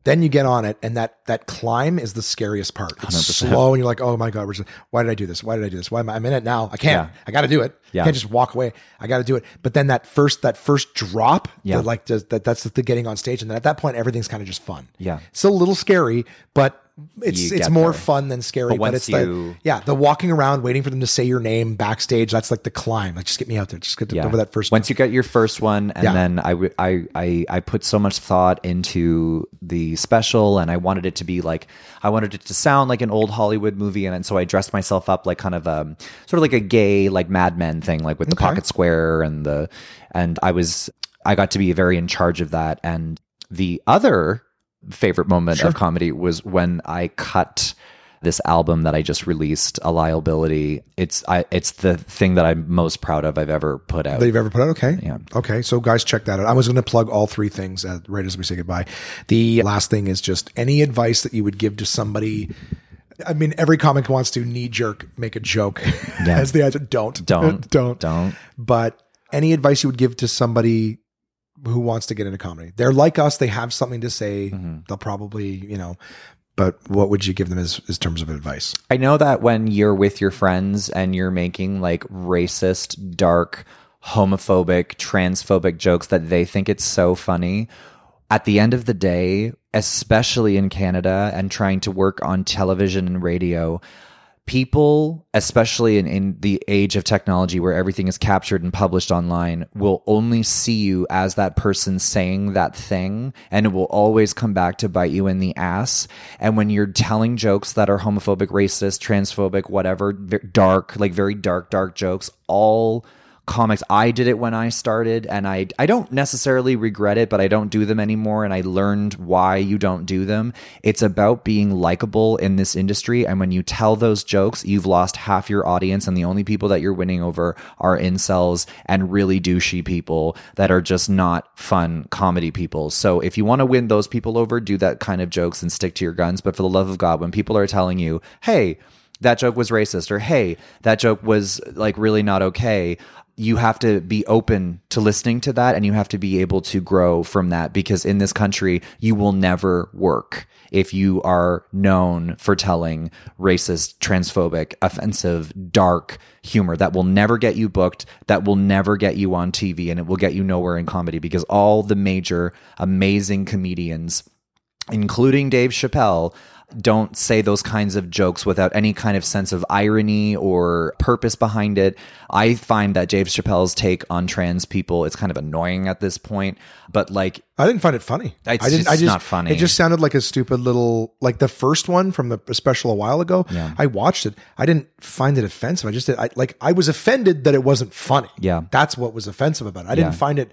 then you get on it and that that climb is the scariest part it's 100%. slow and you're like oh my god just, why did i do this why did i do this why am I, i'm in it now i can't Yeah. i gotta do it Yeah. i can't just walk away i gotta do it but then that first that first drop Yeah. the, like the, that that's the getting on stage and then at that point everything's kind of just fun Yeah. it's a little scary but it's it's more there. fun than scary But but, it's you- the yeah the walking around waiting for them to say your name backstage that's like the climb like just get me out there just get yeah. over that first Once you get your first one, and Yeah. then I, w- I, I, I put so much thought into the special, and I wanted it to be like I wanted it to sound like an old Hollywood movie, and, and so I dressed myself up like kind of um sort of like a gay like Mad Men thing, like with the Okay. pocket square and the and I was I got to be very in charge of that, and the other favorite moment of comedy was when I cut this album that I just released, a liability. It's I it's the thing that I'm most proud of I've ever put out. that you've ever put out okay Yeah. okay so guys check that out i was going to plug all three things uh, right as we say goodbye the last thing is just any advice that you would give to somebody I mean, every comic wants to knee jerk make a joke Yeah. as the answer. Don't, Don't. don't, Don't. But any advice you would give to somebody who wants to get into comedy? They're like us. They have something to say. Mm-hmm. They'll probably, you know, but what would you give them as, as terms of advice? I know that when you're with your friends and you're making like racist, dark, homophobic, transphobic jokes that they think it's so funny, at the end of the day, especially in Canada and trying to work on television and radio, people, especially in, in the age of technology where everything is captured and published online, will only see you as that person saying that thing, and it will always come back to bite you in the ass. And when you're telling jokes that are homophobic, racist, transphobic, whatever, dark, like very dark, dark jokes, all comics. I did it when I started and I I don't necessarily regret it, but I don't do them anymore and I learned why you don't do them. It's about being likable in this industry and when you tell those jokes, you've lost half your audience and the only people that you're winning over are incels and really douchey people that are just not fun comedy people. So if you want to win those people over, do that kind of jokes and stick to your guns, but for the love of God, when people are telling you, "Hey, that joke was racist or hey that joke was like really not okay you have to be open to listening to that and you have to be able to grow from that because in this country you will never work if you are known for telling racist transphobic offensive dark humor that will never get you booked that will never get you on tv and it will get you nowhere in comedy because all the major amazing comedians including Dave Chappelle, don't say those kinds of jokes without any kind of sense of irony or purpose behind it. I find that Dave Chappelle's take on trans people it's kind of annoying at this point, but like I didn't find it funny. It's I didn't. just I just not funny. It just sounded like a stupid little, like the first one from the special a while ago. Yeah. I watched it. I didn't find it offensive. I just did. I like. I was offended that it wasn't funny. Yeah. that's what was offensive about it. I didn't find it.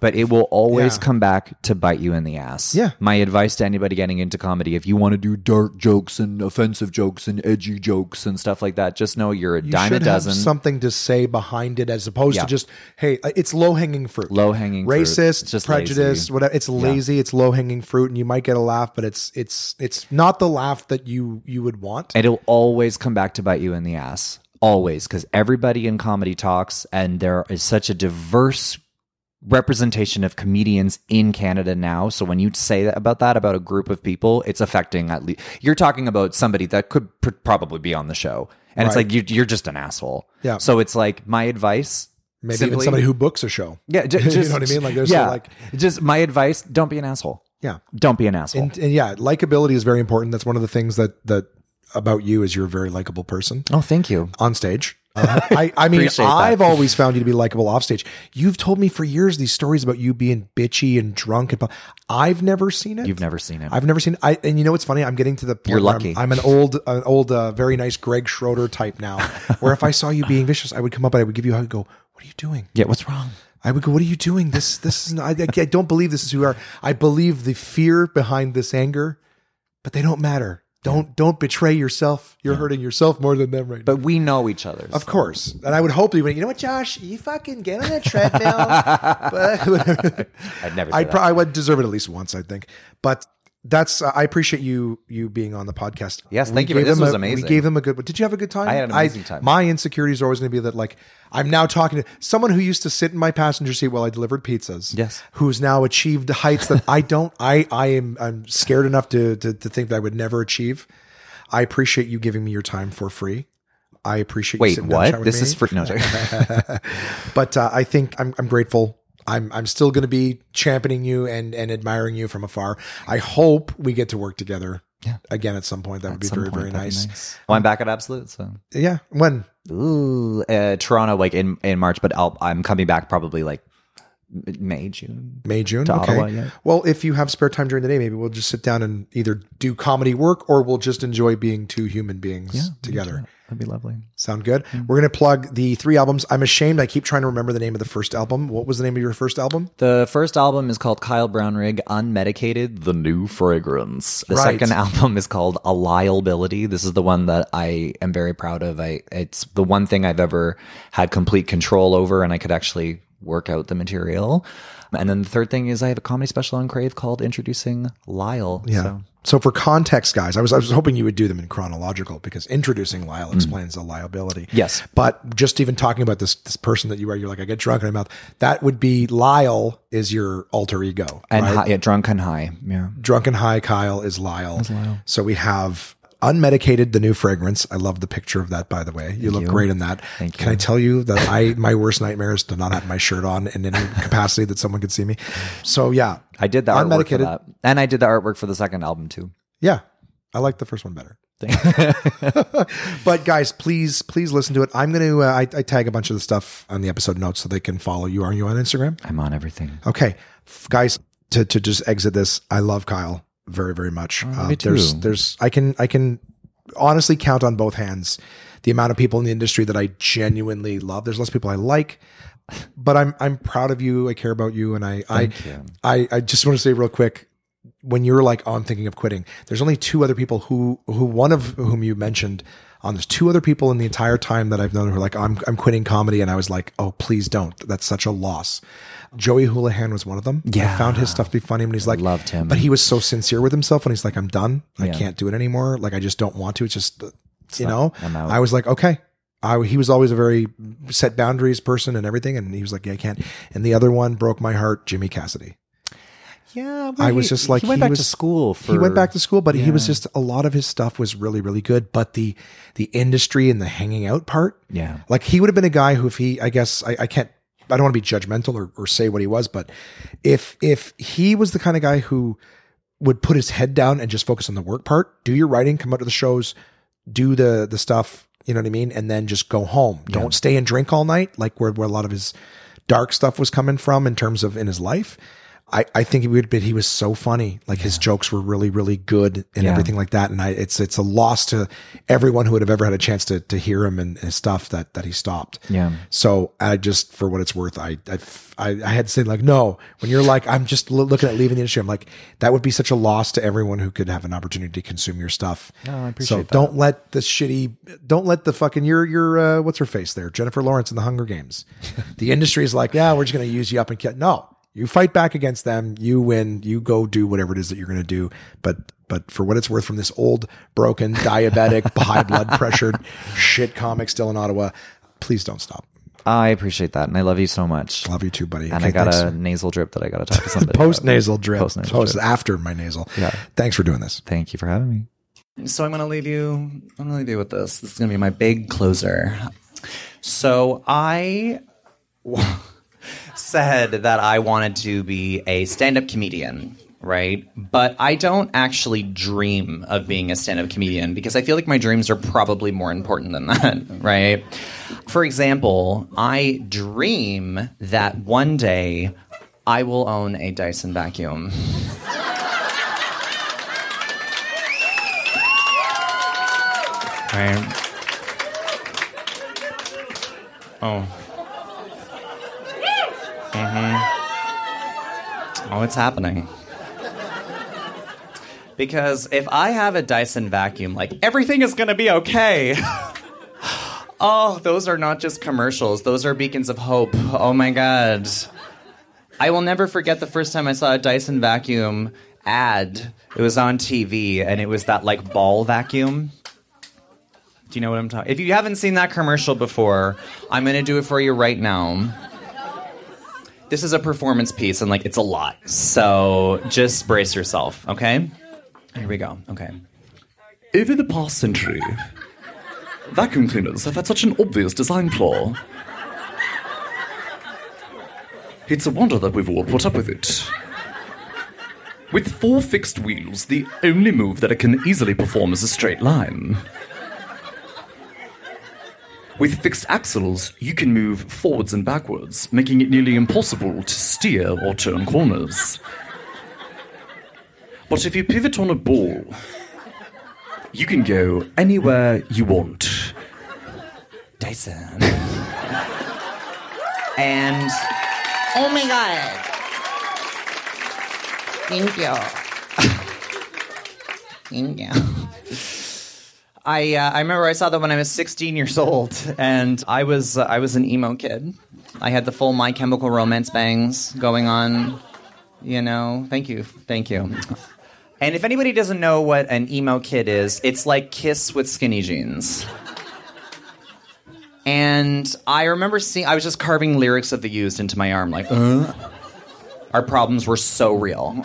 But it will always Yeah. come back to bite you in the ass. Yeah. My advice to anybody getting into comedy, if you want to do dark jokes and offensive jokes and edgy jokes and stuff like that, just know you're a You dime a dozen. something to say behind it, as opposed Yeah. to just, hey, uh, it's low hanging fruit. Low-hanging fruit. racist, just prejudice, lazy. whatever. It's lazy. It's low hanging fruit, and you might get a laugh, but it's it's it's not the laugh that you you would want. It'll always come back to bite you in the ass. Always. Because everybody in comedy talks, and there is such a diverse representation of comedians in Canada now. So when you say that about that about a group of people, it's affecting at least you're talking about somebody that could pr- probably be on the show. And it's like you, you're just an asshole. Yeah. So it's like my advice. Maybe even simply- somebody who books a show. yeah, ju- you know what I mean. Like there's yeah, like just my advice: don't be an asshole. yeah. Don't be an asshole. and, and yeah, likability is very important. That's one of the things that that about you is you're a very likable person oh, thank you. on stage. Uh, I, I mean, I've always found you to be likable offstage. You've told me for years these stories about you being bitchy and drunk, and I've never seen it. You've never seen it. I've never seen. I and you know what's funny? I'm getting to the point You're where lucky. I'm, I'm an old, an old, uh, very nice Greg Schroeder type now. where if I saw you being vicious, I would come up and I would give you a hug. and Go, what are you doing? yeah, what's wrong? I would go, "What are you doing? This, this is. Not, I, I don't believe this is who you are. I believe the fear behind this anger, but they don't matter. Don't, don't betray yourself. You're hurting yourself more than them right now. But we know each other. Of course, and I would hope you would. You know what, Josh? You fucking get on that treadmill. but I'd never. I, that. pro- I would deserve it at least once, I think. But that's uh, I appreciate you you being on the podcast. Yes, We thank you. This was a- amazing. We gave them a good. Did you have a good time? I had an amazing time. My insecurities are always going to be that like I'm now talking to someone who used to sit in my passenger seat while I delivered pizzas. Yes. who's now achieved heights that I don't. I I am I'm scared enough to to, to think that I would never achieve. I appreciate you giving me your time for free. I appreciate you Wait, sitting down and what? This me. is for no. but uh, I think I'm, I'm grateful. I'm I'm still going to be championing you and and admiring you from afar. I hope we get to work together Yeah. again at some point. That would be very point, very that'd nice. Well, I'm back at Absolute, so Yeah. When? Ooh, uh, Toronto, like in in March, but I'll, I'm coming back probably like May, June. May June. Okay. Ottawa, yeah. Well, if you have spare time during the day, maybe we'll just sit down and either do comedy work or we'll just enjoy being two human beings together. That'd be lovely. Sound good? Mm-hmm. We're gonna plug the three albums. I'm ashamed. I keep trying to remember the name of the first album. What was the name of your first album? The first album is called Kyle Brownrigg Unmedicated, The New Fragrance. The Right. second album is called A Liability. This is the one that I am very proud of. I it's the one thing I've ever had complete control over and I could actually work out the material. And then the third thing is I have a comedy special on Crave called Introducing Lyle. Yeah. So So for context, guys, I was I was hoping you would do them in chronological because introducing Lyle explains the liability. Mm. Yes. But just even talking about this this person that you are, you're like, I get drunk in my mouth. That would be Lyle is your alter ego. and right? high, yeah, drunk and high. Yeah. Drunken High Kyle is Lyle. So we have unmedicated the new fragrance. I love the picture of that by the way. You look you. great in that. Thank Can I tell you that I my worst nightmare is to not have my shirt on in any capacity that someone could see me. So yeah. I did the artwork for that. And I did the artwork for the second album too. Yeah. I like the first one better. but guys, please, please listen to it. I'm going to, uh, I, I tag a bunch of the stuff on the episode notes so they can follow you. Are you on Instagram? I'm on everything. Okay. F- guys, to, to just exit this, I love Kyle very, very much. Oh, um, me too. There's, there's, I can, I can honestly count on both hands the amount of people in the industry that I genuinely love. There's less people I like, but I'm, I'm proud of you. I care about you. And I, I, you. I, I just want to say real quick, when you're like, oh, I'm thinking of quitting, there's only two other people who, who one of whom you mentioned on there's two other people in the entire time that I've known who are like, I'm, I'm quitting comedy. And I was like, oh, please don't. That's such a loss. Joey Houlihan was one of them. Yeah. I found his stuff to be funny when he's like, loved him. but he was so sincere with himself when he's like, I'm done. I Yeah. can't do it anymore. Like, I just don't want to. It's just, uh, you know, I'm out. I was like, okay, I, he was always a very set boundaries person and everything. And he was like, yeah, I can't. And the other one broke my heart, Jimmy Cassidy. Yeah, I was just like he went he back was- to school. For, he went back to school, but he was just a lot of his stuff was really, really good. But the the industry and the hanging out part, Yeah. like he would have been a guy who, if he, I guess, I, I can't, I don't want to be judgmental or, or say what he was, but if if he was the kind of guy who would put his head down and just focus on the work part, do your writing, come out to the shows, do the the stuff, you know what I mean, and then just go home. Don't stay and drink all night, like where where a lot of his dark stuff was coming from in terms of in his life. I, I think he would, but he was so funny. Like his jokes were really, really good and Yeah. everything like that. And I, it's, it's a loss to everyone who would have ever had a chance to, to hear him and his stuff that, that he stopped. Yeah. So I just, for what it's worth, I, I, I, I had to say like, no, when you're like, I'm just lo- looking at leaving the industry, I'm like, that would be such a loss to everyone who could have an opportunity to consume your stuff. No, I appreciate So that. don't let the shitty, don't let the fucking, your, your, uh, what's her face there? Jennifer Lawrence in the Hunger Games. the industry is like, yeah, we're just going to use you up and kill. No, you fight back against them. You win. You go do whatever it is that you're going to do. But, but for what it's worth from this old, broken, diabetic, high blood pressured shit comic still in Ottawa, please don't stop. I appreciate that, and I love you so much. Love you too, buddy. And Okay, I got thanks. a nasal drip that I got to talk to somebody. post about. nasal drip. Post-nasal Post drip. after my nasal. Yeah. Thanks for doing this. Thank you for having me. So I'm gonna leave you. I'm gonna leave you with this. This is gonna be my big closer. So I said that I wanted to be a stand-up comedian, right? But I don't actually dream of being a stand-up comedian because I feel like my dreams are probably more important than that, right? For example, I dream that one day I will own a Dyson vacuum. Right. Oh. Mm-hmm. Oh, it's happening. Because if I have a Dyson vacuum, like everything is gonna be okay. oh, those are not just commercials, those are beacons of hope. Oh my god. I will never forget the first time I saw a Dyson vacuum ad. It was on TV and it was that like ball vacuum. Do you know what I'm talking? If you haven't seen that commercial before, I'm going to do it for you right now. This is a performance piece and like it's a lot. So just brace yourself, okay? Here we go. Okay. Over the past century, vacuum cleaners have had such an obvious design flaw. It's a wonder that we've all put up with it. With four fixed wheels, the only move that it can easily perform is a straight line. With fixed axles, you can move forwards and backwards, making it nearly impossible to steer or turn corners. But if you pivot on a ball, you can go anywhere you want. Dyson. and Oh my god. Thank you. Thank you. I uh, I remember I saw that when I was 16 years old, and I was uh, I was an emo kid. I had the full My Chemical Romance bangs going on. You know, thank you, thank you. And if anybody doesn't know what an emo kid is, it's like Kiss with skinny jeans. And I remember seeing I was just carving lyrics of the used into my arm, like, uh. our problems were so real.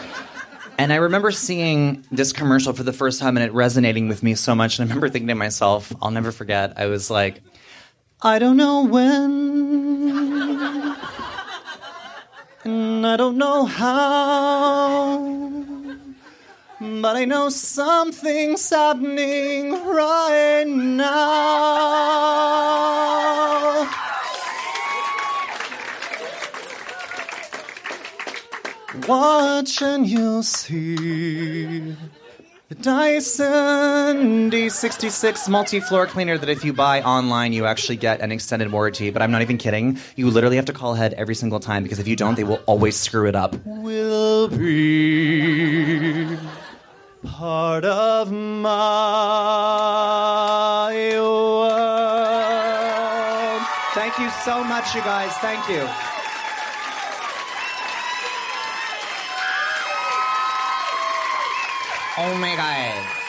And I remember seeing this commercial for the first time and it resonating with me so much. And I remember thinking to myself, I'll never forget, I was like, I don't know when, and I don't know how, but I know something's happening right now. Watch and you'll see the Dyson D66 multi-floor cleaner that if you buy online, you actually get an extended warranty. But I'm not even kidding. You literally have to call ahead every single time because if you don't, they will always screw it up. Will be part of my world. Thank you so much, you guys. Thank you. Oh my god.